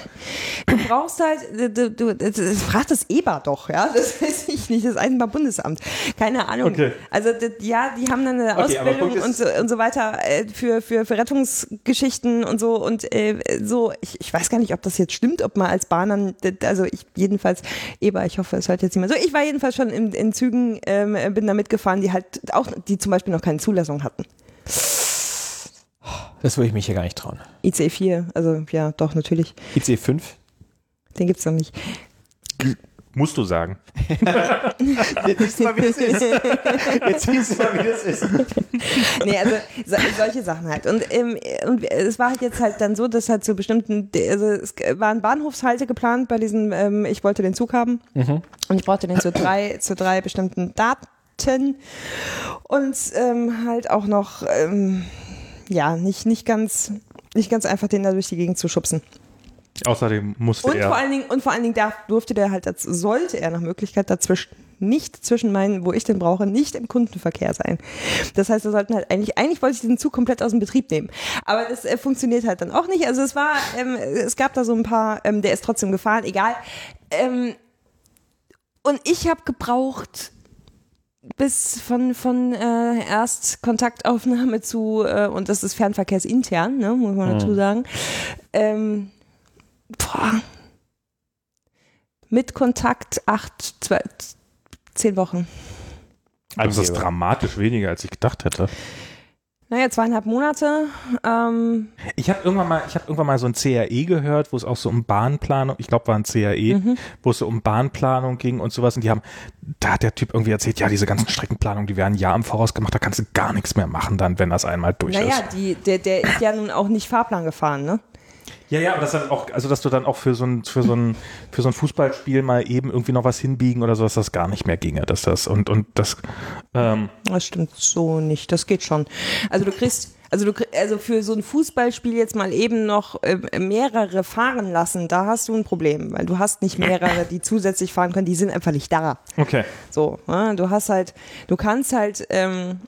Du brauchst halt, du, du, das, das fragt das EBA doch, ja? Das weiß ich nicht, das Eisenbahn-Bundesamt. Keine Ahnung. Okay. Also, ja, die haben dann eine Okay, Ausbildung und so, und so weiter äh, für, für, für Rettungsgeschichten und so. Und äh, so, ich, ich weiß gar nicht, ob das jetzt stimmt, ob man als Bahnern, also ich jedenfalls, EBA, ich hoffe, es hört jetzt nicht mehr so. Ich war jedenfalls schon in, in Zügen, ähm, bin da mitgefahren, die halt auch, die zum Beispiel noch keine Zulassung hatten. Das würde ich mich ja gar nicht trauen. ICE 4, also ja, doch, natürlich. IC 5? Den gibt's noch nicht. Musst du sagen. Jetzt siehst du mal, wie das ist. Jetzt siehst du mal, wie das ist. nee, also so, solche Sachen halt. Und, ähm, und es war halt jetzt halt dann so, dass halt zu bestimmten, also es waren Bahnhofshalte geplant bei diesen, ähm, ich wollte den Zug haben und ich brauchte den zu drei, zu drei bestimmten Daten und ähm, halt auch noch, ähm, ja, nicht, nicht ganz, nicht ganz einfach den da durch die Gegend zu schubsen. Außerdem musste Und er. vor allen Dingen, und vor allen Dingen darf, durfte der halt, sollte er nach Möglichkeit dazwischen nicht zwischen meinen, wo ich den brauche, nicht im Kundenverkehr sein. Das heißt, wir sollten halt eigentlich, eigentlich wollte ich diesen Zug komplett aus dem Betrieb nehmen. Aber das äh, funktioniert halt dann auch nicht. Also es war, ähm, es gab da so ein paar, ähm, der ist trotzdem gefahren, egal. Ähm, und ich habe gebraucht bis von, von äh, erst Kontaktaufnahme zu, äh, und das ist Fernverkehrsintern, ne, muss man dazu sagen, ähm, boah, mit Kontakt acht, zwei, zehn Wochen. Also das ist dramatisch weniger, als ich gedacht hätte. Naja, zweieinhalb Monate. Ähm, Ich habe irgendwann mal, ich habe irgendwann mal so ein CAE gehört, wo es auch so um Bahnplanung, ich glaube war ein CAE, Mhm. wo es so um Bahnplanung ging und sowas. Und die haben, da hat der Typ irgendwie erzählt, ja, diese ganzen Streckenplanungen, die werden ein Jahr im Voraus gemacht, da kannst du gar nichts mehr machen dann, wenn das einmal durch naja, ist. die, der, der ist ja nun auch nicht Fahrplan gefahren, ne? Ja, ja, aber das dann auch, also dass du dann auch für so ein, für so ein, für so ein Fußballspiel mal eben irgendwie noch was hinbiegen oder so, dass das gar nicht mehr ginge, dass das und und das ähm, Das stimmt so nicht. Das geht schon. Also du kriegst, also du also für so ein Fußballspiel jetzt mal eben noch äh, mehrere fahren lassen, da hast du ein Problem, weil du hast nicht mehrere, die zusätzlich fahren können, die sind einfach nicht da. okay. So, ne? du hast halt, du kannst halt, ähm,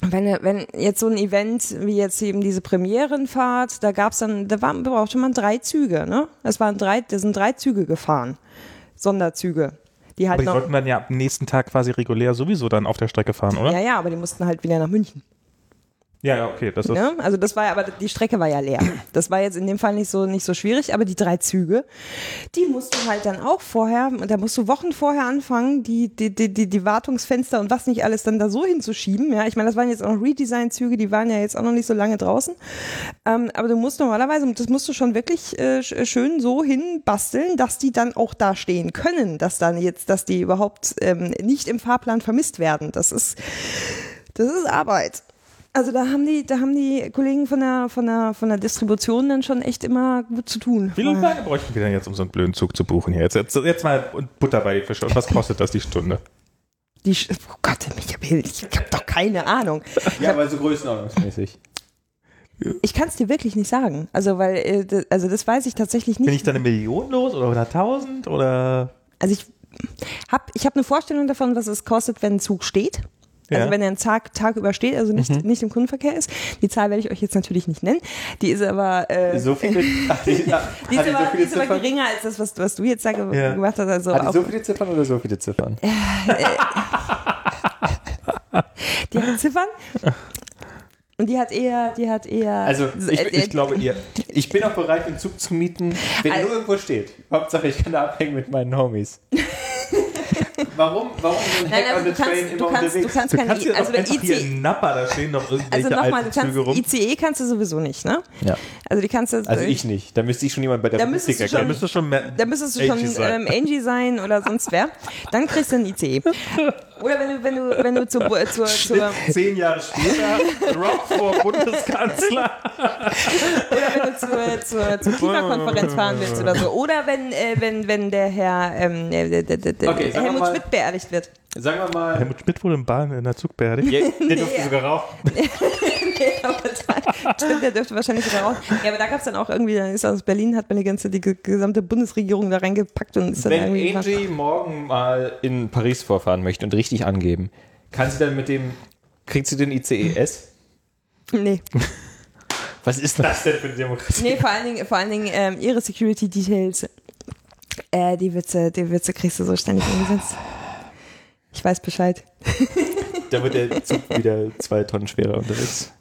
wenn, wenn jetzt so ein Event wie jetzt eben diese Premierenfahrt, da gab's dann, da waren, brauchte man drei Züge, ne? Es waren drei, da sind drei Züge gefahren. Sonderzüge. Die halt Aber die noch. sollten dann ja am nächsten Tag quasi regulär sowieso dann auf der Strecke fahren, oder? Ja, ja, aber die mussten halt wieder nach München. Ja, ja, okay, das ist Ne? Also das war ja, aber die Strecke war ja leer. Das war jetzt in dem Fall nicht so nicht so schwierig, aber die drei Züge, die musst du halt dann auch vorher, da musst du Wochen vorher anfangen, die die die die, die Wartungsfenster und was nicht alles dann da so hinzuschieben. Ja, ich meine, das waren jetzt auch noch Redesign-Züge, die waren ja jetzt auch noch nicht so lange draußen. Ähm, aber du musst normalerweise, das musst du schon wirklich äh, sch- schön so hinbasteln, dass die dann auch da stehen können, dass dann jetzt, dass die überhaupt ähm, nicht im Fahrplan vermisst werden. Das ist das ist Arbeit. Also da haben die, da haben die Kollegen von der, von der, von der Distribution dann schon echt immer gut zu tun. Wie lange bräuchten wir denn jetzt, um so einen blöden Zug zu buchen hier? Jetzt, jetzt, jetzt mal Butter bei die Fische. Und was kostet das die Stunde? Die, Sch- oh Gott, Michael, ich habe doch keine Ahnung. Ja, aber so größenordnungsmäßig. Ich kann es dir wirklich nicht sagen. Also weil, äh, also das weiß ich tatsächlich nicht. Bin ich da eine Million los oder 100.000 oder? Also ich habe ich hab eine Vorstellung davon, was es kostet, wenn ein Zug steht. Also Ja. wenn er einen Tag, Tag übersteht, also nicht, nicht im Kundenverkehr ist. Die Zahl werde ich euch jetzt natürlich nicht nennen. Die ist aber, äh, So viele, ach, die, ist so aber, die viele ist aber Ziffern? geringer als das, was, was du jetzt da ge Ja. gemacht hast. Also Hat die so viele Ziffern oder so viele Ziffern? die hat Ziffern. Und die hat eher, die hat eher. Also, ich, äh, ich glaube, ihr, ich bin auch bereit, einen Zug zu mieten, wenn er Also- nur irgendwo steht. Hauptsache, ich kann da abhängen mit meinen Homies. warum, warum so ein Nein, Hack also on the du Train kannst, immer du kannst, du unterwegs? kannst Du kannst hier also einfach hier ICE, in Nappa, da stehen noch irgendwelche also nochmal, du alten kannst, Züge rum. ICE kannst du sowieso nicht, ne? Ja. Also die kannst du, Also ich nicht. Da müsste ich schon jemand bei der Da müsstest du Da erkennen. müsste schon da müsstest du schon Angie sein. ähm, Angie sein oder sonst wer. Dann kriegst du einen ICE. Oder wenn du, wenn du, wenn du zur, zur, zur Zehn Jahre später, Rock vor Bundeskanzler. oder wenn du zur, zur, zur Klimakonferenz fahren willst oder so. Oder wenn, äh, wenn, wenn der Herr ähm, äh, Okay, Helmut Schmidt beerdigt wird. Sagen wir mal, Helmut Schmidt wurde im Bahn in der Zug beerdigt. ja, der durfte sogar rauchen. Okay, aber da, stimmt, der dürfte wahrscheinlich sogar auch. Ja, aber da gab es dann auch irgendwie, dann ist aus Berlin, hat man die ganze, die ge- gesamte Bundesregierung da reingepackt und ist dann Wenn irgendwie. Angie morgen mal in Paris vorfahren möchte und richtig angeben, Kann sie dann mit dem, kriegt sie den ICES? Nee. Was ist das denn für eine Demokratie? Nee, vor allen Dingen, vor allen Dingen ähm, ihre Security Details, äh, die Witze, die Witze kriegst du so ständig umgesetzt. Ich weiß Bescheid. Da wird der Zug wieder zwei Tonnen schwerer unterwegs.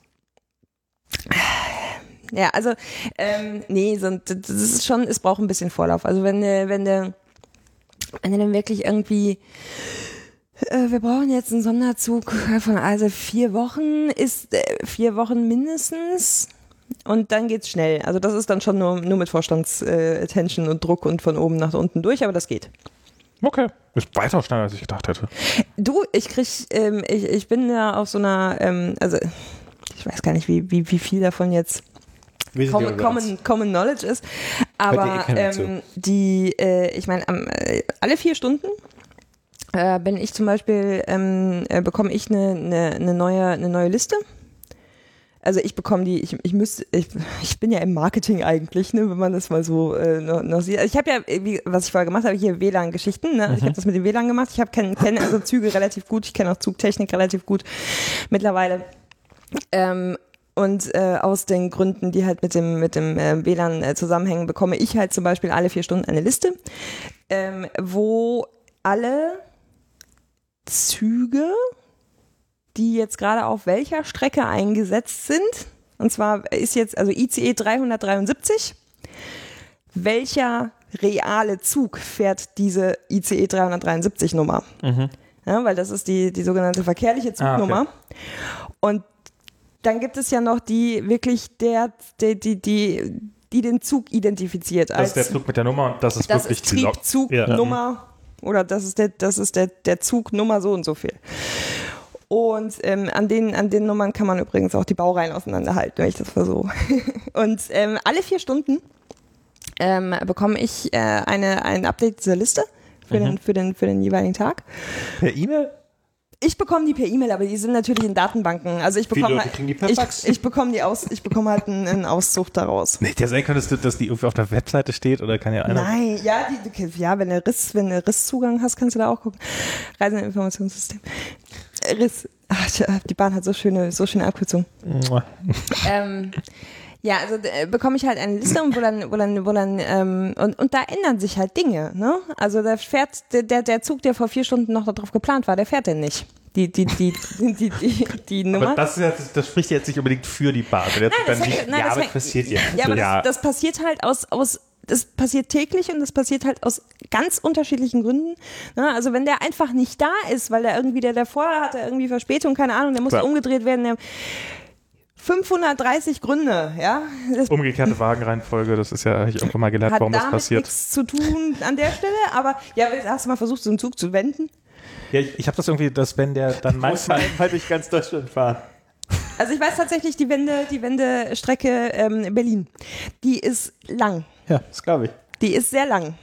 Ja, also, ähm, nee, so, das ist schon, es braucht ein bisschen Vorlauf. Also wenn du, wenn du, wenn du dann wirklich irgendwie, äh, wir brauchen jetzt einen Sonderzug von also vier Wochen, ist äh, vier Wochen mindestens. Und dann geht's schnell. Also das ist dann schon nur, nur mit Vorstandsattention äh, und Druck und von oben nach unten durch, aber das geht. Okay. Ist weiter schneller, als ich gedacht hätte. Du, ich krieg, ähm, ich, ich bin ja auf so einer, ähm, also ich weiß gar nicht, wie, wie, wie viel davon jetzt common, common, common Knowledge ist, aber ähm, die, äh, ich meine, äh, alle vier Stunden äh, bin ich zum Beispiel, ähm, äh, bekomme ich eine, eine, eine, neue, eine neue Liste also ich bekomme die, ich, ich müsste, ich, ich bin ja im Marketing eigentlich, ne, wenn man das mal so äh, noch, noch sieht. Also ich habe ja, wie, was ich vorher gemacht habe, hier WLAN-Geschichten. Ne? Mhm. Ich habe das mit dem WLAN gemacht. Ich habe kenne kenn also Züge relativ gut. Ich kenne auch Zugtechnik relativ gut mittlerweile. Ähm, und äh, aus den Gründen, die halt mit dem, mit dem äh, WLAN äh, zusammenhängen, bekomme ich halt zum Beispiel alle vier Stunden eine Liste, ähm, wo alle Züge die jetzt gerade auf welcher Strecke eingesetzt sind. Und zwar ist jetzt also ICE 373. Welcher reale Zug fährt diese ICE 373 Nummer? Mhm. Ja, weil das ist die, die sogenannte verkehrliche Zugnummer. Ah, okay. Und dann gibt es ja noch die wirklich der, die, die, die, die den Zug identifiziert. Das ist der Zug mit der Nummer und das ist das wirklich ist Triebzugnummer ja. oder das ist der, das ist der, der Zugnummer so und so viel. Und ähm, an, den, an den Nummern kann man übrigens auch die Baureihen auseinanderhalten, wenn ich das versuche. Und ähm, alle vier Stunden ähm, bekomme ich äh, eine, ein Update dieser Liste für, mhm. den, für, den, für den jeweiligen Tag. Per E-Mail? Ich bekomme die per E-Mail, aber die sind natürlich in Datenbanken. Also ich bekomme halt, ich, ich bekomme die aus, ich bekomme halt einen, einen Auszug daraus. Nicht, ja sein kann, dass, dass die irgendwie auf der Webseite steht oder kann ja einer. Nein, ja, die, ja, wenn du Riss, wenn du Risszugang hast, kannst du da auch gucken. Reiseinformationssystem. Riss. Ach, die Bahn hat so schöne, so schöne Abkürzungen. ähm, ja, also äh, bekomme ich halt eine Liste, wo dann, wo dann, wo dann, ähm, und, und da ändern sich halt Dinge, ne? Also da fährt der, der Zug, der vor vier Stunden noch darauf geplant war, der fährt denn nicht. Die, die, die, die, die, die, die Nummer. Aber das, ist ja, das spricht jetzt nicht unbedingt für die Bahn. Nein, das hängt, nein, ja, das aber hängt, passiert ja. Ja, aber ja. Das, das passiert halt aus, aus das passiert täglich und das passiert halt aus ganz unterschiedlichen Gründen. Ne? Also wenn der einfach nicht da ist, weil der irgendwie, der davor hatte irgendwie Verspätung, keine Ahnung, der muss Klar. umgedreht werden. Der, 530 Gründe, ja. Das Umgekehrte Wagenreihenfolge, das ist ja, habe ich irgendwann mal gelernt, warum das passiert. Hat nichts zu tun an der Stelle, aber ja, hast du mal versucht, so einen Zug zu wenden? Ja, ich, ich habe das irgendwie, dass wenn der dann manchmal halt durch ganz Deutschland fahren. Also ich weiß tatsächlich, die Wende, die Wendestrecke ähm, Berlin, die ist lang. Ja, das glaube ich. Die ist sehr lang,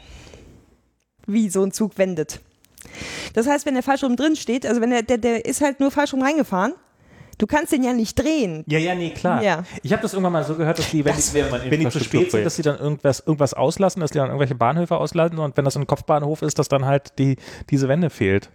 wie so ein Zug wendet. Das heißt, wenn der falsch rum drin steht, also wenn der, der, der ist halt nur falsch rum reingefahren, Du kannst den ja nicht drehen. Ja, ja, nee, klar. Ja. Ich habe das irgendwann mal so gehört, dass die, wenn, das die, wenn die zu spät sind, dass sie dann irgendwas, irgendwas auslassen, dass die dann irgendwelche Bahnhöfe auslassen und wenn das ein Kopfbahnhof ist, dass dann halt die, diese Wende fehlt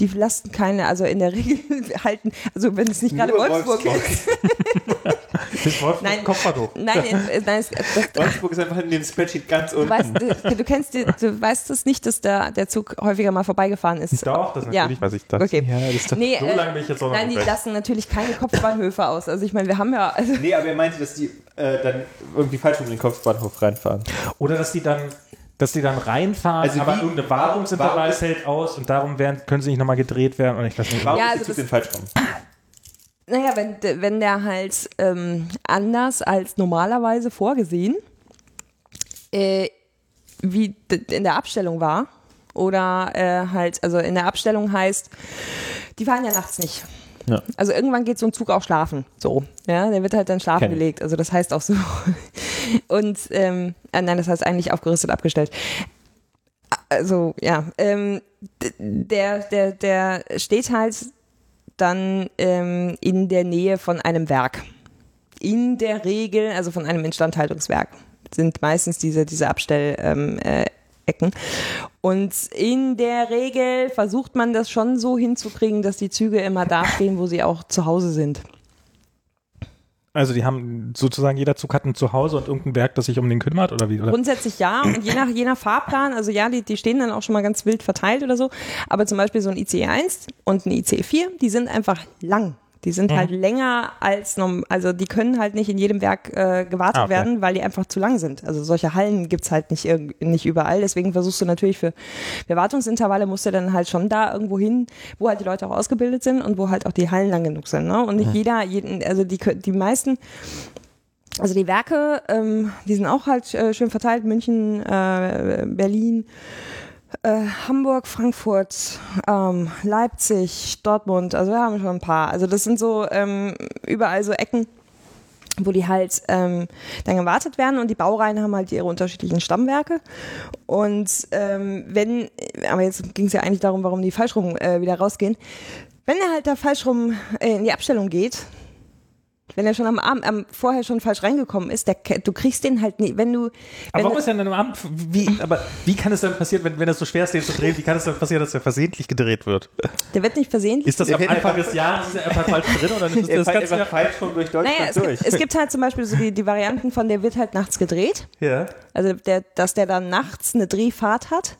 die lassen keine, also in der Regel halten, also wenn es nicht gerade Wolfsburg, Wolfsburg ist. ist Wolfsburg nein, Kopfbahnhof. Nein, äh, nein, das, Wolfsburg ist einfach in dem Spreadsheet ganz unten. Du weißt, du, du kennst, du weißt es nicht, dass der, der Zug häufiger mal vorbeigefahren ist. Doch, das natürlich ja. weiß ich das. Okay. Ja, das nee, so lange bin ich jetzt auch noch Nein, die recht. lassen natürlich keine Kopfbahnhöfe aus. Also ich meine, wir haben ja... Also nee, aber er meinte, dass die äh, dann irgendwie falsch um den Kopfbahnhof reinfahren. Oder dass die dann dass die dann reinfahren, also aber wie, irgendeine Wartungsintervall fällt aus und darum werden, können sie nicht nochmal gedreht werden und ich lasse nicht. Warum ja, also ist den falsch rum? Naja, wenn, wenn der halt ähm, anders als normalerweise vorgesehen, äh, wie in der Abstellung war, oder äh, halt, also in der Abstellung heißt, die fahren ja nachts nicht. Ja. Also irgendwann geht so ein Zug auch schlafen. So. Ja, der wird halt dann schlafen Kenn. gelegt. Also das heißt auch so. Und ähm, äh, nein, das heißt eigentlich aufgerüstet, abgestellt. Also, ja. Ähm, der, der, der steht halt dann ähm, in der Nähe von einem Werk. In der Regel, also von einem Instandhaltungswerk, sind meistens diese, diese Abstell, ähm, äh, Ecken. Und in der Regel versucht man das schon so hinzukriegen, dass die Züge immer da stehen, wo sie auch zu Hause sind. Also die haben sozusagen jeder Zug hat ein Zuhause und irgendein Werk, das sich um den kümmert oder wie? Oder? Grundsätzlich ja und je nach, je nach Fahrplan, also ja, die, die stehen dann auch schon mal ganz wild verteilt oder so, aber zum Beispiel so ein ICE 1 und ein ICE 4, die sind einfach lang. Die sind Mhm. halt länger als norm also die können halt nicht in jedem Werk äh, gewartet Ah, okay. werden, weil die einfach zu lang sind. Also solche Hallen gibt's halt nicht, nicht überall. Deswegen versuchst du natürlich für, für Wartungsintervalle musst du dann halt schon da irgendwo hin, wo halt die Leute auch ausgebildet sind und wo halt auch die Hallen lang genug sind. Ne? Und nicht jeder, jeden, also die, die meisten also die Werke, ähm, die sind auch halt äh, schön verteilt. München, äh, Berlin, äh, Hamburg, Frankfurt, ähm, Leipzig, Dortmund. Also wir haben schon ein paar. Also das sind so ähm, überall so Ecken, wo die halt ähm, dann gewartet werden und die Baureihen haben halt ihre unterschiedlichen Stammwerke. Und ähm, wenn, aber jetzt ging es ja eigentlich darum, warum die falsch rum äh, wieder rausgehen. Wenn er halt da falsch rum äh, in die Abstellung geht, wenn er schon am Abend, am, vorher schon falsch reingekommen ist, der, du kriegst den halt nie, wenn du, Aber wenn warum du, ist denn am Abend, wie, aber wie kann es denn passieren, wenn, wenn es so schwer ist, den zu drehen, wie kann es denn passieren, dass der versehentlich gedreht wird? der wird nicht versehentlich. Ist das Der am Anfang einfach- des Jahres ist er einfach falsch drin oder ist Er das fällt ganz einfach falsch schon durch Deutschland naja, es durch. gibt, es gibt halt zum Beispiel so die, die Varianten von, der wird halt nachts gedreht. ja. Also, der, dass der dann nachts eine Drehfahrt hat.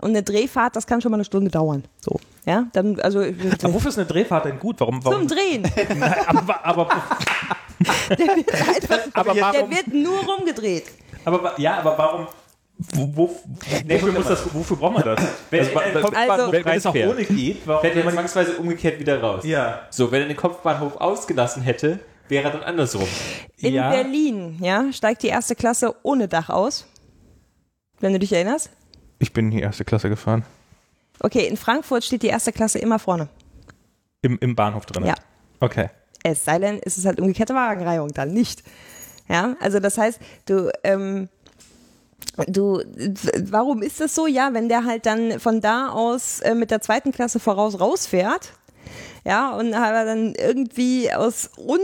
Und eine Drehfahrt, das kann schon mal eine Stunde dauern. So, ja, dann, also, Aber wofür ist eine Drehfahrt denn gut? Warum? warum? zum Drehen. Nein, aber, aber, Der wird, einfach, aber der warum? wird nur rumgedreht. Aber ja, aber warum? Wo, wo, wofür, muss das, wofür braucht man das? Wenn Also, Kopfbahnhof Also- wenn, wenn es auch ohne geht, warum fährt er zwangsweise umgekehrt wieder raus. Ja. So, wenn er den Kopfbahnhof ausgelassen hätte, wäre er dann andersrum. In Ja. Berlin, ja, steigt die erste Klasse ohne Dach aus. Wenn du dich erinnerst. Ich bin in die erste Klasse gefahren. Okay, in Frankfurt steht die erste Klasse immer vorne. Im, im Bahnhof drin. Ja. Okay. Es sei denn, es ist halt umgekehrte Wagenreihung, dann nicht. Ja, also das heißt, du, ähm, du, warum ist das so? Ja, wenn der halt dann von da aus äh, mit der zweiten Klasse voraus rausfährt, ja, und aber dann irgendwie aus un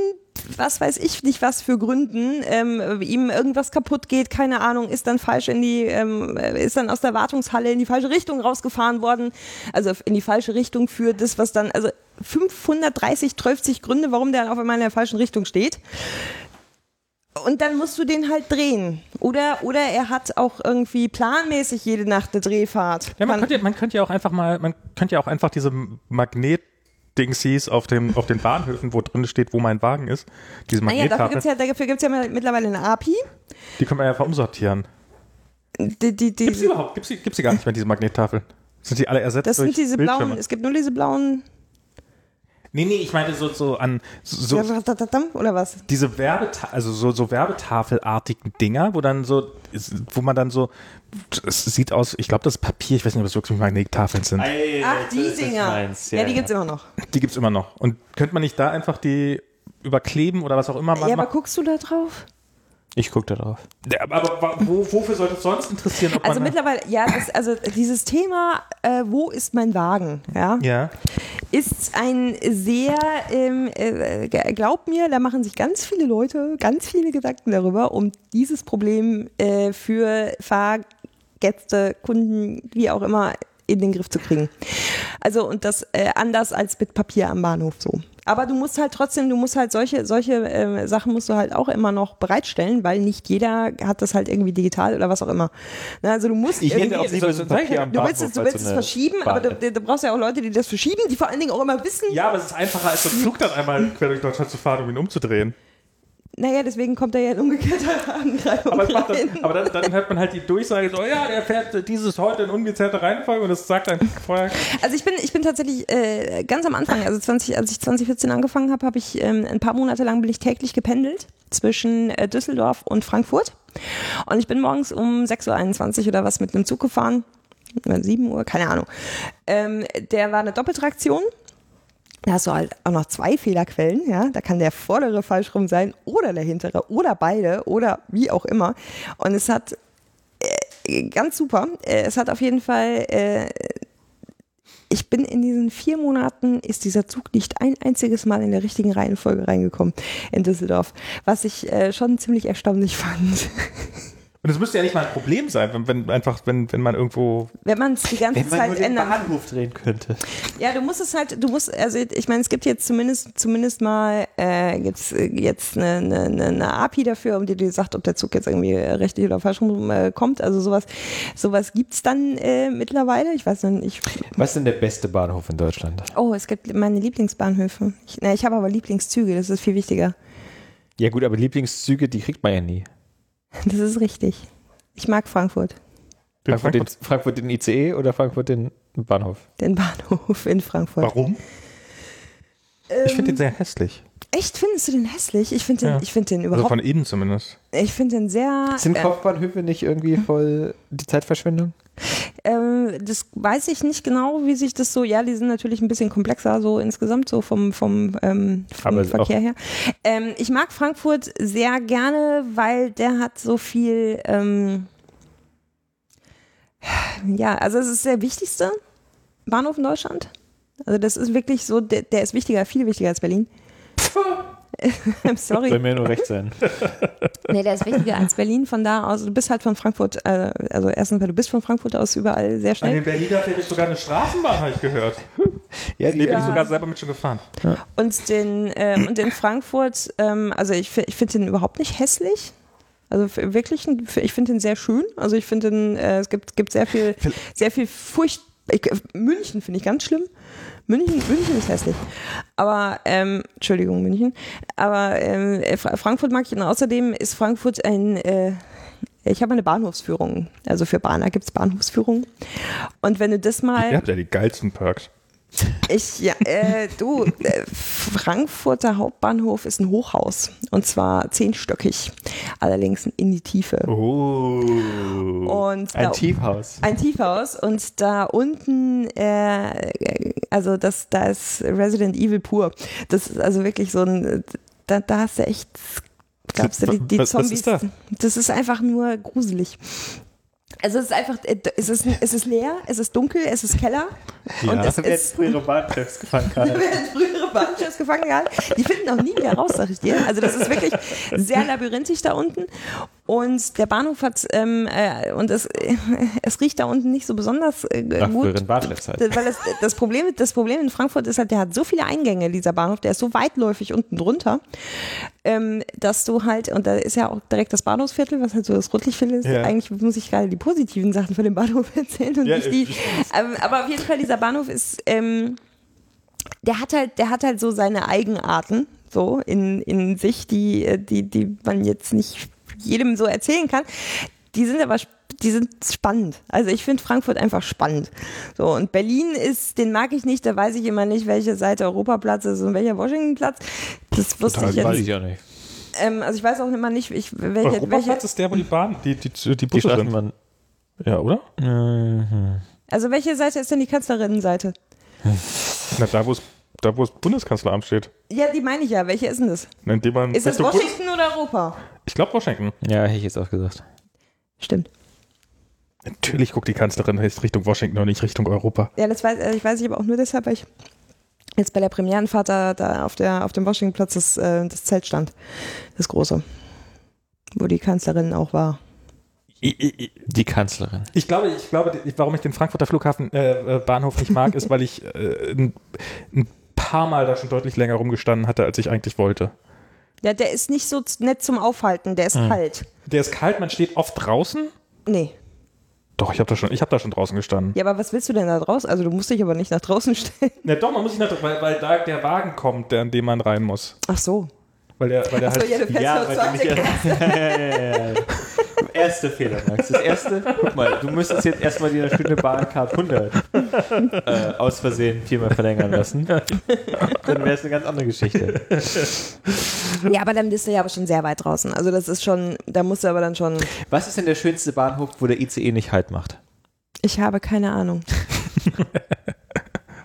was weiß ich nicht was für Gründen ähm, ihm irgendwas kaputt geht, keine Ahnung, ist dann falsch in die, ähm, ist dann aus der Wartungshalle in die falsche Richtung rausgefahren worden, also in die falsche Richtung für das, was dann, also 530, 12 Gründe, warum der auf einmal in der falschen Richtung steht. Und dann musst du den halt drehen. Oder, oder er hat auch irgendwie planmäßig jede Nacht eine Drehfahrt. Ja, man könnte, ja- man könnte ja auch einfach mal, man könnte ja auch einfach diese Magnet-Dingsies auf, dem, auf den Bahnhöfen, wo drin steht, wo mein Wagen ist, diese naja, dafür Magnettafel, gibt's ja, ja mittlerweile eine API. die können wir ja einfach umsortieren. Die, die, die, Gibt's die überhaupt? Gibt's die, gibt's die gar nicht mehr, diese Magnettafeln? Sind die alle ersetzt das durch sind diese blauen, es gibt nur diese blauen, Nee, nee, ich meine so, so an, so, oder was? diese Werbeta also so, so Werbetafelartigen Dinger, wo dann so, wo man dann so, es sieht aus, ich glaube, das ist Papier, ich weiß nicht, ob es wirklich Magnettafeln sind. Ach, die Dinger. ja, die gibt's immer noch. Die gibt's immer noch. Und könnte man nicht da einfach die überkleben oder was auch immer man Ja, aber macht? guckst du da drauf? Ich gucke da drauf. Ja, aber, wo, wofür sollte es sonst interessieren? Ob Also man mittlerweile, ja, das, also dieses Thema, äh, wo ist mein Wagen, ja, ja. ist ein sehr, ähm, äh, glaub mir, da machen sich ganz viele Leute ganz viele Gedanken darüber, um dieses Problem äh, für Fahrgäste, Kunden, wie auch immer, in den Griff zu kriegen. Also und das äh, anders als mit Papier am Bahnhof so. Aber du musst halt trotzdem, du musst halt solche solche äh, Sachen musst du halt auch immer noch bereitstellen, weil nicht jeder hat das halt irgendwie digital oder was auch immer. Na, also du musst Ich irgendwie- hätte auch lieber so ein Papier am Du willst es, du willst so es verschieben, aber Bahn. du, du brauchst ja auch Leute, die das verschieben, die vor allen Dingen auch immer wissen. Ja, aber es ist einfacher, als so einen Flug dann einmal quer durch Deutschland zu fahren, um ihn umzudrehen. Naja, deswegen kommt da ja in umgekehrter Angreifung Aber, macht dann, aber dann, dann hört man halt die Durchsage, so, ja, der fährt dieses heute in ungezählter Reihenfolge und das sagt dann vorher. Also ich bin, ich bin tatsächlich äh, ganz am Anfang, also 20, als ich 2014 angefangen habe, habe ich ähm, ein paar Monate lang bin ich täglich gependelt zwischen äh, Düsseldorf und Frankfurt. Und ich bin morgens um 6.21 Uhr oder was mit einem Zug gefahren. Oder 7 Uhr, keine Ahnung. Ähm, der war eine Doppeltraktion. Da hast du halt auch noch zwei Fehlerquellen, ja. Da kann der vordere falsch rum sein oder der hintere oder beide oder wie auch immer. Und es hat äh, ganz super. Äh, es hat auf jeden Fall äh, ich bin in diesen vier Monaten, ist dieser Zug nicht ein einziges Mal in der richtigen Reihenfolge reingekommen in Düsseldorf, was ich äh, schon ziemlich erstaunlich fand. Und es müsste ja nicht mal ein Problem sein, wenn, wenn einfach, wenn, wenn man irgendwo. Wenn man es die ganze Zeit ändert. Bahnhof drehen könnte. Ja, du musst es halt, du musst, also ich meine, es gibt jetzt zumindest zumindest mal äh, gibt's äh, jetzt eine, eine, eine API dafür, um die dir sagt, ob der Zug jetzt irgendwie richtig oder falsch rum äh, kommt. Also sowas, sowas gibt's dann äh, mittlerweile. Ich weiß nicht, ich. Was ist denn der beste Bahnhof in Deutschland? Oh, es gibt meine Lieblingsbahnhöfe. Ich, na, ich habe aber Lieblingszüge, das ist viel wichtiger. Ja gut, aber Lieblingszüge, die kriegt man ja nie. Das ist richtig. Ich mag Frankfurt, Den Frankfurt, den, Frankfurt- Frankfurt den ICE oder Frankfurt den Bahnhof? den Bahnhof in Frankfurt. Warum? ich finde den sehr hässlich. Echt, findest du den hässlich? Ich finde den, Ja. ich finde den Also überhaupt, von innen zumindest. ich finde den sehr. Sind äh, Kopfbahnhöfe nicht irgendwie voll die Zeitverschwendung? Ähm, das weiß ich nicht genau, wie sich das so, ja, die sind natürlich ein bisschen komplexer, so insgesamt, so vom, vom, ähm, vom Verkehr her. Ähm, ich mag Frankfurt sehr gerne, weil der hat so viel, ähm, ja, also es ist der wichtigste Bahnhof in Deutschland. Also das ist wirklich so, der, der ist wichtiger, viel wichtiger als Berlin. I'm sorry. Soll mir nur recht sein. Nee, der ist wichtiger als Berlin. Von da aus, du bist halt von Frankfurt, äh, also erstens, weil du bist von Frankfurt aus überall sehr schnell. den Berliner fährt jetzt sogar eine Straßenbahn, habe ich gehört. Ja, Nee, bin Ja. ich sogar selber mit schon gefahren. Und den ähm, und in Frankfurt, ähm, also ich, ich finde den überhaupt nicht hässlich. Also wirklich, ein- ich finde den sehr schön. Also ich finde den, äh, es gibt, gibt sehr viel, sehr viel Furcht. Ich, München finde ich ganz schlimm. München, München ist hässlich. Aber, ähm, Entschuldigung, München. Aber ähm, äh, Fra- Frankfurt mag ich und außerdem ist Frankfurt ein, äh, ich habe eine Bahnhofsführung. Also für Bahner gibt es Bahnhofsführungen. Und wenn du das mal. Ihr habt ja die geilsten Perks. Ich, ja, äh, du, äh, Frankfurter Hauptbahnhof ist ein Hochhaus. Und zwar zehnstöckig. Allerdings in die Tiefe. Oh. Und Ein da, Tiefhaus. ein Tiefhaus. Und da unten, äh, also das, da ist Resident Evil pur. Das ist also wirklich so ein, da, da hast du echt, glaubst du, die, die Was- was Zombies. ist da? Das ist einfach nur gruselig. Also es ist einfach, äh, es ist, es ist leer, es ist dunkel, es ist Keller. Und es ist, frühere Bahnchefs gefangen werden frühere Bahnchefs gefangen gehalten. Die finden auch nie wieder raus, sag ich dir. Also das ist wirklich sehr labyrinthisch da unten. Und der Bahnhof hat, ähm, äh, und es, äh, es riecht da unten nicht so besonders äh, Nach gut. halt. Weil das, das, Problem, das Problem in Frankfurt ist halt, der hat so viele Eingänge, dieser Bahnhof, der ist so weitläufig unten drunter, ähm, dass du halt, und da ist ja auch direkt das Bahnhofsviertel, was halt so das Rotlichtviertel ist. Ja. Eigentlich muss ich gerade die positiven Sachen von dem Bahnhof erzählen und Ja, nicht die. Ähm, aber auf jeden Fall, dieser Bahnhof ist, ähm, der hat halt, der hat halt so seine Eigenarten so in, in sich, die, äh, die, die man jetzt nicht jedem so erzählen kann. Die sind aber die sind spannend. Also ich finde Frankfurt einfach spannend. So und Berlin ist, den mag ich nicht. Da weiß ich immer nicht, welche Seite Europaplatz ist und welcher Washingtonplatz. Das wusste Total ich jetzt. Weiß ich auch nicht. Ähm, also ich weiß auch immer nicht, ich, welche, welche. Europaplatz ist der, wo die Bahn, die, die, die Die Busse. Ja, oder? Mhm. Also welche Seite ist denn die Kanzlerinnenseite? Na, da, wo es da, wo das Bundeskanzleramt steht. Ja, die meine ich ja. Welche ist denn das? Na, Indem man Ist das Richtung Bund- Washington oder Europa? Ich glaube Washington. Ja, hätte ich jetzt auch gesagt. Stimmt. Natürlich guckt die Kanzlerin Richtung Washington und nicht Richtung Europa. Ja, das weiß äh, ich weiß ich aber auch nur deshalb, weil ich jetzt bei der Premierenfahrt da, da auf, der, auf dem Washingtonplatz das, äh, das Zelt stand. Das große. Wo die Kanzlerin auch war. Die Kanzlerin. Ich glaube, ich glaube, warum ich den Frankfurter Flughafen äh, äh, Bahnhof nicht mag, ist, weil ich äh, ein, ein paar Mal da schon deutlich länger rumgestanden hatte, als ich eigentlich wollte. Ja, der ist nicht so nett zum Aufhalten, der ist kalt. Der ist kalt, man steht oft draußen. Nee. Doch, ich habe da schon, ich habe da schon draußen gestanden. Ja, aber was willst du denn da draußen? Also du musst dich aber nicht nach draußen stellen. Na doch, man muss sich nicht, weil, weil da der Wagen kommt, der, an dem man rein muss. Ach so. Weil der, weil der Achso, halt. ja, du fährst Ja, nur weil du 20. nicht Erste Fehler, Max. Das erste, guck mal, du müsstest jetzt erstmal die schöne Bahncard 100 äh, aus Versehen viermal verlängern lassen. Dann wäre es eine ganz andere Geschichte. Ja, aber dann bist du ja aber schon sehr weit draußen. Also das ist schon, da musst du aber dann schon. Was ist denn der schönste Bahnhof, wo der ICE nicht Halt macht? Ich habe keine Ahnung.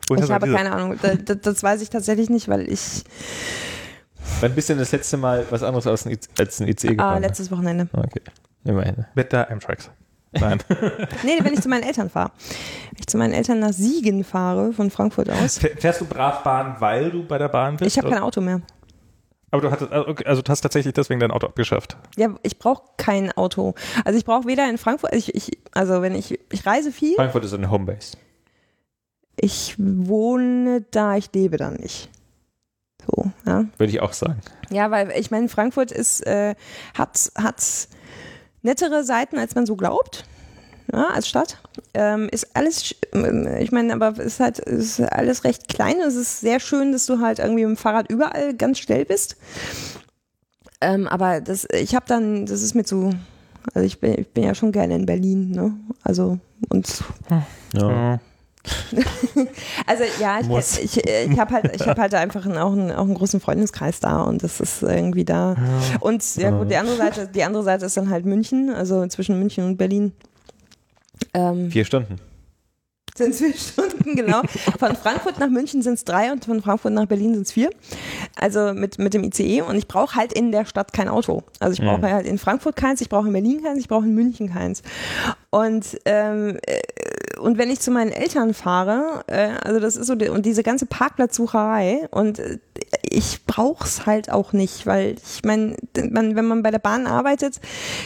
woher Ich habe diese- keine Ahnung. Das, das weiß ich tatsächlich nicht, weil ich. Wann bist du denn das letzte Mal was anderes als ein, IC als ein ICE Ah, gefahren? letztes Wochenende. okay, immerhin. Mit der Amtracks. Nein. Nee, wenn ich zu meinen Eltern fahre. Wenn ich zu meinen Eltern nach Siegen fahre, von Frankfurt aus. Fährst du brav Bahn, weil du bei der Bahn bist? Ich habe kein Auto mehr. Aber du hattest, okay, also du hast tatsächlich deswegen dein Auto abgeschafft. Ja, ich brauche kein Auto. Also ich brauche weder in Frankfurt, ich, ich, also wenn ich, ich reise viel, Frankfurt ist eine Homebase. ich wohne da, ich lebe da nicht. So, ja. Würde ich auch sagen. Ja, weil ich meine, Frankfurt ist, äh, hat, hat nettere Seiten, als man so glaubt. Ja, als Stadt. Ähm, ist alles, ähm, ich meine, aber es ist halt, ist alles recht klein. Es ist sehr schön, dass du halt irgendwie mit dem Fahrrad überall ganz schnell bist. Ähm, aber das, ich habe dann, das ist mir zu, also ich bin, ich bin ja schon gerne in Berlin, ne? Also, und Ja. Also ja, ich, ich, ich habe halt, ich habe halt einfach einen, auch, einen, auch einen großen Freundeskreis da und das ist irgendwie da. Und ja gut, die andere Seite, die andere Seite ist dann halt München, also zwischen München und Berlin. Ähm, Vier Stunden. sind es vier Stunden, genau. Von Frankfurt nach München sind es drei und von Frankfurt nach Berlin sind es vier. Also mit, mit dem ICE und ich brauche halt in der Stadt kein Auto. Also ich brauche Mhm. halt in Frankfurt keins, ich brauche in Berlin keins, ich brauche in München keins. Und ähm, äh, und wenn ich zu meinen Eltern fahre, äh, also das ist so, die, und diese ganze Parkplatzsucherei und äh, ich brauch's halt auch nicht, weil ich meine, man, wenn man bei der Bahn arbeitet,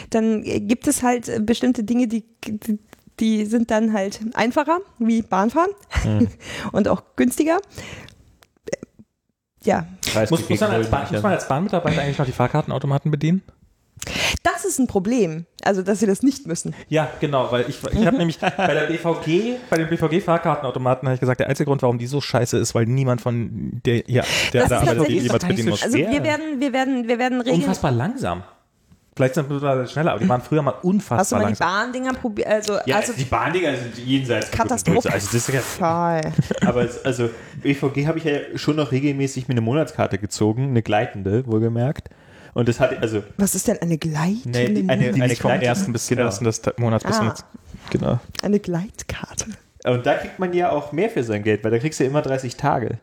dann gibt es halt bestimmte Dinge, die, die die sind dann halt einfacher, wie Bahnfahren und auch günstiger. Ja, Muss, muss, man als Bahn, muss man als Bahnmitarbeiter eigentlich noch die Fahrkartenautomaten bedienen? Das ist ein Problem. Also, dass sie das nicht müssen. Ja, genau, weil ich, ich habe nämlich bei der BVG, bei den BVG-Fahrkartenautomaten habe ich gesagt, der einzige Grund, warum die so scheiße ist, weil niemand von der, ja, der Das da jemals bedienen muss. Also, wir werden, wir werden, wir werden regeln. Unfassbar langsam. Vielleicht sind wir da schneller, aber die waren früher mal Hast du unfassbar mal die langsam. Bahndinger probiert? Also, Ja, also die Bahndinger sind jenseits von Katastrophe. Also das ist ja, aber es, also BVG habe ich ja schon noch regelmäßig mir eine Monatskarte gezogen, eine gleitende, wohlgemerkt. Und das hatte, also Was ist denn eine gleitende? Nee, eine- Die eine vom ersten bis zum genau. ersten des Monats bis zum Ah. letzten. Genau. eine Gleitkarte. Und da kriegt man ja auch mehr für sein Geld, weil da kriegst du ja immer 30 Tage,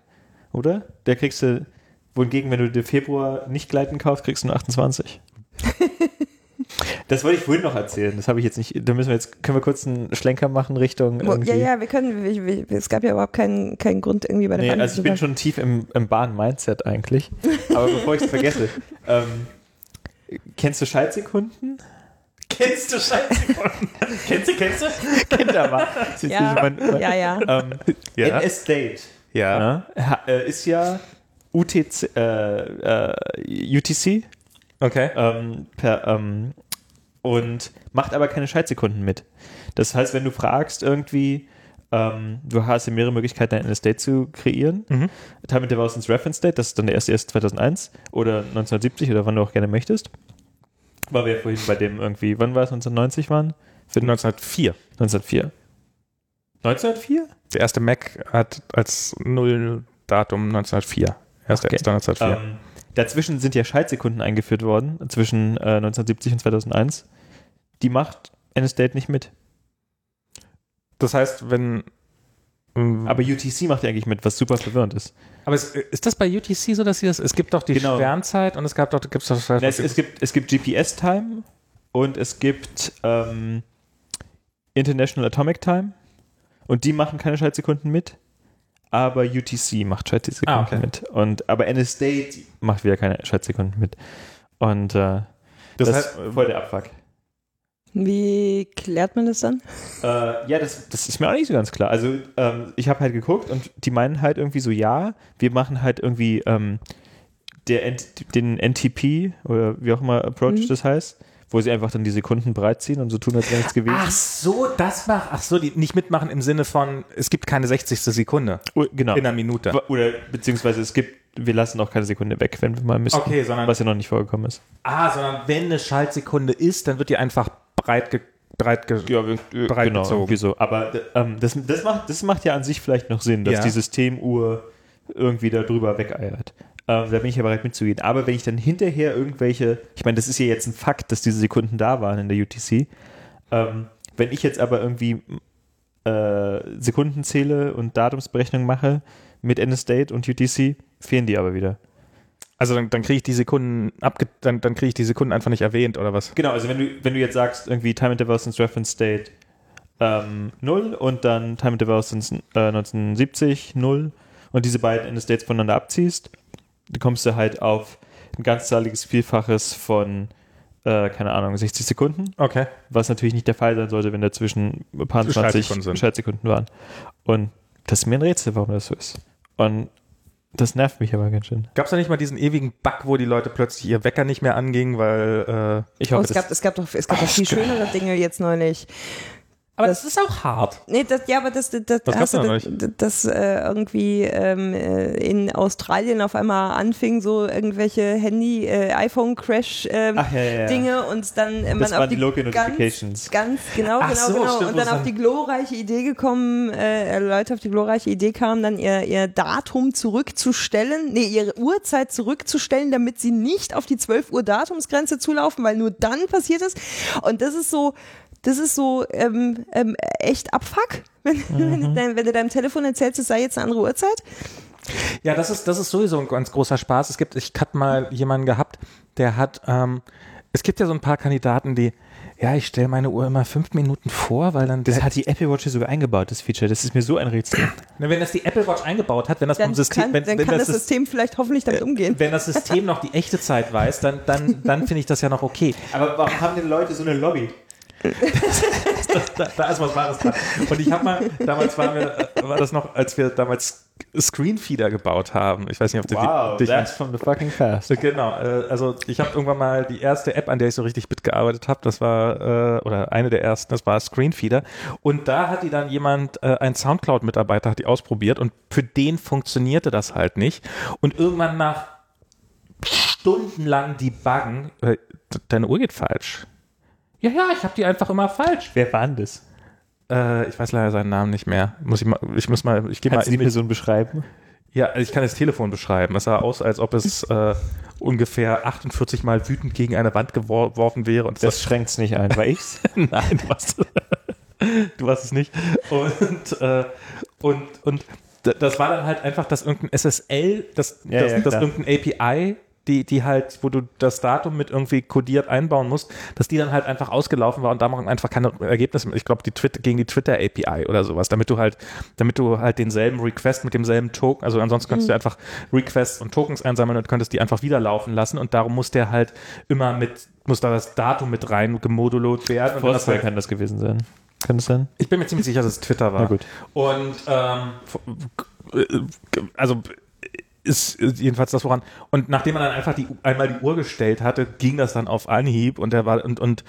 oder? Da kriegst du, wohingegen, wenn du dir Februar nicht Gleiten kaufst, kriegst du nur 28. das wollte ich vorhin noch erzählen. Das habe ich jetzt nicht. Da müssen wir jetzt, können wir kurz einen Schlenker machen Richtung. Irgendwie- ja, ja, wir können, wir, wir, es gab ja überhaupt keinen, keinen Grund irgendwie bei der Nee, Bahn also ich bin schon tief im, im Bahn-Mindset eigentlich. Aber bevor ich es vergesse, ähm, kennst du Schaltsekunden? Kennst du Scheißsekunden? kennst du, kennst du? Kinder mal. Das ist Ja, mein- mein- ja, ja. Ähm, Ja. NS Date Ja. ja, äh, ist ja UTC, äh, äh, UTC Okay. ähm, per, ähm, und macht aber keine Schaltsekunden mit. Das heißt, wenn du fragst irgendwie, ähm, du hast ja mehrere Möglichkeiten, ein NS Date zu kreieren. Mhm. Time and Device Reference Date, das ist dann der erste, erste 2001 oder 1970 oder wann du auch gerne möchtest. War wir ja vorhin bei dem irgendwie, wann war es, 1990 waren? Für 1904. 1904. 1904? Der erste Mac hat als Null-Datum 1904. Erster Okay. erster 1904. Ähm, dazwischen sind ja Schaltsekunden eingeführt worden, zwischen äh, 1970 und 2001. Die macht NSDate nicht mit. Das heißt, wenn. ähm, Aber UTC macht ja eigentlich mit, was super verwirrend ist. aber es, ist das bei UTC so, dass sie das. Es gibt doch die Genau. Sternzeit und es gab doch. Gibt's doch Na, es, es, gibt, es gibt GPS-Time und es gibt ähm, International Atomic Time und die machen keine Schaltsekunden mit. Aber UTC macht Schaltsekunden Ah, okay. mit. Und, aber NSDate macht wieder keine Schaltsekunden mit. Und äh, das, das, heißt, ist voll der Abfuck. Wie klärt man das dann? Äh, ja, das, das ist mir auch nicht so ganz klar. Also ähm, ich habe halt geguckt und die meinen halt irgendwie so, ja, wir machen halt irgendwie ähm, der, den NTP oder wie auch immer Approach Mhm. das heißt, wo sie einfach dann die Sekunden breitziehen und so tun, als wäre nichts gewesen. Ach so, das war. Ach so, die nicht mitmachen im Sinne von, es gibt keine 60. Sekunde Oh, genau. in einer Minute. Oder beziehungsweise es gibt, wir lassen auch keine Sekunde weg, wenn wir mal müssen. Okay, sondern- Was ja noch nicht vorgekommen ist. Ah, sondern wenn eine Schaltsekunde ist, dann wird die einfach breit, ge, breit ge Ja, wir, Breit genau, gezogen. irgendwie so. Aber ähm, das, das, macht, das macht ja an sich vielleicht noch Sinn, dass Ja. die Systemuhr irgendwie da drüber wegeiert. Ähm, da bin ich ja bereit mitzugehen. Aber wenn ich dann hinterher irgendwelche, ich meine, das ist ja jetzt ein Fakt, dass diese Sekunden da waren in der UTC. Ähm, wenn ich jetzt aber irgendwie äh, Sekunden zähle und Datumsberechnung mache mit NSDate und UTC, fehlen die aber wieder. Also dann, dann kriege ich die Sekunden abge dann, dann kriege ich die Sekunden einfach nicht erwähnt oder was? Genau, also wenn du, wenn du jetzt sagst, irgendwie Time Interval since Reference Date ähm, 0 und dann Time Interval since äh, 1970 0 und diese beiden Ende States voneinander abziehst, kommst du halt auf ein ganzzahliges Vielfaches von, äh, keine Ahnung, 60 Sekunden. Okay. Was natürlich nicht der Fall sein sollte, wenn dazwischen ein paar 20 Schaltsekunden waren. Und das ist mir ein Rätsel, warum das so ist. Und das nervt mich aber ganz schön. Gab es da nicht mal diesen ewigen Bug, wo die Leute plötzlich ihr Wecker nicht mehr anging, weil äh, Ich Oh, hoffe, es, das, gab, es gab doch, es gab doch viel schönere Dinge jetzt neulich. Aber Das- das ist auch hart. Nee, das, ja, aber das, das, das, Was hast gab's du, das, das äh, irgendwie ähm, äh, in Australien auf einmal anfing, so irgendwelche Handy, äh, iPhone-Crash ähm, ja, ja, und dann äh, man Das auf waren die die ganz, ganz genau, Ach genau, so, genau. stimmt, und dann auf die glorreiche Idee gekommen, äh, Leute auf die glorreiche Idee kamen, dann ihr, ihr Datum zurückzustellen, nee, ihre Uhrzeit zurückzustellen, damit sie nicht auf die 12 Uhr Datumsgrenze zulaufen, weil nur dann passiert es. Und das ist so, das ist so ähm, ähm, echt Abfuck, wenn, wenn, du dein, wenn du deinem Telefon erzählst, es sei jetzt eine andere Uhrzeit. Ja, das ist, das ist sowieso ein ganz großer Spaß. Es gibt, ich hatte mal jemanden gehabt, der hat, ähm, es gibt ja so ein paar Kandidaten, die, ja, ich stelle meine Uhr immer fünf Minuten vor, weil dann, das hat die Apple Watch hier sogar eingebaut, das Feature. Das ist mir so ein Rätsel. Na, wenn das die Apple Watch eingebaut hat, wenn das Dann vom System, kann, wenn, dann wenn kann das, das System vielleicht hoffentlich damit umgehen. wenn das System noch die echte Zeit weiß, dann, dann, dann finde ich das ja noch okay. Aber warum haben denn Leute so eine Lobby? da, da ist was Wahres dran. Und ich habe mal, damals waren wir, war das noch, als wir damals Screenfeeder gebaut haben. Ich weiß nicht, ob du Wow, dich that's from the fucking past. Genau, äh, also ich habe irgendwann mal die erste App, an der ich so richtig mitgearbeitet habe, das war, äh, oder eine der ersten, das war Screenfeeder. Und da hat die dann jemand, äh, ein Soundcloud-Mitarbeiter hat die ausprobiert und für den funktionierte das halt nicht. Und irgendwann nach stundenlang Debuggen, äh, deine Uhr geht falsch. Ja, ja, ich habe die einfach immer falsch. Wer war denn das? Äh, ich weiß leider seinen Namen nicht mehr. Muss ich mal, ich muss mal, ich gehe mal Kannst du die. Person beschreiben? Ja, ich kann das Telefon beschreiben. Es sah aus, als ob es äh, ungefähr 48 Mal wütend gegen eine Wand gewor- geworfen wäre. Und Das schränkt's nicht ein. War ich's? Nein, du warst, du warst es nicht. Und, äh, und, und das war dann halt einfach, dass irgendein SSL, das, Ja, das, ja, das klar. irgendein API, die, die halt, wo du das Datum mit irgendwie kodiert einbauen musst, dass die dann halt einfach ausgelaufen war und da machen einfach keine Ergebnisse mehr. Ich glaube, die Twitter, gegen die Twitter API oder sowas, damit du halt, damit du halt denselben Request mit demselben Token, also ansonsten könntest du einfach Requests und Tokens einsammeln und könntest die einfach wieder laufen lassen und darum muss der halt immer mit, muss da das Datum mit rein gemodulot werden. Und wenn das Foursquare halt, kann das gewesen sein. Kann das sein? ich bin mir ziemlich sicher, dass es Twitter war. Na gut. Und ähm, also ist jedenfalls das woran. Und nachdem man dann einfach die, einmal die Uhr gestellt hatte, ging das dann auf Anhieb und der war und und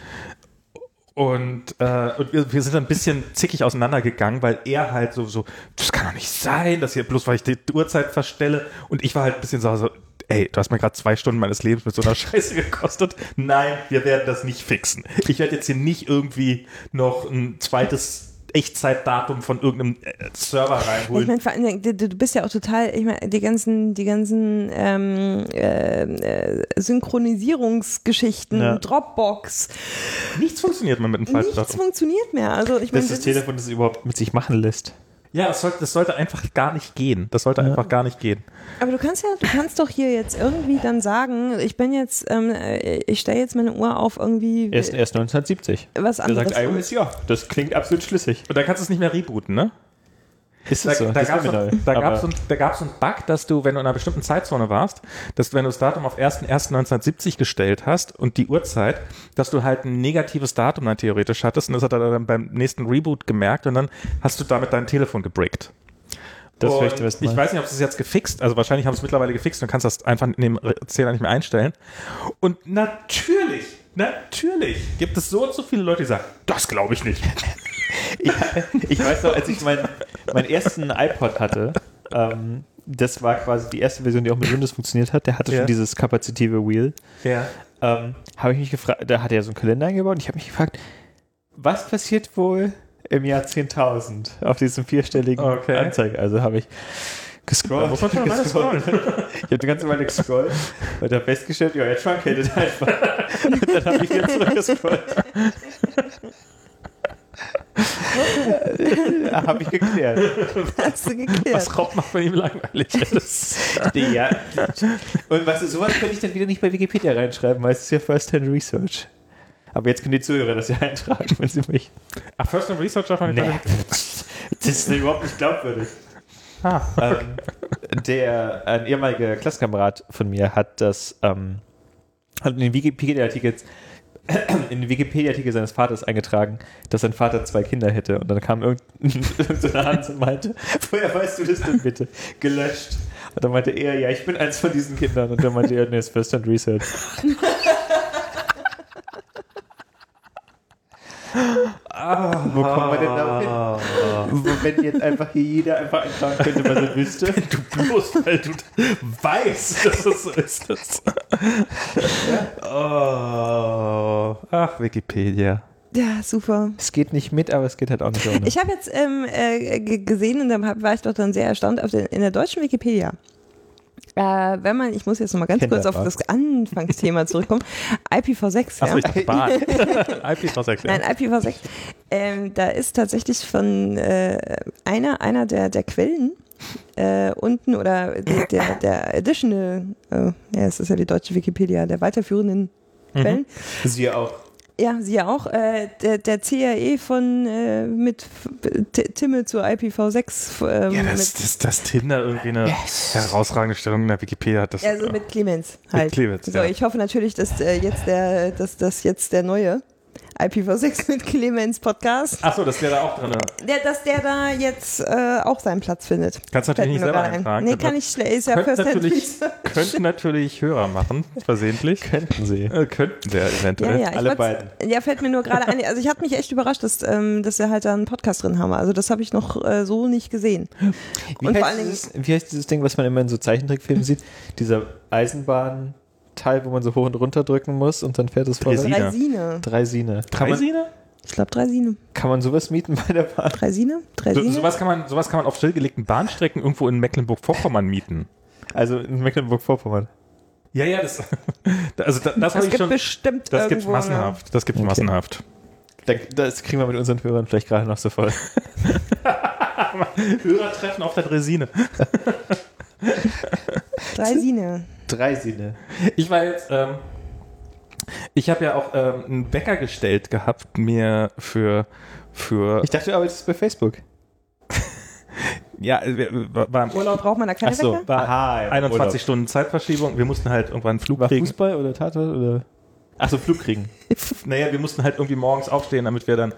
und, äh, und wir, wir sind ein bisschen zickig auseinandergegangen, weil er halt so, so, das kann doch nicht sein, dass hier bloß weil ich die Uhrzeit verstelle. Und ich war halt ein bisschen so, so ey, du hast mir gerade zwei Stunden meines Lebens mit so einer Scheiße gekostet. Nein, wir werden das nicht fixen. Ich werde jetzt hier nicht irgendwie noch ein zweites Echtzeitdatum von irgendeinem äh, Server Ich reinholen. meine, vor Dingen, du, du bist ja auch total, ich meine, die ganzen, die ganzen ähm, äh, äh, Synchronisierungsgeschichten, Ja. Dropbox, Nichts funktioniert mehr mit dem falschen nichts funktioniert mehr. Also ich meine, Das ist das Telefon, das überhaupt mit sich machen lässt. Ja, das sollte, das sollte einfach gar nicht gehen. Das sollte einfach gar nicht gehen. aber du kannst ja, du kannst doch hier jetzt irgendwie dann sagen, ich bin jetzt, ähm, äh, ich stelle jetzt meine Uhr auf irgendwie Erst, erst 1970. was Da anderes. sagt iOS, ja, das klingt absolut schlüssig. Und da kannst du es nicht mehr rebooten, ne? Ist Da, so? da gab es so, so einen Bug, dass du, wenn du in einer bestimmten Zeitzone warst, dass wenn du das Datum auf 1.1.1970 gestellt hast und die Uhrzeit, dass du halt ein negatives Datum dann theoretisch hattest und das hat er dann beim nächsten Reboot gemerkt und dann hast du damit dein Telefon gebrickt. Das Und ich meinst. weiß nicht, ob sie es jetzt gefixt, also wahrscheinlich haben sie es mittlerweile gefixt und du kannst das einfach in dem Zähler nicht mehr einstellen. Und natürlich, natürlich gibt es so und so viele Leute, die sagen, das glaube ich nicht. Ich, ich weiß noch, als ich meinen meinen ersten iPod hatte, ähm, das war quasi die erste Version, die auch mit Windows funktioniert hat. Der hatte Ja. schon dieses kapazitive Wheel. Ja. Ähm, habe ich mich gefragt, da hat er so einen Kalender eingebaut und ich habe mich gefragt, was passiert wohl im Jahr 10.000 auf diesem vierstelligen Okay. Anzeige? Also habe ich gescrollt. Ich habe die ganze Weile gescrollt und habe festgestellt, ja, jetzt truncated einfach. Und dann habe ich wieder zurückgescrollt. habe ich geklärt. hast du geklärt. Was Rob macht bei ihm langweilig ist. Ja. Und weißt du, sowas könnte ich dann wieder nicht bei Wikipedia reinschreiben, weil es ist ja First-Hand Research. Aber jetzt können die Zuhörer das ja eintragen, wenn sie mich. Ach, First and Research darf man nicht. Nee. Das ist überhaupt nicht glaubwürdig. Ah. Ähm, der, ein ehemaliger Klassenkamerad von mir hat das, ähm, hat in den Wikipedia-Artikel in den Wikipedia-Artikel seines Vaters eingetragen, dass sein Vater zwei Kinder hätte. Und dann kam irgendeine Hand und meinte, woher weißt du das denn bitte? Gelöscht. Und dann meinte er, ja, ich bin eins von diesen Kindern. Und dann meinte er, nee, ist First Hand Research. Wo kommen wir denn da hin? Wo- Wenn jetzt einfach hier jeder einfach eintragen könnte, was er wüsste. Du bloß, weil du weißt, dass es so ist. Das. oh. Ach, Wikipedia. Ja, super. Es geht nicht mit, aber es geht halt auch nicht ohne. Ich habe jetzt ähm, äh, g- gesehen und dann hab, war ich doch dann sehr erstaunt auf der, in der deutschen Wikipedia. Äh, wenn man, ich muss jetzt nochmal ganz kurz auf das Anfangsthema zurückkommen. IPv6, Achso, ja. ich dachte Bahn. IPv6, ja. Nein, IPv6. Ähm, da ist tatsächlich von äh, einer, einer der, der Quellen äh, unten oder der, der, der Additional, äh, ja, es ist ja die deutsche Wikipedia, der weiterführenden Quellen. Sie auch. Ja, sie ja auch. Äh, der, der CRE von äh, mit T Timme zur IPv6. Ähm, Ja, das, mit, das, das Tinder irgendwie eine herausragende Stellung in der Wikipedia hat. Das, also mit Clemens halt. Clemens, so, ja. ich hoffe natürlich, dass äh, jetzt der, dass das jetzt der neue IPv6 mit Clemens Podcast, Achso, das wäre da auch drin. der, dass der da jetzt äh, auch seinen Platz findet. Kannst du natürlich nicht selber eintragen. Nee, kann ich schlecht. Ist ja Könnten First natürlich, könnten natürlich Hörer machen, versehentlich. Könnten sie. Äh, könnten der Ja, eventuell. ja, ich alle beiden. Ja, fällt mir nur gerade ein. Also ich hatte mich echt überrascht, dass, ähm, dass wir halt da einen Podcast drin haben. Also das habe ich noch äh, so nicht gesehen. Wie, Und vor heißt allen Dingen, dieses, wie heißt dieses Ding, was man immer in so Zeichentrickfilmen sieht? Dieser Eisenbahnteil, wo man so hoch und runter drücken muss und dann fährt es. Draisine. Dreisine. Dreisine. Dreisine? Ich glaube Dreisine. kann man sowas mieten bei der Bahn? Dreisine? So, Dreisine? sowas, kann man, sowas kann man auf stillgelegten Bahnstrecken irgendwo in Mecklenburg-Vorpommern mieten. Also in Mecklenburg-Vorpommern. Ja, ja, das, also da, das das habe ich gibt schon. bestimmt Das gibt's irgendwo massenhaft. Das gibt's Okay. massenhaft. Da- Das kriegen wir mit unseren Hörern vielleicht gerade noch so voll. Hörertreffen auf der Dresine. Eine Dreisine. Dreisine. Ich war jetzt, ähm, ich habe ja auch ähm, einen Wecker gestellt gehabt, mir für, für, Ich dachte, du arbeitest bei Facebook. ja, wir- war war im Urlaub, Braucht man da keine Ach so. Wecker? war Aha, im 21 Urlaub. Stunden Zeitverschiebung. Wir mussten halt irgendwann einen Flug War kriegen. Fußball oder Tatort oder? Ach so, Flug kriegen. Naja, wir mussten halt irgendwie morgens aufstehen, damit wir dann,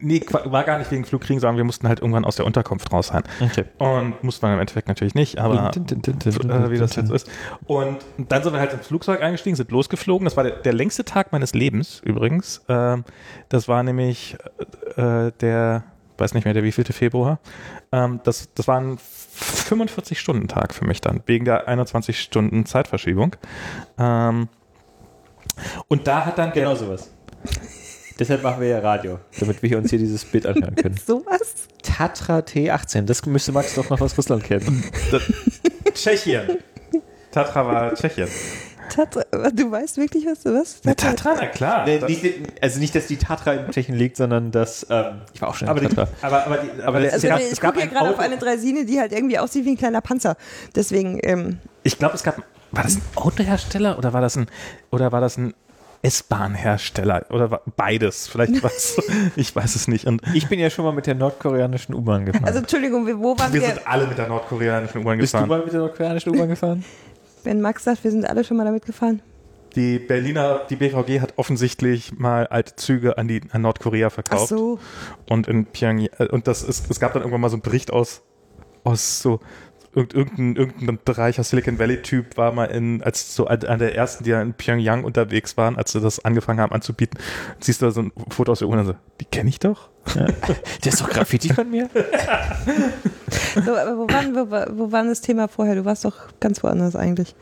nee, war gar nicht wegen Flug kriegen, sondern wir mussten halt irgendwann aus der Unterkunft raus sein. Okay. Und mussten wir im Endeffekt natürlich nicht, aber äh, wie das jetzt ist. Und dann sind wir halt ins Flugzeug eingestiegen, sind losgeflogen. Das war der, der längste Tag meines Lebens übrigens. Ähm, das war nämlich äh, der, weiß nicht mehr, der wievielte Februar. Ähm, das, das war ein 45-Stunden-Tag für mich dann, wegen der 21 Stunden Zeitverschiebung. Ähm, und da hat dann Genau sowas. Deshalb machen wir ja Radio, damit wir uns hier dieses Bild anhören können. Sowas? Tatra T18, das müsste Max doch noch aus Russland kennen. Tschechien. Tatra war Tschechien. Tatra, du weißt wirklich, was du was? Ne, Tatra, na klar. Nee, nicht, also nicht, dass die Tatra in Tschechien liegt, sondern dass, ähm, ich war auch schon in aber, die, Tatra. aber, aber, die, aber Also es ich gucke hier ein gerade auf eine Dreisine, die halt irgendwie aussieht wie ein kleiner Panzer. Deswegen, ähm, ich glaube, es gab, war das ein Autohersteller oder war das ein, oder war das ein S-Bahn-Hersteller oder beides? Vielleicht was, ich weiß es nicht. Und Ich bin ja schon mal mit der nordkoreanischen U-Bahn gefahren. also Entschuldigung, wo waren wir wir? sind alle mit der nordkoreanischen U-Bahn Bist du gefahren. mal mit der nordkoreanischen U-Bahn gefahren? Wenn Max sagt, wir sind alle schon mal damit gefahren. Die Berliner, die BVG hat offensichtlich mal alte Züge an die an Nordkorea Ach verkauft. so. Und in Pyongyang, äh, und das ist, es gab dann irgendwann mal so einen Bericht aus, aus so, irgend- irgendein, irgendein reicher Silicon Valley-Typ war mal in, als so einer der ersten, die ja in Pyongyang unterwegs waren, als sie das angefangen haben anzubieten, siehst du da so ein Foto aus der U und so, die kenne ich doch. Der ist doch Graffiti von mir? So, aber wo war, wo, war- wo war das Thema vorher? Du warst doch ganz woanders eigentlich.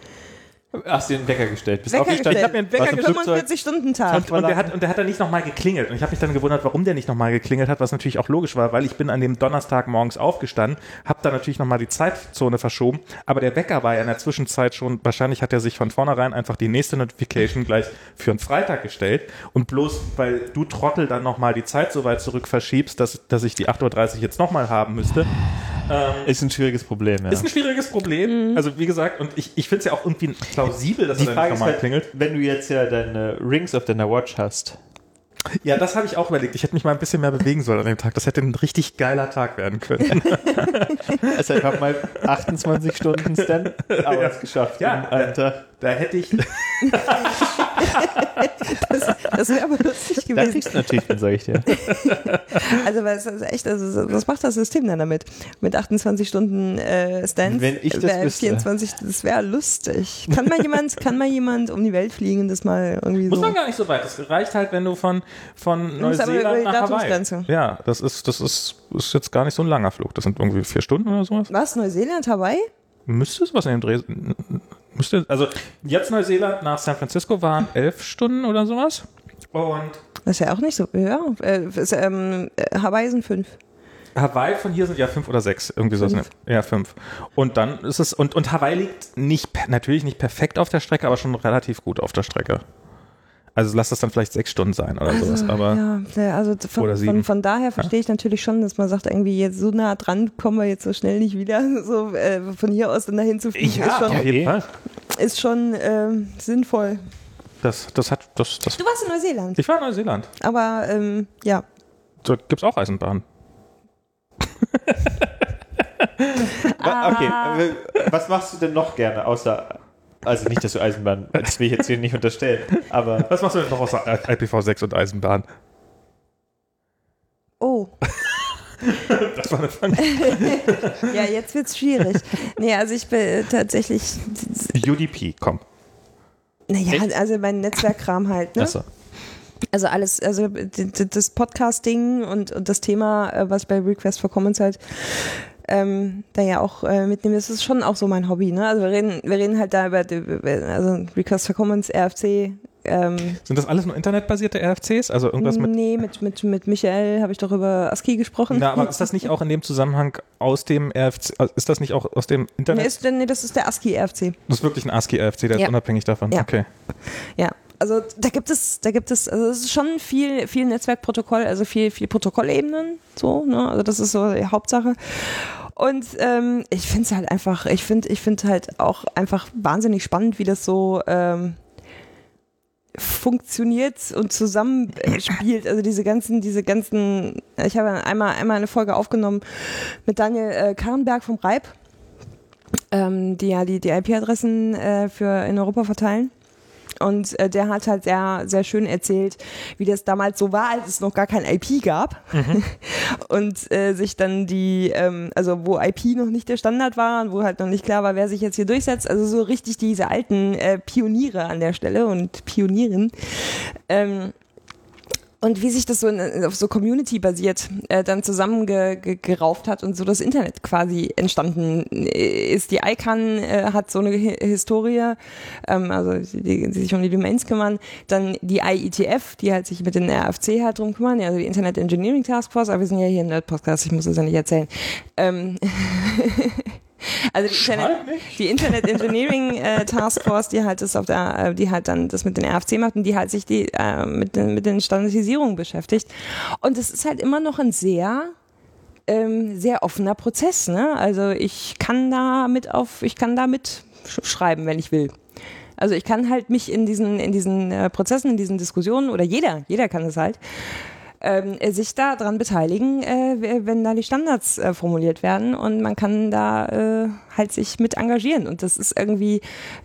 Hast du den Wecker gestellt? Bist Wecker aufgestanden? gestellt. hab mir einen Wecker gestellt. Flugzeug? 45-Stunden-Tag. Und, und, der hat, und der hat dann nicht nochmal geklingelt. Und ich habe mich dann gewundert, warum der nicht nochmal geklingelt hat, was natürlich auch logisch war, weil ich bin an dem Donnerstag morgens aufgestanden, habe dann natürlich nochmal die Zeitzone verschoben, aber der Wecker war ja in der Zwischenzeit schon, wahrscheinlich hat er sich von vornherein einfach die nächste Notification gleich für einen Freitag gestellt und bloß, weil du Trottel dann nochmal die Zeit so weit zurück verschiebst, dass, dass ich die 8.30 Uhr jetzt nochmal haben müsste, Ist ein schwieriges Problem, ja. ist ein schwieriges Problem. Also wie gesagt, und ich, ich finde es ja auch irgendwie plausibel, dass die er Frage ist halt, klingelt. wenn du jetzt ja deine Rings auf deiner Watch hast, Ja, das habe ich auch überlegt. Ich hätte mich mal ein bisschen mehr bewegen sollen an dem Tag. Das hätte ein richtig geiler Tag werden können. Also ich habe mal 28 Stunden Stand-Hours geschafft Ja. in einem Tag. Da hätte ich. Das wäre aber lustig Da gewesen. kriegst du natürlich, dann sage ich dir. Also, weil es ist echt, also, was macht das System dann damit? Mit 28 Stunden äh, Stands? Wenn ich das wär wüsste. 24, das wäre lustig. Kann mal jemand, kann mal jemand um die Welt fliegen und das mal irgendwie Muss so. man gar nicht so weit. Es reicht halt, wenn du von, von musst aber über Neuseeland die nach Hawaii. Datumsgrenze. Ja, das ist, das ist, ist jetzt gar nicht so ein langer Flug. Das sind irgendwie vier Stunden oder sowas. Was? Neuseeland, Hawaii? Müsste es was in dem Dreh. Müsste, also jetzt Neuseeland nach San Francisco waren elf Stunden oder sowas. Und Das ist ja auch nicht so. Ja, äh, ist, ähm, äh, Hawaii sind fünf. Hawaii von hier sind ja fünf oder sechs, irgendwie so. Fünf. Ja, fünf. Und dann ist es, und, und Hawaii liegt nicht, natürlich nicht perfekt auf der Strecke, aber schon relativ gut auf der Strecke. Also lass das dann vielleicht sechs Stunden sein oder sowas, aber. Ja, ja, also von, Oder sieben. von, von daher verstehe ich natürlich schon, dass man sagt, irgendwie jetzt so nah dran kommen wir jetzt so schnell nicht wieder. So äh, von hier aus dann dahin zu fliegen, ist schon, auf jeden. Fall. ist schon ähm, sinnvoll. Das, das hat, das, das. Du warst in Neuseeland, Ich war in Neuseeland. aber ähm, ja. Da gibt's auch Eisenbahn. Wa- Okay, äh, was machst du denn noch gerne, außer, also nicht, dass du Eisenbahn, das will ich jetzt hier nicht unterstellen, aber Was machst du denn noch außer IPv6 und Eisenbahn? Oh, Das war eine Frage. ja, jetzt wird's schwierig. nee, also ich bin äh, tatsächlich, UDP, komm. naja, Echt? also mein Netzwerkkram halt, ne? Achso. Also alles, also das Podcasting und, und das Thema, äh, was ich bei Request for Commons halt ähm, da ja auch äh, mitnehme, das ist schon auch so mein Hobby. Ne? Also wir reden, wir reden halt da über, also Request for Commons, RFC. Ähm, Sind das alles nur internetbasierte RFCs? Also irgendwas mit. nee, mit, mit, mit Michael habe ich doch über ASCII gesprochen. Na, aber ist das nicht auch in dem Zusammenhang aus dem RFC, äh, ist das nicht auch aus dem nee, Internet? ist, nee, das ist der ASCII-RFC. Das ist wirklich ein ASCII-RFC, der Ja. ist unabhängig davon. Ja. Okay. Ja, also da gibt es, da gibt es, also es ist schon viel, viel Netzwerkprotokoll, also viel, viel Protokollebenen, so, ne? Also das ist so die Hauptsache. Und ähm, ich finde es halt einfach, ich finde, ich finde halt auch einfach wahnsinnig spannend, wie das so ähm, funktioniert und zusammenspielt. Also diese ganzen, diese ganzen, ich habe einmal, einmal eine Folge aufgenommen mit Daniel äh, Karrenberg vom Reib, ähm, die ja die, die IP-Adressen äh, für in Europa verteilen. Und äh, der hat halt sehr, sehr schön erzählt, wie das damals so war, als es noch gar kein IP gab. und äh, sich dann die, ähm, also wo IP noch nicht der Standard war und wo halt noch nicht klar war, wer sich jetzt hier durchsetzt. Also so richtig diese alten äh, Pioniere an der Stelle und Pionieren. Ähm, und wie sich das so in, auf so Community basiert äh, dann zusammengerauft hat und so das Internet quasi entstanden ist. Die ICANN äh, hat so eine Hi Historie, ähm, also die, die sich um die Domains kümmern. Dann die IETF, die halt sich mit den RFC halt drum kümmern, also die Internet Engineering Task Force, aber wir sind ja hier im Nerd-Podcast, ich muss das ja nicht erzählen. Ähm, Also die Internet, die Internet Engineering äh, Task Force, die halt das auf der, äh, die halt dann das mit den RFC macht und die halt sich die äh, mit den mit den Standardisierungen beschäftigt. Und es ist halt immer noch ein sehr ähm, sehr offener Prozess. Ne? Also ich kann da mit auf, ich kann da mit sch schreiben, wenn ich will. Also ich kann halt mich in diesen in diesen äh, Prozessen, in diesen Diskussionen oder jeder, jeder kann es halt ähm, sich da dran beteiligen, äh, wenn da die Standards äh, formuliert werden und man kann da äh, halt sich mit engagieren und das ist irgendwie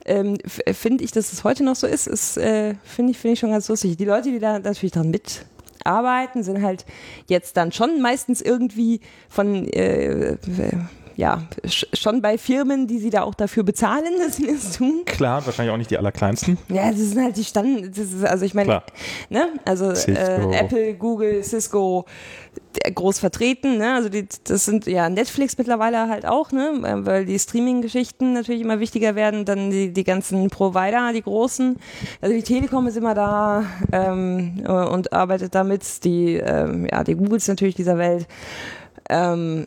ähm, finde ich, dass es heute noch so ist, ist äh, finde ich finde ich schon ganz lustig. Die Leute, die da natürlich dran mitarbeiten, sind halt jetzt dann schon meistens irgendwie von äh, ja, schon bei Firmen, die sie da auch dafür bezahlen, dass sie das tun. Klar, wahrscheinlich auch nicht die allerkleinsten. Ja, das sind halt die Stand, das ist, also ich meine, ne, also äh, Apple, Google, Cisco, groß vertreten, ne, also die, das sind ja Netflix mittlerweile halt auch, ne, weil die Streaming-Geschichten natürlich immer wichtiger werden, dann die, die ganzen Provider, die großen, also die Telekom ist immer da ähm, und arbeitet damit, die, ähm, ja, die Googles natürlich dieser Welt, ähm,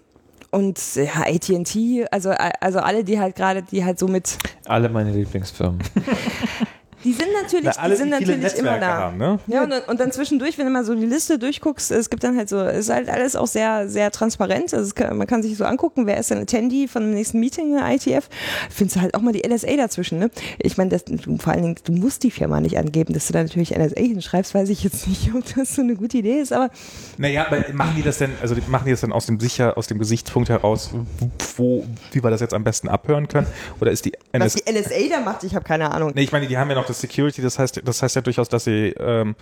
und ja, AT&T, also also alle, die halt gerade, die halt so mit Alle meine Lieblingsfirmen. Die sind natürlich, Na, alle, die sind die natürlich immer Netzwerke da. haben, ne? Ja, und, dann- und dann zwischendurch, wenn du mal so die Liste durchguckst, es gibt dann halt so, es ist halt alles auch sehr, sehr transparent. Also kann, man kann sich so angucken, wer ist denn Attendee von dem nächsten Meeting in der ITF. Findest du halt auch mal die LSA dazwischen, ne? Ich meine, vor allen Dingen, du musst die Firma nicht angeben, dass du da natürlich NSA hinschreibst, weiß ich jetzt nicht, ob das so eine gute Idee ist, aber Naja, aber machen die das denn, also machen die das dann aus dem sicher, aus dem Gesichtspunkt heraus, wo, wie wir das jetzt am besten abhören können? Oder ist die was NS die LSA da macht, ich habe keine Ahnung. Nee, ich meine, die haben ja noch das Security, das heißt, das heißt ja durchaus, dass sie ähm,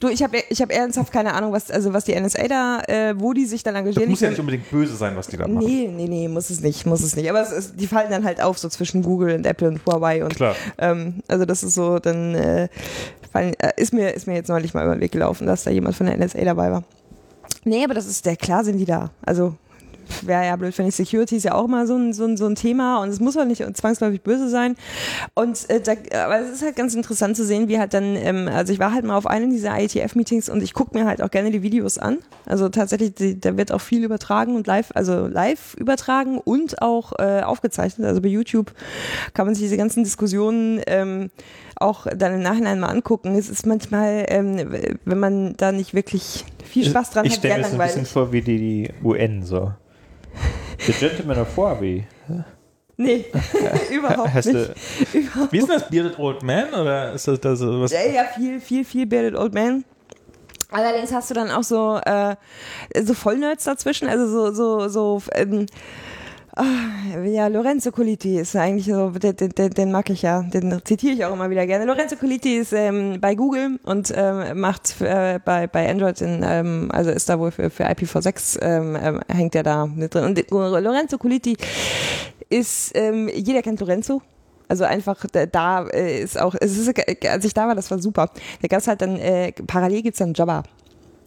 Du, ich habe ich hab ernsthaft keine Ahnung, was, also was die NSA da, äh, wo die sich dann das engagieren. muss ja Ich- nicht unbedingt böse sein, was die da machen. Nee, nee, nee, muss es nicht, muss es nicht. Aber es ist, die fallen dann halt auf, so zwischen Google und Apple und Huawei und Klar. ähm, also das ist so, dann äh, fallen, äh, ist mir ist mir jetzt neulich mal über den Weg gelaufen, dass da jemand von der NSA dabei war. Nee, aber das ist der klar sind die da. Also wäre ja blöd, wenn ich Security ist ja auch immer so ein, so ein, so ein Thema und es muss halt nicht zwangsläufig böse sein. Und äh, da, aber es ist halt ganz interessant zu sehen, wie halt dann, ähm, also ich war halt mal auf einem dieser IETF-Meetings und ich gucke mir halt auch gerne die Videos an. Also tatsächlich, die, da wird auch viel übertragen und live, also live übertragen und auch äh, aufgezeichnet. Also bei YouTube kann man sich diese ganzen Diskussionen ähm, auch dann im Nachhinein mal angucken. Es ist manchmal, ähm, wenn man da nicht wirklich viel Spaß dran ich hat, stelle sehr mir das ein bisschen langweilig. vor wie die, die UN so. The Gentleman of Huawei. Nee, überhaupt Hast nicht. du, Wie ist denn das Bearded Old Man oder ist das, das was? Ja, ja, viel, viel, viel Bearded Old Man. Allerdings hast du dann auch so, äh, so Vollnerds dazwischen, also so, so, so, ähm, ja, Lorenzo Coliti ist eigentlich so, den, den, den, mag ich ja, den zitiere ich auch immer wieder gerne. Lorenzo Coliti ist ähm, bei Google und ähm, macht äh, bei, bei Android, in, ähm, also ist da wohl für, für IPv6, ähm, ähm, hängt er da mit drin. Und Lorenzo Coliti ist, ähm, jeder kennt Lorenzo. Also einfach da, äh, ist auch, es ist, äh, als ich da war, das war super. Da gab es halt dann, äh, parallel gibt's dann Jabba.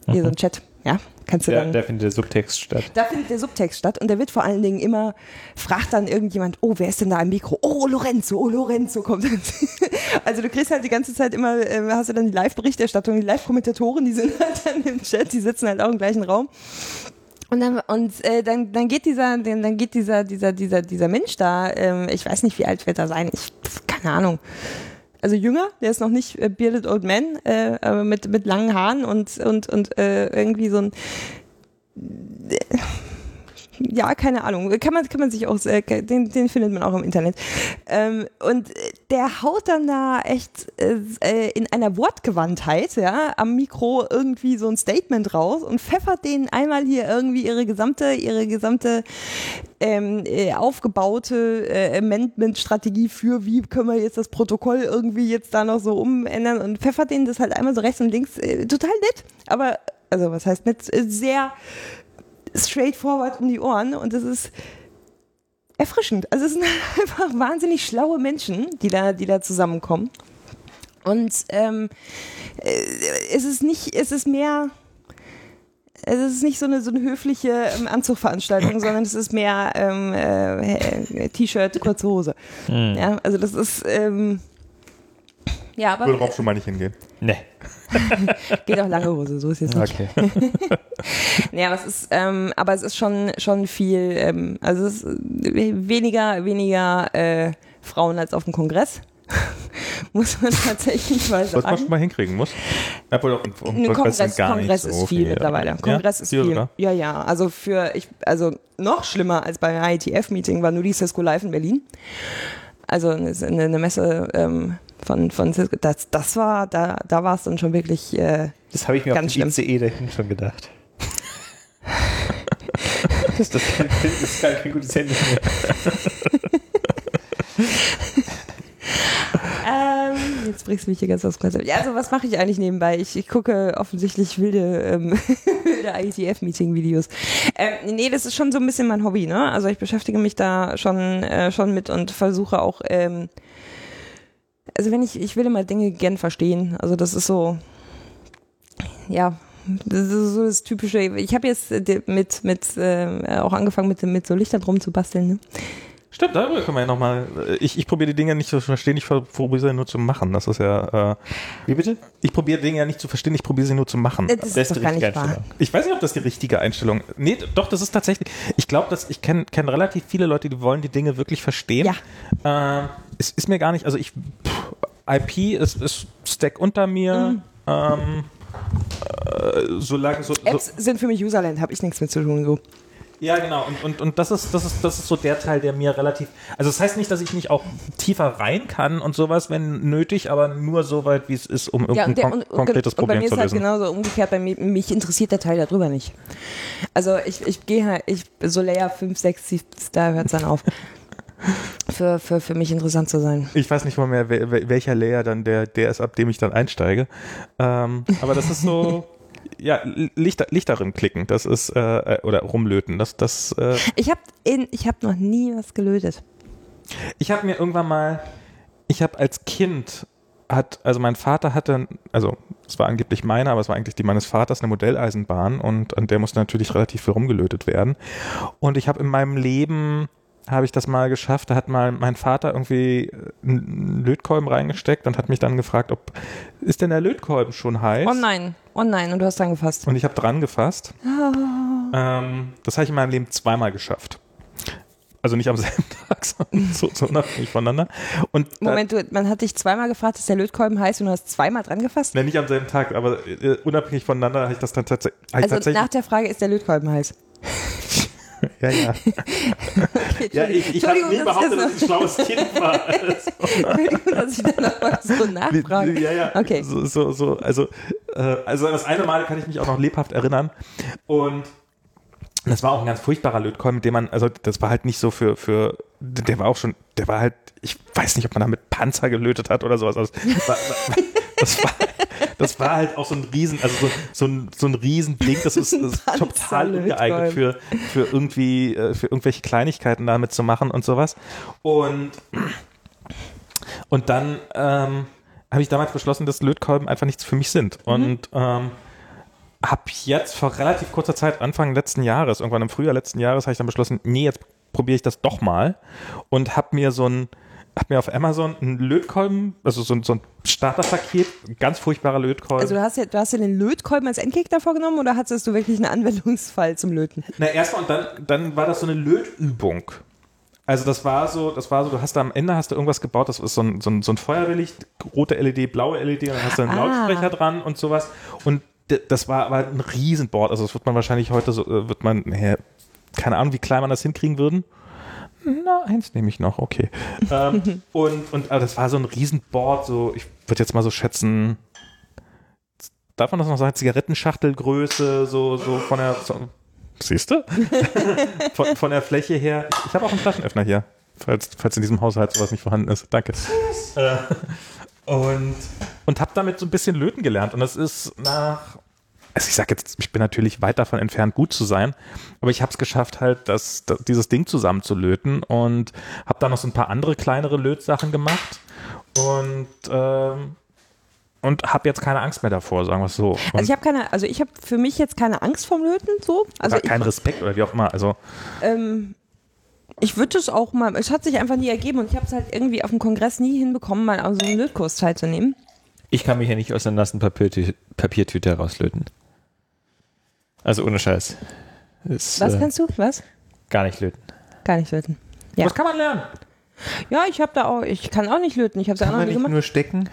Hier so ein Chat, ja, kannst du ja, dann. da findet der Subtext statt. Da findet der Subtext statt und der wird vor allen Dingen immer, fragt dann irgendjemand, oh, wer ist denn da am Mikro? Oh, Lorenzo, oh, Lorenzo kommt. dann. Also du kriegst halt die ganze Zeit immer, äh, hast du dann die Live-Berichterstattung, die Live-Kommentatoren, die sind halt dann im Chat, die sitzen halt auch im gleichen Raum. Und dann, und äh, dann, dann geht dieser, dann dann geht dieser, dieser, dieser, dieser Mensch da, ähm, ich weiß nicht, wie alt wird er sein, ich, keine Ahnung. Also jünger, der ist noch nicht äh, bearded old man, äh, aber mit, mit langen Haaren und, und, und äh, irgendwie so ein ja, keine Ahnung. Kann man, kann man sich auch, äh, den, den findet man auch im Internet. Ähm, und der haut dann da echt äh, äh, in einer Wortgewandtheit, ja, am Mikro irgendwie so ein Statement raus und pfeffert denen einmal hier irgendwie ihre gesamte, ihre gesamte ähm, äh, aufgebaute äh, Amendment-Strategie für, wie können wir jetzt das Protokoll irgendwie jetzt da noch so umändern und pfeffert denen das halt einmal so rechts und links. Äh, total nett, aber, also was heißt nett? Äh, Sehr straightforward um die Ohren und das ist erfrischend. Also es sind einfach wahnsinnig schlaue Menschen, die da, die da zusammenkommen. Und ähm, äh, es ist nicht, es ist mehr, es ist nicht so eine, so eine höfliche ähm, Anzugveranstaltung, sondern es ist mehr ähm, äh, T-Shirt, kurze Hose. Ja, also das ist, ähm, ja, aber Würde auch schon mal nicht hingehen. Nee. geht auch lange Hose, so ist jetzt nicht. Okay. Ja, aber es ist, ähm, aber es ist schon, schon viel, ähm, also es ist weniger, weniger äh, Frauen als auf dem Kongress. muss man tatsächlich mal Was man sagen. schon mal hinkriegen muss. Obwohl auch im- Kongress Kongress, gar Kongress nicht so ist viel viele. mittlerweile. Kongress ja? ist Viel viel. sogar? Ja, ja. Also für ich, also noch schlimmer als beim IETF-Meeting war nur die Cisco Live in Berlin. Also eine, eine Messe ähm, von, von Cisco. Das, das war, da, da war es dann schon wirklich. Äh, Das habe ich mir Ganz auf dem ICE dahin schon gedacht. das, das, das ist gar kein gutes Handy mehr. Ähm, jetzt bringst du mich hier ganz aufs Konzept. Ja, also was mache ich eigentlich nebenbei? Ich, ich gucke offensichtlich wilde, ähm, wilde IETF-Meeting-Videos. Ähm, nee, das ist schon so ein bisschen mein Hobby, ne? Also ich beschäftige mich da schon, äh, schon mit und versuche auch, ähm, also wenn ich, ich will immer Dinge gern verstehen. Also das ist so, ja, das ist so das typische. Ich habe jetzt äh, mit, mit äh, auch angefangen mit, mit so Lichtern drum zu basteln, ne? Stimmt, darüber können wir ja nochmal. Ich, ich probiere die Dinge nicht zu verstehen, ich probiere sie nur zu machen. Das ist ja. Äh, Wie bitte? ich probiere Dinge ja nicht zu verstehen, ich probiere sie nur zu machen. Das ist Das ist doch die gar nicht richtige wahr. Einstellung. Ich weiß nicht, ob das die richtige Einstellung Nee, doch, das ist tatsächlich. Ich glaube, dass ich kenne kenn relativ viele Leute, die wollen die Dinge wirklich verstehen. Ja. Äh, es ist mir gar nicht, also ich. Pff, IP ist, ist Stack unter mir. Ähm, äh, solange so, so, Apps sind für mich Userland, habe ich nichts mit zu tun. So. Ja, genau. Und, und, und das, ist, das, ist, das ist so der Teil, der mir relativ. Also, das heißt nicht, dass ich nicht auch tiefer rein kann und sowas, wenn nötig, aber nur so weit, wie es ist, um Ja, irgendein der, kon und, und, konkretes und bei Problem mir zu ist halt lösen. genauso umgekehrt. Bei mir, mich interessiert der Teil darüber nicht. Also ich, ich gehe halt, ich, so Layer 5, 6, 7, da hört es dann auf. Für, für, für mich interessant zu sein. Ich weiß nicht mal mehr, wel- wel- welcher Layer dann der, der ist, ab dem ich dann einsteige. Ähm, aber das ist so. Ja, Licht, Licht darin klicken, das ist, äh, äh, oder rumlöten, das, das, äh, Ich habe hab noch nie was gelötet. Ich habe mir irgendwann mal, ich habe als Kind, hat, also mein Vater hatte, also es war angeblich meine, aber es war eigentlich die meines Vaters, eine Modelleisenbahn und an der musste natürlich relativ viel rumgelötet werden. Und ich habe in meinem Leben, habe ich das mal geschafft, da hat mal mein Vater irgendwie einen Lötkolben reingesteckt und hat mich dann gefragt, ob, ist denn der Lötkolben schon heiß? Oh nein, oh nein, und du hast dran gefasst. Und ich habe dran gefasst. Ähm, das habe ich in meinem Leben zweimal geschafft. Also nicht am selben Tag, sondern so, so unabhängig voneinander. Und da- Moment, du, man hat dich zweimal gefragt, ist der Lötkolben heiß und du hast zweimal dran gefasst? Ne, nicht am selben Tag, aber äh, unabhängig voneinander habe ich das dann tats Also tatsächlich. nach der Frage, ist der Lötkolben heiß? ja, ja. ja, ich, ich habe nie dass behauptet, dass ich ein schlaues Kind war. Entschuldigung, dass ich da nochmal so nachfrage. ja, ja. Okay. So, so, so, also, äh, also an das eine Mal kann ich mich auch noch lebhaft erinnern. Und das war auch ein ganz furchtbarer Lötkolben, mit dem man, also das war halt nicht so für, für, der war auch schon, der war halt, ich weiß nicht, ob man da mit Panzer gelötet hat oder sowas. Also, das, war, das, war, das war halt auch so ein Riesen, also so, so ein, so ein Riesending, das ist, das ist total ungeeignet für, für irgendwie, äh, für irgendwelche Kleinigkeiten damit zu machen und sowas. Und, und dann, ähm, habe ich damals beschlossen, dass Lötkolben einfach nichts für mich sind. Und ähm, habe jetzt vor relativ kurzer Zeit, Anfang letzten Jahres, irgendwann im Frühjahr letzten Jahres, habe ich dann beschlossen, nee, jetzt probiere ich das doch mal und habe mir so ein habe mir auf Amazon einen Lötkolben, also so ein, so ein Starterpaket, ganz furchtbarer Lötkolben. Also du hast, ja, du hast ja den Lötkolben als Endgegner vorgenommen oder hattest du wirklich einen Anwendungsfall zum Löten? Na, erstmal und dann, dann war das so eine Lötübung. Also das war so, das war so, du hast da am Ende hast du irgendwas gebaut, das ist so ein, so ein, so ein Feuerwehrlicht, rote LED, blaue LED, und dann hast du einen Ah. Lautsprecher dran und sowas. Und das war aber ein Riesenboard. Also das wird man wahrscheinlich heute so, äh, wird man, naja, keine Ahnung, wie klein man das hinkriegen würden. Na, eins nehme ich noch, okay. ähm, und, und aber das war so ein Riesenboard, so, ich würde jetzt mal so schätzen, darf man das noch sagen, Zigarettenschachtelgröße, so, so von der, so, siehst du? von, von der Fläche her. Ich, ich habe auch einen Flaschenöffner hier, falls, falls in diesem Haushalt sowas nicht vorhanden ist. Danke. Äh, und und habe damit so ein bisschen löten gelernt. Und das ist nach, also ich sage jetzt, ich bin natürlich weit davon entfernt, gut zu sein, aber ich habe es geschafft, halt das, das, dieses Ding zusammenzulöten und habe dann noch so ein paar andere kleinere Lötsachen gemacht und ähm, und habe jetzt keine Angst mehr davor, sagen wir es so. Und Also ich habe keine, also ich habe für mich jetzt keine Angst vorm Löten, so. Also keinen Respekt oder wie auch immer. Also ähm, ich würde es auch mal, es hat sich einfach nie ergeben und ich habe es halt irgendwie auf dem Kongress nie hinbekommen, mal an so einem Lötkurs teilzunehmen. Ich kann mich ja nicht aus einer nassen Papiertü Papiertüte herauslöten. Also ohne Scheiß. Ist, Was äh, kannst du? Was? gar nicht löten. Gar nicht löten. Ja. was kann man lernen? Ja, ich habe da auch, ich kann auch nicht löten. Ich habe es auch Kann noch nicht gemacht. nur stecken?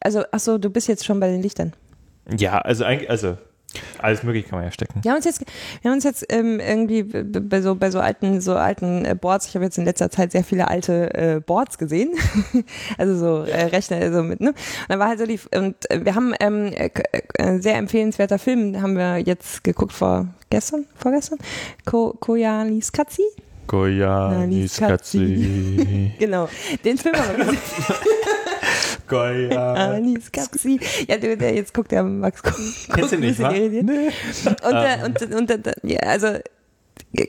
Also, ach so, du bist jetzt schon bei den Lichtern. Ja, also eigentlich, also alles mögliche kann man ja stecken. Wir haben uns jetzt, wir haben uns jetzt ähm, irgendwie bei so, bei so alten, so alten äh, Boards, ich habe jetzt in letzter Zeit sehr viele alte äh, Boards gesehen, also so äh, Rechner, also mit, ne? Und dann war halt so die, und äh, wir haben ähm, äh, äh, ein sehr empfehlenswerter Film, haben wir jetzt geguckt vor gestern, vorgestern, Ko Koyanis Katzi, Goyanis Katzi. genau, den Film haben wir gesehen. Goya. Anis Katzi. Ja, du, der, jetzt guckt der Max. Guck, Kennst du nicht, wa? irritiert. Und, äh, und, und, und, ja, also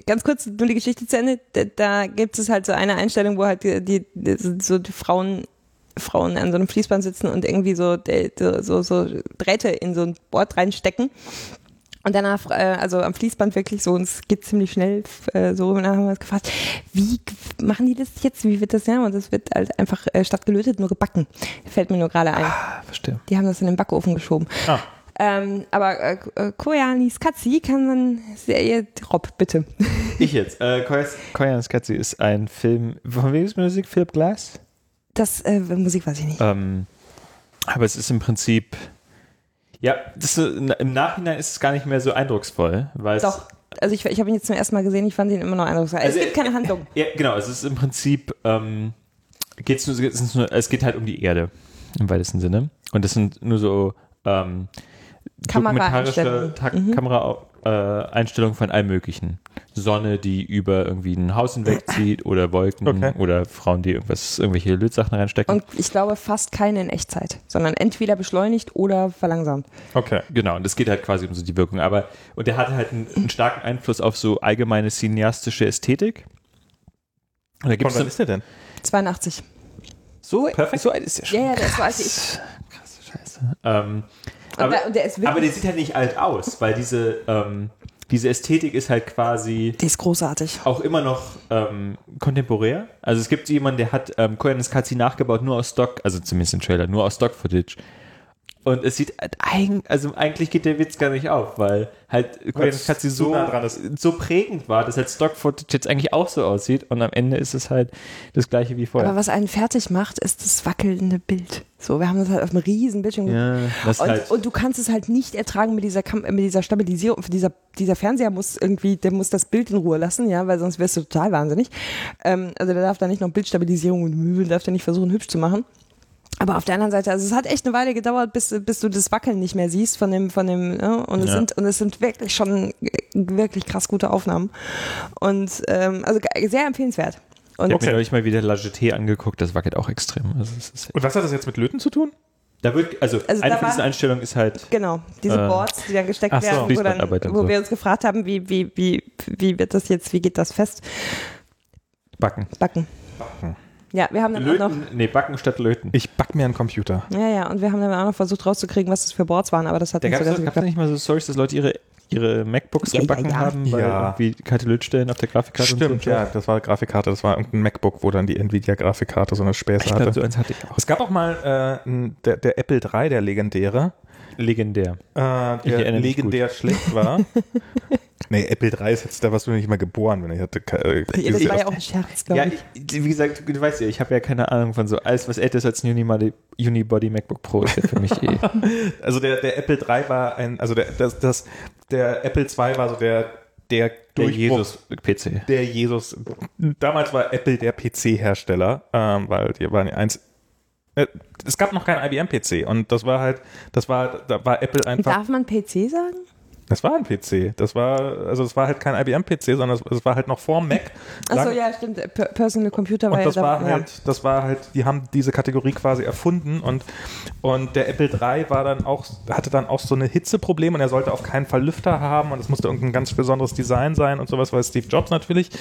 ganz kurz nur die Geschichte zu Ende. Da, gibt es halt so eine Einstellung, wo halt die, die, die so die Frauen Frauen an so einem Fließband sitzen und irgendwie so, so, so Drähte in so ein Board reinstecken. Und danach, äh, also am Fließband wirklich so, und es geht ziemlich schnell äh, so, und dann haben wir uns gefragt, wie machen die das jetzt, wie wird das ja? Und das wird halt einfach äh, statt gelötet nur gebacken. Fällt mir nur gerade ein. Ah, verstehe. Die haben das in den Backofen geschoben. Ah. Ähm, aber äh, Koyanis Katzi kann man sehr, Rob, bitte. Ich jetzt. Äh, Goyanis Katzi ist ein Film. Von wem ist Musik? Philip Glass? Das äh, Musik weiß ich nicht. Ähm, aber es ist im Prinzip, ja, das, im Nachhinein ist es gar nicht mehr so eindrucksvoll, weil Doch. Also ich, ich habe ihn jetzt zum ersten Mal gesehen, ich fand ihn immer noch eindrucksvoll. Also, es gibt keine Handlung. Ja, genau, es ist im Prinzip, ähm, geht's nur, es, nur, es geht halt um die Erde im weitesten Sinne. Und das sind nur so ähm, dokumentarische Kameraeinstellungen. Ta- Mhm. Kameraeinstellungen von allem Möglichen. Sonne, die über irgendwie ein Haus hinwegzieht oder Wolken Okay. oder Frauen, die irgendwas, irgendwelche Lötsachen reinstecken. Und ich glaube fast keine in Echtzeit, sondern entweder beschleunigt oder verlangsamt. Okay. Genau, und es geht halt quasi um so die Wirkung. Aber, und der hatte halt einen, einen starken Einfluss auf so allgemeine cineastische Ästhetik. Und da Von gibt wann ist der denn? 82. so, Perfekt. so alt ist der schon. Ja, ja, der ist so alt wie ich. Krass, krasse Scheiße. Ähm, aber, der- und der ist aber der sieht halt nicht alt aus, weil diese, ähm, diese Ästhetik ist halt quasi Die ist großartig. auch immer noch ähm, kontemporär. Also es gibt jemanden, der hat ähm, Koyanis Katzi nachgebaut, nur aus Stock, also zumindest im Trailer, nur aus Stock-Footage. Und es sieht halt eigen, also eigentlich geht der Witz gar nicht auf, weil halt Katzi so, nah dran ist. so prägend war, dass halt Stock-Footage jetzt eigentlich auch so aussieht und am Ende ist es halt das gleiche wie vorher. Aber was einen fertig macht, ist das wackelnde Bild. So, wir haben das halt auf einem riesen Bildschirm ja, das Und, halt. und du kannst es halt nicht ertragen mit dieser, Kam mit dieser Stabilisierung. Dieser, dieser Fernseher muss irgendwie, der muss das Bild in Ruhe lassen, ja, weil sonst wärst du total wahnsinnig. Ähm, also der darf da nicht noch Bildstabilisierung und Möbel, darf der nicht versuchen, hübsch zu machen. Aber auf der anderen Seite, also es hat echt eine Weile gedauert, bis, bis du das Wackeln nicht mehr siehst von dem, von dem, ne? und es Ja. sind, und es sind wirklich schon äh, wirklich krass gute Aufnahmen. Und ähm, also sehr empfehlenswert. Und Ich habe mir neulich mal wieder La Jetée angeguckt, das wackelt auch extrem. Also es ist, Und was hat das jetzt mit Löten zu tun? da wird, also, Also eine von diesen Einstellungen ist halt, Genau, diese Äh, Boards, die dann gesteckt so, werden, wo, dann, wo so. wir uns gefragt haben, wie, wie, wie, wie wird das jetzt, wie geht das fest? Backen. Backen. Ja, wir haben dann auch noch, Löten, nee, Backen statt Löten. Ich back mir einen Computer. ja, ja, und wir haben dann auch noch versucht rauszukriegen, was das für Boards waren, aber das hat Da nicht gab so es ganz geklappt. nicht mal so Stories, dass Leute ihre, ihre MacBooks Ja, ja, gebacken ja. haben, weil Ja. irgendwie keine Lötstellen auf der Grafikkarte Stimmt, und so. ja, das war Grafikkarte, das war irgendein MacBook, wo dann die Nvidia-Grafikkarte so eine Späße Ich hatte. so eins hatte ich auch. Es gab auch mal äh, der, der Apple III, der legendäre, Legendär. äh, Ich der legendär schlecht war. nee, Apple III ist jetzt, da warst du nicht mal geboren, wenn ich hatte. Äh, Ja, das war ja auch ein Scherz, glaube Ja, ich. ich, wie gesagt, du weißt ja, ich habe ja keine Ahnung von so alles, was älter ist als ein Unibody, Unibody MacBook Pro ist ja für mich eh. Also der, der Apple III war ein, also der, das, das, der Apple II war so der, der, Der Jesus-PC. Der Jesus. Damals war Apple der PC-Hersteller, ähm, weil die waren die eins. Äh, es gab noch keinen IBM-PC und das war halt, das war, da war Apple einfach. Darf man PC sagen? Das war ein PC. Das war, also es war halt kein IBM-PC, sondern es, war halt noch vor Mac. Achso, ja, stimmt. Per Personal Computer war Und ja das da- war ja. halt, das war halt, die haben diese Kategorie quasi erfunden und, und der Apple III war dann auch, hatte dann auch so eine Hitzeproblem und er sollte auf keinen Fall Lüfter haben und es musste irgendein ganz besonderes Design sein und sowas, weil Steve Jobs natürlich.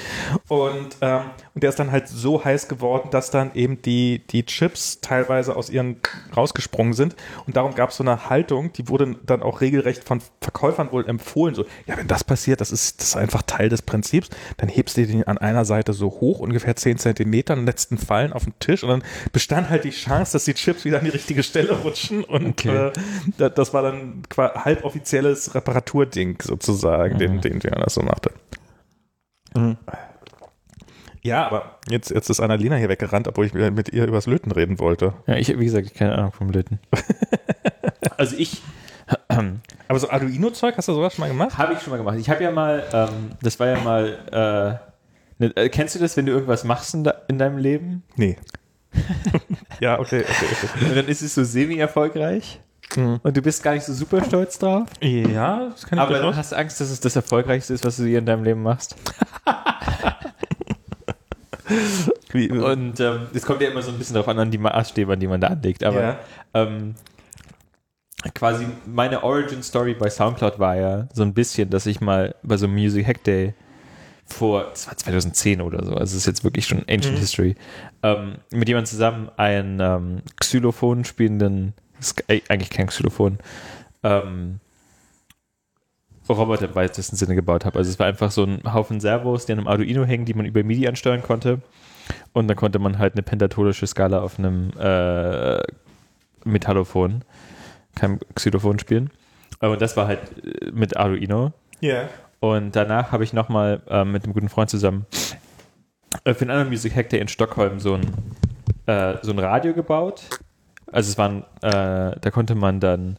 Und, ähm, und der ist dann halt so heiß geworden, dass dann eben die, die Chips teilweise aus ihren rausgesprungen sind und darum gab es so eine Haltung, die wurde dann auch regelrecht von Verkäufern wohl empfohlen, so, ja, wenn das passiert, das ist, das ist einfach Teil des Prinzips, dann hebst du den an einer Seite so hoch, ungefähr 10 Zentimeter, und letzten fallen auf den Tisch und dann bestand halt die Chance, dass die Chips wieder an die richtige Stelle rutschen und Okay. äh, da- das war dann halboffizielles Reparaturding sozusagen, den, den, den das so machte. Ja, aber jetzt, jetzt ist Annalena hier weggerannt, obwohl ich mit ihr übers Löten reden wollte. Ja, ich, wie gesagt, keine Ahnung vom Löten. also ich Aber so Arduino-Zeug, hast du sowas schon mal gemacht? habe ich schon mal gemacht. Ich habe ja mal, ähm, das war ja mal, äh, ne, äh, kennst du das, wenn du irgendwas machst in, de in deinem Leben Nee. ja, okay, okay, okay. und dann ist es so semi-erfolgreich Mhm. und du bist gar nicht so super stolz drauf, Ja, das kann ich aber dann hast du Angst, dass es das Erfolgreichste ist, was du dir in deinem Leben machst. Wie, Und ähm, es kommt ja immer so ein bisschen darauf an, an die Maßstäbe, an die man da anlegt. Aber Ja. ähm, quasi meine Origin Story bei Soundcloud war ja so ein bisschen, dass ich mal bei so einem Music Hack Day vor, das war 2010 oder so, also es ist jetzt wirklich schon Ancient Mhm. History, ähm, mit jemandem zusammen einen ähm, Xylophon spielenden, eigentlich kein Xylophon, ähm, Roboter im weitesten Sinne gebaut habe. Also es war einfach so ein Haufen Servos, die an einem Arduino hängen, die man über MIDI ansteuern konnte. Und dann konnte man halt eine pentatonische Skala auf einem äh, Metallophon, kein Xylophon spielen. Aber das war halt äh, mit Arduino. Ja. Und danach habe ich nochmal ähm, mit einem guten Freund zusammen äh, für einen anderen Music Hack Day in Stockholm so ein äh, so ein Radio gebaut. Also es waren, äh, da konnte man dann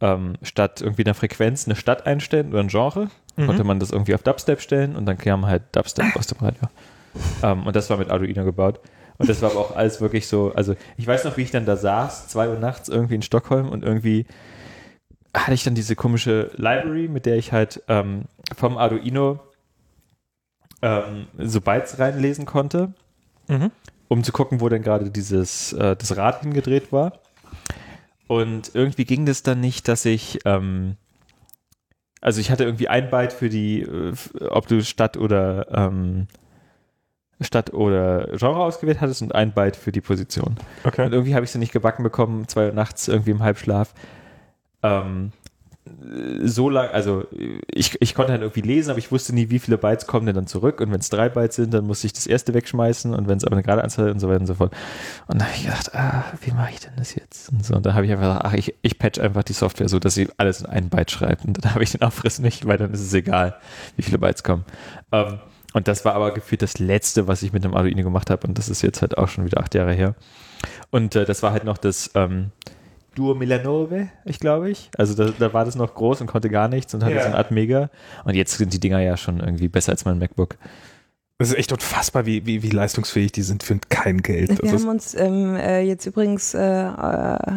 ähm, statt irgendwie einer Frequenz eine Stadt einstellen oder ein Genre, Mhm. konnte man das irgendwie auf Dubstep stellen und dann kam halt Dubstep aus dem Radio. Ähm, und das war mit Arduino gebaut. Und das war aber auch alles wirklich so, also ich weiß noch, wie ich dann da saß, zwei Uhr nachts irgendwie in Stockholm und irgendwie hatte ich dann diese komische Library, mit der ich halt ähm, vom Arduino ähm, so Bytes reinlesen konnte, Mhm. um zu gucken, wo denn gerade dieses äh, das Rad hingedreht war. Und irgendwie ging das dann nicht, dass ich ähm, also ich hatte irgendwie ein Byte für die, äh, ob du Stadt oder ähm, Stadt oder Genre ausgewählt hattest und ein Byte für die Position. Und Okay. irgendwie habe ich sie nicht gebacken bekommen, zwei Uhr nachts irgendwie im Halbschlaf. Ähm, so lang, also ich, ich konnte halt irgendwie lesen, aber ich wusste nie, wie viele Bytes kommen denn dann zurück. Und wenn es drei Bytes sind, dann musste ich das erste wegschmeißen und wenn es aber eine gerade Anzahl und so weiter und so fort. Und dann habe ich gedacht, ah, wie mache ich denn das jetzt? Und so, und dann habe ich einfach gesagt, ach, ich, ich patch einfach die Software so, dass sie alles in einen Byte schreibt. Und dann habe ich den Aufriss nicht, weil dann ist es egal, wie viele Bytes kommen. Ähm, und das war aber gefühlt das Letzte, was ich mit dem Arduino gemacht habe. Und das ist jetzt halt auch schon wieder acht Jahre her. Und äh, das war halt noch das ähm, Duo Milanove, ich glaube ich. Also da, da war das noch groß und konnte gar nichts und hatte Ja. so eine Art Mega. Und jetzt sind die Dinger ja schon irgendwie besser als mein MacBook. Das ist echt unfassbar, wie, wie, wie leistungsfähig die sind für kein Geld. Wir Das ist, haben uns ähm, äh, jetzt übrigens äh, äh,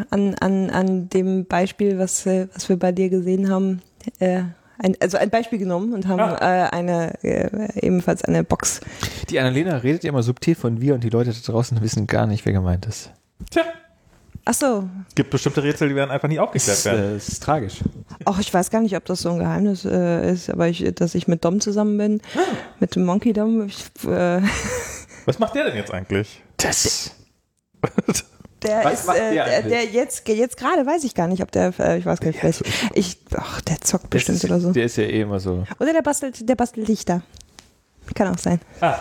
an, an, an dem Beispiel, was, äh, was wir bei dir gesehen haben, äh, ein, also ein Beispiel genommen und haben Ah. äh, eine äh, ebenfalls eine Box. Die Annalena redet ja immer subtil von wir und die Leute da draußen wissen gar nicht, wer gemeint ist. tja, Ach so, gibt bestimmte Rätsel, die werden einfach nie aufgeklärt ist, werden. äh, das ist tragisch. Ach, ich weiß gar nicht, ob das so ein Geheimnis äh, ist, aber ich, dass ich mit Dom zusammen bin, mit dem Monkey Dom. Ich, äh, Was macht der denn jetzt eigentlich? Das. der Was ist, macht äh, der der, der jetzt, jetzt gerade weiß ich gar nicht, ob der, äh, ich weiß gar nicht, vielleicht, ich, ach, der zockt bestimmt der, oder so. Der ist ja eh immer so. Oder der bastelt, der bastelt Lichter. Kann auch sein. Ah,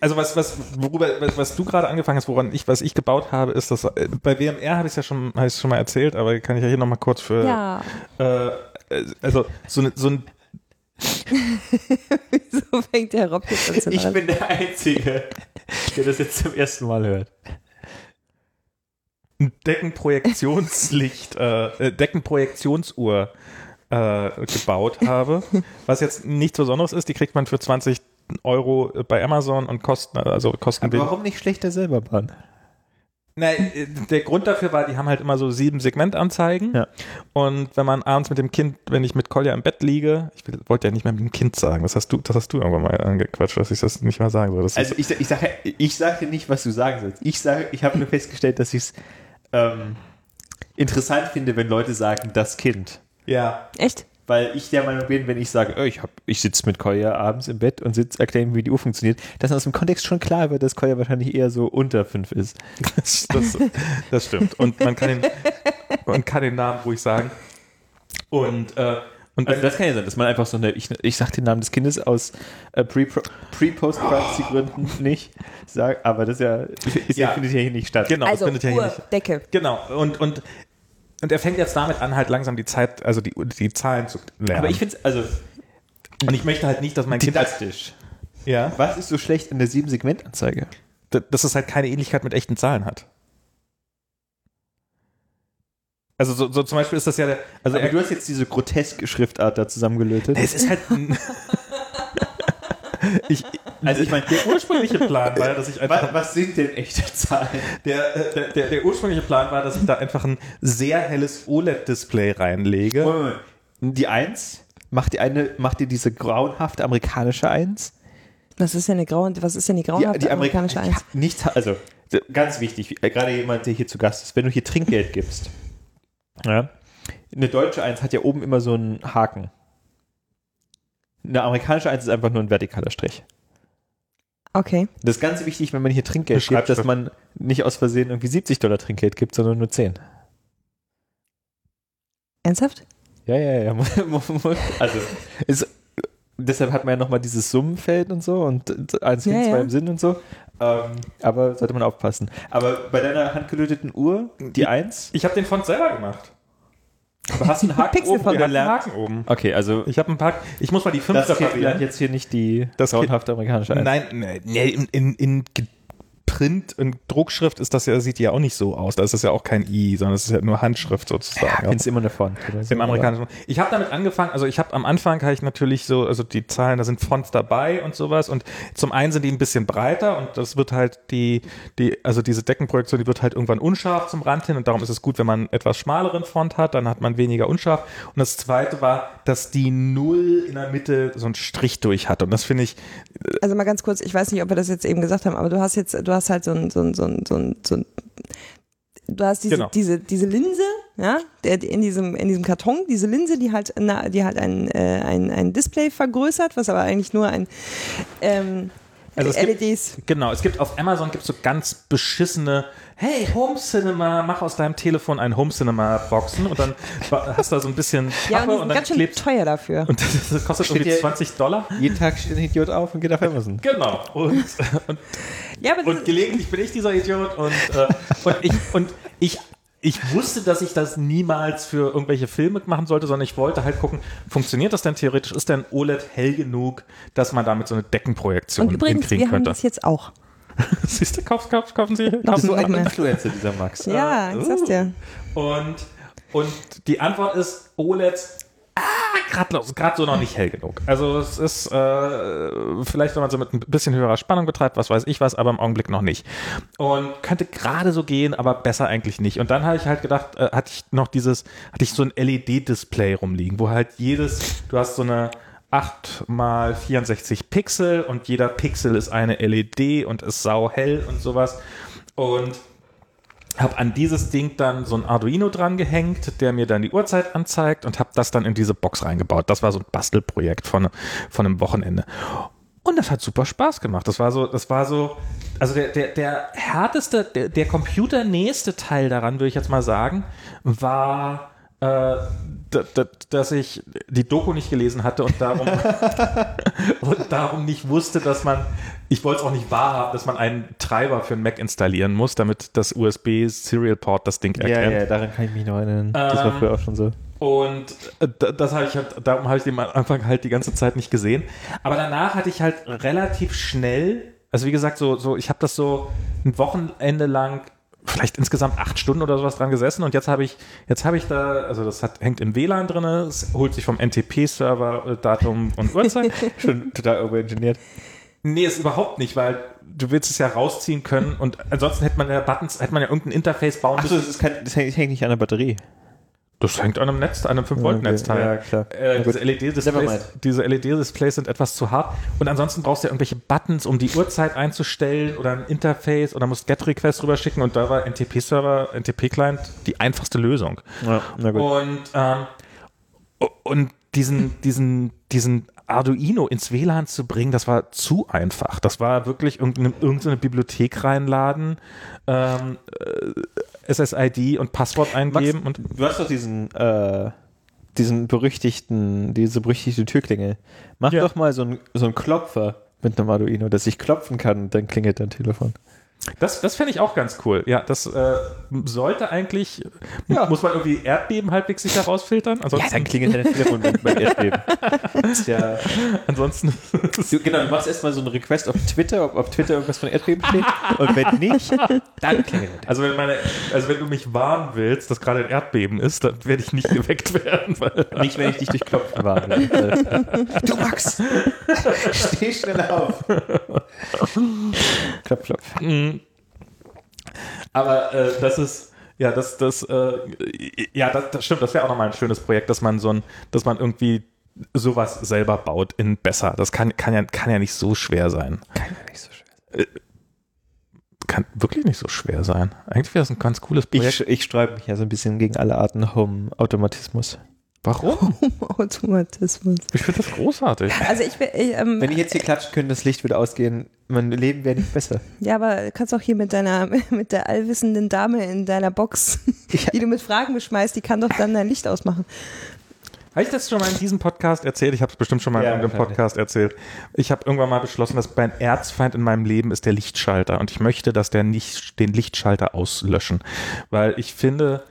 also was, was, worüber, was, was du gerade angefangen hast, woran ich, was ich gebaut habe, ist das, äh, bei WMR habe ich es ja schon, ich schon mal erzählt, aber kann ich ja hier nochmal kurz für, Ja. äh, also so, eine, so ein Wieso fängt der Rob jetzt an zu Ich bin der Einzige, der das jetzt zum ersten Mal hört. Ein Deckenprojektionslicht, äh, äh, Deckenprojektionsuhr äh, gebaut habe, was jetzt nichts Besonderes ist, die kriegt man für 20 Euro bei Amazon und kosten, also kosten Aber warum nicht schlechter selber bauen? Nein, äh, der Grund dafür war, die haben halt immer so sieben Segmentanzeigen. Ja. Und wenn man abends mit dem Kind, wenn ich mit Kolja im Bett liege, ich wollte ja nicht mehr mit dem Kind sagen, das hast du, das hast du irgendwann mal angequatscht, dass ich das nicht mal sagen soll. Also ich, ich sage ich sag dir nicht, was du sagen sollst. Ich sage, ich habe nur festgestellt, dass ich es ähm, interessant finde, wenn Leute sagen, das Kind. ja. Echt? Weil ich der Meinung bin, wenn ich sage, oh, ich, hab- ich sitze mit Kolja abends im Bett und sitz, erkläre ihm, wie die Uhr funktioniert, dass aus dem Kontext schon klar wird, dass Kolja wahrscheinlich eher so unter fünf ist. Das, das, das stimmt. Und man kann den, man kann den Namen ruhig sagen. Und, äh, und Also das kann ja sein, dass man einfach so eine, ich, ich sag den Namen des Kindes aus äh, Pre-Post-Privacy-Gründen nicht, sag, aber das ist ja, ist ja. Ja. findet ja hier nicht statt. genau, Also das findet ja hier nicht. Decke. Genau. Und, und, und er fängt jetzt damit an, halt langsam die Zeit, also die, die Zahlen zu lernen. Aber ich finde es, also und ich möchte halt nicht, dass mein Kind didaktisch. ja, Was ist so schlecht an der 7-Segment-Anzeige? d- dass es halt keine Ähnlichkeit mit echten Zahlen hat. Also so, so zum Beispiel ist das ja der, also Aber er, du hast jetzt diese groteske Schriftart da zusammengelötet. es ist halt ein, ich, Also ich meine, der ursprüngliche Plan war, ja, dass ich einfach was, was sind denn echte Zahlen? Der, äh, der, der, der ursprüngliche Plan war, dass ich da einfach ein sehr helles OLED-Display reinlege. Moment, Moment. Die 1, macht die eine, macht dir diese grauenhafte amerikanische 1? Was ist denn eine graue, was ist denn die grauenhafte amerikanische Amerik- Eins? Ja, nichts, also ganz wichtig, äh, gerade jemand, der hier zu Gast ist, wenn du hier Trinkgeld gibst, ja, eine deutsche 1 hat ja oben immer so einen Haken. Eine amerikanische 1 ist einfach nur ein vertikaler Strich. Okay. Das ist ganz wichtig, wenn man hier Trinkgeld Eine gibt, dass man nicht aus Versehen irgendwie 70 Dollar Trinkgeld gibt, sondern nur 10. Ernsthaft? Ja, ja, ja. Also, ist, deshalb hat man ja nochmal dieses Summenfeld und so und eins Ja, gegen zwei ja. im Sinn und so. Ähm, aber sollte man aufpassen. Aber bei deiner handgelöteten Uhr, die 1, Ich habe den Font selber gemacht. aber hast du einen Haken oben von Ich hab einen? Haken oben. Okay, also Ich habe ein paar. Ich muss mal die fünf das Kind lernt separieren. jetzt hier nicht die Das grauenhafte amerikanische 1. Nein, nee, nee, in, in, in Print und Druckschrift ist das ja, sieht ja auch nicht so aus. Da ist das ja auch kein I, sondern es ist ja nur Handschrift sozusagen. Ja, findest immer eine Font. Oder so. Im amerikanischen. Ich habe damit angefangen, also ich habe am Anfang habe ich natürlich so, also die Zahlen, da sind Fonts dabei und sowas und zum einen sind die ein bisschen breiter und das wird halt die, die, also diese Deckenprojektion, die wird halt irgendwann unscharf zum Rand hin und darum ist es gut, wenn man etwas schmaleren Font hat, dann hat man weniger unscharf. Und das zweite war, dass die Null in der Mitte so einen Strich durch hat und das finde ich, Also mal ganz kurz, ich weiß nicht, ob wir das jetzt eben gesagt haben, aber du hast jetzt, du hast halt so ein, so ein, so ein, so ein, so ein du hast diese, Genau. diese, diese Linse, ja, der, in diesem, in diesem Karton, diese Linse, die halt, na, die halt ein, äh, ein, ein Display vergrößert, was aber eigentlich nur ein ähm, Also es gibt- LEDs. Genau, es gibt auf Amazon gibt so ganz beschissene, hey, Home Cinema, mach aus deinem Telefon ein Home Cinema Boxen und dann hast du da so ein bisschen Ja, und Pappe die und sind dann ganz schön teuer dafür. und das, kostet Steht irgendwie hier- 20 Dollar. Jeden Tag steht ein Idiot auf und geht auf Amazon. Genau. Und, und, ja, und gelegentlich bin ich dieser Idiot und, äh, und ich und ich ich wusste, dass ich das niemals für irgendwelche Filme machen sollte, sondern ich wollte halt gucken, funktioniert das denn theoretisch? Ist denn OLED hell genug, dass man damit so eine Deckenprojektion und übrigens, hinkriegen wir haben könnte? das jetzt auch. Siehst du, kaufen, kaufen, kaufen Sie? Noch, So ein. Influencer, dieser Max. Ja, ich sag's dir. Und, und die Antwort ist OLED, ah, gerade grad so noch nicht hell genug. Also es ist äh, vielleicht, wenn man so mit ein bisschen höherer Spannung betreibt, was weiß ich was, aber im Augenblick noch nicht. Und könnte gerade so gehen, aber besser eigentlich nicht. Und dann habe ich halt gedacht, äh, hatte ich noch dieses, hatte ich so ein LED-Display rumliegen, wo halt jedes, du hast so eine 8 mal 64 Pixel und jeder Pixel ist eine LED und ist sauhell und sowas. Und habe an dieses Ding dann so ein Arduino dran gehängt, der mir dann die Uhrzeit anzeigt und habe das dann in diese Box reingebaut. Das war so ein Bastelprojekt von, von einem Wochenende. Und das hat super Spaß gemacht. Das war so, das war so, also der, der, der härteste, der, der computernächste Teil daran, würde ich jetzt mal sagen, war, äh, dass ich die Doku nicht gelesen hatte und darum, und darum nicht wusste, dass man, ich wollte es auch nicht wahrhaben, dass man einen Treiber für einen Mac installieren muss, damit das USB Serial Port das Ding Ja, erkennt. ja, daran kann ich mich noch erinnern. das war Ähm, früher auch schon so. Und äh, das habe ich halt, darum habe ich den am Anfang halt die ganze Zeit nicht gesehen. Aber danach hatte ich halt relativ schnell, also wie gesagt, so, so ich habe das so ein Wochenende lang, vielleicht insgesamt acht Stunden oder sowas dran gesessen und jetzt habe ich, jetzt habe ich da, also das hat, hängt im WLAN drin, es holt sich vom NTP-Server äh, Datum und Uhrzeit. Schon total overengineert. Nee, ist überhaupt nicht, weil du willst es ja rausziehen können und ansonsten hätte man ja Buttons, hätte man ja irgendein Interface bauen Achso, müssen. das, ist kein, das hängt, nicht an der Batterie. Das hängt an einem Netz, an einem 5-Volt-Netzteil. Ja, klar. Äh, diese LED-Displays diese LED-Displays sind etwas zu hart. Und ansonsten brauchst du ja irgendwelche Buttons, um die Uhrzeit einzustellen oder ein Interface oder musst GET-Request rüberschicken und da war NTP-Server, NTP-Client die einfachste Lösung. Ja, na gut. Und, ähm, und diesen, diesen, diesen Arduino ins WLAN zu bringen, das war zu einfach. Das war wirklich irgendeine, irgendeine Bibliothek reinladen, ähm, äh, SSID und Passwort eingeben und Du hast doch diesen, äh, diesen berüchtigten, diese berüchtigte Türklingel. Mach Ja. doch mal so einen so Klopfer mit einem Arduino, dass ich klopfen kann dann klingelt dein Telefon. Das, das fände ich auch ganz cool. Ja, das äh, sollte eigentlich, Ja. muss man irgendwie Erdbeben halbwegs sicher rausfiltern. Ansonsten, klingelt dein Telefon beim Erdbeben. Ja, ansonsten du, genau, du machst erstmal so einen Request auf Twitter, ob auf Twitter irgendwas von Erdbeben steht. Und wenn nicht, dann klingelt er. also wenn meine, also wenn du mich warnen willst, dass gerade ein Erdbeben ist, dann werde ich nicht geweckt werden. Nicht, wenn ich dich durch Klopfen warne. Du Max! Steh schnell auf! Klopf, klopf. Mm. Aber äh, das ist, ja, das, das, äh, ja, das, das stimmt, das wäre auch nochmal ein schönes Projekt, dass man so ein, dass man irgendwie sowas selber baut in besser. Das kann, kann, ja, kann ja nicht so schwer sein. Kann ja nicht so schwer. Kann wirklich nicht so schwer sein. Eigentlich wäre das ein ganz cooles Projekt. Ich, ich sträube mich ja so ein bisschen gegen alle Arten Home-Automatismus. Warum? Automatismus. Ich finde das großartig. Also ich, ich ähm, Wenn ich jetzt hier klatschen könnte, das Licht würde ausgehen, mein Leben wäre nicht besser. ja, aber du kannst auch hier mit deiner, mit der allwissenden Dame in deiner Box, die du mit Fragen beschmeißt, die kann doch dann dein Licht ausmachen. Habe ich das schon mal in diesem Podcast erzählt? Ich habe es bestimmt schon mal Ja, in irgendeinem. Podcast erzählt. Ich habe irgendwann mal beschlossen, dass mein Erzfeind in meinem Leben ist der Lichtschalter und ich möchte, dass der nicht den Lichtschalter auslöschen, weil ich finde,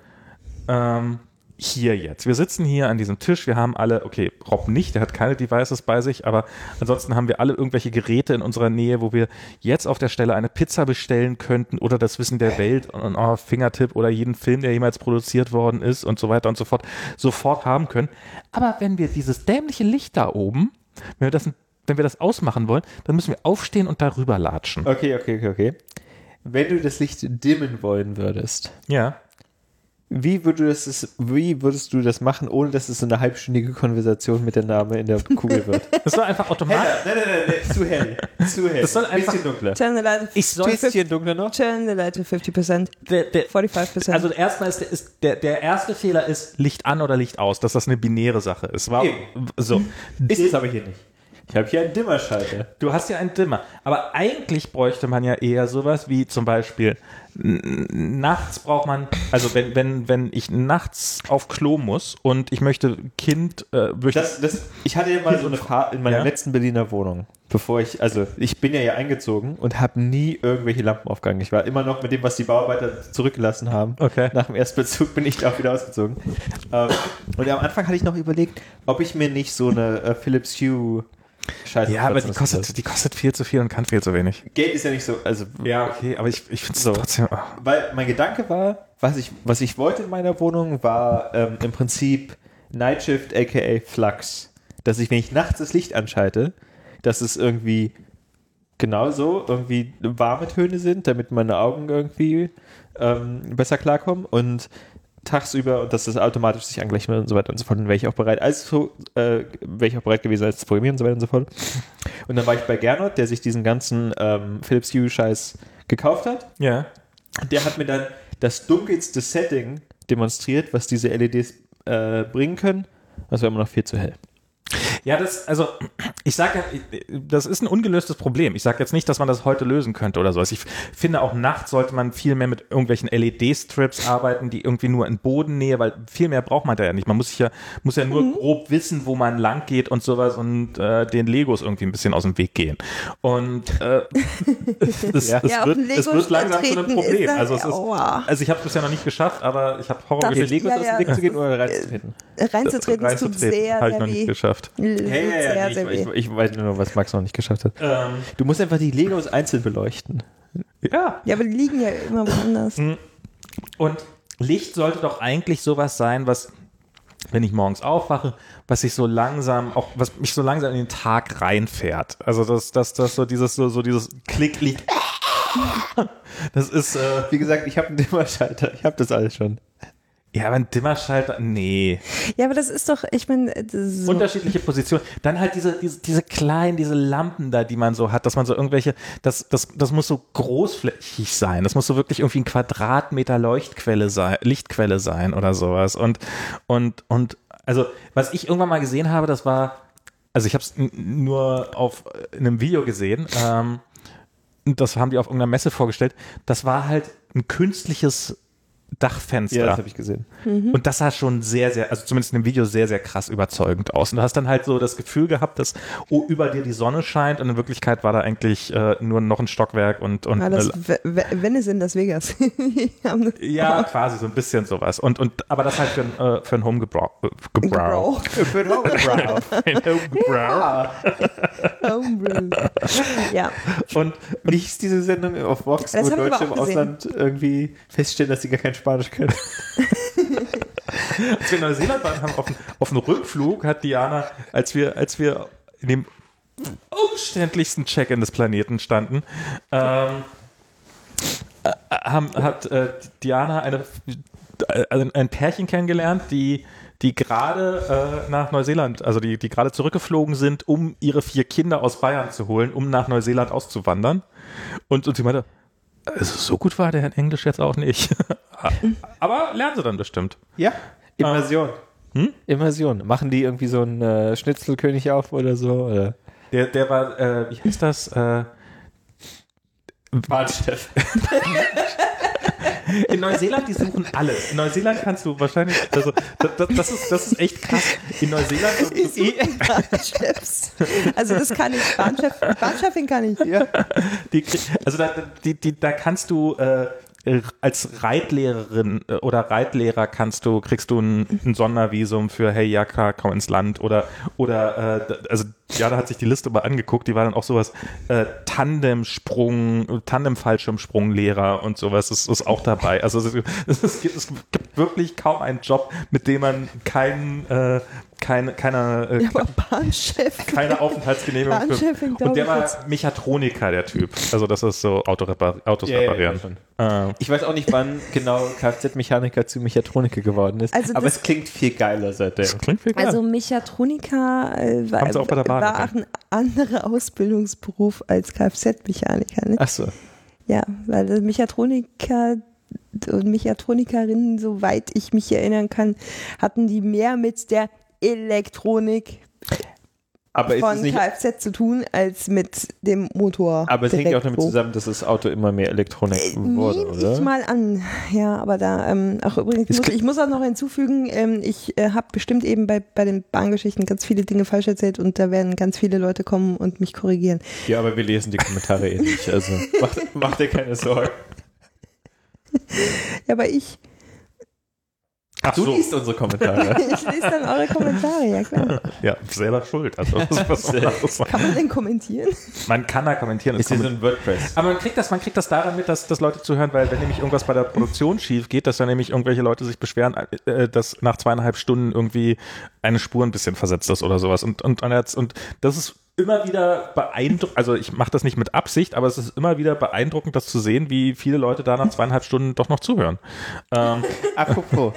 ähm, hier jetzt. Wir sitzen hier an diesem Tisch, wir haben alle, okay, Rob nicht, der hat keine Devices bei sich, aber ansonsten haben wir alle irgendwelche Geräte in unserer Nähe, wo wir jetzt auf der Stelle eine Pizza bestellen könnten oder das Wissen der Welt und oh, Fingertipp oder jeden Film, der jemals produziert worden ist und so weiter und so fort, sofort haben können. Aber wenn wir dieses dämliche Licht da oben, wenn wir das, wenn wir das ausmachen wollen, dann müssen wir aufstehen und darüber latschen. Okay, okay, okay, okay. Wenn du das Licht dimmen wollen würdest, Ja. Wie, würdest es, wie würdest du das machen, ohne dass es so eine halbstündige Konversation mit der Name in der Kugel wird? Das soll einfach automatisch. nein, nein, nein, nein, zu hell. Zu hell. Das soll einfach- Bisschen dunkler. Turn the light, Ich soll Bisschen dunkler noch? turn the light to 50%, der, der, 45%. Also erstmal ist, der, ist der, der erste Fehler ist Licht an oder Licht aus, dass das eine binäre Sache ist. War, Eben. so. Ist es aber hier nicht. Ich habe hier einen Dimmerschalter. Du hast ja einen Dimmer. Aber eigentlich bräuchte man ja eher sowas wie zum Beispiel nachts braucht man, also wenn, wenn, wenn ich nachts auf Klo muss und ich möchte Kind, äh, möchte, Das, das, ich hatte ja mal so eine Fahrt in meiner Ja. letzten Berliner Wohnung, bevor ich, also ich bin ja hier eingezogen und habe nie irgendwelche Lampen aufgegangen. Ich war immer noch mit dem, was die Bauarbeiter zurückgelassen haben. Okay. Nach dem Erstbezug bin ich da auch wieder ausgezogen. ähm, und am Anfang hatte ich noch überlegt, ob ich mir nicht so eine äh, Philips Hue Scheiße ja, aber die kostet, die kostet viel zu viel und kann viel zu wenig. Geld ist ja nicht so, also Ja, okay, aber ich, ich finde es So. trotzdem. oh. Weil mein Gedanke war, was ich, was ich wollte in meiner Wohnung, war ähm, im Prinzip Nightshift aka Flux. Dass ich, wenn ich nachts das Licht anschalte, dass es irgendwie genauso irgendwie warme Töne sind, damit meine Augen irgendwie ähm, besser klarkommen und tagsüber und dass das automatisch sich angleicht wird und so weiter und so fort. Und wäre ich auch bereit, also äh, wäre ich auch bereit gewesen, als zu programmieren und so weiter und so fort. Und dann war ich bei Gernot, der sich diesen ganzen ähm, Philips Hue Scheiß gekauft hat. Ja. Der hat mir dann das dunkelste Setting demonstriert, was diese LEDs äh, bringen können. Das war immer noch viel zu hell. Ja, das, also, ich sage ja, das ist ein ungelöstes Problem. Ich sage jetzt nicht, dass man das heute lösen könnte oder so. Also ich finde auch nachts sollte man viel mehr mit irgendwelchen LED-Strips arbeiten, die irgendwie nur in Bodennähe, weil viel mehr braucht man da ja nicht. Man muss sich ja, muss ja nur grob wissen, wo man lang geht und sowas und äh, den Legos irgendwie ein bisschen aus dem Weg gehen. Und äh, es, Ja. es, Ja, wird, es Lego wird langsam zu einem Problem. ist also es ist, also ich habe es bisher noch nicht geschafft, aber ich habe Darf Horrorgeschichten. ich- Legos Ja, aus dem Weg zu gehen oder reinzutreten? Reinzutreten ist tut Reinzutreten, sehr, habe ich noch nicht weh. Geschafft. Sehr, ich, sehr ich, weh. ich weiß nur, was Max noch nicht geschafft hat. Ähm, Du musst einfach die Legos einzeln beleuchten. ja, Ja, aber die liegen ja immer woanders. Und Licht sollte doch eigentlich sowas sein, was, wenn ich morgens aufwache, was sich so langsam, auch was mich so langsam in den Tag reinfährt. Also das, das, das so dieses, so, so dieses Klicklicht. Das ist, äh, Wie gesagt, ich habe einen Dimmerschalter. Ich habe das alles schon. Ja, aber ein Dimmerschalter, nee. Ja, aber das ist doch, ich meine, so. Unterschiedliche Positionen. Dann halt diese, diese, diese kleinen, diese Lampen da, die man so hat, dass man so irgendwelche, das, das, das muss so großflächig sein. Das muss so wirklich irgendwie ein Quadratmeter Leuchtquelle sein, Lichtquelle sein oder sowas. Und, und, und, also, was ich irgendwann mal gesehen habe, das war, also ich habe es nur auf in einem Video gesehen, ähm, das haben die auf irgendeiner Messe vorgestellt. Das war halt ein künstliches Dachfenster. Ja, das habe ich gesehen. Und das sah schon sehr, sehr, also zumindest in dem Video sehr, sehr krass überzeugend aus. Und du hast dann halt so das Gefühl gehabt, dass oh, über dir die Sonne scheint und in Wirklichkeit war da eigentlich äh, nur noch ein Stockwerk und, und Ah, das, eine- W- W- Venice in Las Vegas. Ja, quasi so ein bisschen sowas. Und, und aber das halt für ein, äh, für ein Homegebrauch. Äh, Gebrauch. Für den Augenbrauen. Ein Homegebrauch. Homebrew. Ja, Und wie hieß diese Sendung auf Vox, Das wo Deutsche im. Ausland irgendwie feststellen, dass sie gar kein Spanisch können? Als wir in Neuseeland waren, haben auf, dem- auf dem Rückflug hat Diana, als wir, als wir in dem umständlichsten Check-in des Planeten standen, ähm, äh, haben, hat äh, Diana eine, ein ein Pärchen kennengelernt, die die gerade äh, nach Neuseeland, also die, die gerade zurückgeflogen sind, um ihre vier Kinder aus Bayern zu holen, um nach Neuseeland auszuwandern. Und, und sie meinte, also so gut war der in Englisch jetzt auch nicht. Aber lernen sie dann bestimmt. Ja, Immersion. Hm? Immersion. Machen die irgendwie so einen äh, Schnitzelkönig auf oder so? Oder? Der, der war, äh, wie heißt das? Äh, Bahnchef. in Neuseeland, die suchen alles. In Neuseeland kannst du wahrscheinlich, also das, das, das, ist, das ist echt krass. In Neuseeland, Bahnchefs. Also das kann ich. Bahnchef, Bahnchefin kann ich. Ja. die, also da, die, die, da kannst du äh, äh, als Reitlehrerin äh, oder Reitlehrer kannst du, kriegst du ein, ein Sondervisum für, hey, ja klar, komm ins Land oder, oder, äh, also, ja, da hat sich die Liste mal angeguckt, die war dann auch sowas, äh, Tandemsprung, Tandem-Fallschirmsprunglehrer und sowas ist, ist auch dabei. Also, es, es, gibt, es gibt wirklich kaum einen Job, mit dem man keinen, äh, keine, keine, äh, Ja, aber Bahnchef. keine Aufenthaltsgenehmigung für. Bahnchefin, Und der war. Mechatroniker, der Typ. Also das ist so Autorepar Autos ja, reparieren. schon. Äh, Ich weiß auch nicht, wann genau Kfz-Mechaniker zu Mechatroniker geworden ist, Also aber es klingt viel geiler seitdem. klingt viel geiler. Also Mechatroniker äh, war, Haben sie auch bei der Bahn war auch ein anderer Ausbildungsberuf als Kfz-Mechaniker. Ne? Ach so. Ja, weil Mechatroniker und Mechatronikerinnen, soweit ich mich erinnern kann, hatten die mehr mit der Elektronik Aber von Kfz zu tun als mit dem Motor. aber es hängt ja auch damit zusammen, dass das Auto immer mehr Elektronik Äh, wurde, Nehme oder? ich mal an. Ja, aber da, ähm, auch übrigens, muss, ich muss auch noch hinzufügen, ähm, ich äh, habe bestimmt eben bei, bei den Bahngeschichten ganz viele Dinge falsch erzählt und da werden ganz viele Leute kommen und mich korrigieren. Ja, aber wir lesen die Kommentare eh nicht, also mach, mach dir keine Sorgen. Ja, aber ich, Ach Du so, liest unsere Kommentare. ich lese dann eure Kommentare, ja klar. ja, selber schuld. Also. Kann man denn kommentieren? man kann da kommentieren. es ist hier so ein WordPress. aber man kriegt, das, man kriegt das daran mit, dass, dass Leute zuhören, weil wenn nämlich irgendwas bei der Produktion schief geht, dass dann nämlich irgendwelche Leute sich beschweren, äh, dass nach zweieinhalb Stunden irgendwie eine Spur ein bisschen versetzt ist oder sowas. Und, und, und, und das ist immer wieder beeindruckend, also ich mache das nicht mit Absicht, aber es ist immer wieder beeindruckend, das zu sehen, wie viele Leute da nach zweieinhalb Stunden doch noch zuhören. Ähm, Apropos,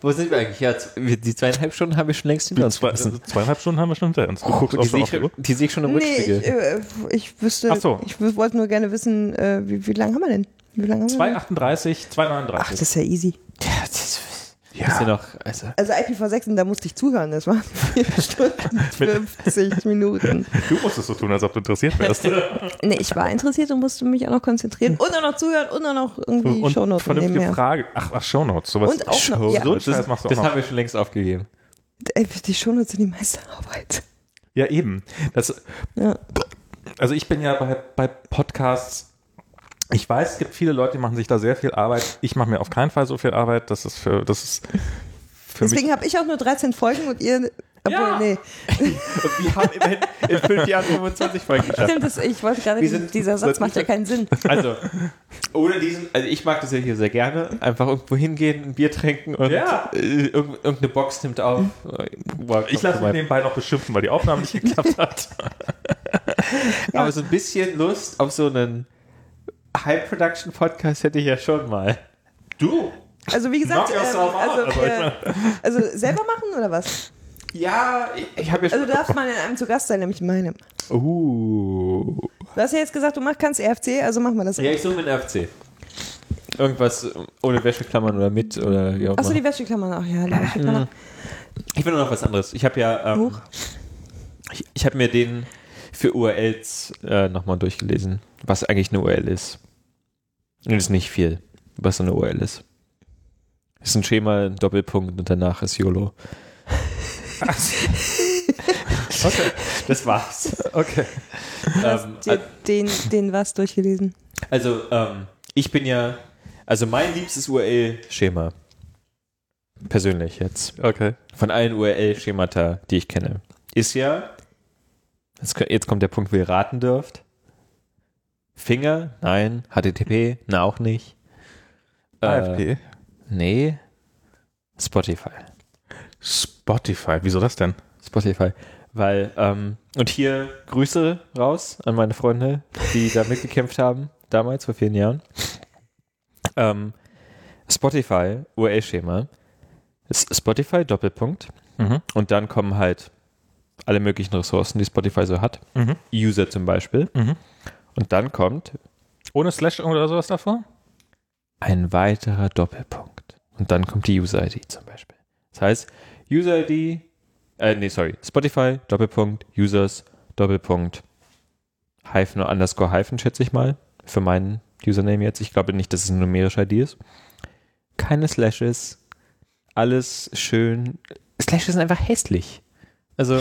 wo sind wir eigentlich? Ja, die zweieinhalb Stunden haben wir schon längst hinter uns zwei, gelassen. zweieinhalb Stunden haben wir schon hinter uns. Du guckst Die auch sehe schon ich, die sehe ich schon im Nee, Rückspiegel. ich, äh, ich wüsste, Ach so. ich wollte nur gerne wissen, äh, wie, wie lange haben wir denn? Wie lange haben wir denn? 2,38, 2,39. Ach, das ist ja easy. ja, das ist ja noch, also, Also IPv6, und da musste ich zuhören, das waren 4 Stunden 50 Minuten. Du musst es so tun, als ob du interessiert wärst. Nee, ich war interessiert und musste mich auch noch konzentrieren und auch noch zuhören und auch noch irgendwie Und Shownotes vernünftige nebenher. Frage. Ach, ach Shownotes. Sowas. Und auch noch, ja, So Scheiß machst du auch das haben wir schon längst aufgegeben. ey, die Shownotes sind die meiste Arbeit. Ja, eben. Das, Ja. also ich bin ja bei, bei Podcasts, ich weiß, es gibt viele Leute, die machen sich da sehr viel Arbeit. Ich mache mir auf keinen Fall so viel Arbeit. Das ist für, das ist für Deswegen habe ich auch nur 13 Folgen und ihr, obwohl, Ja. nee, Und wir haben immerhin in fünf Jahren 25 Folgen geschafft. stimmt, das, ich wollte gerade, sind- dieser Satz macht ja keinen Sinn. Also, ohne diesen, also ich mag das ja hier sehr gerne. Einfach irgendwo hingehen, ein Bier trinken und Ja. äh, irgend- irgendeine Box nimmt auf. Ich lasse mich nebenbei noch beschimpfen, weil die Aufnahme nicht geklappt hat. Aber so ein bisschen Lust auf so einen High-Production-Podcast hätte ich ja schon mal. Du? Also wie gesagt, ähm, also, Also ich äh, also selber machen oder was? Ja, ich, ich habe ja Also schon. du darfst mal in einem zu Gast sein, nämlich in meinem. uh. Du hast ja jetzt gesagt, du mach, kannst EFC, also machen wir das. Ja, ich suche mit FC. Irgendwas ohne Wäscheklammern oder mit oder wie auch Achso, die Wäscheklammern auch, ja, die Wäscheklammern. Ich will nur noch was anderes. Ich habe ja, ähm, ich, ich habe mir den für URLs äh, nochmal durchgelesen, was eigentlich eine URL ist. Das ist nicht viel, was so eine URL ist. Es ist ein Schema, ein Doppelpunkt und danach ist YOLO. Okay. Das war's. okay. Du hast Ähm, dir den, den was durchgelesen. also, ähm, ich bin ja, also mein liebstes URL-Schema, persönlich jetzt, Okay. von allen URL-Schemata, die ich kenne, ist ja, jetzt kommt der Punkt, wo ihr raten dürft. Finger, nein. HTTP, na auch nicht. Äh, AFP. nee. Spotify. Spotify. Wieso das denn? Spotify. Weil, ähm, und hier Grüße raus an meine Freunde, die da mitgekämpft haben, damals, vor vielen Jahren. Ähm, Spotify, URL-Schema, ist Spotify, Doppelpunkt. Mhm. Und dann kommen halt alle möglichen Ressourcen, die Spotify so hat. Mhm. User zum Beispiel. Mhm. Und dann kommt Ohne Slash oder sowas davor? ein weiterer Doppelpunkt. Und dann kommt die User-ID zum Beispiel. Das heißt, User-ID, äh, nee, sorry, Spotify, Doppelpunkt, Users, Doppelpunkt, Hyphen oder Underscore Hyphen, schätze ich mal, für meinen Username jetzt. Ich glaube nicht, dass es eine numerische ID ist. Keine Slashes, alles schön. Slashes sind einfach hässlich. Also,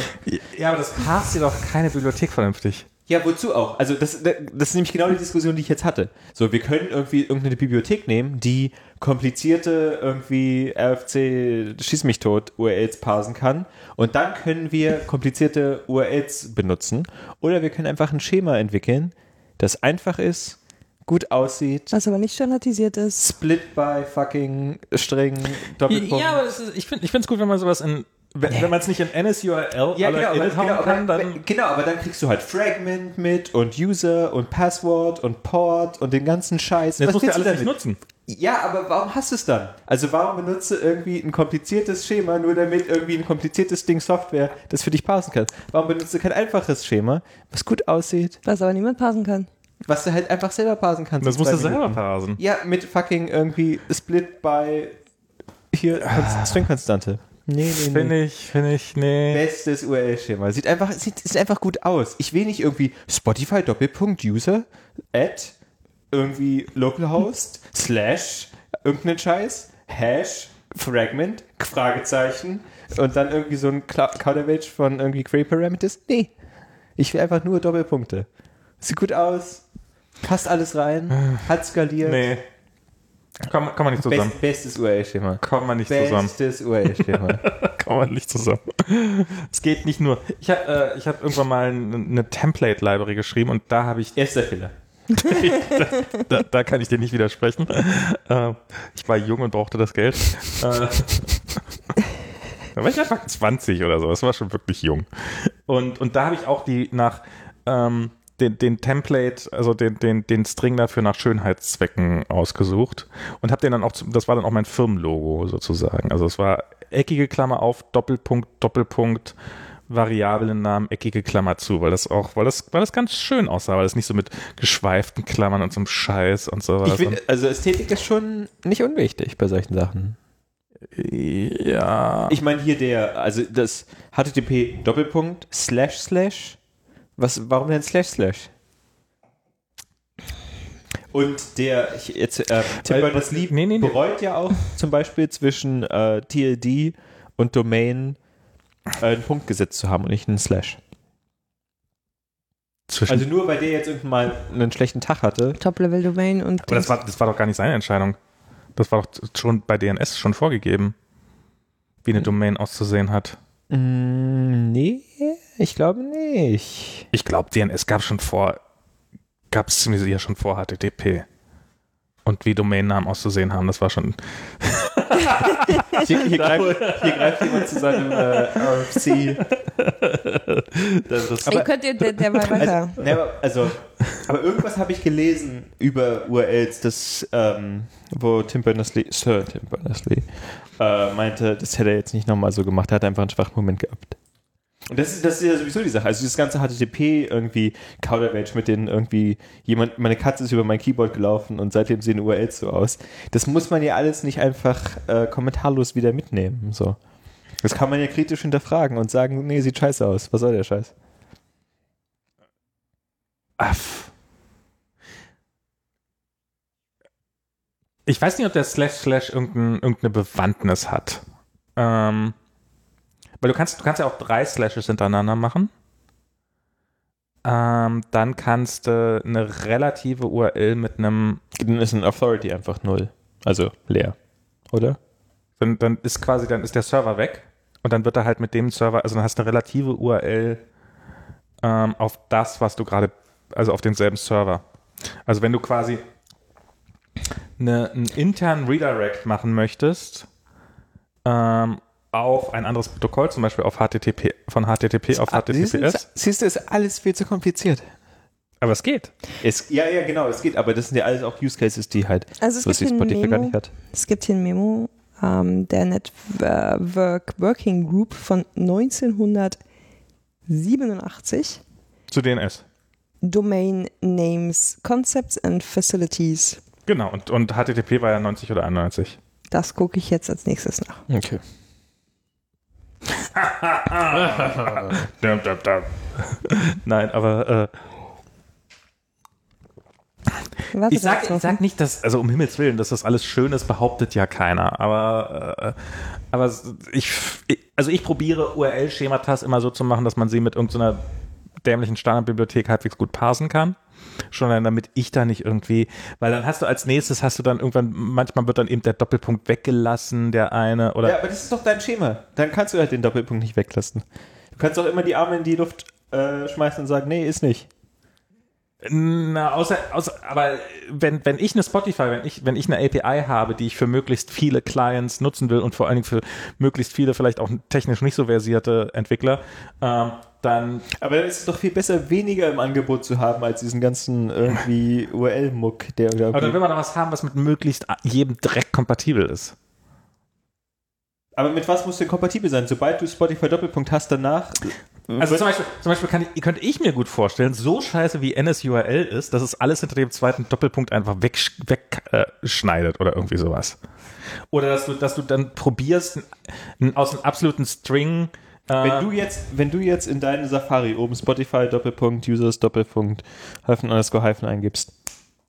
Ja, aber das passt dir doch keine Bibliothek vernünftig. Ja, wozu auch? Also das, das ist nämlich genau die Diskussion, die ich jetzt hatte. So, wir können irgendwie irgendeine Bibliothek nehmen, die komplizierte irgendwie RFC Schieß mich tot URLs parsen kann und dann können wir komplizierte URLs benutzen oder wir können einfach ein Schema entwickeln, das einfach ist, gut aussieht, Was aber nicht standardisiert ist. split by fucking String, Doppelpunkt. Ja, aber ist, ich finde es gut, wenn man sowas in, wenn, wenn man es nicht in NSURL Ja, oder genau, aber, genau, kann, aber, dann genau, aber dann kriegst du halt Fragment mit und User und Passwort und Port und den ganzen Scheiß. das Was musst du alles nicht nutzen. Ja, aber warum hast du es dann? Also warum benutzt du irgendwie ein kompliziertes Schema, nur damit irgendwie ein kompliziertes Ding Software das für dich parsen kann? Warum benutzt du kein einfaches Schema, was gut aussieht, Was aber niemand passen kann. was du halt einfach selber parsen kannst? Das musst du selber parsen. Ja, mit fucking irgendwie Split by hier Konst- String-Konstante. Nee, nee, nee. Finde ich, finde ich, nee. Bestes URL-Schema. Sieht einfach, sieht, sieht einfach gut aus. Ich will nicht irgendwie Spotify Doppelpunkt User at irgendwie localhost slash irgendeinen Scheiß Hash Fragment Fragezeichen und dann irgendwie so ein Counterweight von irgendwie Query Parameters. Nee. Ich will einfach nur Doppelpunkte. Sieht gut aus. Passt alles rein. Hat skaliert. Nee. Kommen komm man nicht zusammen. Best, bestes URL-Schema. Kommen wir nicht zusammen. Bestes URL-Schema. Kommen wir nicht zusammen. Es geht nicht nur. Ich habe äh, ich hab irgendwann mal eine, eine Template-Library geschrieben und da habe ich Erster Fehler. da, da kann ich dir nicht widersprechen. Äh, ich war jung und brauchte das Geld. Äh, da war ich einfach 20 oder so. Das war schon wirklich jung. Und, und da habe ich auch die nach ähm, den, den Template, also den, den, den String dafür nach Schönheitszwecken ausgesucht und habe den dann auch, das war dann auch mein Firmenlogo sozusagen. Also es war eckige Klammer auf, Doppelpunkt, Doppelpunkt, Variablennamen, eckige Klammer zu, weil das auch, weil das, weil das ganz schön aussah, weil das nicht so mit geschweiften Klammern und so einem Scheiß und. Ich will, also Ästhetik ist schon nicht unwichtig bei solchen Sachen. ja. Ich meine hier der, also das HTTP Doppelpunkt Slash Slash. Was, warum denn Slash Slash? Und der, ich, jetzt, äh, Tim Weil- Berners-Lee nee, nee, nee. bereut ja auch zum Beispiel zwischen äh, TLD und Domain äh, einen Punkt gesetzt zu haben und nicht einen Slash. Zwischen, Also nur weil der jetzt irgendwann mal einen schlechten Tag hatte. Top-Level-Domain und aber das war, das war doch gar nicht seine Entscheidung. Das war doch schon bei DNS schon vorgegeben, wie eine Domain auszusehen hat. Mm, nee, ich glaube nicht. Ich glaube, DNS gab schon vor, gab es ziemlich sicher schon vor HTTP. Und wie Domainnamen auszusehen haben, das war schon. Hier, hier, greift, hier greift jemand zu seinem äh, RFC. Das ist Ey, könnt ihr, der, der war weiter. Also, ne, aber, also, aber irgendwas habe ich gelesen über URLs, das, ähm, wo Tim Berners-Lee, Sir Tim Berners-Lee, äh, meinte, das hätte er jetzt nicht nochmal so gemacht, er hat einfach einen schwachen Moment gehabt. Und das ist, das ist ja sowieso die Sache. Also dieses ganze HTTP irgendwie Kauderwelsch mit den irgendwie jemand, meine Katze ist über mein Keyboard gelaufen und seitdem sehen URLs so aus. Das muss man ja alles nicht einfach äh, kommentarlos wieder mitnehmen. So. Das kann man ja kritisch hinterfragen und sagen, nee, sieht scheiße aus. Was soll der Scheiß? Aff. Ich weiß nicht, ob der Slash Slash irgendein, irgendeine Bewandtnis hat. Ähm, weil du kannst, du kannst ja auch drei Slashes hintereinander machen. Ähm, dann kannst du eine relative URL mit einem, Dann ist ein Authority einfach null. Also leer. Oder? dann, dann ist quasi, dann ist der Server weg und dann wird er halt mit dem Server, also dann hast du eine relative URL ähm, auf das, was du gerade, also auf denselben Server. Also wenn du quasi eine, einen internen Redirect machen möchtest ähm, auf ein anderes Protokoll, zum Beispiel auf HTTP, von HTTP auf HTTPS, Siehst du, ist alles viel zu kompliziert. aber es geht. Es, ja, ja, genau, es geht, aber das sind ja alles auch Use Cases, die halt Also es was gibt die hier ein Spotify gar Memo, nicht hat. es gibt hier ein Memo ähm, der Network Working Group von 1987. Zu DNS. Domain Names, Concepts and Facilities. Genau, und, und HTTP war ja 90 oder 91. Das gucke ich jetzt als nächstes nach. Okay. Dum, dum, dum. Nein, aber äh, ich, sag, ich sag nicht, dass, also um Himmels Willen, dass das alles schön ist, behauptet ja keiner. Aber, äh, aber ich, ich, also ich probiere URL-Schematas immer so zu machen, dass man sie mit irgendeiner dämlichen Standardbibliothek halbwegs gut parsen kann. Schon allein damit ich da nicht irgendwie, weil dann hast du als nächstes hast du dann irgendwann, manchmal wird dann eben der Doppelpunkt weggelassen, der eine oder Ja, aber das ist doch dein Schema. Dann kannst du halt den Doppelpunkt nicht weglassen. Du kannst doch immer die Arme in die Luft äh, schmeißen und sagen, nee, ist nicht. Na, außer, außer, aber wenn, wenn ich eine Spotify, wenn ich, wenn ich eine API habe, die ich für möglichst viele Clients nutzen will und vor allen Dingen für möglichst viele vielleicht auch technisch nicht so versierte Entwickler, ähm, dann Aber dann ist es doch viel besser, weniger im Angebot zu haben, als diesen ganzen irgendwie URL-Muck, der Aber dann will man doch was haben, was mit möglichst jedem Dreck kompatibel ist. Aber mit was muss denn kompatibel sein? Sobald du Spotify Doppelpunkt hast, danach. Also zum Beispiel, zum Beispiel kann ich, könnte ich mir gut vorstellen, so scheiße wie NSURL ist, dass es alles hinter dem zweiten Doppelpunkt einfach wegschneidet weg, äh, oder irgendwie sowas. Oder dass du, dass du dann probierst, aus einem absoluten String äh, Wenn du jetzt, wenn du jetzt in deine Safari oben Spotify Doppelpunkt Users Doppelpunkt Hyphen underscore Hyphen eingibst,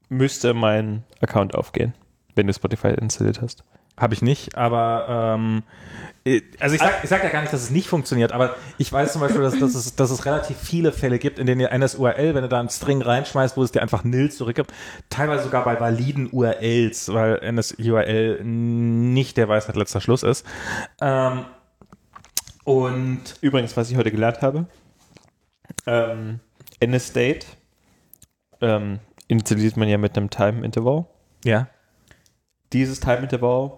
müsste mein Account aufgehen, wenn du Spotify installiert hast. Habe ich nicht, aber ähm, äh, also ich sag, ich sag ja gar nicht, dass es nicht funktioniert, aber ich weiß zum Beispiel, dass, dass, es, dass es relativ viele Fälle gibt, in denen ihr NSURL, wenn du da einen String reinschmeißt, wo es dir einfach nil zurückgibt, teilweise sogar bei validen URLs, weil NSURL nicht der Weisheit letzter Schluss ist. Ähm, und Übrigens, was ich heute gelernt habe, ähm, NSDate ähm, installiert man ja mit einem Time-Interval. ja, Dieses Time-Interval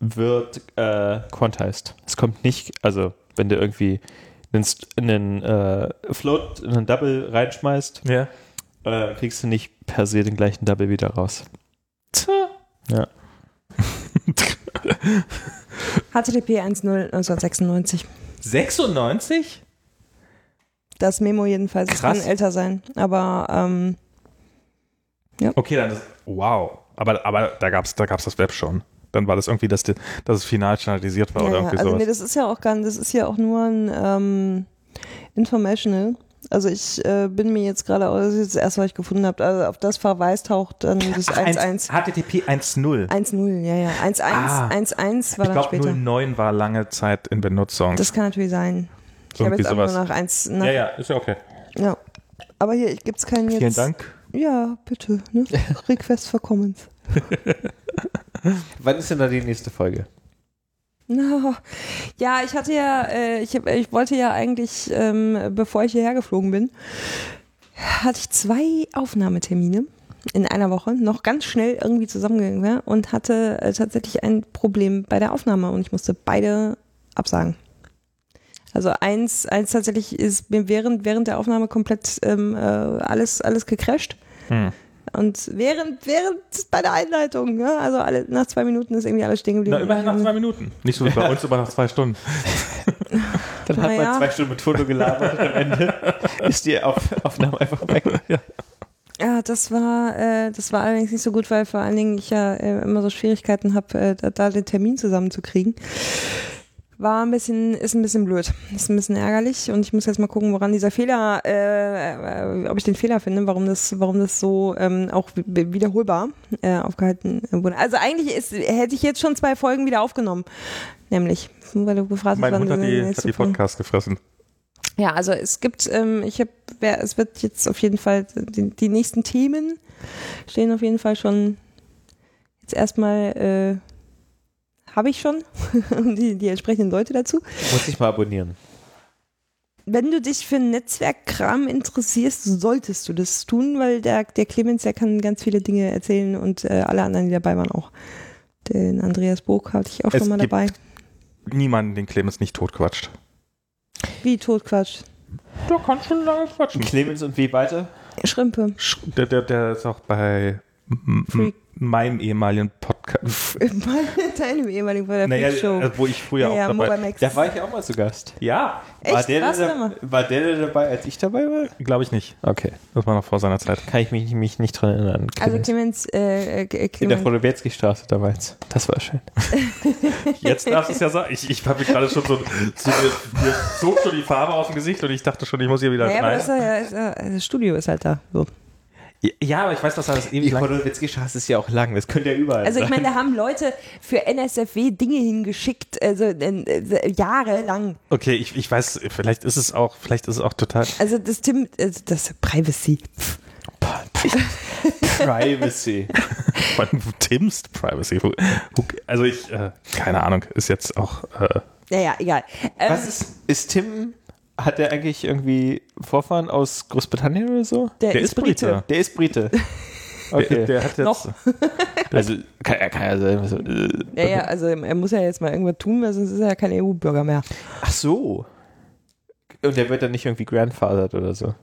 wird äh, quantized. Es kommt nicht, also wenn du irgendwie einen, einen äh, Float, einen Double reinschmeißt, ja. äh, kriegst du nicht per se den gleichen Double wieder raus. Ja. HTTP 1.0 1996. 96? Das Memo jedenfalls. Es Krass. kann älter sein. Aber ähm, Okay, dann ist, wow. Aber, aber da gab's da gab's das Web schon. Dann war das irgendwie, dass, die, dass es final standardisiert war ja, oder ja, irgendwie also sowas. nee, das ist ja auch gar nicht, das ist ja auch nur ein ähm, Informational. Also ich äh, bin mir jetzt gerade, das ist jetzt das erste, was ich gefunden habe, also auf das verweist taucht dann das Ach, 1.1. HTTP 1.0. 1.0 ja, ja. 1.1 Ah. 1.1 war Ich dann glaube, später. 09 war lange Zeit in Benutzung. Das kann natürlich sein. Ich habe Irgendwie jetzt sowas. nur nach 1. Nach, ja, ja, ist ja okay. ja. Aber hier gibt es keinen jetzt. Vielen Dank. Ja, bitte. Ne? Request for Comments. Wann ist denn da die nächste Folge? Ja, ich hatte ja, äh, ich, ich wollte ja eigentlich, ähm, bevor ich hierher geflogen bin, hatte ich zwei Aufnahmetermine in einer Woche, noch ganz schnell irgendwie zusammengegangen wäre und hatte äh, tatsächlich ein Problem bei der Aufnahme und ich musste beide absagen. Also eins, eins tatsächlich ist mir während, während der Aufnahme komplett ähm, äh, alles, alles gecrashed. Hm. Und während, während bei der Einleitung, ja, also alle, nach zwei Minuten ist irgendwie alles stehen geblieben. Na, immerhin nach zwei Minuten. Nicht so wie bei uns, aber nach zwei Stunden. Dann hat Naja. man zwei Stunden mit Foto gelabert und am Ende ist die Auf Aufnahme einfach weg. Ja, das war, äh, das war allerdings nicht so gut, weil vor allen Dingen ich ja äh, immer so Schwierigkeiten habe, äh, da, da den Termin zusammenzukriegen. War ein bisschen, ist ein bisschen blöd. Ist ein bisschen ärgerlich und ich muss jetzt mal gucken, woran dieser Fehler, äh, äh, ob ich den Fehler finde, warum das, warum das so ähm, auch wi- wiederholbar äh, aufgehalten wurde. Also eigentlich ist, hätte ich jetzt schon zwei Folgen wieder aufgenommen. Nämlich, weil du gefragt hast, wann Mutter hat die, hat die Podcast gefressen. ja, also es gibt, ähm, ich habe, es wird jetzt auf jeden Fall, die, die nächsten Themen stehen auf jeden Fall schon jetzt erstmal, äh, habe ich schon die, die entsprechenden Leute dazu. Muss ich mal abonnieren. Wenn du dich für Netzwerkkram interessierst, solltest du das tun, weil der, der Clemens, der kann ganz viele Dinge erzählen und äh, alle anderen, die dabei waren auch. Den Andreas Burg hatte ich auch Es schon mal gibt- dabei. Niemanden, den Clemens nicht totquatscht. Wie Totquatsch. Da kannst du lange quatschen. Clemens und wie weiter? Schrimpe. Der, der, der ist auch bei Freak. Meinem ehemaligen Podcast. Deinem ehemaligen der Naja, Show. äh, wo ich früher ja, ja, auch dabei Mobile Max. Da war ich ja auch mal zu Gast. Ja, War Echt? der, Warst da, war der dabei, als ich dabei war? glaube ich nicht. Okay. Das war noch vor seiner Zeit. Kann ich mich, mich nicht dran erinnern. Also Clemens. Clemens, äh, äh, in der Clemens Podobierski-Straße damals. Das war schön. Jetzt darfst du es ja sagen. Ich, ich habe mir gerade schon so, so mir, mir zog schon die Farbe aus dem Gesicht und ich dachte schon, ich muss hier wieder naja, aber rein. das, ist ja, ist ja, das Studio ist halt da. So. Ja, aber ich weiß, dass er das ewig lang... Chodowitzki-Straße ist ja auch lang, das könnte ja überall Also ich meine, da haben Leute für NSFW Dinge hingeschickt, also äh, äh, jahrelang. Okay, ich, ich weiß, vielleicht ist es auch, vielleicht ist es auch total... Also das Tim, also das Privacy. Privacy. Vor allem Tim's Privacy. Also ich, äh, keine Ahnung, ist jetzt auch... Äh, Naja, egal. Ähm, Was ist, ist Tim, hat der eigentlich irgendwie Vorfahren aus Großbritannien oder so? der, der ist Brite. Der ist Brite. Okay. der, der hat jetzt... Noch. also, kann, er kann ja sein. äh, Ja, ja, also er muss ja jetzt mal irgendwas tun, weil sonst ist er ja kein EU-Bürger mehr. Ach so. Und der wird dann nicht irgendwie grandfathered oder so.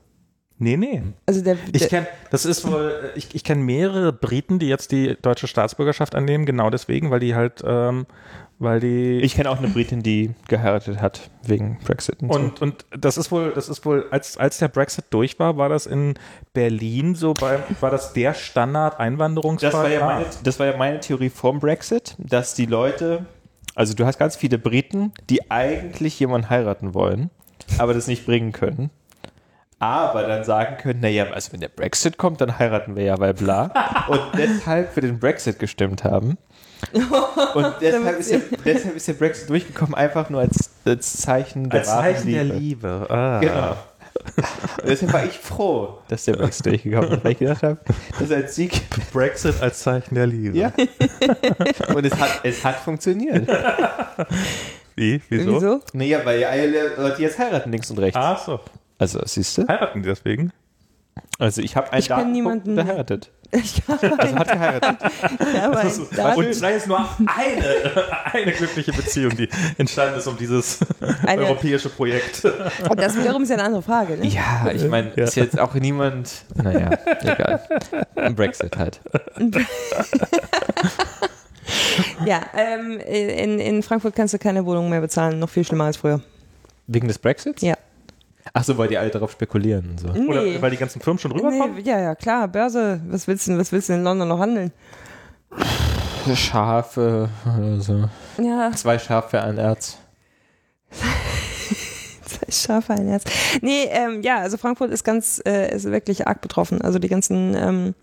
Nee, nee. Also der, Ich kenne, das ist wohl, ich, ich kenne mehrere Briten, die jetzt die deutsche Staatsbürgerschaft annehmen, genau deswegen, weil die halt, ähm, weil die Ich kenne auch eine Britin, die geheiratet hat wegen Brexit und, und, und das ist wohl, das ist wohl, als, als der Brexit durch war, war das in Berlin so bei, war das der Standard Das Einwanderungsfall. war, ja meine, das war ja meine Theorie vom Brexit, dass die Leute, also du hast ganz viele Briten, die eigentlich jemanden heiraten wollen, aber das nicht bringen können. Aber dann sagen können, naja, also wenn der Brexit kommt, dann heiraten wir ja, weil bla. Und deshalb für den Brexit gestimmt haben. Und deshalb ist, der, deshalb ist der Brexit durchgekommen, einfach nur als, als Zeichen der als Zeichen der Liebe. Ah. Genau. Und deshalb war ich froh, dass der Brexit durchgekommen ist, weil ich gedacht habe, das ist als Sieg Brexit als Zeichen der Liebe. ja. Und es hat, es hat funktioniert. Wie? Wieso? Wieso? Naja, weil alle Leute jetzt heiraten links und rechts. Ach so. Also, siehst du? Heiraten die deswegen? Also, ich habe einen Ich Datenpunkt niemanden- geheiratet. Ich habe Also, hat geheiratet. aber ein Daten- Und sei es nur eine, eine glückliche Beziehung, die entstanden ist um dieses Eine- europäische Projekt. Und das wiederum ist ja eine andere Frage, ne? Ja, ich meine, ist jetzt auch niemand. Naja, egal. Ein Brexit halt. Ja, ähm, in, in Frankfurt kannst du keine Wohnung mehr bezahlen, noch viel schlimmer als früher. Wegen des Brexits? Ja. Ach so, weil die alle darauf spekulieren. und So. Oder Nee. weil die ganzen Firmen schon rüberkommen? Nee, ja, ja, klar, Börse. Was willst du, was willst du in London noch handeln? Schafe oder so. Ja, Zwei Schafe für ein Erz. zwei Schafe, ein Herz. Nee, ähm, ja, also Frankfurt ist ganz, äh, ist wirklich arg betroffen. Also die ganzen, ähm,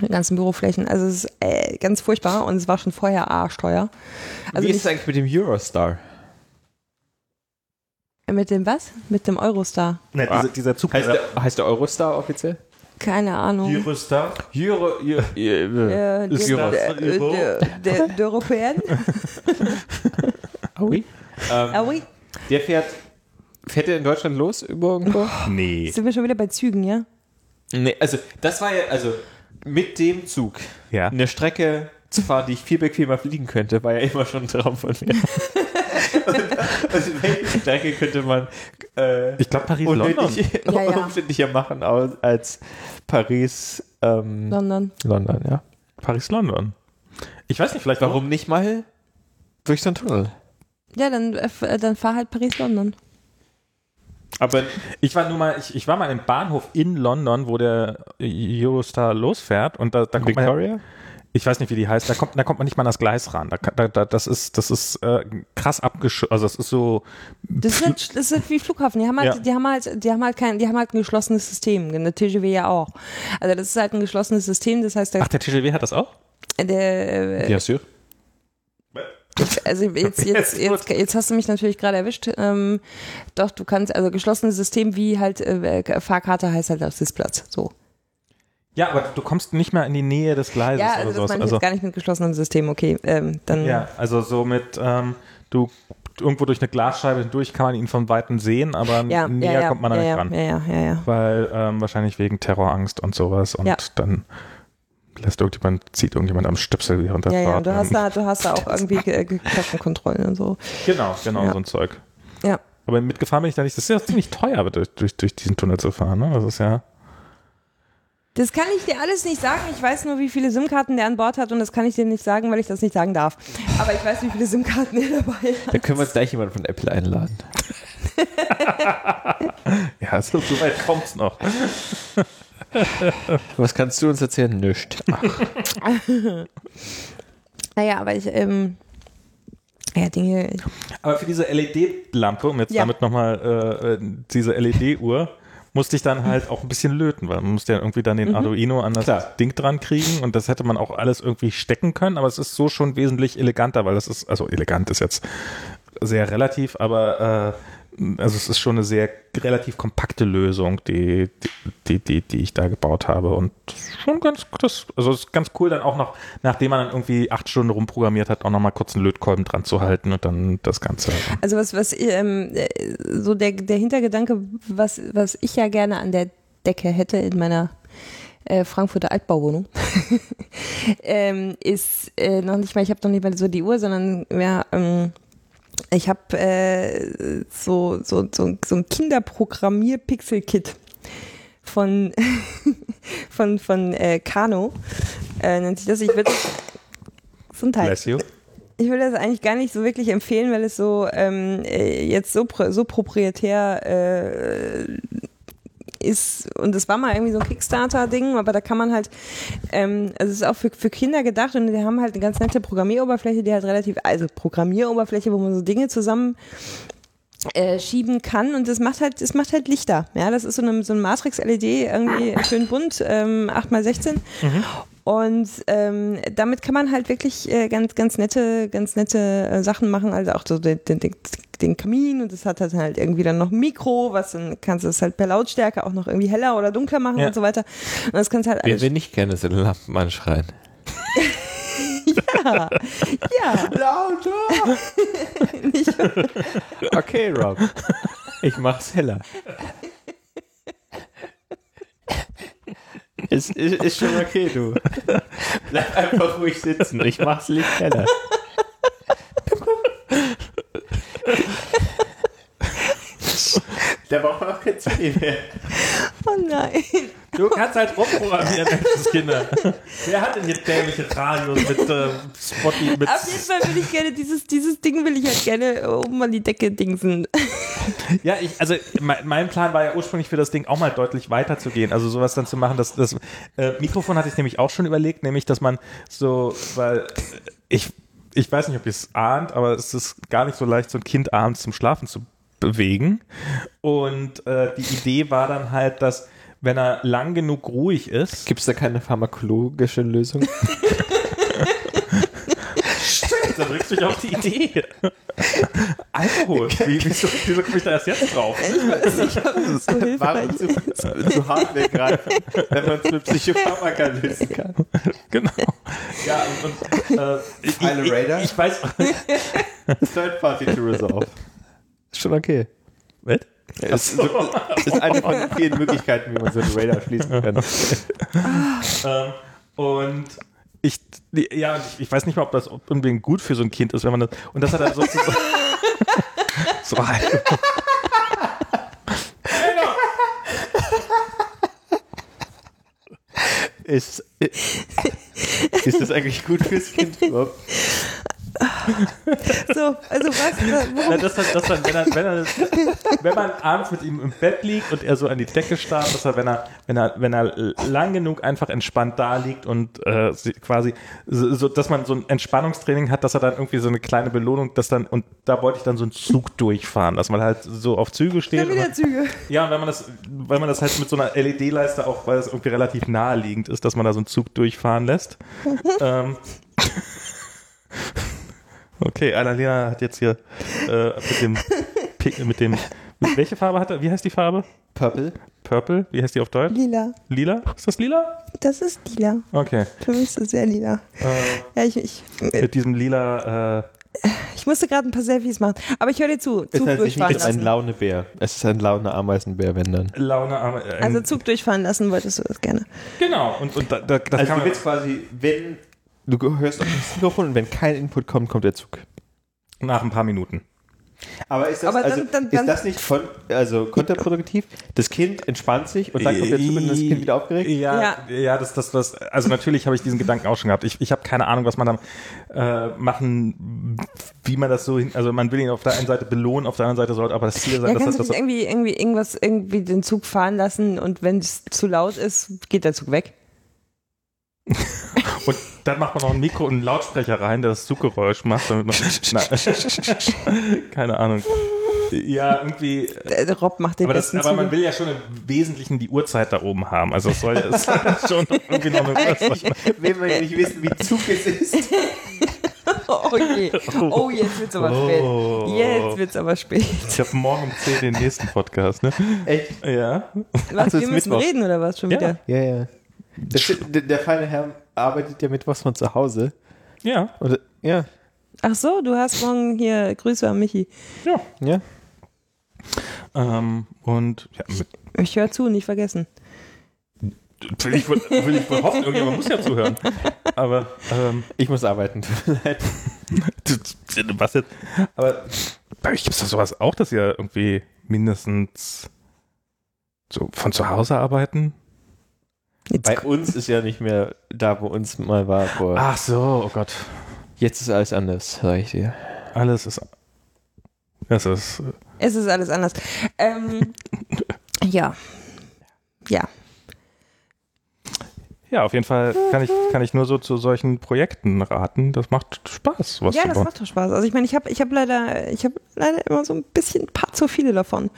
die ganzen Büroflächen. Also es ist äh, ganz furchtbar und es war schon vorher arschteuer. Also Wie ist es eigentlich mit dem Eurostar? Mit dem was? Mit dem Eurostar. Ne, diese, dieser Zug. Heißt der, heißt der Eurostar offiziell? Keine Ahnung. Eurostar. Euro, Euro, Äh, Euro. der, der, der, der Europäen? oui. Ähm, Ah oui. der fährt, fährt der in Deutschland los über irgendwo? Nee. Sind wir schon wieder bei Zügen, ja? nee, also das war ja, also mit dem Zug Ja. eine Strecke zu fahren, die ich viel bequemer fliegen könnte, war ja immer schon ein Traum von mir. also welche Strecke könnte man äh, Ich glaube Paris-London. unnötig, Ja, ja. umständlicher machen als, Paris, ähm, London. London, ja. Paris-London. Ich weiß nicht, vielleicht Warum nicht mal durch so einen Tunnel? Ja, dann, äh, dann fahr halt Paris-London. Aber Ich war nur mal, ich, ich war mal im Bahnhof in London, wo der Eurostar losfährt und da, da kommt man, Victoria? Ich weiß nicht, wie die heißt, da kommt, da kommt man nicht mal an das Gleis ran. Da, da, da, das ist, das ist äh, krass abgeschüttet, also das ist so, Das ist, halt, das ist wie Flughafen. Die haben halt, Ja. die haben halt, die haben halt kein, die haben halt ein geschlossenes System. Der TGW ja auch. Also das ist halt ein geschlossenes System. Das heißt, der, ach, der TGW hat das auch? der äh, Ja, sûr. also jetzt, jetzt, jetzt, jetzt hast du mich natürlich gerade erwischt. Ähm, doch, du kannst, also geschlossenes System wie halt äh, Fahrkarte heißt halt auf Sitzplatz. So. Ja, aber du kommst nicht mehr in die Nähe des Gleises Ja, oder also das sowas. meine Also, gar nicht mit geschlossenem System. Okay, ähm, dann. ja, also so mit, ähm, du irgendwo durch eine Glasscheibe hindurch kann man ihn von Weitem sehen, aber ja, näher ja, ja, kommt man da nicht ran. Ja, ja, ja, ja. Weil ähm, wahrscheinlich wegen Terrorangst und sowas und dann lässt irgendjemand, zieht irgendjemand am Stöpsel während der Ja, ja, Fahrt. du hast und- da, du hast da auch irgendwie Ge- Ge- Kassenkontrollen und so. Genau, genau, so ein Zeug. Ja. Aber mitgefahren bin ich da nicht. Das ist ja ziemlich teuer, durch, durch, durch diesen Tunnel zu fahren. Ne? Das ist ja. Das kann ich dir alles nicht sagen. Ich weiß nur, wie viele SIM-Karten der an Bord hat und das kann ich dir nicht sagen, weil ich das nicht sagen darf. Aber ich weiß, wie viele SIM-Karten er dabei hat. Da können wir uns gleich jemanden von Apple einladen. Ja, so, so weit kommt's noch. Was kannst du uns erzählen? Nischt. Naja, aber ich, ähm, ja, Dinge, Aber für diese LED-Lampe, um jetzt Ja. damit nochmal äh, äh, diese LED-Uhr, musste ich dann halt auch ein bisschen löten, weil man musste ja irgendwie dann den Arduino an das Klar. Ding dran kriegen und das hätte man auch alles irgendwie stecken können, aber es ist so schon wesentlich eleganter, weil das ist, also elegant ist jetzt sehr relativ, aber äh, also es ist schon eine sehr relativ kompakte Lösung, die, die, die, die ich da gebaut habe und schon ganz, das, also es ist ganz cool dann auch noch, nachdem man dann irgendwie acht Stunden rumprogrammiert hat, auch noch mal kurz einen Lötkolben dran zu halten und dann das Ganze. Also was, was ähm, äh, so der, der Hintergedanke, was, was ich ja gerne an der Decke hätte in meiner äh, Frankfurter Altbauwohnung, ähm, ist äh, noch nicht mal, ich habe noch nicht mal so die Uhr, sondern ja, ähm, ich habe äh, so, so, so, so ein Kinderprogrammier-Pixel-Kit von, von, von äh, Kano, äh, nennt sich das. Ich würde Gesundheit. Bless you. Ich will das eigentlich gar nicht so wirklich empfehlen, weil es so ähm, äh, jetzt so, so proprietär äh, ist und es war mal irgendwie so ein Kickstarter-Ding, aber da kann man halt, ähm, also es ist auch für, für Kinder gedacht und die haben halt eine ganz nette Programmieroberfläche, die halt relativ, also Programmieroberfläche, wo man so Dinge zusammen äh, schieben kann und das macht halt, es macht halt Lichter. Ja, das ist so eine, so ein Matrix-LED irgendwie schön bunt, ähm, 8x16. Und ähm, damit kann man halt wirklich äh, ganz, ganz nette, ganz nette äh, Sachen machen. Also auch so den, den, den Kamin und das hat halt, halt irgendwie dann noch ein Mikro, was dann kannst du es halt per Lautstärke auch noch irgendwie heller oder dunkler machen Ja. und so weiter. Und das kannst du halt Wer will nicht gerne so Lampen anschreien? Ja, ja. Lauter! Nicht, Okay, Rob. Ich mach's heller. Ist, ist, ist schon okay, du. Bleib einfach ruhig sitzen. Ich mach's Licht heller. Da braucht man auch kein CD mehr. oh nein. Du kannst halt rumprogrammieren, das Kinder. Wer hat denn hier dämliche Radios mit äh, Spotty, mit Auf jeden Fall will ich gerne dieses, dieses Ding will ich halt gerne oben an die Decke dingsen. Ja, ich, also mein, mein Plan war ja ursprünglich für das Ding auch mal deutlich weiter zu gehen. Also sowas dann zu machen, dass das äh, Mikrofon hatte ich nämlich auch schon überlegt, nämlich dass man so, weil äh, ich, ich weiß nicht, ob ihr es ahnt, aber es ist gar nicht so leicht, so ein Kind abends zum Schlafen zu bewegen. Und äh, die Idee war dann halt, dass wenn er lang genug ruhig ist, Gibt's da keine pharmakologische Lösung? da bringst du mich auf die Idee. Alkohol. Wie, wieso, wieso komme ich da erst jetzt drauf? So hilfreich. Warum zu, zu, zu Hardware greifen, wenn man es mit Psychopharmaka lösen kann? Genau. Ja, und, und äh, ich, ich, ich, ich weiß. Third Party to resolve. Ist schon okay. Was? Ja, ist, so, ist eine von vielen Möglichkeiten, wie man so einen Radar schließen kann. Ähm, und ich, ja, ich, ich weiß nicht mal, ob das unbedingt gut für so ein Kind ist, wenn man das, und das hat er sozusagen, so halt. Ist, ist das eigentlich gut fürs Kind? Rob? So, also was, Ja, worum, das, hat- das, hat- wenn, er, wenn, er, wenn man abends mit ihm im Bett liegt und er so an die Decke starrt, dass er, wenn er, wenn er, wenn er lang genug einfach entspannt da liegt und äh, quasi, so, so, dass man so ein Entspannungstraining hat, dass er dann irgendwie so eine kleine Belohnung, dass dann, und da wollte ich dann so einen Zug durchfahren, dass man halt so auf Züge steht. und wieder Züge. Ja, und wenn man das, weil man das halt mit so einer LED-Leiste auch, weil es irgendwie relativ naheliegend ist, dass man da so einen Zug durchfahren lässt. ähm, okay, Annalena hat jetzt hier äh, mit dem, mit dem, welche Farbe hat er? Wie heißt die Farbe? Purple? Purple? Wie heißt die auf Deutsch? Lila. Lila? Ist das lila? Das ist lila. Okay. Für mich ist das sehr lila. Äh, Ja, ich, ich, mit diesem lila, äh, ich musste gerade ein paar Selfies machen. Aber ich höre dir zu. Ist Zug halt durchfahren ist ein lassen. Launebär. Es ist ein Laune-Ameisenbär, wenn dann. Laune, aber, äh, Also Zug durchfahren lassen wolltest du das gerne. genau. Und, und da, da, das Also kann du man, willst quasi, wenn du hörst auf das Mikrofon und wenn kein Input kommt, kommt der Zug. nach ein paar Minuten. Aber ist das, Aber dann- also, dann- dann- ist das nicht von, also kontraproduktiv? Das Kind entspannt sich und dann kommt der Zug und das Kind wieder aufgeregt? Ja, ja, Ja. das, das, das, also natürlich habe ich diesen Gedanken auch schon gehabt. Ich, ich habe keine Ahnung, was man dann äh, machen, wie man das so hin, also man will ihn auf der einen Seite belohnen, auf der anderen Seite sollte aber das Ziel sein, Ja, dass das, das irgendwie, irgendwie irgendwas, irgendwie den Zug fahren lassen und wenn es zu laut ist, geht der Zug weg. und dann macht man noch ein Mikro und einen Lautsprecher rein, der das Zuggeräusch macht, damit man, nein, keine Ahnung. Ja, irgendwie. Der Rob macht den Aber, das, aber man will ja schon im Wesentlichen die Uhrzeit da oben haben. Also soll ja schon irgendwie noch eine Uhrzeit. Will man nicht wissen, wie Zug es ist. Oh je. Oh, jetzt wird's aber Oh. spät. Jetzt wird's aber spät. Ich habe morgen um 10 den nächsten Podcast, ne? Echt? Ja. Was, ist wir müssen Mittwoch. reden oder was schon Ja. wieder? Ja, ja. Das, der, der feine Herr arbeitet ja mittwochs von zu Hause. Ja. Und, ja, Ach so, du hast morgen hier Grüße an Michi. Ja. ja. Ähm, und ja, mit, Ich höre zu, nicht vergessen. will, ich, will ich wohl hoffen, irgendjemand muss ja zuhören. Aber ähm, Ich muss arbeiten. was jetzt? Aber bei euch gibt es doch sowas auch, dass ihr irgendwie mindestens so von zu Hause arbeiten? Jetzt Bei uns ist ja nicht mehr da, wo uns mal war. Vor. Ach so, oh Gott. Jetzt ist alles anders, sag ich dir. Alles ist. Es ist. Es ist alles anders. Ähm, ja. Ja. Ja, auf jeden Fall kann ich, kann ich nur so zu solchen Projekten raten. Das macht Spaß, was ja, zu das bauen. macht doch Spaß. Also ich meine, ich habe ich hab leider, ich habe leider immer so ein bisschen ein paar zu viele davon.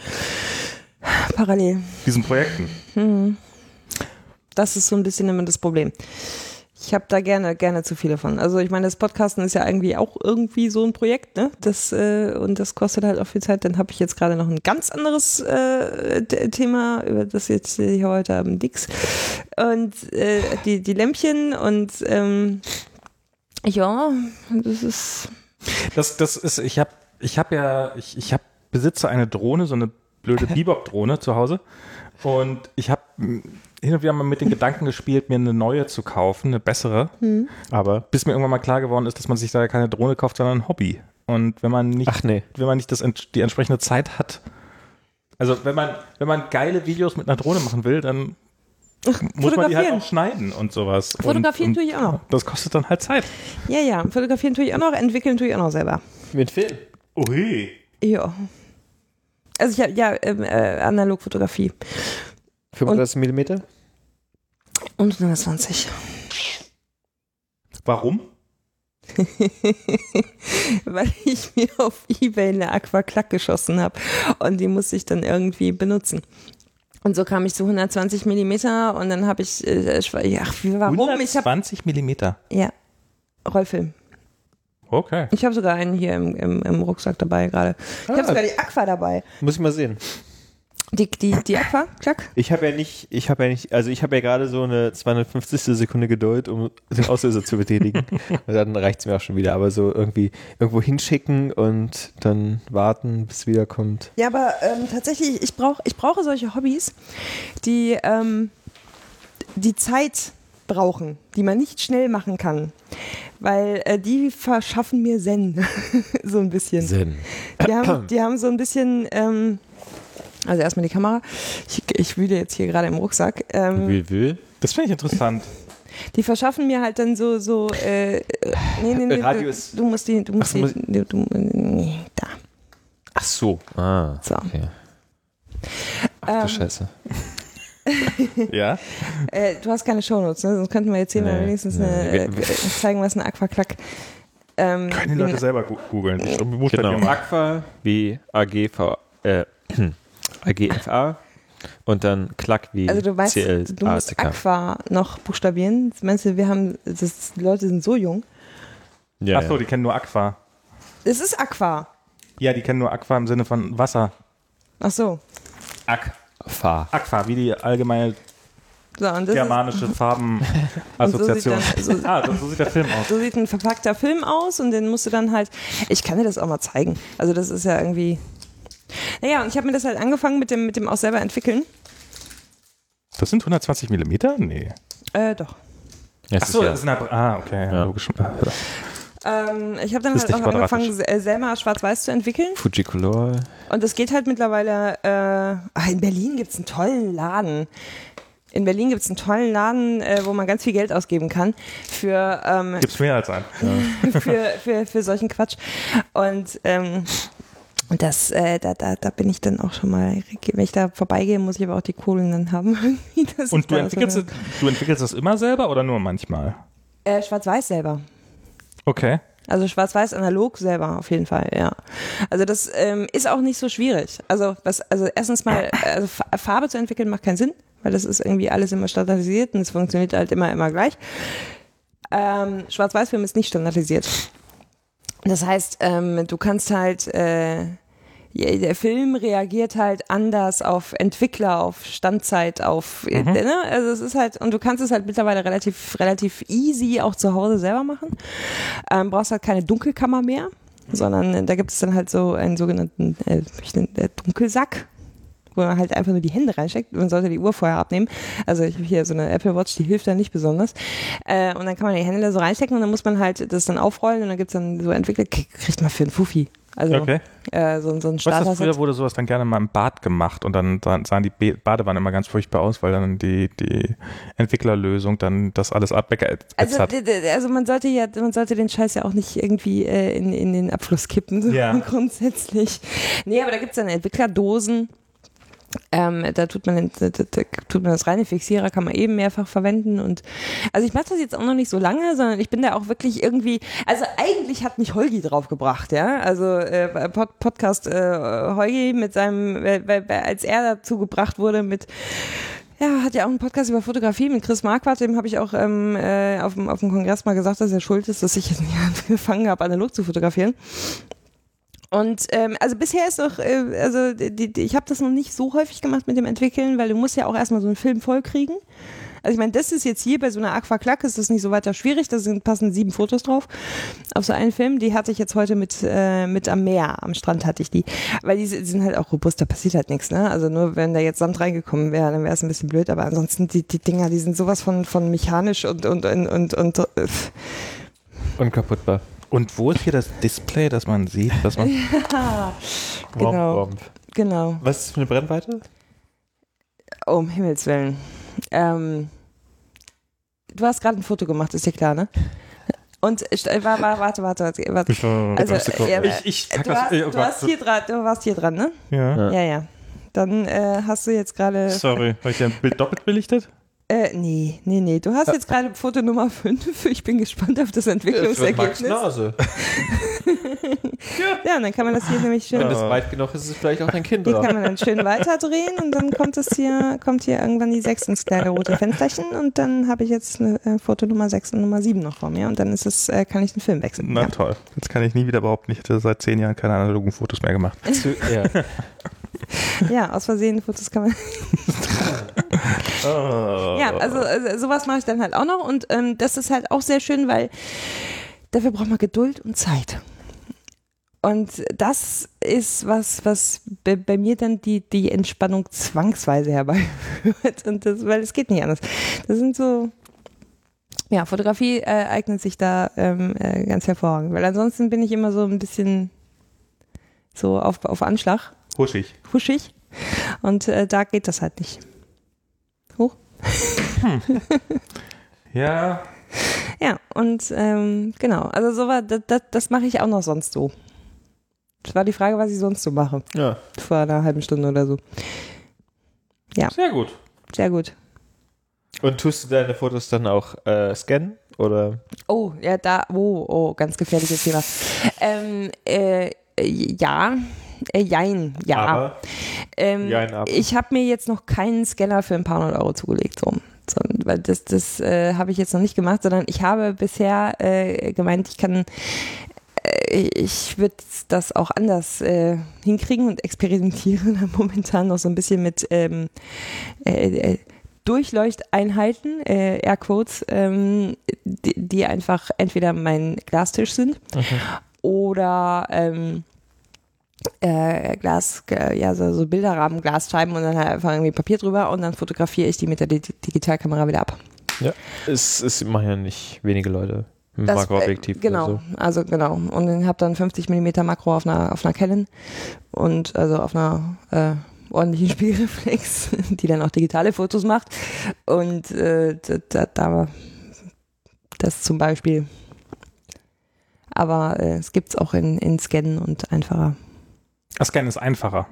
Parallel. Diesen Projekten. Hm. Das ist so ein bisschen immer das Problem. Ich habe da gerne, gerne zu viele von. Also ich meine, das Podcasten ist ja irgendwie auch irgendwie so ein Projekt, ne? Das, äh, und das kostet halt auch viel Zeit. Dann habe ich jetzt gerade noch ein ganz anderes äh, Thema, über das jetzt hier heute Abend nix. Und äh, die, die Lämpchen und ähm, ja, das ist. Das, das ist, ich habe ich hab ja, ich, ich hab, besitze eine Drohne, so eine blöde Bebop-Drohne zu Hause. Und ich habe hin und wieder mal mit den Gedanken gespielt, mir eine neue zu kaufen, eine bessere. Aber. Bis mir irgendwann mal klar geworden ist, dass man sich da keine Drohne kauft, sondern ein Hobby. Und wenn man nicht, Ach nee. wenn man nicht das, die entsprechende Zeit hat, also wenn man, wenn man geile Videos mit einer Drohne machen will, dann muss man die halt fotografieren. auch schneiden und sowas. Fotografieren und, tue ich auch noch. Das kostet dann halt Zeit. Ja, ja, fotografieren tue ich auch noch, entwickeln tue ich auch noch selber. Mit Film. Ui. Ja. Also ich habe ja ähm, äh, Analogfotografie 35 Millimeter? und 120. Warum? Weil ich mir auf Ebay eine Aquaclack geschossen habe und die musste ich dann irgendwie benutzen. Und so kam ich zu 120 Millimeter und dann habe ich, äh, ich war- ach, wie- warum? Ich habe 120 Millimeter. ja Rollfilm. Okay. Ich habe sogar einen hier im, im, im Rucksack dabei gerade. Ich habe Ah. sogar die Aqua dabei. Muss ich mal sehen. Die, die, die Aqua, Klack? Ich habe ja nicht, ich habe ja nicht, also ich habe ja gerade so eine 250. Sekunde Geduld, um den Auslöser zu betätigen. Und dann reicht's mir auch schon wieder. Aber so irgendwie irgendwo hinschicken und dann warten, bis es wiederkommt. Ja, aber ähm, tatsächlich, ich, brauch, ich brauche solche Hobbys, die ähm, die Zeit brauchen, die man nicht schnell machen kann. Weil äh, die verschaffen mir Zen. so ein bisschen. Sinn. Die haben, die haben so ein bisschen, ähm, also erstmal die Kamera. Ich, ich wühle jetzt hier gerade im Rucksack. Ähm, Will, will. Das finde ich interessant. die verschaffen mir halt dann so, so, äh, äh, nee, nee, nee, Radio du, ist- du musst die, du musst Ach, die, du, du, nee, da. Ach so. Ah. So. Okay. Ach Ähm, du Scheiße. Ja. Äh, du hast keine Shownotes, ne? sonst könnten wir jetzt hier mal Nee, wenigstens nee. eine, äh, Wir- zeigen, was eine Aquaclack ähm, Können die Leute selber googeln. Ich Genau. mal. Aqua wie AGV, äh, AGFA und dann Klack wie Also du weißt, CL, du musst. Aqua noch buchstabieren. Meinst du, wir haben, das, die Leute sind so jung. Ja, Ach so, die kennen nur Aqua. Es ist Aqua. Ja, die kennen nur Aqua im Sinne von Wasser. Ach so. Aqua. Aqua, wie die allgemeine so und das germanische Farbenassoziation. So sieht dann- so- ah, so sieht der Film aus. so sieht ein verpackter Film aus und den musst du dann halt, ich kann dir das auch mal zeigen. Also das ist ja irgendwie, naja, und ich habe mir das halt angefangen mit dem, mit dem auch selber entwickeln. Das sind 120 Millimeter? Nee. Äh, doch. Das Ach so, ist ja- das ist eine, ah, okay, ja. Logisch. Ähm, ich habe dann Ist halt auch angefangen, se- selber schwarz-weiß zu entwickeln. Fujicolor. Und es geht halt mittlerweile, äh, ach, in Berlin gibt's einen tollen Laden. In Berlin gibt's einen tollen Laden, äh, wo man ganz viel Geld ausgeben kann für, ähm, Gibt's mehr als einen. für, für, für solchen Quatsch. Und ähm, und das, äh, da, da, da bin ich dann auch schon mal, wenn ich da vorbeigehe, muss ich aber auch die Kohlen dann haben. Und du entwickelst, so, du entwickelst das immer selber oder nur manchmal? äh, Schwarz-Weiß selber. Okay. Also schwarz-weiß analog selber auf jeden Fall, ja. Also das ähm, ist auch nicht so schwierig. Also was, also erstens mal, also Fa- Farbe zu entwickeln macht keinen Sinn, weil das ist irgendwie alles immer standardisiert und es funktioniert halt immer, immer gleich. Ähm, Schwarz-Weiß-Film ist nicht standardisiert. Das heißt, ähm, du kannst halt, äh, der Film reagiert halt anders auf Entwickler, auf Standzeit, auf, äh, ne? Also es ist halt, und du kannst es halt mittlerweile relativ, relativ easy auch zu Hause selber machen. Ähm, brauchst halt keine Dunkelkammer mehr, sondern äh, da gibt es dann halt so einen sogenannten äh, äh, Dunkelsack wo man halt einfach nur die Hände reinsteckt. Man sollte die Uhr vorher abnehmen. Also ich habe hier so eine Apple Watch, die hilft da nicht besonders. Äh, und dann kann man die Hände da so reinstecken und dann muss man halt das dann aufrollen und dann gibt's dann so Entwickler, kriegt man für einen Fuffi. Also Okay. äh, so, so ein Weißt du, früher wurde sowas dann gerne mal im Bad gemacht und dann sahen sahen die Be- Badewannen immer ganz furchtbar aus, weil dann die, die Entwicklerlösung dann das alles abweggeätzt Also, hat. also man sollte ja, man sollte den Scheiß ja auch nicht irgendwie äh, in, in den Abfluss kippen, so Ja. grundsätzlich. Nee, aber da gibt's dann Entwicklerdosen. Ähm, da tut man, da, da, tut man das reine Fixierer, kann man eben mehrfach verwenden und also ich mache das jetzt auch noch nicht so lange, sondern ich bin da auch wirklich irgendwie, also eigentlich hat mich Holgi draufgebracht, ja, also äh, Pod, Podcast äh, Holgi mit seinem, weil als er dazu gebracht wurde mit ja, hat ja auch einen Podcast über Fotografie mit Chris Marquardt, dem habe ich auch ähm, äh, auf, dem, auf dem Kongress mal gesagt, dass er schuld ist, dass ich jetzt nicht angefangen habe, analog zu fotografieren. Und ähm, also bisher ist doch, äh, also die, die, ich habe das noch nicht so häufig gemacht mit dem Entwickeln, weil du musst ja auch erstmal so einen Film voll kriegen. Also ich meine, das ist jetzt hier bei so einer Aquaclack ist das nicht so weiter schwierig, da sind passen sieben Fotos drauf auf so einen Film. Die hatte ich jetzt heute mit äh, mit am Meer, am Strand hatte ich die, weil die, die sind halt auch robust, da passiert halt nichts, ne? Also nur wenn da jetzt Sand reingekommen wäre, dann wäre es ein bisschen blöd, aber ansonsten die die Dinger, die sind sowas von von mechanisch und und und und, und äh, Unkaputtbar. Und wo ist hier das Display, dass man sieht, dass man. Genau. Womp, womp. genau. Was ist das für eine Brennweite? Oh, um Himmels Willen. Ähm, du hast gerade ein Foto gemacht, ist dir klar, ne? Und äh, war, war, warte, warte, warte. warte. Also, ja, ich, ich du, das. hast, äh, du, Gott. hier dran, du warst hier dran, ne? ja. Ja, ja. Dann äh, hast du jetzt gerade. Sorry, habe ich dein Bild doppelt belichtet? Äh, nee, nee, nee. Du hast jetzt gerade Foto Nummer 5. Ich bin gespannt auf das Entwicklungsergebnis. Nase. Ja, und dann kann man das hier nämlich schön. Wenn es weit genug ist, ist es vielleicht auch dein Kind Hier kann man dann schön weiterdrehen und dann kommt es hier, kommt hier irgendwann die 6 ins kleine rote Fensterchen und dann habe ich jetzt eine äh, Foto Nummer 6 und Nummer 7 noch vor mir und dann ist es, äh, kann ich den Film wechseln. Na Ja. toll. Jetzt kann ich nie wieder behaupten, ich hätte seit zehn Jahren keine analogen Fotos mehr gemacht. Ja. ja, aus Versehen Fotos kann man. Ja, also, also sowas mache ich dann halt auch noch und ähm, das ist halt auch sehr schön, weil dafür braucht man Geduld und Zeit. Und das ist was, was bei, bei mir dann die, die Entspannung zwangsweise herbeiführt. Und das, weil es geht nicht anders. Das sind so, ja, Fotografie äh, eignet sich da ähm, äh, ganz hervorragend. Weil ansonsten bin ich immer so ein bisschen so auf, auf Anschlag, Huschig. huschig. Und äh, da geht das halt nicht. Hoch. Ja. Ja, und ähm, genau, also so war, das, das, das mache ich auch noch sonst so. Das war die Frage, was ich sonst so mache. ja. Vor einer halben Stunde oder so. Sehr gut. Sehr gut. Und tust du deine Fotos dann auch äh, scannen? Oder? Oh, ja, da, oh, oh, ganz gefährliches Thema. Ähm, äh, ja, äh, jein, ja. Aber? ähm, Jein, aber. Ich habe mir jetzt noch keinen Scanner für ein paar hundert Euro zugelegt, so. so weil das, das äh, habe ich jetzt noch nicht gemacht, sondern ich habe bisher äh, gemeint, ich kann, äh, ich würde das auch anders äh, hinkriegen und experimentiere momentan noch so ein bisschen mit ähm, äh, äh, Durchleuchteinheiten, äh, Airquotes, ähm, die, die einfach entweder mein Glastisch sind oder ähm, äh, Glas, äh, ja, so, so Bilderrahmen, Glasscheiben und dann halt einfach irgendwie Papier drüber und dann fotografiere ich die mit der Di Digitalkamera wieder ab. Ja. Es, es machen ja nicht wenige Leute mit Das, Makroobjektiv. Äh, genau, Oder also genau. Und ich habe dann 50 mm Makro auf einer, auf einer Canon und also auf einer äh, ordentlichen Spiegelreflex, die dann auch digitale Fotos macht. Und äh, da, da, da das zum Beispiel. Aber äh, es gibt es auch in, in Scannen und einfacher. Das Scannen ist einfacher.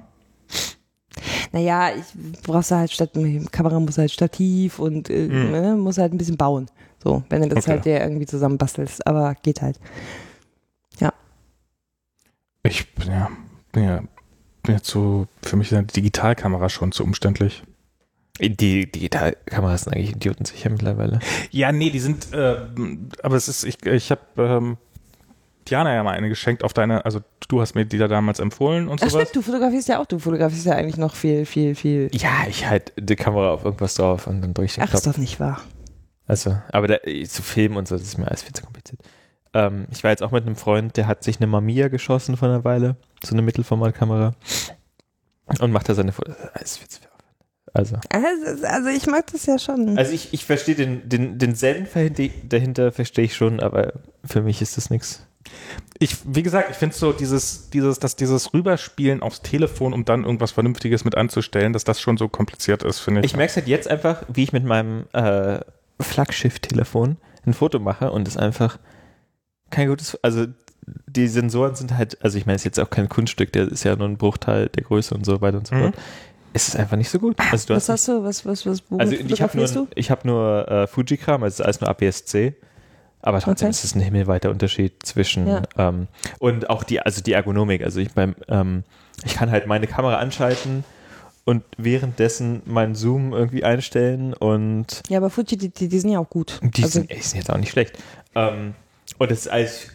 Naja, ich brauchst halt statt Kamera muss halt Stativ und äh, Mhm. ne, muss halt ein bisschen bauen. So, wenn du das Okay. halt dir irgendwie zusammenbastelst, aber geht halt. Ich bin ja, bin ja, bin ja zu, für mich ist eine Digitalkamera schon zu umständlich. Die Digitalkameras sind eigentlich idiotensicher mittlerweile. Ja, nee, die sind, äh, aber es ist, ich, ich habe ähm, Diana ja mal eine geschenkt auf deine, also du hast mir die da damals empfohlen und Ach sowas. stimmt, du fotografierst ja auch, du fotografierst ja eigentlich noch viel, viel, viel. Ja, ich halt die Kamera auf irgendwas drauf und dann drücke ich den Ach, ist Knopf. doch nicht wahr. Also, aber da, zu filmen und so, das ist mir alles viel zu kompliziert. Ähm, ich war jetzt auch mit einem Freund, der hat sich eine Mamiya geschossen vor einer Weile, so eine Mittelformatkamera und macht da seine Fotos. Ist Alles viel zu viel. Also, Also, also ich mag das ja schon. also ich, ich verstehe den, den, den Zen dahinter verstehe ich schon, aber für mich ist das nichts. Ich, wie gesagt, ich finde so dieses, dieses, dass dieses Rüberspielen aufs Telefon, um dann irgendwas Vernünftiges mit anzustellen, dass das schon so kompliziert ist, finde ich. Ich merke es halt jetzt einfach, wie ich mit meinem äh, Flaggschiff-Telefon ein Foto mache und es einfach kein gutes, also die Sensoren sind halt, also ich meine, es ist jetzt auch kein Kunststück, der ist ja nur ein Bruchteil der Größe und so weiter und so Mhm. fort. Es ist einfach nicht so gut. Also du was hast hast du? Was, was, was, also ich habe nur, ich hab nur äh, Fujikram, also es ist alles nur APS-C. Aber trotzdem Okay. ist es ein himmelweiter Unterschied zwischen Ja. ähm, und auch die, also die Ergonomik. Also ich beim, ähm, ich kann halt meine Kamera anschalten und währenddessen meinen Zoom irgendwie einstellen und Ja, aber Fuji, die, die, die sind ja auch gut. die also, sind, ey, die sind jetzt auch nicht schlecht. Ähm, und es ist alles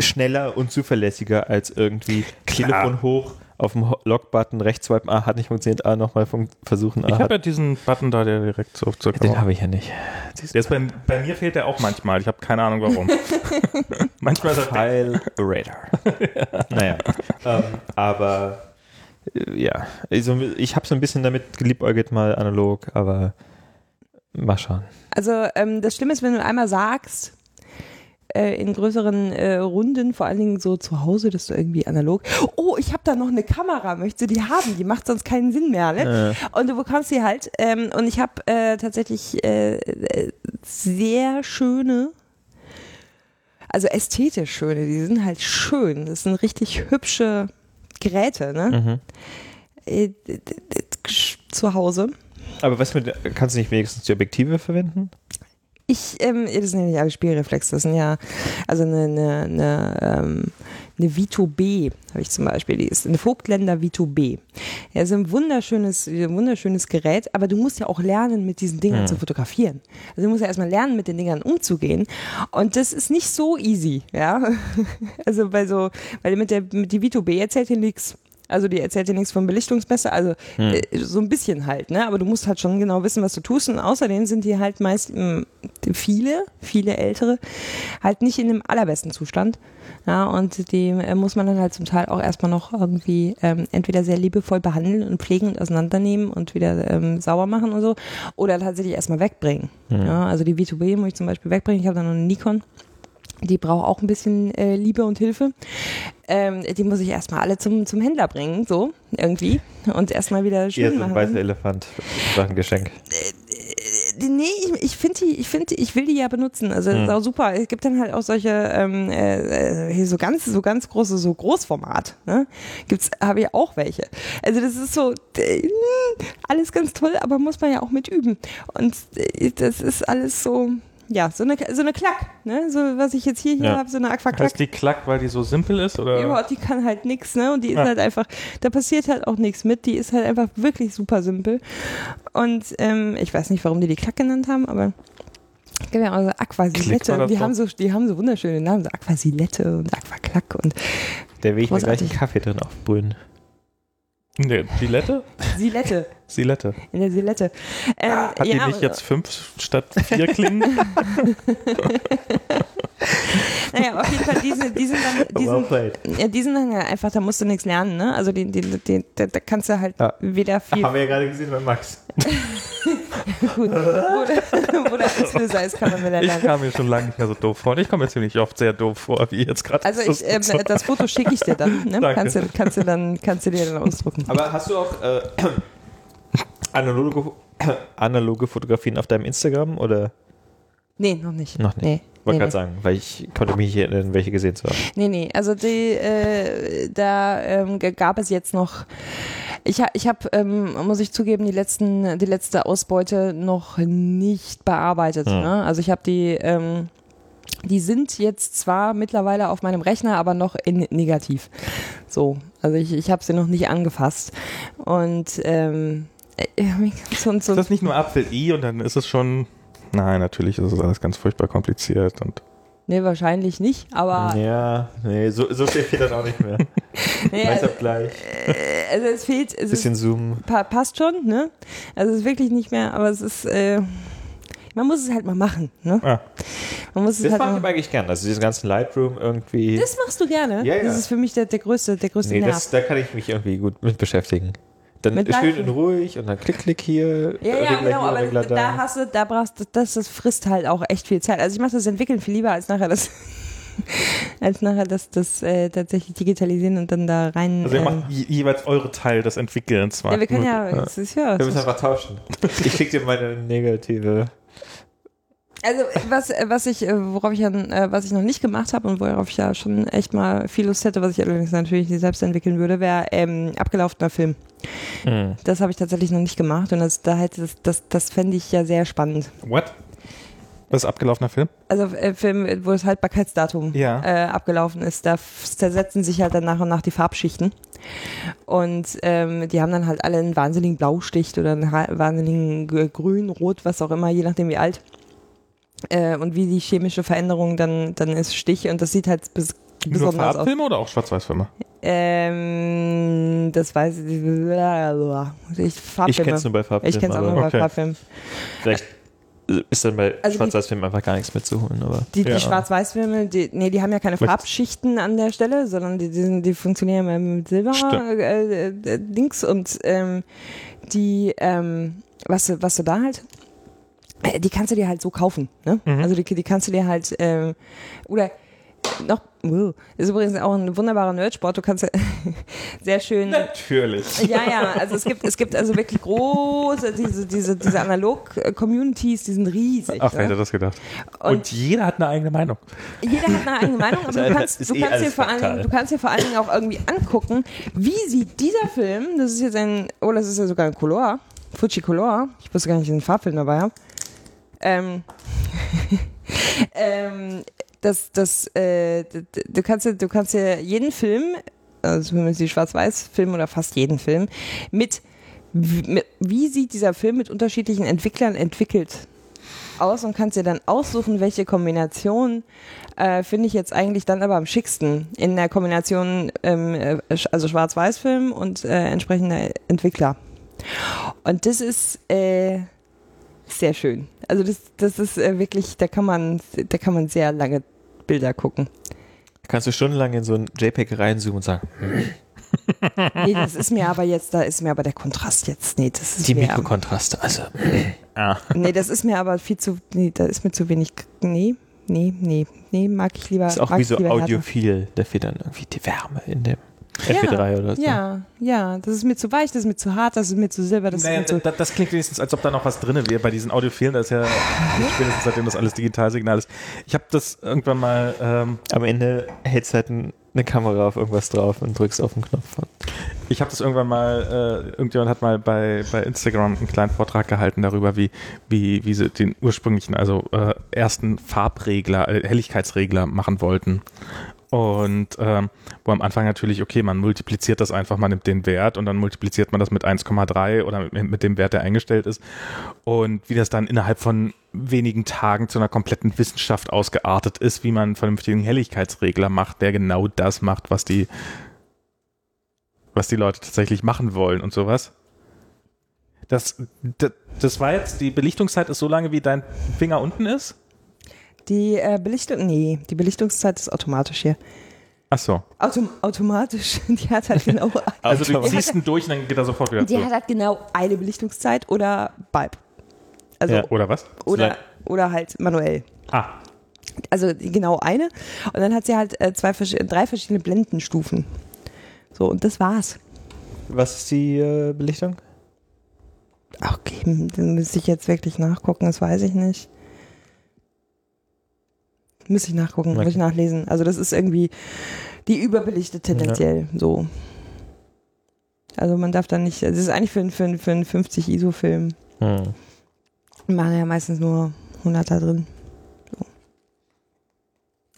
schneller und zuverlässiger als irgendwie Telefon hoch auf dem Lock-Button, rechts swipen, ah, hat nicht funktioniert, ah, nochmal fun versuchen, ich ah, habe hat, ja diesen Button da, der direkt so zur den habe ich ja nicht. Der ist bei, bei mir fehlt der auch manchmal. Ich habe keine Ahnung warum. manchmal ist er File Radar. naja, ähm, aber äh, ja, also ich habe so ein bisschen damit geliebäugelt mal analog, aber mal schauen. also ähm, das Schlimme ist, wenn du einmal sagst, äh, in größeren äh, Runden, vor allen Dingen so zu Hause, dass du irgendwie analog, oh, ich habe da noch eine Kamera, möchtest du die haben? Die macht sonst keinen Sinn mehr, ne? Und du bekommst sie halt. Ähm, und ich habe äh, tatsächlich äh, sehr schöne, also ästhetisch schöne, die sind halt schön. Das sind richtig hübsche Geräte, ne? Mhm. Äh, zu Hause. Aber was mit, kannst du nicht wenigstens die Objektive verwenden? Ich, ähm, das sind ja nicht alle Spielreflex, das sind ja, also eine, eine, eine, ähm, eine Vito B habe ich zum Beispiel, die ist eine Vogtländer Vito B. Ja, ist ein wunderschönes, wunderschönes Gerät, aber du musst ja auch lernen, mit diesen Dingern Hm. zu fotografieren. Also du musst ja erstmal lernen, mit den Dingern umzugehen. Und das ist nicht so easy, ja. Also bei so, weil mit der, mit die Vito B erzählt dir nichts. Also die erzählt dir nichts von Belichtungsmesser, also Hm. äh, so ein bisschen halt, ne? Aber du musst halt schon genau wissen, was du tust. Und außerdem sind die halt meist mh, viele, viele ältere, halt nicht in dem allerbesten Zustand. Ja, und die äh, muss man dann halt zum Teil auch erstmal noch irgendwie ähm, entweder sehr liebevoll behandeln und pflegen und auseinandernehmen und wieder ähm, sauber machen und so. Oder tatsächlich erstmal wegbringen. Ja, also die V2B muss ich zum Beispiel wegbringen. Ich habe da noch eine Nikon. Die braucht auch ein bisschen äh, Liebe und Hilfe. Ähm, die muss ich erstmal alle zum, zum Händler bringen, so irgendwie. Und erstmal wieder schön so ein machen. weißer Elefant. War ein Geschenk. Äh, Nee, ich, ich finde die, ich finde, ich will die ja benutzen. Also das ist Hm. auch super. Es gibt dann halt auch solche ähm, äh, hier so ganz, so ganz große, so Großformat. Ne? Gibt's, habe ich auch welche. Also das ist so äh, alles ganz toll, aber muss man ja auch mit üben. Und äh, das ist alles so. Ja, so eine, so eine Klack, ne? So, was ich jetzt hier, hier Ja. habe, so eine Aquaklack. Heißt die Klack, weil die so simpel ist? Oder? Ja, die kann halt nix, ne? Und die ist Ja. halt einfach, da passiert halt auch nichts mit. Die ist halt einfach wirklich super simpel. Und ähm, ich weiß nicht, warum die die Klack genannt haben, aber es gibt ja auch so Klickt Aquasilette. die haben so, die haben so wunderschöne Namen, so Aquasilette und Aquaklack und Da will ich mir gleich einen Kaffee drin aufbrühen. Nee, Silette? Silette. Silette. In der Silette. Ähm, Hat die ja, nicht jetzt fünf statt vier Klingen? Naja, auf jeden Fall, diese, die sind dann, die sind, played. ja, die sind dann ja einfach, da musst du nichts lernen, ne? Also die, die, die, da, da kannst du halt Ja. weder viel Haben wir ja gerade gesehen bei Max. gut, wo, der- wo der Auslöser ist, kann man wieder Ich kam mir schon lange nicht mehr so doof vor. Und ich komme mir ziemlich oft sehr doof vor, wie jetzt gerade. Also ich, ähm, das Foto schicke ich dir dann, ne? Danke. Kannst du, kannst du dann, kannst du dir dann ausdrucken. Aber hast du auch äh, analoge, analoge Fotografien auf deinem Instagram oder? Nee, noch nicht. Noch nicht. Nee. Wollte Nee, gerade nee. sagen, weil ich konnte mich hier erinnern, welche gesehen zu haben. nee, nee, also die, äh, da ähm, gab es jetzt noch, ich, ha, ich habe, ähm, muss ich zugeben, die, letzten, die letzte Ausbeute noch nicht bearbeitet. Hm. Ne? Also ich habe die, ähm, Die sind jetzt zwar mittlerweile auf meinem Rechner, aber noch in negativ. So, also ich, ich habe sie noch nicht angefasst. Und ähm, äh, so, so, Ist das nicht nur Apfel I und dann ist es schon. Nein, natürlich ist es alles ganz furchtbar kompliziert und nee, wahrscheinlich nicht, aber Ja, nee, so, so viel fehlt dann auch nicht mehr. nee, Weiß also, gleich. äh, also es fehlt, es ist, Bisschen zoomen. pa passt schon, ne? Also es ist wirklich nicht mehr, aber es ist, äh, man muss es halt mal machen, ne? Ah. Man muss es Das halt mache ich eigentlich gern. Also diesen ganzen Lightroom irgendwie. Das machst du gerne. Ja, ja. Das ist für mich der, der größte, der größte nee, Nerv. das, da kann ich mich irgendwie gut mit beschäftigen. Dann Mit schön und ruhig und dann klick, klick hier. Ja, ja, Regler genau, aber Regler da hast du, da brauchst du, das, das frisst halt auch echt viel Zeit. Also ich mache das Entwickeln viel lieber als nachher das, als nachher das, das äh, tatsächlich digitalisieren und dann da rein. Also ihr ähm, macht je, jeweils eure Teil des Entwickelns. ja, wir können ja, es ist ja, Wir müssen ist, einfach tauschen. Ich schick dir meine negative. Also was, äh, was ich, äh, worauf ich an, äh, was ich noch nicht gemacht habe und worauf ich ja schon echt mal viel Lust hätte, was ich allerdings natürlich nicht selbst entwickeln würde, wäre ähm, abgelaufener Film. Hm. Das habe ich tatsächlich noch nicht gemacht und das, da hätte das, das, das fände ich ja sehr spannend. What? Das ist abgelaufener Film? Also äh, Film, wo das Haltbarkeitsdatum Ja. äh, abgelaufen ist, da zersetzen sich halt dann nach und nach die Farbschichten. Und ähm, die haben dann halt alle einen wahnsinnigen Blaustich oder einen wahnsinnigen Grün, Rot, was auch immer, je nachdem wie alt. Äh, und wie die chemische Veränderung dann, dann ist Stich und das sieht halt Nur besonders aus. Farbfilme oder auch Schwarz-Weiß-Filme? Ähm, das weiß ich. Ich, Ich Farbfilme. kenn's nur bei Farbfilmen. Ich kenn's auch nur bei Okay. Farbfilmen. Vielleicht ist dann bei Also Schwarz-Weiß-Filmen einfach gar nichts mitzuholen. Aber Die, die Ja. Schwarz-Weiß-Filme, die, nee, die haben ja keine Farbschichten an der Stelle, sondern die, die, sind- die funktionieren ja mit Silber Stimmt. äh, äh, Dings und ähm, die, ähm, was, du- was du da halt, die kannst du dir halt so kaufen, ne? Mhm. Also die, die kannst du dir halt, ähm, oder noch, uh, ist übrigens auch ein wunderbarer Nerdsport, du kannst ja sehr schön Natürlich. ja, ja, also es gibt, es gibt also wirklich große, diese, diese, diese Analog-Communities, die sind riesig. Ach, wer ne? hätte das gedacht? Und, Und jeder hat eine eigene Meinung. jeder hat eine eigene Meinung, aber du Das kannst, du eh kannst, dir vor allen Dingen, du kannst dir vor allen Dingen auch irgendwie angucken, wie sieht dieser Film, das ist jetzt ein, oh, das ist ja sogar ein Color, Fuji Color, ich wusste gar nicht, dass ich einen Farbfilm dabei habe. Ähm, ähm, das, das, äh, du kannst, du kannst dir jeden Film, also zumindest die Schwarz-Weiß-Film oder fast jeden Film, mit, wie, mit, wie sieht dieser Film mit unterschiedlichen Entwicklern entwickelt aus und kannst dir dann aussuchen, welche Kombination äh, finde ich jetzt eigentlich dann aber am schicksten in der Kombination, ähm, äh, also Schwarz-Weiß-Film und äh, entsprechender Entwickler. Und das ist äh, sehr schön. Also das, das ist äh, wirklich, da kann man, da kann man sehr lange Bilder gucken. kannst du stundenlang in so ein JPEG reinzoomen und sagen, Nee, das ist mir aber jetzt, da ist mir aber der Kontrast jetzt, nee, das ist die mir, Mikrokontraste. Also, nee, das ist mir aber viel zu, nee, da ist mir zu wenig, nee, nee, nee, nee, mag ich lieber. ist auch wie so audiophil. Da fehlt dann irgendwie die Wärme in dem MP3 oder so. Ja, ja, das ist mir zu weich, das ist mir zu hart, das ist mir zu silber, das Naja, ist mir zu. das, das klingt wenigstens, als ob da noch was drin wäre bei diesen Audiophilen. Das ist ja spätestens seitdem das alles Digitalsignal ist. Ich habe das irgendwann mal, ähm, Am Ende hältst halt ein, eine Kamera auf irgendwas drauf und drückst auf den Knopf. ich habe das irgendwann mal, äh, irgendjemand hat mal bei, bei Instagram einen kleinen Vortrag gehalten darüber, wie, wie, wie sie den ursprünglichen, also äh, ersten Farbregler, äh, Helligkeitsregler machen wollten. Und ähm, wo am Anfang natürlich, okay, man multipliziert das einfach, man nimmt den Wert und dann multipliziert man das mit 1,3 oder mit, mit dem Wert, der eingestellt ist. Und wie das dann innerhalb von wenigen Tagen zu einer kompletten Wissenschaft ausgeartet ist, wie man einen vernünftigen Helligkeitsregler macht, der genau das macht, was die, was die Leute tatsächlich machen wollen und sowas. Das, das, das war jetzt, die Belichtungszeit ist so lange, wie dein Finger unten ist? Die äh, Belichtung, nee, die Belichtungszeit ist automatisch hier. Ach so. Autom automatisch, die hat halt genau, Also du ziehst ihn durch und dann geht er sofort wieder die hat halt genau eine Belichtungszeit oder Bulb. Also, Ja. Oder was? oder, oder halt manuell. Ah, Also genau eine. Und dann hat sie halt äh, zwei, drei verschiedene Blendenstufen. So, und das war's. Was ist die äh, Belichtung? Okay, dann müsste ich jetzt wirklich nachgucken, das weiß ich nicht. Müsste ich nachgucken, Okay. muss ich nachlesen. Also das ist irgendwie die überbelichtet tendenziell so. Also man darf da nicht, das ist eigentlich für, einen- für, einen- für einen 50 ISO-Film. Hm. Wir machen ja meistens nur 100 da drin. So.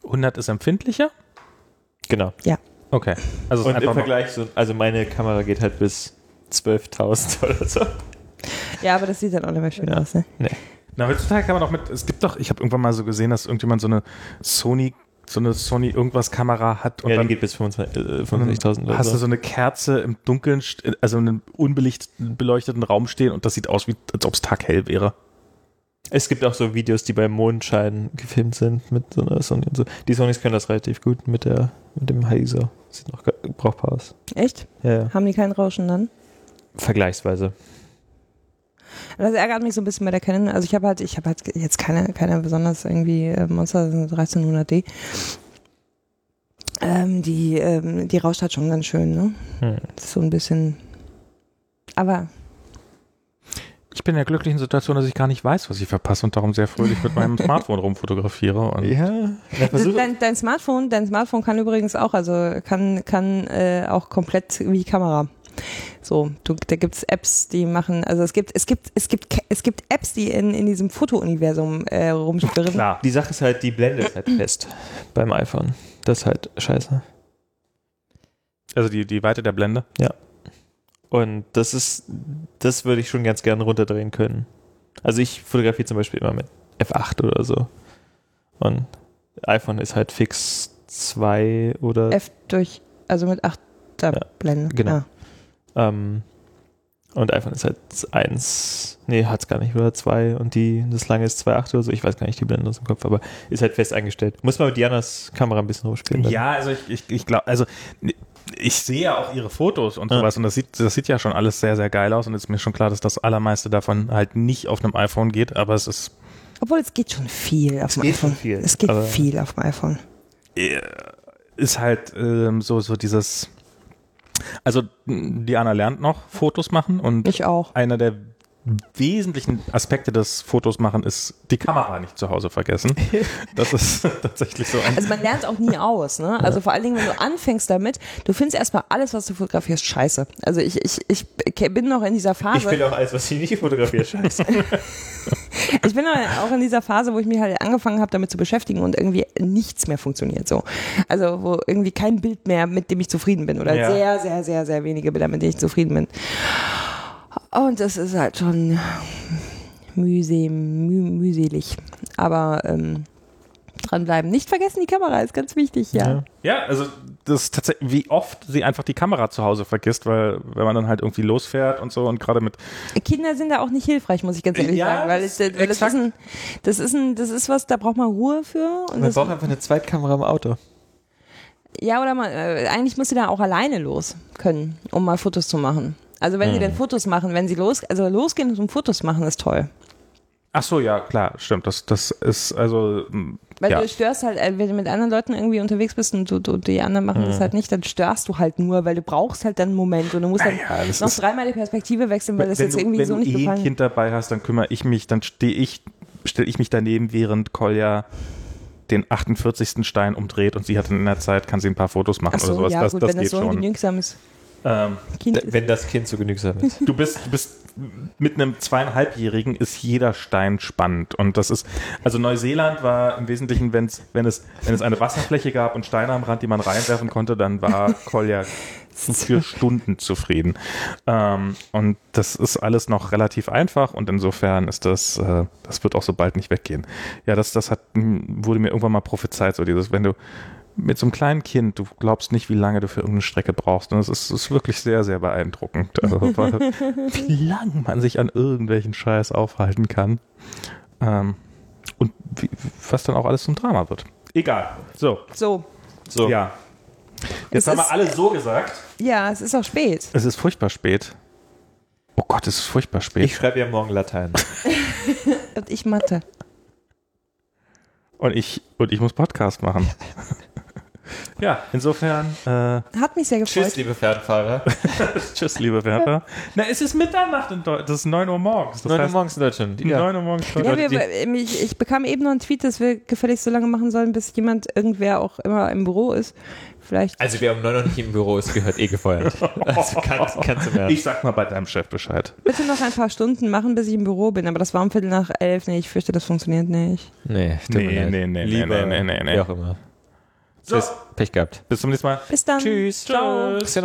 100 ist empfindlicher? Genau. Okay. Also es ist Und im Vergleich, so, also meine Kamera geht halt bis 12.000 oder so. Ja, aber das sieht dann auch nicht mehr schön Ja. aus. Ne? Na, heutzutage kann man auch mit, es gibt doch, ich habe irgendwann mal so gesehen, dass irgendjemand so eine Sony, so eine Sony irgendwas Kamera hat und Ja, die dann geht bis 25 äh, 65.000 oder hast du so. eine Kerze im Dunkeln, st- also in einem unbelichteten, beleuchteten Raum stehen und das sieht aus, wie, als ob es taghell wäre. Es gibt auch so Videos, die beim Mondschein gefilmt sind mit so einer Sony und so. Die Sonys können das relativ gut mit der mit dem ISO. Sieht noch brauchbar aus. Echt? Ja, ja. Haben die kein Rauschen dann? Vergleichsweise. Das ärgert mich so ein bisschen bei der Canon. Also ich habe halt, ich habe halt jetzt keine, keine besonders irgendwie äh, Monster 1300D. Ähm, die, ähm, die rauscht halt schon ganz schön, ne? Hm. So ein bisschen. Aber Ich bin in der glücklichen Situation, dass ich gar nicht weiß, was ich verpasse und darum sehr fröhlich mit meinem Smartphone rumfotografiere. Und Ja. Dein, dein Smartphone, dein Smartphone kann übrigens auch, also kann, kann äh, auch komplett wie Kamera. So, du, da gibt's Apps, die machen, also es gibt, es gibt, es gibt, es gibt Apps, die in, in diesem Foto-Universum äh, rumschwirren. Klar. die Sache ist halt, die Blende ist halt fest beim iPhone. Das ist halt scheiße. Also die, die Weite der Blende. Und das ist, das würde ich schon ganz gerne runterdrehen können. Also ich fotografiere zum Beispiel immer mit F8 oder so. Und iPhone ist halt fix 2 oder F durch, also mit 8 Ja, Blende. genau. Ah. Ähm, und iPhone ist halt 1, nee, hat es gar nicht, oder 2 und die, das lange ist 2.8 oder so, ich weiß gar nicht die Blende aus dem Kopf, aber ist halt fest eingestellt. Muss man mit Dianas Kamera ein bisschen hochspielen. dann. Ja, also ich, ich, ich glaube, also ich sehe ja auch ihre Fotos und Ja. sowas und das sieht, das sieht ja schon alles sehr, sehr geil aus und es ist mir schon klar, dass das allermeiste davon halt nicht auf einem iPhone geht, aber es ist Obwohl es geht schon viel auf Es dem geht iPhone. schon viel, es geht aber- viel auf dem iPhone. ist halt ähm, so, so dieses, also Diana lernt noch Fotos machen und Ich auch. einer der wesentlichen Aspekte des Fotos machen ist, die Kamera nicht zu Hause vergessen. Das ist tatsächlich so ein Also man lernt auch nie aus, ne? Also vor allen Dingen, wenn du anfängst damit, du findest erstmal alles, was du fotografierst, scheiße. Also ich, ich, ich bin noch in dieser Phase. Ich finde auch alles, was ich nicht fotografiere, scheiße. Ich bin auch in dieser Phase, wo ich mich halt angefangen habe, damit zu beschäftigen und irgendwie nichts mehr funktioniert so. Also wo irgendwie kein Bild mehr, mit dem ich zufrieden bin oder Ja. sehr, sehr, sehr, sehr wenige Bilder, mit denen ich zufrieden bin. Und das ist halt schon mühselig, müh, mühselig. Aber ähm, dranbleiben. Nicht vergessen, die Kamera ist ganz wichtig, ja. Ja. Ja, also das ist tatsächlich, wie oft sie einfach die Kamera zu Hause vergisst, weil wenn man dann halt irgendwie losfährt und so und gerade mit Kinder sind da auch nicht hilfreich, muss ich ganz ehrlich Ja, sagen, weil, es, weil das, ist ein, das ist ein, das ist was, da braucht man Ruhe für. Und Man das, braucht einfach eine Zweitkamera im Auto. ja, oder man, äh, eigentlich muss sie da auch alleine los können, um mal Fotos zu machen. Also wenn sie Hm. denn Fotos machen, wenn sie los, also losgehen und Fotos machen, ist toll. Ach so, ja, klar, stimmt. Das, das ist also m, Weil ja. du störst halt, äh, wenn du mit anderen Leuten irgendwie unterwegs bist und du, du, die anderen machen Hm. das halt nicht, dann störst du halt nur, weil du brauchst halt dann einen Moment und du musst halt ja, das noch ist- dreimal die Perspektive wechseln, weil das wenn jetzt du, irgendwie wenn so du nicht eh ein gefallen Kind dabei hast, dann kümmere ich mich, dann stehe ich, stelle ich mich daneben, während Kolja den 48. Stein umdreht und sie hat in der Zeit, kann sie ein paar Fotos machen Ach oder so, sowas. ja das gut, das wenn das geht so ein schon. genügsames Ähm. Wenn das Kind so genügsam ist. du bist, du bist mit einem zweieinhalbjährigen ist jeder Stein spannend und das ist also Neuseeland war im Wesentlichen, wenn's, wenn es wenn es eine Wasserfläche gab und Steine am Rand, die man reinwerfen konnte, dann war Kolja für Stunden zufrieden. Ähm, und das ist alles noch relativ einfach und insofern ist das, äh, das wird auch so bald nicht weggehen. Ja, das, das hat, wurde mir irgendwann mal prophezeit, so dieses, wenn du mit so einem kleinen Kind, du glaubst nicht, wie lange du für irgendeine Strecke brauchst. Und es ist, ist wirklich sehr, sehr beeindruckend, also, weil, wie lang man sich an irgendwelchen Scheiß aufhalten kann. Ähm, und wie, was dann auch alles zum Drama wird. Egal. So, So, So. ja. Jetzt Es haben wir alle so gesagt. ja, es ist auch spät. Es ist furchtbar spät. Oh Gott, es ist furchtbar spät. Ich schreibe ja morgen Latein. Und ich Mathe. und, ich, und ich muss Podcast machen. ja, insofern, äh, Hat mich sehr gefreut. Tschüss, liebe Fernfahrer. tschüss, liebe Werther. Na, es ist Mitternacht in Deutschland. Das ist 9 Uhr morgens. Das 9 Uhr morgens in Deutschland. 9 Uhr morgens. in Ja, Deutschland. wir, ähm, ich, ich bekam eben noch einen Tweet, dass wir gefälligst so lange machen sollen, bis jemand, irgendwer auch immer im Büro ist. Vielleicht. Also wer um 9 Uhr nicht im Büro ist, gehört eh gefeuert. Also kann, kannst du mehr. Ich sag mal bei deinem Chef Bescheid. Bitte noch ein paar Stunden machen, bis ich im Büro bin, aber das war um Viertel nach elf. Nee, ich fürchte, das funktioniert nicht. nee, Nee, nee, nee, nee, nee, nee, nee. Wie auch immer. So. Pech gehabt. Bis zum nächsten Mal. Bis dann. Tschüss. Ciao. Christian